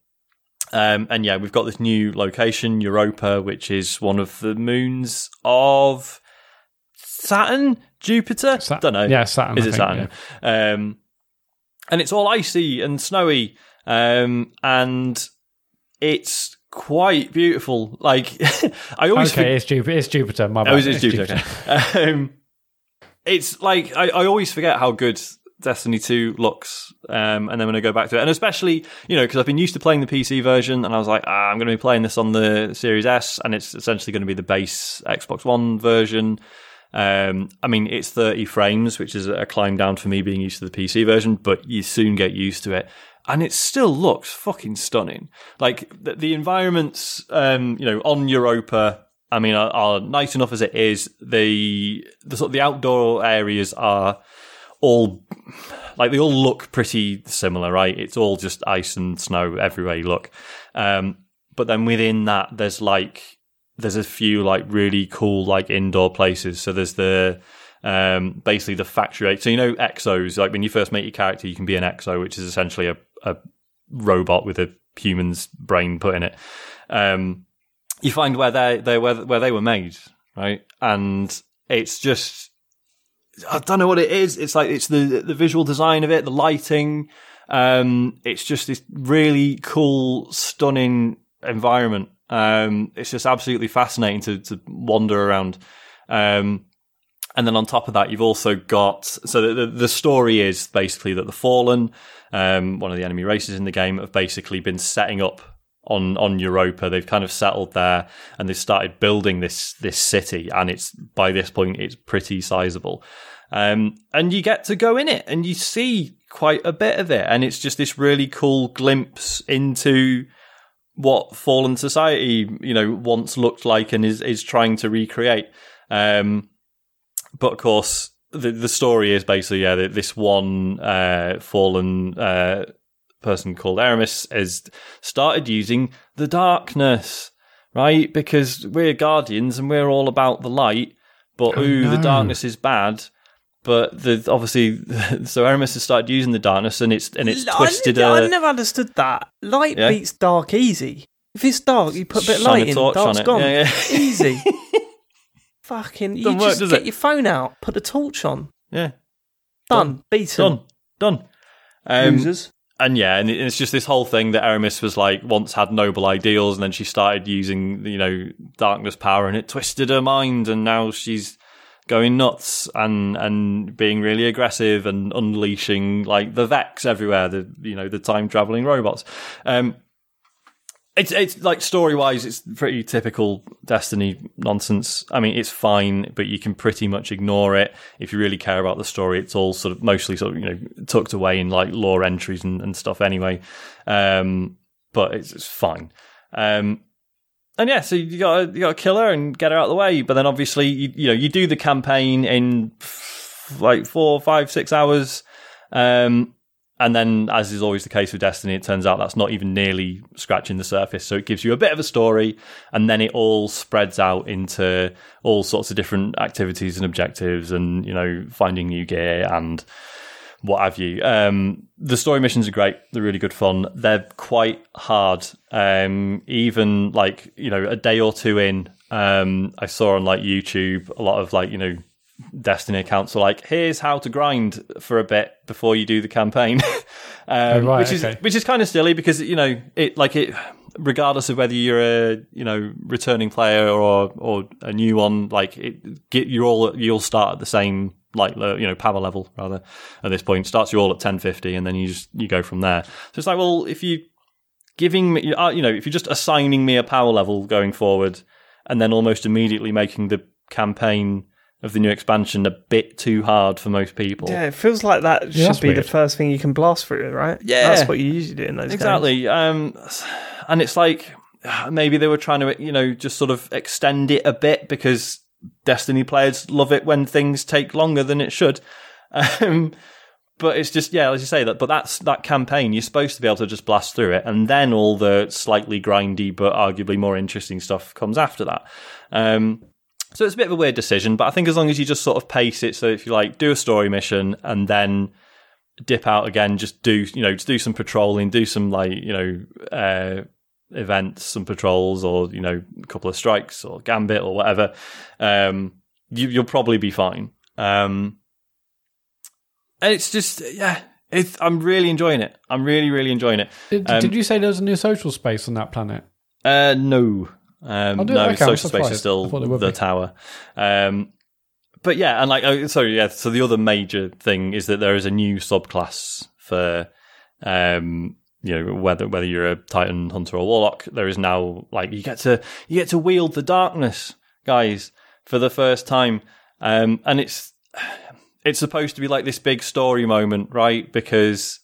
Speaker 2: Um, and yeah, we've got this new location, Europa, which is one of the moons of Saturn, Jupiter.
Speaker 4: Sa-
Speaker 2: Don't know.
Speaker 4: Yeah, Saturn.
Speaker 2: Is
Speaker 4: I
Speaker 2: it
Speaker 4: think,
Speaker 2: Saturn? Um, and it's all icy and snowy, um, and it's quite beautiful. Like I always
Speaker 4: Okay, it's Jupiter. It's Jupiter. My bad.
Speaker 2: Oh, is it Jupiter? Okay. um, it's like I, I always forget how good Destiny 2 looks, um, and then when I go back to it, and especially you know because I've been used to playing the PC version, and I was like, ah, I'm going to be playing this on the Series S, and it's essentially going to be the base Xbox One version. Um, I mean, it's 30 frames, which is a climb down for me being used to the PC version, but you soon get used to it. And it still looks fucking stunning. Like the, the environments, um, you know, on Europa, I mean, are, are nice enough as it is. The the sort of the outdoor areas are all like they all look pretty similar, right? It's all just ice and snow everywhere you look. Um, but then within that, there's like there's a few like really cool like indoor places. So there's the um, basically the factory. So you know exos. Like when you first make your character, you can be an exo, which is essentially a, a robot with a human's brain put in it. Um, you find where they they where, where they were made, right? And it's just I don't know what it is. It's like it's the the visual design of it, the lighting. Um, it's just this really cool, stunning environment. Um, it's just absolutely fascinating to to wander around. Um, and then on top of that, you've also got so the the story is basically that the Fallen, um, one of the enemy races in the game, have basically been setting up on on Europa. They've kind of settled there and they've started building this this city, and it's by this point it's pretty sizable. Um, and you get to go in it and you see quite a bit of it, and it's just this really cool glimpse into what fallen society you know once looked like and is is trying to recreate. Um, but of course, the the story is basically yeah, this one uh, fallen uh, person called Eramis has started using the darkness, right? Because we're guardians and we're all about the light, but oh, ooh, no. the darkness is bad. But the obviously, so Eramis has started using the darkness, and it's and it's I, twisted.
Speaker 1: I, I never understood that. Light yeah. beats dark easy. If it's dark, you put a bit of light in, dark's on gone. Yeah, yeah. Easy. Fucking, you work, just get it? your phone out, put a torch on.
Speaker 2: Yeah.
Speaker 1: Done. Done. Beaten.
Speaker 2: Done. Done. Um, Losers and yeah, and it's just this whole thing that Eramis was like once had noble ideals, and then she started using you know darkness power, and it twisted her mind, and now she's going nuts and and being really aggressive and unleashing like the Vex everywhere, the you know the time traveling robots. Um, it's it's like story wise, it's pretty typical Destiny nonsense. I mean, it's fine, but you can pretty much ignore it if you really care about the story. It's all sort of mostly sort of you know tucked away in like lore entries and, and stuff anyway. Um, but it's, it's fine. Um, and yeah, so you got you got to kill her and get her out of the way. But then obviously you, you know you do the campaign in like four, five, six hours. Um, and then, as is always the case with Destiny, it turns out that's not even nearly scratching the surface. So it gives you a bit of a story, and then it all spreads out into all sorts of different activities and objectives, and you know, finding new gear and what have you. Um, the story missions are great; they're really good fun. They're quite hard. Um, even like you know, a day or two in, um, I saw on like YouTube a lot of like you know Destiny accounts are like, here's how to grind for a bit before you do the campaign, um, oh, right, which is okay. which is kind of silly because you know it like it regardless of whether you're a you know returning player or or a new one, like it, get you all you'll start at the same like you know power level rather at this point starts you all at 1050 and then you just you go from there. So it's like well if you giving me uh, you know if you're just assigning me a power level going forward and then almost immediately making the campaign of the new expansion a bit too hard for most people.
Speaker 1: Yeah, it feels like that yeah, should be weird. the first thing you can blast through, right?
Speaker 2: Yeah,
Speaker 1: that's what you usually do in those.
Speaker 2: Exactly, um, and it's like maybe they were trying to, you know, just sort of extend it a bit because Destiny players love it when things take longer than it should. Um, but it's just yeah, as you say that. But that's that campaign. You're supposed to be able to just blast through it, and then all the slightly grindy but arguably more interesting stuff comes after that. Um, so it's a bit of a weird decision, but I think as long as you just sort of pace it, so if you like do a story mission and then dip out again, just do you know just do some patrolling, do some like you know uh, events, some patrols, or you know a couple of strikes or gambit or whatever, um, you, will probably be fine. Um, and it's just yeah, it's, I'm really enjoying it. I'm really really enjoying it.
Speaker 4: Did, um, did you say there was a new social space on that planet?
Speaker 2: Uh, no, um, no, okay, social space is still the be. tower. Um, but yeah, and like, oh, sorry, yeah. So the other major thing is that there is a new subclass for, um, you know, whether whether you're a Titan hunter or warlock, there is now like you get to you get to wield the darkness, guys, for the first time, um, and it's it's supposed to be like this big story moment, right? Because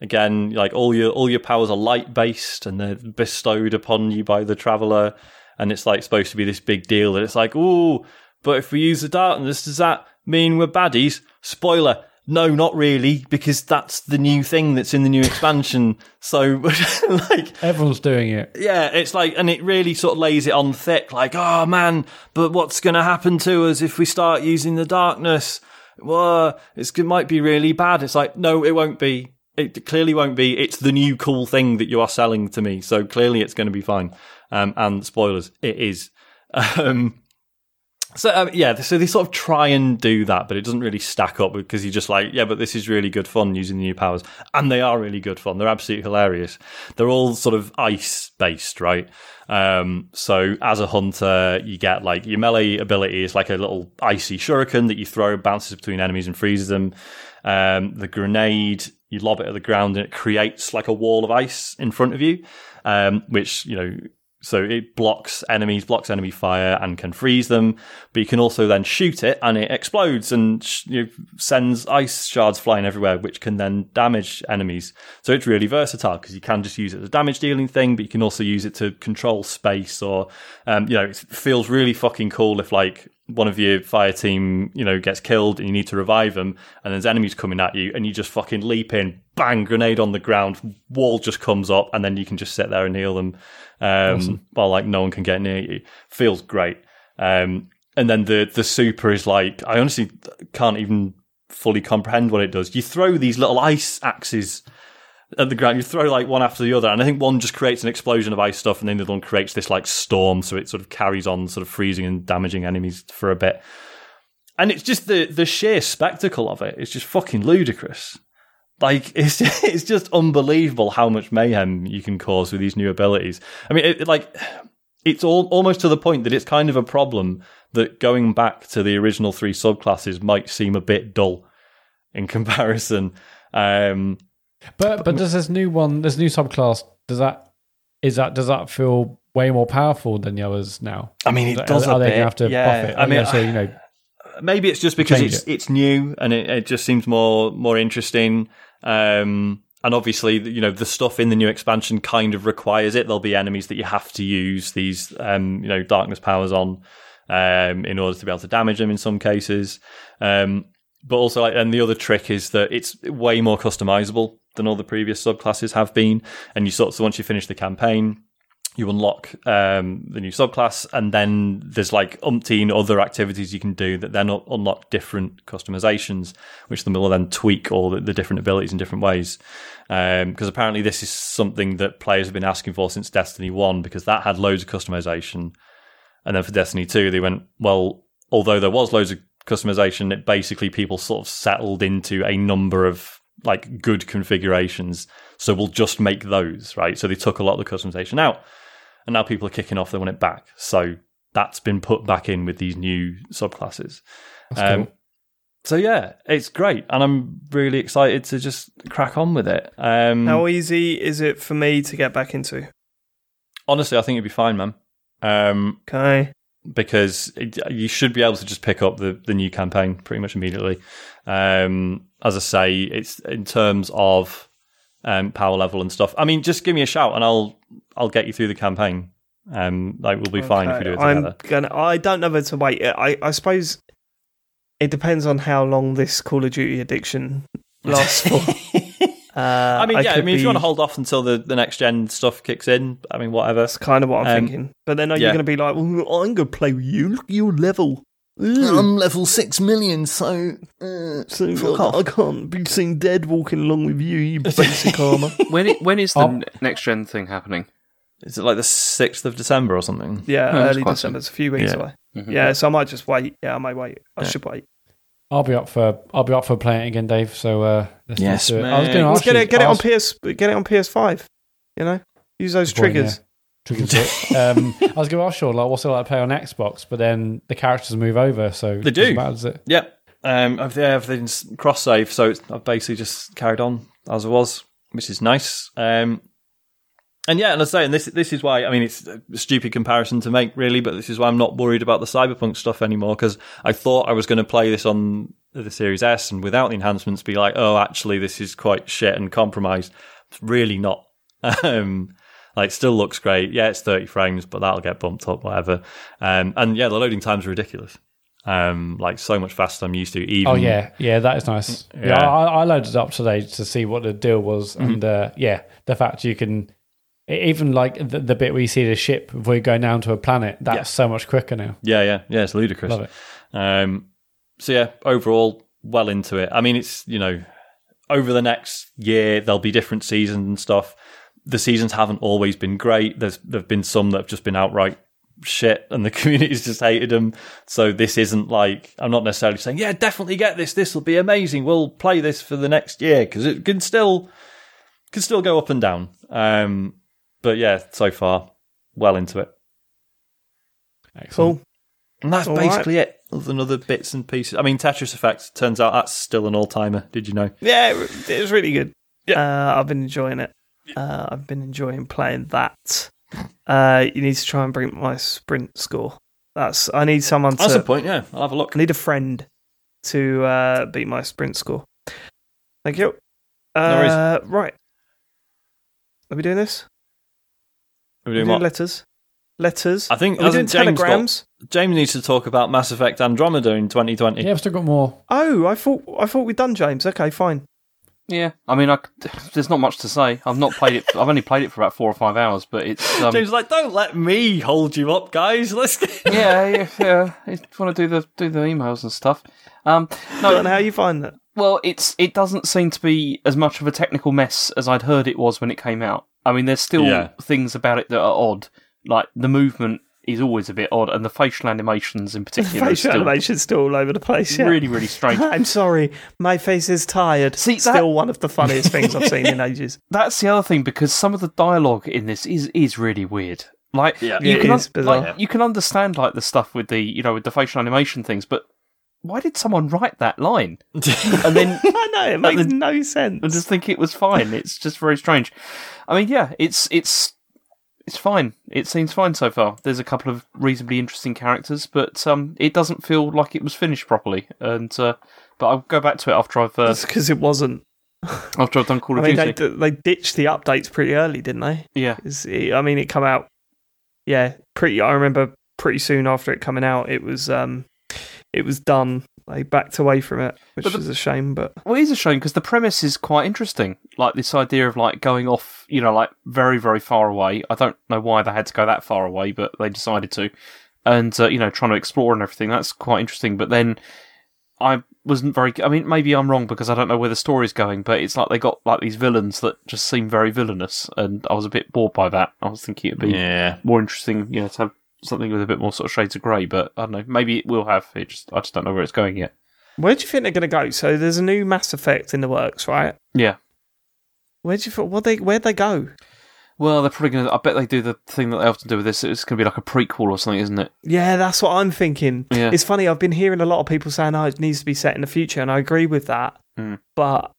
Speaker 2: again, like all your all your powers are light based and they're bestowed upon you by the traveler and it's like supposed to be this big deal that it's like, ooh, but if we use the darkness, does that mean we're baddies? Spoiler, no, not really, because that's the new thing that's in the new expansion. So, like,
Speaker 4: Everyone's doing it.
Speaker 2: yeah, it's like, and it really sort of lays it on thick, like, oh man, but what's going to happen to us if we start using the darkness? Well, it's, it might be really bad. It's like, no, it won't be. It clearly won't be. It's the new cool thing that you are selling to me. So clearly it's going to be fine. Um, and spoilers, it is. Um, so um, yeah, so they sort of try and do that, but it doesn't really stack up because you're just like, yeah, but this is really good fun using the new powers, and they are really good fun. They're absolutely hilarious. They're all sort of ice based, right? Um, so as a hunter, you get like your melee ability is like a little icy shuriken that you throw, bounces between enemies and freezes them. Um, the grenade, you lob it at the ground and it creates like a wall of ice in front of you, um, which you know so it blocks enemies, blocks enemy fire, and can freeze them. But you can also then shoot it, and it explodes and you know, sends ice shards flying everywhere, which can then damage enemies. So it's really versatile because you can just use it as a damage dealing thing, but you can also use it to control space. Or um, you know, it feels really fucking cool if like one of your fire team, you know, gets killed and you need to revive them, and there's enemies coming at you, and you just fucking leap in, bang, grenade on the ground, wall just comes up, and then you can just sit there and heal them um, awesome. while like no one can get near you. Feels great. Um, and then the the super is like I honestly can't even fully comprehend what it does. You throw these little ice axes at the ground. You throw like one after the other, and I think one just creates an explosion of ice stuff, and then the other one creates this like storm, so it sort of carries on, sort of freezing and damaging enemies for a bit. And it's just the the sheer spectacle of it. It's just fucking ludicrous. Like it's it's just unbelievable how much mayhem you can cause with these new abilities. I mean, it, like it's all, almost to the point that it's kind of a problem that going back to the original three subclasses might seem a bit dull in comparison. Um,
Speaker 4: but but does this new one, this new subclass, does that is that does that feel way more powerful than the others now?
Speaker 2: I mean, it does.
Speaker 4: Are, are they
Speaker 2: going
Speaker 4: to have to
Speaker 2: yeah.
Speaker 4: buff it?
Speaker 2: I mean,
Speaker 4: so you know,
Speaker 2: maybe it's just because it's it. it's new and it, it just seems more more interesting. Um, and obviously, you know, the stuff in the new expansion kind of requires it. There'll be enemies that you have to use these, um, you know, darkness powers on um, in order to be able to damage them in some cases. Um, but also, and the other trick is that it's way more customizable than all the previous subclasses have been. And you sort of, so once you finish the campaign, you unlock um, the new subclass, and then there's like umpteen other activities you can do that then unlock different customizations, which then will then tweak all the, the different abilities in different ways. Because um, apparently, this is something that players have been asking for since Destiny 1, because that had loads of customization. And then for Destiny 2, they went, well, although there was loads of customization, it basically people sort of settled into a number of like good configurations. So we'll just make those, right? So they took a lot of the customization out and now people are kicking off. They want it back, so that's been put back in with these new subclasses. Um, cool. So yeah, it's great, and I'm really excited to just crack on with it. Um,
Speaker 1: How easy is it for me to get back into?
Speaker 2: Honestly, I think it'd be fine, man. Um,
Speaker 1: okay.
Speaker 2: Because it, you should be able to just pick up the, the new campaign pretty much immediately. Um, as I say, it's in terms of um, power level and stuff. I mean, just give me a shout and I'll I'll get you through the campaign. Um, like we'll be okay. fine if we do it together.
Speaker 1: I'm gonna. I don't know whether to wait. I I suppose it depends on how long this Call of Duty addiction lasts for.
Speaker 2: Uh, I mean, yeah. I, I mean, if you want to hold off until the, the next gen stuff kicks in, I mean, whatever.
Speaker 1: That's kind of what I'm um, thinking. But then are yeah. you going to be like, well, I'm going to play with you. Look at your level.
Speaker 2: I'm level six million, so, uh,
Speaker 1: so I, I, can't be seen dead walking along with you, you basic armor.
Speaker 3: When it, when is the oh. next gen thing happening?
Speaker 2: Is it like the sixth of December or something?
Speaker 1: Yeah, oh, early December. It's a few weeks yeah. away. Mm-hmm. Yeah, so I might just wait. Yeah, I might wait. I yeah. should wait.
Speaker 4: I'll be up for I'll be up for playing it again, Dave. So uh,
Speaker 2: let's, yes,
Speaker 4: do
Speaker 2: it. I was
Speaker 1: going to get it get it on PS get it on PS5. You know, use those triggers.
Speaker 4: Triggers um, I was going to ask you, like, what's it like to play on Xbox? But then the characters move over, so
Speaker 2: they do.
Speaker 4: Matter, does it?
Speaker 2: Yep. Um, everything's cross save, so I've basically just carried on as it was, which is nice. Um, and yeah, and I say, and this this is why I mean it's a stupid comparison to make, really, but this is why I'm not worried about the cyberpunk stuff anymore because I thought I was going to play this on the Series S and without the enhancements, be like, oh, actually, this is quite shit and compromised. It's really not. Um, like, still looks great. Yeah, it's 30 frames, but that'll get bumped up, whatever. Um, and yeah, the loading times are ridiculous. um, like so much faster than I'm used to. Even
Speaker 4: Oh yeah, yeah, that is nice. Yeah,
Speaker 2: Yeah.
Speaker 4: I, I loaded up today to see what the deal was, and uh, yeah, the fact you can even like the, the bit where you see the ship before you go down to a planet, that's
Speaker 2: Yeah.
Speaker 4: so much quicker now.
Speaker 2: yeah, yeah, yeah. It's ludicrous.
Speaker 4: Love it.
Speaker 2: Um, so yeah, overall, well into it. I mean, it's you know, over the next year there'll be different seasons and stuff. The seasons haven't always been great. There's there've been some that have just been outright shit, and the community's just hated them. So this isn't like I'm not necessarily saying yeah, definitely get this. This will be amazing. We'll play this for the next year because it can still can still go up and down. Um, but yeah, so far, well into it.
Speaker 4: Excellent.
Speaker 1: Cool.
Speaker 2: And that's
Speaker 1: All right.
Speaker 2: basically it. Other than other bits and pieces. I mean, Tetris Effect turns out that's still an all timer. Did you know?
Speaker 1: Yeah, it it was really good. Uh, I've been enjoying it. Uh, I've been enjoying playing that. Uh, you need to try and bring my sprint score. That's I need someone
Speaker 2: That's the
Speaker 1: to.
Speaker 2: point. Yeah, I'll have a look.
Speaker 1: I need a friend to uh, beat my sprint score. Thank you.
Speaker 2: worries.
Speaker 1: Uh, right. Are we doing this?
Speaker 2: We're
Speaker 1: Are we
Speaker 2: doing
Speaker 1: doing
Speaker 2: what?
Speaker 1: letters? Letters.
Speaker 2: I think
Speaker 1: Are we doing
Speaker 2: hasn't James got- James needs to talk about Mass Effect Andromeda in 2020.
Speaker 4: Yeah, I've still got more.
Speaker 1: Oh, I thought I thought we'd done James. Okay, fine.
Speaker 3: Yeah, I mean, I, there's not much to say. I've not played it. I've only played it for about four or five hours, but it's um,
Speaker 2: James like, don't let me hold you up, guys. Let's get.
Speaker 3: yeah, yeah, yeah. I want to do the do the emails and stuff. Um, no,
Speaker 1: And how you find that?
Speaker 3: Well, it's it doesn't seem to be as much of a technical mess as I'd heard it was when it came out. I mean, there's still
Speaker 2: Yeah.
Speaker 3: things about it that are odd, like the movement is always a bit odd, and the facial animations in particular are
Speaker 1: Facial
Speaker 3: still
Speaker 1: animation's still all over the place. Yeah.
Speaker 3: really, really strange.
Speaker 1: I'm sorry, my face is tired.
Speaker 3: See, that-
Speaker 1: still one of the funniest things I've seen in ages.
Speaker 3: That's the other thing because some of the dialogue in this is is really weird. Like
Speaker 2: Yeah.
Speaker 3: you
Speaker 1: It
Speaker 3: can
Speaker 1: is bizarre.
Speaker 3: like, you can understand like the stuff with the you know with the facial animation things, but why did someone write that line and then
Speaker 1: I know it makes
Speaker 3: the-
Speaker 1: no sense.
Speaker 3: I just think it was fine. It's just very strange. I mean, yeah, it's it's it's fine. It seems fine so far. There's a couple of reasonably interesting characters, but um, it doesn't feel like it was finished properly. And uh, but I'll go back to it after I've uh,
Speaker 1: That's because it wasn't.
Speaker 3: after I've done Call
Speaker 1: I
Speaker 3: of
Speaker 1: mean,
Speaker 3: Duty.
Speaker 1: they ditched the updates pretty early, didn't they?
Speaker 3: Yeah.
Speaker 1: it- I mean, it come out. Yeah, pretty. I remember pretty soon after it coming out, it was um, it was done. They backed away from it, which
Speaker 3: the-
Speaker 1: is a shame. But
Speaker 3: well, it is a shame because the premise is quite interesting. Like this idea of like going off, you know, like very very far away. I don't know why they had to go that far away, but they decided to. And uh, you know, trying to explore and everything. That's quite interesting. But then I wasn't very. I mean, maybe I'm wrong because I don't know where the story's going, but it's like they got like these villains that just seem very villainous, and I was a bit bored by that. I was thinking it'd be
Speaker 2: Yeah.
Speaker 3: more interesting, you know, to have something with a bit more sort of shades of grey. But I don't know. Maybe it will have. It just I just don't know where it's going yet.
Speaker 1: where do you think they're going to go? So there's a new Mass Effect in the works, right?
Speaker 3: Yeah.
Speaker 1: Where do you think? What they? Where'd they go?
Speaker 3: Well, they're probably going to. I bet they do the thing that they often do with this. It's going to be like a prequel or something, isn't it?
Speaker 1: Yeah, that's what I'm thinking.
Speaker 3: Yeah.
Speaker 1: It's funny. I've been hearing a lot of people saying, "Oh, it needs to be set in the future," and I agree with that.
Speaker 3: Hmm.
Speaker 1: But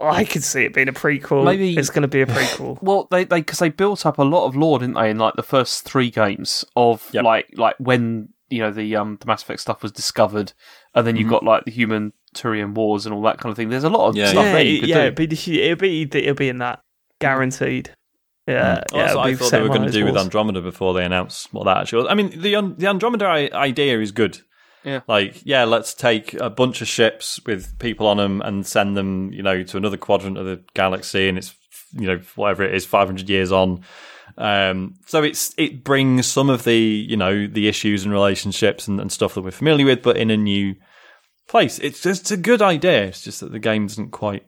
Speaker 1: I could see it being a prequel.
Speaker 3: Maybe-
Speaker 1: it's going to be a prequel.
Speaker 3: Well, they they because they built up a lot of lore, didn't they, in like the first three games of
Speaker 2: Yep.
Speaker 3: like like when you know the um the Mass Effect stuff was discovered, and then you've got like the human Turian wars and all that kind of thing. There's a lot of
Speaker 2: Yeah,
Speaker 3: stuff
Speaker 1: yeah,
Speaker 3: there you
Speaker 1: it-
Speaker 3: could
Speaker 1: yeah,
Speaker 3: do.
Speaker 1: it'd be, it'll be it'll be in that guaranteed. Yeah,
Speaker 2: Well,
Speaker 1: yeah.
Speaker 2: that's
Speaker 1: it'll
Speaker 2: what I thought they were going to do
Speaker 1: those
Speaker 2: with. Andromeda before they announced what that actually was. I mean, the the Andromeda idea is good.
Speaker 3: Yeah.
Speaker 2: Like, yeah, let's take a bunch of ships with people on them and send them, you know, to another quadrant of the galaxy, and it's, you know, whatever it is, five hundred years on. Um, so it's it brings some of the, you know, the issues and relationships and, and stuff that we're familiar with, but in a new place. It's just a good idea. It's just that the game doesn't quite.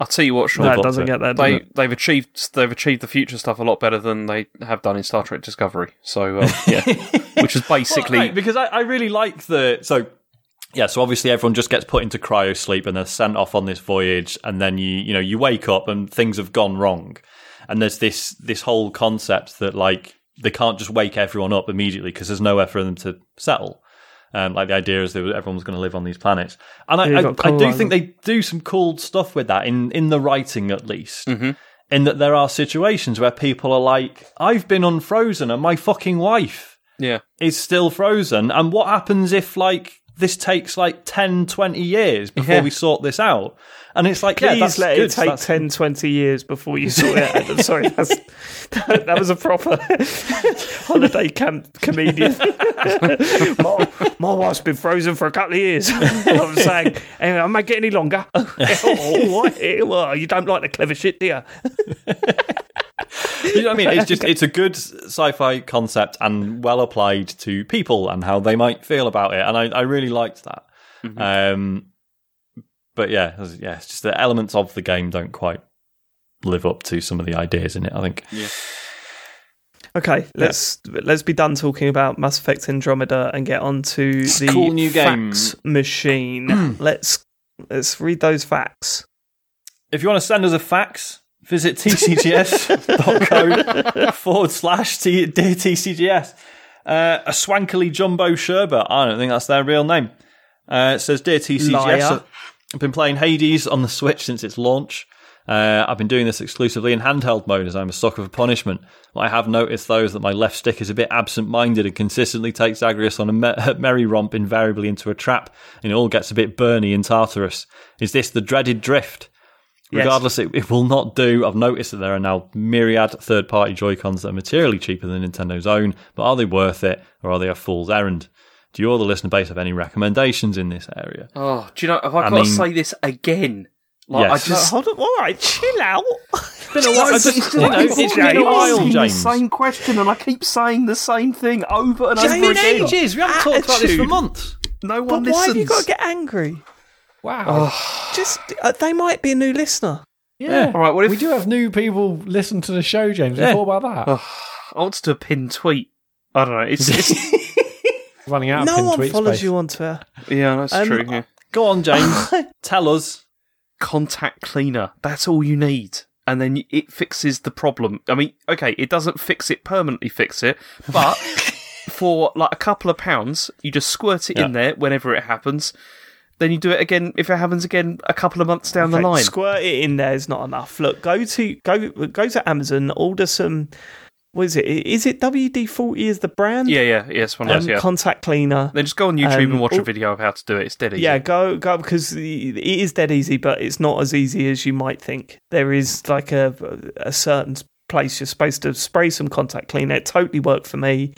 Speaker 3: I'll tell you what, Sean.
Speaker 1: No,
Speaker 2: Live
Speaker 1: it doesn't get that.
Speaker 3: they
Speaker 1: it?
Speaker 3: they've achieved they've achieved the future stuff a lot better than they have done in Star Trek Discovery. So um, yeah, which is basically
Speaker 2: Well, right, because I, I really like the so yeah so obviously everyone just gets put into cryo sleep and they're sent off on this voyage and then you you know you wake up and things have gone wrong and there's this this whole concept that like they can't just wake everyone up immediately because there's nowhere for them to settle um, like the idea is that everyone's going to live on these planets, and I, I, I do think they do some cool stuff with that in in the writing at least.
Speaker 3: Mhm.
Speaker 2: In that there are situations where people are like, "I've been unfrozen, and my fucking wife
Speaker 3: yeah.
Speaker 2: is still frozen. And what happens if like this takes like 10, 20 years before
Speaker 3: Yeah.
Speaker 2: we sort this out. And it's like, yeah,
Speaker 1: Please
Speaker 2: that's
Speaker 1: let
Speaker 2: good.
Speaker 1: it take
Speaker 2: That's-
Speaker 1: 10, 20 years before you sort it out. I'm sorry, that's, that, that was a proper holiday camp comedian. my, my wife's been frozen for a couple of years. I'm saying, anyway, I might get any longer. oh, what? Well, you don't like the clever shit, do you?
Speaker 2: you know what I mean? It's just it's a good sci-fi concept and well applied to people and how they might feel about it, and I, I really liked that. Um, but yeah, it's- yeah, it's just the elements of the game don't quite live up to some of the ideas in it. I think.
Speaker 1: Okay, let's let's be done talking about Mass Effect Andromeda and get on to the
Speaker 2: Cool new game.
Speaker 1: facts machine. let's let's read those facts.
Speaker 2: If you want to send us a fax, visit tcgs.co forward slash T- dear TCGS. Uh, a swankily jumbo sherbet. I don't think that's their real name. Uh, it says, Dear TCGS,
Speaker 1: Liar.
Speaker 2: I've been playing Hades on the Switch since its launch. Uh, I've been doing this exclusively in handheld mode as I'm a sucker for punishment. What I have noticed, though, is that my left stick is a bit absent minded and consistently takes Zagreus on a me- merry romp invariably into a trap, and it all gets a bit burny in Tartarus. Is this the dreaded drift?
Speaker 1: Yes.
Speaker 2: Regardless, it, it will not do. I've noticed that there are now myriad third party Joy-Cons that are materially cheaper than Nintendo's own, but are they worth it or are they a fool's errand? Do you or the listener base have any recommendations in this area?
Speaker 3: Oh, do you know? Have I,
Speaker 2: I
Speaker 3: got to say this again? Like,
Speaker 2: Yes.
Speaker 3: I just.
Speaker 1: Hold on, all right, chill out.
Speaker 2: been a while.
Speaker 3: It's
Speaker 2: It's,
Speaker 3: just-
Speaker 2: you know,
Speaker 3: it's
Speaker 2: it's
Speaker 3: been
Speaker 2: been a while,
Speaker 3: asking the
Speaker 2: James.
Speaker 3: same question, and I keep saying the same thing over and
Speaker 2: It's
Speaker 3: over
Speaker 2: been
Speaker 3: again.
Speaker 2: ages. We haven't talked about this for months.
Speaker 3: No one
Speaker 1: But
Speaker 3: one
Speaker 1: why have you got to get angry?
Speaker 4: Wow.
Speaker 1: Just uh, they might be a new listener.
Speaker 4: yeah.
Speaker 3: All right, what if
Speaker 4: we do have new people listen to the show, James.
Speaker 2: Yeah.
Speaker 4: You thought about that?
Speaker 3: I want to do a pinned tweet? I don't know. It's, it's
Speaker 4: Running out of
Speaker 1: no one follows
Speaker 4: space.
Speaker 1: you on Twitter.
Speaker 3: yeah, that's
Speaker 1: Um,
Speaker 3: true. Yeah.
Speaker 2: Go on, James. Tell us.
Speaker 3: Contact cleaner. That's all you need. And then it fixes the problem. I mean, okay, it doesn't fix it permanently, fix it, but for like a couple of pounds, you just squirt it in there whenever it happens. Then you do it again if it happens again a couple of months down
Speaker 1: Okay,
Speaker 3: the line.
Speaker 1: Squirt it in there is not enough. Look, go to go go to Amazon, order some. What is it? Is it WD forty? Is the brand?
Speaker 3: yeah, yeah, yes, one of
Speaker 1: Um,
Speaker 3: those, yeah.
Speaker 1: Contact cleaner.
Speaker 3: Then just go on YouTube
Speaker 1: um,
Speaker 3: and watch a video of how to do it. It's dead easy.
Speaker 1: Yeah, go go because it is dead easy, but it's not as easy as you might think. There is like a a certain place you're supposed to spray some contact cleaner. It totally worked for me,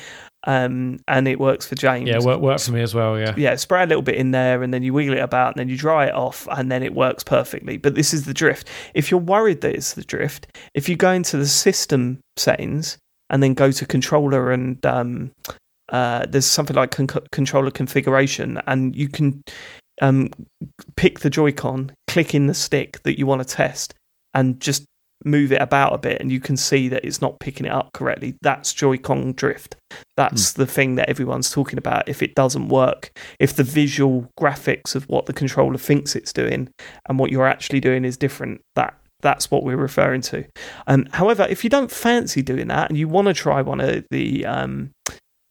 Speaker 1: um, and it works for James.
Speaker 4: Yeah, work, work for me as well. Yeah.
Speaker 1: yeah, spray a little bit in there and then you wiggle it about and then you dry it off and then it works perfectly. But this is the drift. If you're worried that it's the drift, if you go into the system settings and then go to controller and um, uh, there's something like con- controller configuration and you can um, pick the Joy-Con, click in the stick that you want to test and just move it about a bit and you can see that it's not picking it up correctly. That's Joy-Con drift. That's the thing that everyone's talking about. If it doesn't work, if the visual graphics of what the controller thinks it's doing and what you're actually doing is different, that that's what we're referring to. Um, however, if you don't fancy doing that and you want to try one of the um,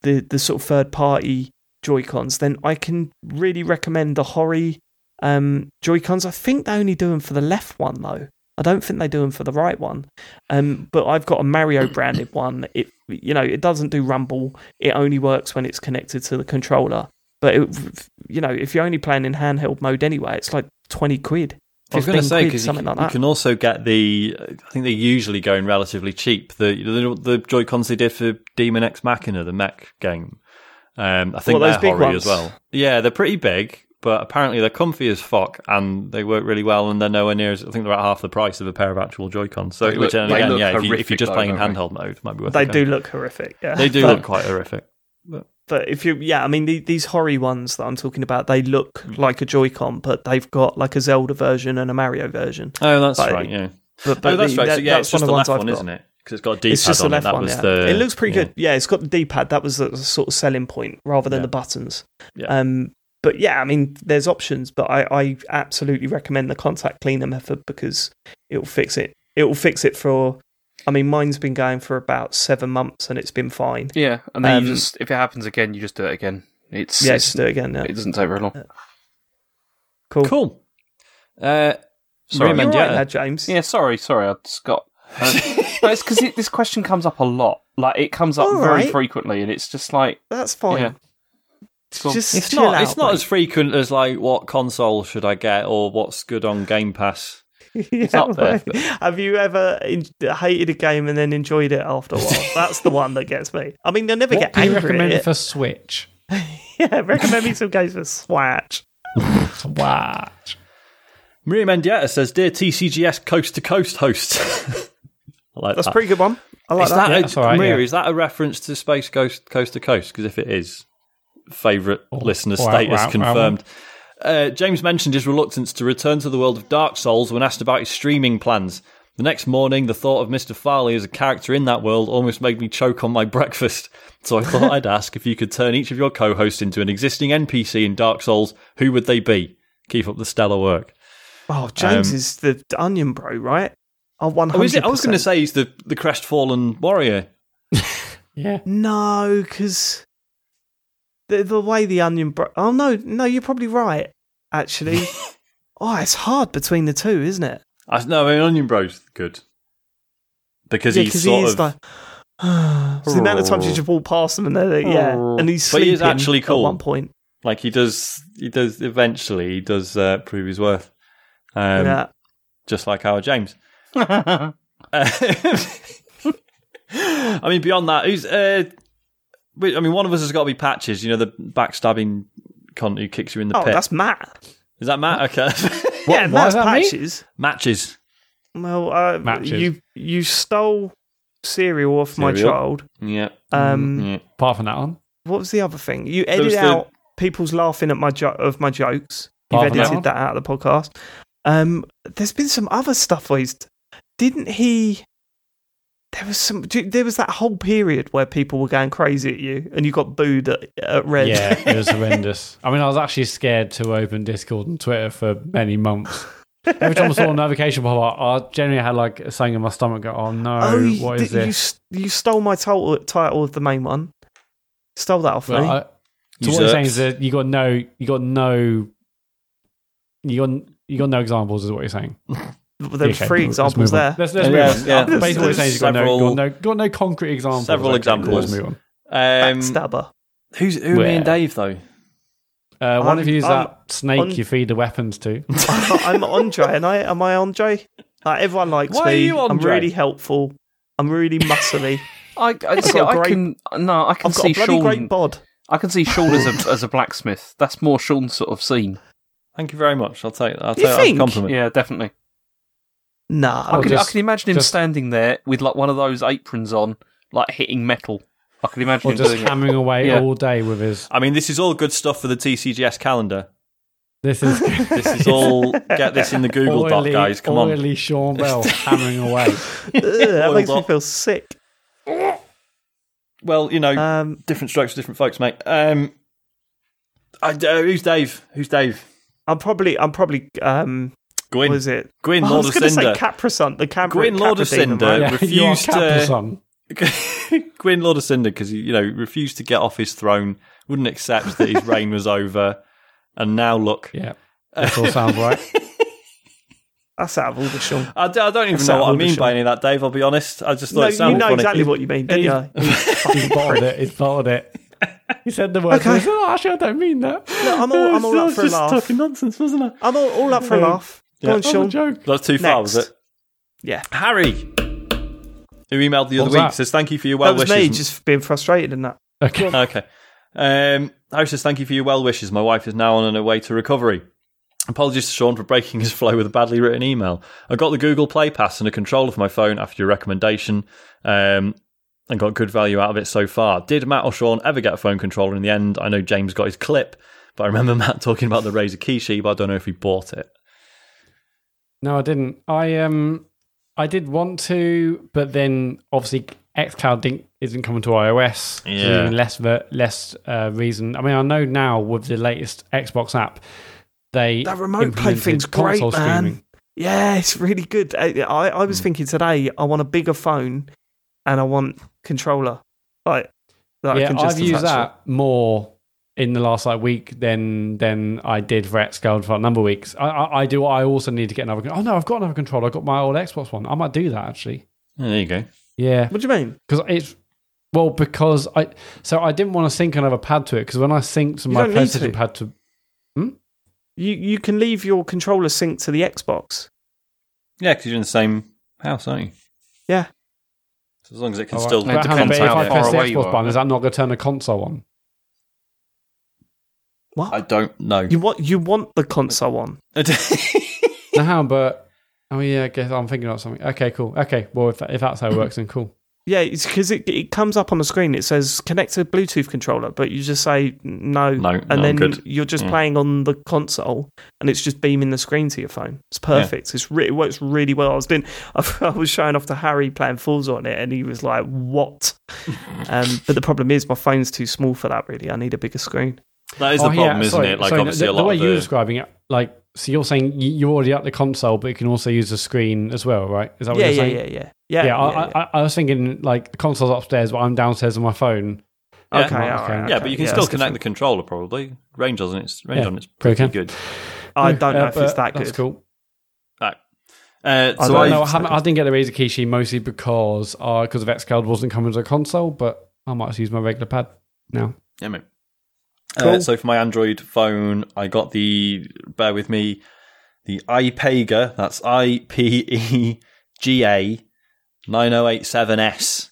Speaker 1: the the sort of third party Joy Cons, then I can really recommend the Hori um, Joy Cons. I think they only do them for the left one though. I don't think they do them for the right one. Um, but I've got a Mario branded one. It you know it doesn't do rumble. It only works when it's connected to the controller. But it, you know if you're only playing in handheld mode anyway, it's like twenty quid.
Speaker 2: I was going to say because you,
Speaker 1: like
Speaker 2: you can also get the. I think they're usually going relatively cheap. The the, the Joy Cons they did for Demon X Machina, the mech game. Um, I think
Speaker 1: those
Speaker 2: they're
Speaker 1: Hori
Speaker 2: as well. Yeah, they're pretty big, but apparently they're comfy as fuck and they work really well. And they're nowhere near. As, I think they're at half the price of a pair of actual Joy Cons. So,
Speaker 3: They
Speaker 2: which
Speaker 3: look-
Speaker 2: again, yeah, if, you, if you're
Speaker 3: horrific
Speaker 2: just
Speaker 3: though,
Speaker 2: playing in handheld mode, might be worth.
Speaker 1: They do look horrific. Yeah,
Speaker 2: They do
Speaker 1: But-
Speaker 2: look quite horrific.
Speaker 1: But if you, yeah, I mean, the, these Hori ones that I'm talking about, they look like a Joy-Con, but they've got like a Zelda version and a Mario version.
Speaker 2: Oh, that's
Speaker 1: But-
Speaker 2: right. Yeah.
Speaker 1: But,
Speaker 2: oh, that's
Speaker 1: the-
Speaker 2: right. so yeah,
Speaker 1: that's
Speaker 2: it's just
Speaker 1: one
Speaker 2: the
Speaker 1: of
Speaker 2: left
Speaker 1: the ones
Speaker 2: one,
Speaker 1: I've
Speaker 2: isn't it? Because it's got a D-pad
Speaker 1: It's just the left
Speaker 2: it. That
Speaker 1: one.
Speaker 2: was
Speaker 1: Yeah.
Speaker 2: the.
Speaker 1: it looks pretty
Speaker 2: yeah.
Speaker 1: good. Yeah, it's got the D-pad. That was the sort of selling point rather than
Speaker 2: Yeah.
Speaker 1: the buttons.
Speaker 2: Yeah.
Speaker 1: Um, but yeah, I mean, there's options, but I, I absolutely recommend the contact cleaner method because it will fix it. It will fix it for. I mean, mine's been going for about seven months and it's been fine.
Speaker 3: Yeah, and then
Speaker 1: Um,
Speaker 3: you just if it happens again, you just do it again. It's,
Speaker 1: Yeah,
Speaker 3: it's
Speaker 1: just do it again. Yeah.
Speaker 3: it doesn't take very long.
Speaker 1: Cool.
Speaker 2: Cool. Uh,
Speaker 3: Sorry.
Speaker 1: You're right there, James.
Speaker 3: Yeah, sorry, sorry, I just got. Uh, no, it's because it, this question comes up a lot. Like it comes up
Speaker 1: All
Speaker 3: very
Speaker 1: right.
Speaker 3: frequently, and it's just like
Speaker 1: That's fine.
Speaker 3: Yeah.
Speaker 1: just
Speaker 2: It's not.
Speaker 1: out,
Speaker 2: it's not
Speaker 1: mate.
Speaker 2: as frequent as like what console should I get or what's good on Game Pass.
Speaker 1: Yeah,
Speaker 3: up there,
Speaker 1: mate. Have you ever en- hated a game and then enjoyed it after a while? That's the one that gets me. I mean, they'll never
Speaker 4: What
Speaker 1: get
Speaker 4: do you
Speaker 1: angry
Speaker 4: recommend
Speaker 1: at it.
Speaker 4: for Switch?
Speaker 1: Yeah, recommend me some games for Swatch.
Speaker 4: Swatch.
Speaker 2: Maria Mendieta says, "Dear TCGS Coast to Coast host." I like
Speaker 1: That's a pretty good one. I like
Speaker 2: Is
Speaker 1: that.
Speaker 2: that,
Speaker 4: Yeah,
Speaker 2: a,
Speaker 4: that's all right,
Speaker 2: Maria,
Speaker 4: yeah.
Speaker 2: is that a reference to Space Coast Coast to Coast? Because if it is, favourite oh, listener
Speaker 4: wow,
Speaker 2: status
Speaker 4: wow, wow.
Speaker 2: Confirmed. Uh, James mentioned his reluctance to return to the world of Dark Souls when asked about his streaming plans. The next morning, the thought of Mr. Farley as a character in that world almost made me choke on my breakfast. So I thought I'd ask if you could turn each of your co-hosts into an existing NPC in Dark Souls, who would they be? Keep up the stellar work.
Speaker 1: Oh, James
Speaker 2: Um,
Speaker 1: is the onion bro, right? Oh, one
Speaker 2: Oh,
Speaker 1: hundred.
Speaker 2: is it? I was going to say he's the, the crestfallen warrior.
Speaker 4: Yeah.
Speaker 1: no, because the the way the onion bro. Oh no, no, you're probably right. Actually, oh, it's hard between the two, isn't it?
Speaker 2: I, no, I mean, Onion Bro's good. Because
Speaker 1: Yeah,
Speaker 2: he's sort
Speaker 1: he
Speaker 2: of.
Speaker 1: like. it's the amount of times you just walk past them and they're like, yeah, and he's
Speaker 2: But he is actually cool.
Speaker 1: at one point.
Speaker 2: Like he does, he does eventually. He does uh, prove his worth, um,
Speaker 1: yeah,
Speaker 2: just like our James. Uh, I mean, beyond that, who's? Uh, I mean, one of us has got to be Patches. You know, the backstabbing cunt who kicks you in the
Speaker 1: oh,
Speaker 2: pit.
Speaker 1: that's Mat.
Speaker 2: Is that Mat? Okay,
Speaker 1: yeah,
Speaker 4: why
Speaker 1: Mat's
Speaker 4: is that me?
Speaker 1: patches.
Speaker 2: matches.
Speaker 1: Well, uh,
Speaker 4: Matches.
Speaker 1: you you stole cereal off my child.
Speaker 2: Yeah.
Speaker 1: Um,
Speaker 2: yeah.
Speaker 4: Apart from that one.
Speaker 1: what was the other thing? You
Speaker 2: was
Speaker 1: edited
Speaker 2: the-
Speaker 1: out people's laughing at my jo- of my jokes. You've
Speaker 4: Apart from that
Speaker 1: edited that out of the podcast. Um, there's been some other stuff where he's didn't he? There was some. do- There was that whole period where people were going crazy at you, and you got booed at, at Red.
Speaker 4: Yeah, it was horrendous. I mean, I was actually scared to open Discord and Twitter for many months. Every time I saw a notification pop up, I generally had like something in my stomach go, oh no,
Speaker 1: oh, you,
Speaker 4: what is this?
Speaker 1: s- you stole my title, title of the main one. Stole that off
Speaker 4: But
Speaker 1: me.
Speaker 4: I, so what you're saying is that you got no, you got no, you got you got no examples, is what you're saying.
Speaker 1: there was
Speaker 4: Okay,
Speaker 1: three examples there.
Speaker 4: Let's, let's
Speaker 2: Yeah,
Speaker 4: move on.
Speaker 2: yeah.
Speaker 4: Basically, what saying is you got no, got no, got no concrete examples.
Speaker 2: Several
Speaker 4: Okay,
Speaker 2: examples.
Speaker 4: Let's move on.
Speaker 2: Um,
Speaker 1: Backstabber.
Speaker 2: who's who? are Me and Dave though.
Speaker 4: Uh, one
Speaker 1: I'm-
Speaker 4: of you is
Speaker 1: I'm
Speaker 4: that snake
Speaker 1: on-
Speaker 4: you feed the weapons to.
Speaker 1: I'm Andre, and I am I Andre. Like, everyone likes
Speaker 2: Why are
Speaker 1: me.
Speaker 2: you
Speaker 1: I'm really helpful. I'm really muscly.
Speaker 3: I, I, see,
Speaker 1: got a
Speaker 3: I
Speaker 1: great-
Speaker 3: can no, I can
Speaker 1: I've got
Speaker 3: see
Speaker 1: a bloody
Speaker 3: Sean.
Speaker 1: great bod.
Speaker 3: I can see Sean as a as a blacksmith. That's more Sean's sort of scene.
Speaker 2: Thank you very much. I'll take. I'll
Speaker 1: You
Speaker 2: take that as a
Speaker 1: think?
Speaker 2: compliment.
Speaker 3: Yeah, definitely.
Speaker 1: Nah,
Speaker 3: I, can,
Speaker 4: just-
Speaker 3: I can imagine him
Speaker 4: just-
Speaker 3: standing there with like one of those aprons on, like hitting metal. I can imagine
Speaker 4: Or
Speaker 3: him
Speaker 4: just
Speaker 3: doing it.
Speaker 4: hammering away
Speaker 3: Yeah.
Speaker 4: all day with his.
Speaker 2: I mean, this is all good stuff for the TCGS calendar.
Speaker 4: This is
Speaker 2: This is all. get this in the Google Doc, guys. Come on.
Speaker 4: oily Sean Bell hammering away.
Speaker 1: Ugh, that makes me feel sick.
Speaker 2: Well, you know,
Speaker 1: Um,
Speaker 2: different strokes for different folks, mate. Um, I, uh, who's Dave? Who's Dave?
Speaker 1: I'm probably, I'm probably, um, what
Speaker 2: Gwyn.
Speaker 1: is it?
Speaker 2: Gwyn,
Speaker 1: I
Speaker 2: Lord
Speaker 1: was going to say
Speaker 2: Cinder.
Speaker 1: The Capra,
Speaker 2: Gwyn, Lord of Cinder.
Speaker 1: right?
Speaker 4: Yeah,
Speaker 2: refused to- Gwyn, Lord of Cinder, because he, you know, refused to get off his throne, wouldn't accept that his reign was over, and now look.
Speaker 4: Yeah, that all sounds right.
Speaker 1: That's out of order, Sean.
Speaker 2: I, d- I don't even
Speaker 1: That's
Speaker 2: know what I mean by any of that, Dave. I'll be honest. I just thought
Speaker 1: No,
Speaker 2: it
Speaker 1: you know
Speaker 2: funny.
Speaker 1: exactly what you mean, didn't you?
Speaker 4: He's bottled it. He's bottled it. He said the word.
Speaker 1: Okay.
Speaker 4: Said, oh, actually, I don't mean that.
Speaker 1: No, I'm all, I'm all up for a
Speaker 2: just
Speaker 1: laugh.
Speaker 2: talking nonsense, wasn't I?
Speaker 1: I'm all, all up for a
Speaker 2: Um,
Speaker 1: laugh. Go
Speaker 2: yeah.
Speaker 1: on,
Speaker 4: That was a
Speaker 1: Sean.
Speaker 4: joke.
Speaker 2: That's too far, was it?
Speaker 1: Yeah,
Speaker 2: Harry, who emailed the
Speaker 4: What
Speaker 2: other
Speaker 4: was
Speaker 2: week,
Speaker 4: that?
Speaker 2: says thank you for your well
Speaker 1: that was
Speaker 2: wishes.
Speaker 1: me just being frustrated in that.
Speaker 4: Okay.
Speaker 2: Okay. Um, Harry says, Thank you for your well wishes. My wife is now on her way to recovery. Apologies to Sean for breaking his flow with a badly written email. I got the Google Play Pass and a controller for my phone after your recommendation um, and got good value out of it so far. Did Mat or Sean ever get a phone controller in the end? I know James got his clip, but I remember Mat talking about the Razer Kishi, but I don't know if he bought it.
Speaker 4: No, I didn't. I um, I did want to, but then obviously XCloud didn't, isn't coming to iOS.
Speaker 2: Yeah.
Speaker 4: So less ver- less uh, reason. I mean, I know now with the latest Xbox app, they
Speaker 1: That remote play thing's great, man.
Speaker 4: streaming.
Speaker 1: Yeah, it's really good. I, I, I was thinking today, I want a bigger phone and I want controller. Like, that I
Speaker 4: yeah,
Speaker 1: can just
Speaker 4: I've used
Speaker 1: attach
Speaker 4: that more in the last like week than than I did for XCloud for a number of weeks. I, I, I do. I also need to get another. Oh no, I've got another controller. I've got my old Xbox one. I might do that actually.
Speaker 2: Yeah, there you go.
Speaker 4: Yeah,
Speaker 1: What do you mean?
Speaker 4: because it's Well, because I so I didn't want to sync another pad to it because when I synced
Speaker 1: You
Speaker 4: my
Speaker 1: don't need
Speaker 4: PlayStation
Speaker 1: to.
Speaker 4: pad to hmm?
Speaker 1: You you can leave your controller synced to the Xbox.
Speaker 2: Yeah, because you're in the same house, aren't you?
Speaker 1: Yeah.
Speaker 2: So as long as it can
Speaker 4: All right.
Speaker 2: still.
Speaker 3: It
Speaker 4: But
Speaker 3: depends
Speaker 4: but if
Speaker 3: how
Speaker 4: I
Speaker 3: far
Speaker 4: press the
Speaker 3: away you
Speaker 4: Xbox
Speaker 3: are.
Speaker 4: button, is that not going to turn the console on?
Speaker 1: What?
Speaker 2: I don't know.
Speaker 1: you want you want the console on?
Speaker 4: no, hang on, but oh yeah, I guess I'm thinking of something. Okay, cool. Okay, well if, if that's how it works, then cool.
Speaker 1: Yeah, it's because it it comes up on the screen. It says connect to Bluetooth controller, but you just say no,
Speaker 2: No,
Speaker 1: and
Speaker 2: no,
Speaker 1: then
Speaker 2: good.
Speaker 1: you're just
Speaker 2: Yeah.
Speaker 1: playing on the console, and it's just beaming the screen to your phone. It's perfect. It's re- it works really well. I was doing, I was showing off to Harry playing Forza on it, and he was like, "What?" um, but the problem is my phone's too small for that. Really, I need a bigger screen.
Speaker 2: That is
Speaker 4: Oh,
Speaker 2: the
Speaker 4: yeah,
Speaker 2: problem, isn't
Speaker 4: sorry,
Speaker 2: it? Like,
Speaker 4: sorry,
Speaker 2: obviously,
Speaker 4: the,
Speaker 2: a
Speaker 4: the way
Speaker 2: of
Speaker 4: you're
Speaker 2: the.
Speaker 4: describing it, like, so you're saying you- you're already at the console, but you can also use the screen as well, right? Is that what
Speaker 1: Yeah,
Speaker 4: you're
Speaker 1: yeah,
Speaker 4: saying?
Speaker 1: yeah, yeah, yeah,
Speaker 4: Yeah, I, I, I was thinking like the console's upstairs, but I'm downstairs on my phone.
Speaker 2: Yeah.
Speaker 1: Okay,
Speaker 4: Right, okay.
Speaker 2: yeah, but you can
Speaker 1: yeah,
Speaker 2: still
Speaker 1: that's
Speaker 2: connect the controller probably. Range on it's range
Speaker 4: Yeah,
Speaker 2: on it's
Speaker 4: pretty
Speaker 2: pretty
Speaker 4: good.
Speaker 2: good.
Speaker 1: I don't know
Speaker 4: Yeah,
Speaker 1: if it's
Speaker 4: but
Speaker 1: that
Speaker 4: That's
Speaker 1: good.
Speaker 4: cool.
Speaker 2: Uh,
Speaker 1: I
Speaker 2: so
Speaker 1: don't
Speaker 2: I,
Speaker 4: no, I,
Speaker 1: it's
Speaker 4: haven't,
Speaker 1: not
Speaker 4: I didn't get the Razer Kishi mostly because uh, because of xCloud wasn't coming to the console, but I might just use my regular pad now.
Speaker 2: Yeah, mate.
Speaker 1: Cool.
Speaker 2: Uh, so for my Android phone, I got the bear with me, the iPega. That's I P E G A nine zero eight seven S.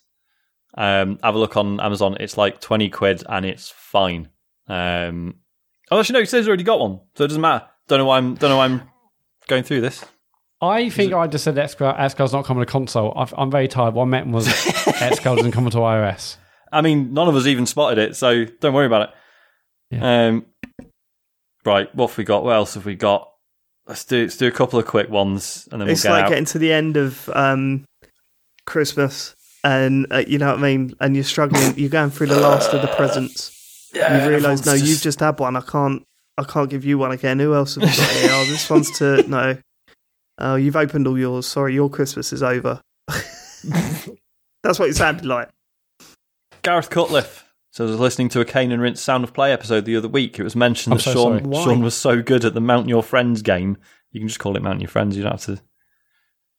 Speaker 2: Um, have a look on Amazon. It's like twenty quid and it's fine. Um, oh, actually, no, it says already got one, so it doesn't matter. Don't know why I'm don't know why I'm going through this.
Speaker 4: I think I just said xCloud's not coming to console. I've, I'm very tired. What I meant was xCloud doesn't come to iOS.
Speaker 2: I mean, none of us even spotted it, so don't worry about it. Um, right, what have we got? What else have we got? Let's do let's do a couple of quick ones, and then
Speaker 1: It's
Speaker 2: we'll get
Speaker 1: like
Speaker 2: out.
Speaker 1: getting to the end of um, Christmas, and uh, you know what I mean. And you're struggling. You're going through the last of the presents.
Speaker 2: Yeah,
Speaker 1: you realise, no,
Speaker 2: everyone's
Speaker 1: you've just had one. I can't. I can't give you one again. Who else have got here? Oh, this one's to no. Oh, you've opened all yours. Sorry, your Christmas is over. That's what it sounded like.
Speaker 2: Gareth Cutliff. So I was listening to a Kane and Rince Sound of Play episode the other week. It was mentioned
Speaker 4: I'm
Speaker 2: that
Speaker 4: so
Speaker 2: Sean Sean was so good at the Mount Your Friends game. You can just call it Mount Your Friends. You don't have to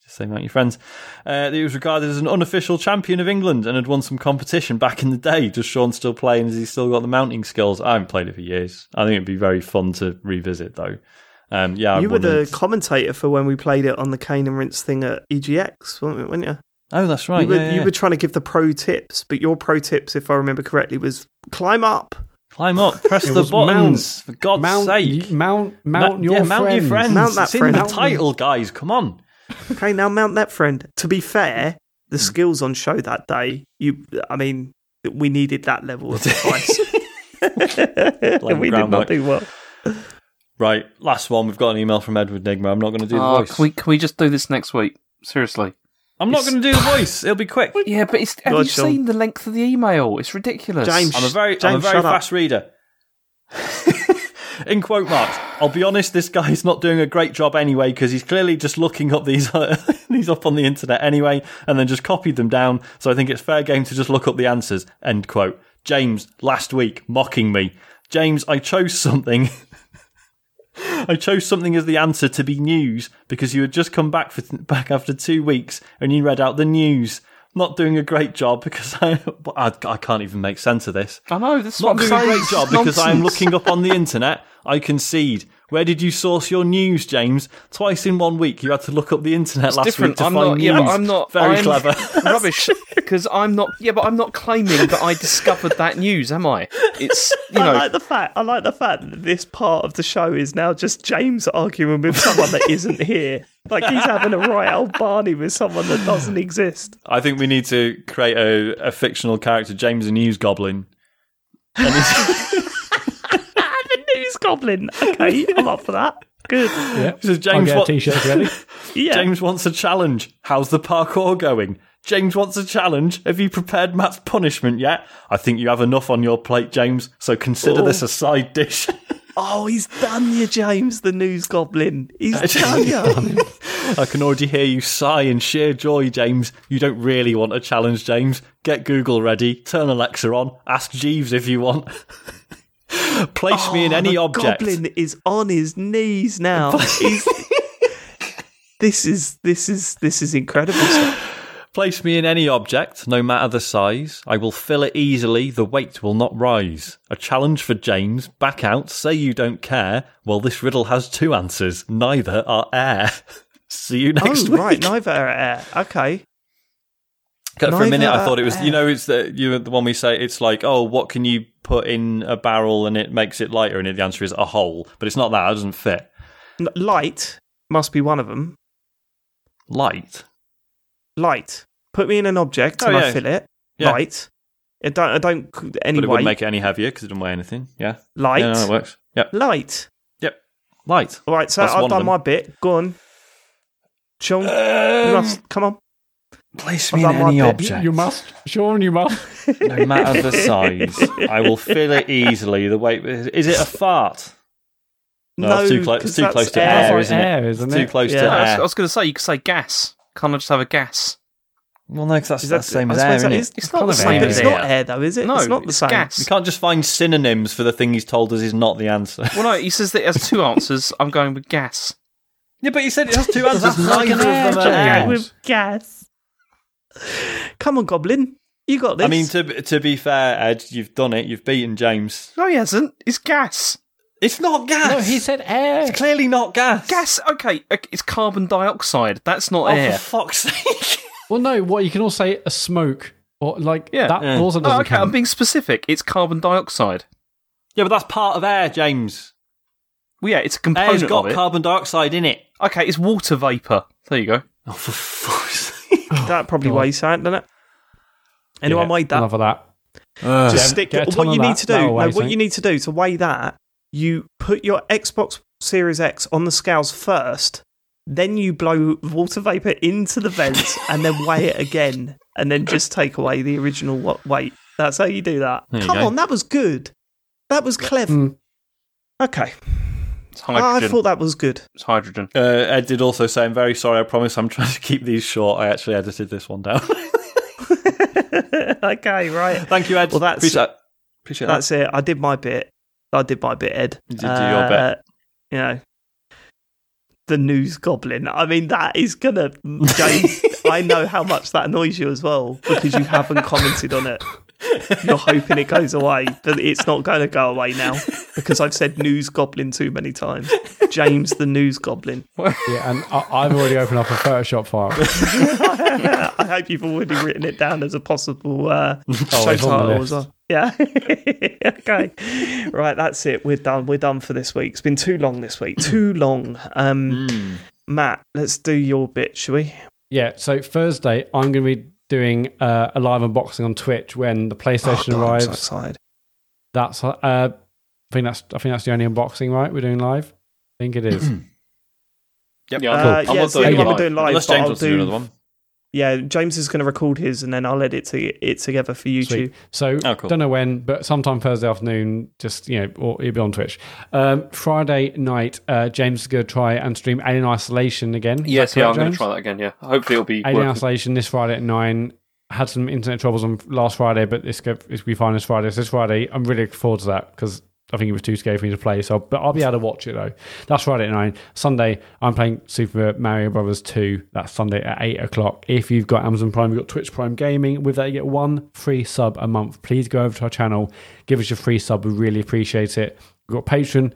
Speaker 2: just say Mount Your Friends. Uh, that he was regarded as an unofficial champion of England and had won some competition back in the day. Does Sean still play and has he still got the mounting skills? I haven't played it for years. I think it'd be very fun to revisit though. Um, yeah, I
Speaker 1: you were the commentator for when we played it on the Kane and Rince thing at EGX, weren't weren't you?
Speaker 2: Oh, that's right.
Speaker 1: you, were,
Speaker 2: yeah, yeah,
Speaker 1: you
Speaker 2: yeah.
Speaker 1: were trying to give the pro tips, but your pro tips, if I remember correctly, was climb up.
Speaker 2: Climb up, press the
Speaker 4: was
Speaker 2: buttons. For God's
Speaker 4: mount,
Speaker 2: sake.
Speaker 4: mount, mount
Speaker 2: Ma-
Speaker 4: your
Speaker 2: yeah,
Speaker 4: friends.
Speaker 2: mount your friends.
Speaker 1: Mount that
Speaker 2: it's
Speaker 1: friend.
Speaker 2: in the title, guys. Come on.
Speaker 1: Okay, now mount that friend. To be fair, the
Speaker 2: Hmm.
Speaker 1: skills on show that day, you, I mean, we needed that level of advice. we did not
Speaker 2: work.
Speaker 1: do well.
Speaker 2: Right, last one. We've got an email from Edward Nygma. I'm not going to do the
Speaker 3: Oh,
Speaker 2: voice.
Speaker 3: can we can we just do this next week? Seriously.
Speaker 2: I'm not going to do the voice. It'll be quick.
Speaker 3: Yeah, but it's, have
Speaker 1: God,
Speaker 3: you
Speaker 1: Sean.
Speaker 3: seen the length of the email? It's ridiculous.
Speaker 1: James.
Speaker 2: I'm a very, I'm a very
Speaker 1: shut up.
Speaker 2: fast reader. In quote marks, I'll be honest. This guy's not doing a great job anyway because he's clearly just looking up these these up on the internet anyway, and then just copied them down. So I think it's fair game to just look up the answers. End quote. James last week mocking me. James, I chose something. I chose something as the answer to be news because you had just come back for back after two weeks and you read out the news. Not doing a great job because I I, I can't even make sense of this.
Speaker 3: I know, that's
Speaker 2: Not doing a great job because I am looking up on the internet. I concede. Where did you source your news, James? Twice in one week, you had to look up the internet
Speaker 3: It's
Speaker 2: last
Speaker 3: different.
Speaker 2: week to
Speaker 3: I'm
Speaker 2: find
Speaker 3: not.
Speaker 2: news.
Speaker 3: Yeah, but I'm not.
Speaker 2: Very
Speaker 3: I'm
Speaker 2: clever.
Speaker 3: Rubbish. Because I'm not. Yeah, but I'm not claiming that I discovered that news, am I? It's you know.
Speaker 1: I like the fact. I like the fact that this part of the show is now just James arguing with someone that isn't here. Like he's having a right old Barney with someone that doesn't exist.
Speaker 2: I think we need to create a, a fictional character, James the News Goblin. And he's-
Speaker 1: the news goblin. Okay, I'm up for that. Good.
Speaker 4: Yeah.
Speaker 2: he says,
Speaker 4: I'll
Speaker 2: James,
Speaker 4: get
Speaker 2: wa-
Speaker 4: a t-shirt ready.
Speaker 1: Yeah.
Speaker 2: James wants a challenge. How's the parkour going? James wants a challenge. Have you prepared Mat's punishment yet? I think you have enough on your plate, James, so consider
Speaker 1: Oh.
Speaker 2: this a oh. side dish.
Speaker 1: Oh, he's done you, James, the news goblin. He's done you.
Speaker 2: I can already hear you sigh in sheer joy, James. You don't really want a challenge, James. Get Google ready, turn Alexa on, ask Jeeves if you want. Place me in
Speaker 1: Oh,
Speaker 2: any
Speaker 1: the
Speaker 2: object.
Speaker 1: Goblin is on his knees now. He's, this is this is this is incredible stuff.
Speaker 2: Place me in any object, no matter the size. I will fill it easily, the weight will not rise. A challenge for James. Back out, say you don't care. Well, this riddle has two answers. Neither are air. See you next
Speaker 1: oh,
Speaker 2: week.
Speaker 1: right, neither are air. Okay.
Speaker 2: For a minute, I thought it was, you know, it's the, you, the one we say, it's like, oh, what can you put in a barrel and it makes it lighter? And the answer is a hole. But it's not that, it doesn't fit.
Speaker 1: Light must be one of them.
Speaker 2: Light.
Speaker 1: Light. Put me in an object
Speaker 2: Oh,
Speaker 1: and I fill it.
Speaker 2: Yeah.
Speaker 1: Light. It don't. I don't.
Speaker 2: But
Speaker 1: Anyway,
Speaker 2: it wouldn't make it any heavier because it doesn't weigh anything. Yeah.
Speaker 1: light.
Speaker 2: Yeah, no, it works. Yep.
Speaker 1: Light.
Speaker 2: Yep. Light.
Speaker 1: All right. So
Speaker 2: That's
Speaker 1: I've
Speaker 2: one
Speaker 1: done my bit. Go on, Sean.
Speaker 2: Um,
Speaker 1: must come on.
Speaker 2: Place me in any
Speaker 1: bit.
Speaker 2: object.
Speaker 4: You must, Sean. You must.
Speaker 2: no matter the size. I will fill it easily. The weight. Is it a fart? No,
Speaker 1: No,
Speaker 2: that's too close.
Speaker 1: 'cause
Speaker 2: It's too close to
Speaker 1: air.
Speaker 2: air, isn't
Speaker 4: air,
Speaker 2: it?
Speaker 4: isn't
Speaker 2: It's too close
Speaker 1: Yeah.
Speaker 2: to
Speaker 3: I was,
Speaker 2: air.
Speaker 3: I was going to say you could say gas. Can't I just have a gas?
Speaker 2: well, no, 'cause that's,
Speaker 1: Is
Speaker 2: that's the same as
Speaker 1: suppose
Speaker 2: air,
Speaker 1: that
Speaker 2: isn't it?
Speaker 3: It's not the same
Speaker 4: air.
Speaker 1: But it's not
Speaker 3: air.
Speaker 1: air though, is it?
Speaker 3: No,
Speaker 1: it's not the
Speaker 3: it's
Speaker 1: same.
Speaker 3: gas.
Speaker 2: You can't just find synonyms for the thing he's told us is not the answer.
Speaker 3: Well, no, he says that it has two answers. I'm going with gas.
Speaker 2: yeah, but he said it has two answers.
Speaker 4: That's
Speaker 2: Neither of them
Speaker 4: air
Speaker 2: are air.
Speaker 1: With gas. Come on, Goblin. You got this.
Speaker 2: I mean, to to be fair, Ed, you've done it. You've beaten James.
Speaker 3: No, he hasn't. It's gas.
Speaker 2: It's not gas.
Speaker 4: No, he said air.
Speaker 2: it's clearly not gas.
Speaker 3: Gas. Okay, ok, it's carbon dioxide. That's not
Speaker 2: Oh,
Speaker 3: air.
Speaker 2: for fuck's sake!
Speaker 4: Well, no. What you can also say a smoke or like
Speaker 3: Yeah.
Speaker 4: that
Speaker 2: Yeah.
Speaker 4: also
Speaker 3: Oh,
Speaker 4: doesn't
Speaker 3: okay, I'm being specific. It's carbon dioxide.
Speaker 2: yeah, but that's part of air, James.
Speaker 3: Well, yeah, it's a
Speaker 2: Air's
Speaker 3: component
Speaker 2: got
Speaker 3: of it.
Speaker 2: It's got carbon dioxide in it.
Speaker 3: okay, it's water vapor. There you go.
Speaker 2: Oh, for fuck's sake!
Speaker 1: that probably
Speaker 4: God.
Speaker 1: weighs something, doesn't it? Anyone
Speaker 4: Yeah,
Speaker 1: weighed that?
Speaker 4: Enough of that.
Speaker 1: Just
Speaker 4: Get-
Speaker 1: stick.
Speaker 4: get a ton
Speaker 1: What
Speaker 4: of
Speaker 1: you
Speaker 4: that,
Speaker 1: need to do, no, what you need to do to weigh that, you put your Xbox Series X on the scales first, then you blow water vapor into the vents, and then weigh it again, and then just take away the original weight. That's how you do that.
Speaker 2: There you
Speaker 1: Come
Speaker 2: go.
Speaker 1: on, that was good. That was clever.
Speaker 4: Mm.
Speaker 1: Okay,
Speaker 3: It's
Speaker 1: I thought that was good.
Speaker 3: It's hydrogen.
Speaker 2: Uh, Ed did also say, "I'm very sorry. I promise. I'm trying to keep these short. I actually edited this one down.
Speaker 1: okay, right.
Speaker 2: Thank you, Ed.
Speaker 1: Well, that's-
Speaker 2: appreciate, appreciate that.
Speaker 1: That's it. I did my bit. I did my bit, Ed.
Speaker 2: You did do your bit.
Speaker 1: Uh, You know, the news goblin. I mean, that is gonna. James, I know how much that annoys you as well because you haven't commented on it. You're hoping it goes away, but it's not going to go away now because I've said news goblin too many times. James, the news goblin.
Speaker 4: Yeah, and I, I've already opened up a Photoshop file.
Speaker 1: I hope you've already written it down as a possible uh,
Speaker 4: Oh,
Speaker 1: show
Speaker 4: it's on
Speaker 1: title as well. Yeah. okay. Right, that's it. We're done. We're done for this week. It's been too long this week. Too long. Um,
Speaker 2: Mm.
Speaker 1: Mat, let's do your bit, shall we?
Speaker 4: Yeah, so Thursday I'm going to be doing uh, a live unboxing on Twitch when the PlayStation
Speaker 1: Oh, God, I'm
Speaker 4: arrives.
Speaker 1: so excited.
Speaker 4: That's uh, I think that's I think that's the only unboxing, right? We're doing live. I think it is.
Speaker 2: Yep.
Speaker 3: Yeah,
Speaker 1: Uh,
Speaker 3: I
Speaker 1: yeah,
Speaker 3: want
Speaker 1: it's the
Speaker 3: to
Speaker 1: only
Speaker 3: do
Speaker 1: one we're
Speaker 3: live.
Speaker 1: doing live.
Speaker 2: Unless
Speaker 1: but
Speaker 2: James
Speaker 1: I'll
Speaker 2: wants to do another one.
Speaker 1: Yeah, James is going to record his and then I'll edit to, it together for YouTube.
Speaker 4: Sweet. So
Speaker 2: Oh, cool.
Speaker 4: don't know when, but sometime Thursday afternoon, just you know, or it'll be on Twitch. Um, Friday night, uh, James is going to try and stream Alien Isolation again. Is
Speaker 3: Yes,
Speaker 4: that
Speaker 3: yeah, I'm going to try that again. Yeah, hopefully it'll be.
Speaker 4: Alien
Speaker 3: working.
Speaker 4: Isolation this Friday at nine. Had some internet troubles on last Friday, but this go- this will be fine this Friday. So this Friday, I'm really looking forward to that because I think it was too scary for me to play. So, but I'll be able to watch it though. That's Friday at nine. Sunday, I'm playing Super Mario Brothers two. That's Sunday at eight o'clock. If you've got Amazon Prime, you've got Twitch Prime Gaming. With that, you get one free sub a month. Please go over to our channel, give us your free sub. We really appreciate it. We've got Patreon,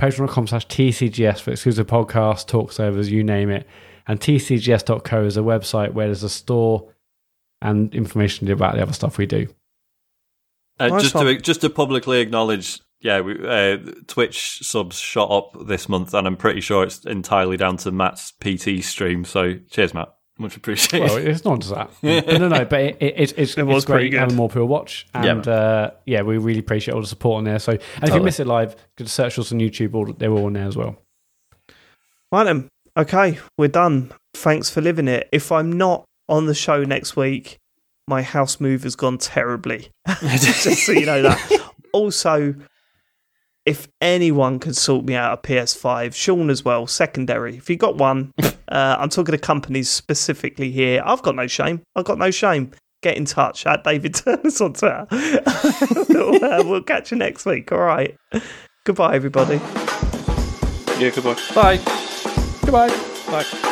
Speaker 4: patreon.com slash TCGS for exclusive podcasts, talk servers, you name it. And tcgs.co is a website where there's a store and information about the other stuff we do.
Speaker 2: Uh, just to just to publicly acknowledge, yeah, we, uh, Twitch subs shot up this month, and I'm pretty sure it's entirely down to Mat's PT stream. So cheers, Matt. Much appreciated.
Speaker 4: Well, it's not just that. But no, no, but it, it, it's, it's,
Speaker 1: It was
Speaker 4: it's great
Speaker 1: pretty good.
Speaker 4: having more people watch.
Speaker 2: Yeah,
Speaker 4: And uh, yeah, we really appreciate all the support on there. So, and if you miss it live, go to search us on YouTube. All, they're all on there as well.
Speaker 1: Right then. Okay, we're done. Thanks for living it. If I'm not on the show next week, my house move has gone terribly. Just so you know that. Also, if anyone could sort me out a PS5, Sean as well, secondary. If you got one, uh, I'm talking to companies specifically here. I've got no shame. I've got no shame. Get in touch at David Turners on Twitter. we'll, uh, we'll catch you next week. All right. Goodbye, everybody.
Speaker 3: Yeah, goodbye.
Speaker 2: Bye.
Speaker 4: Goodbye.
Speaker 2: Bye.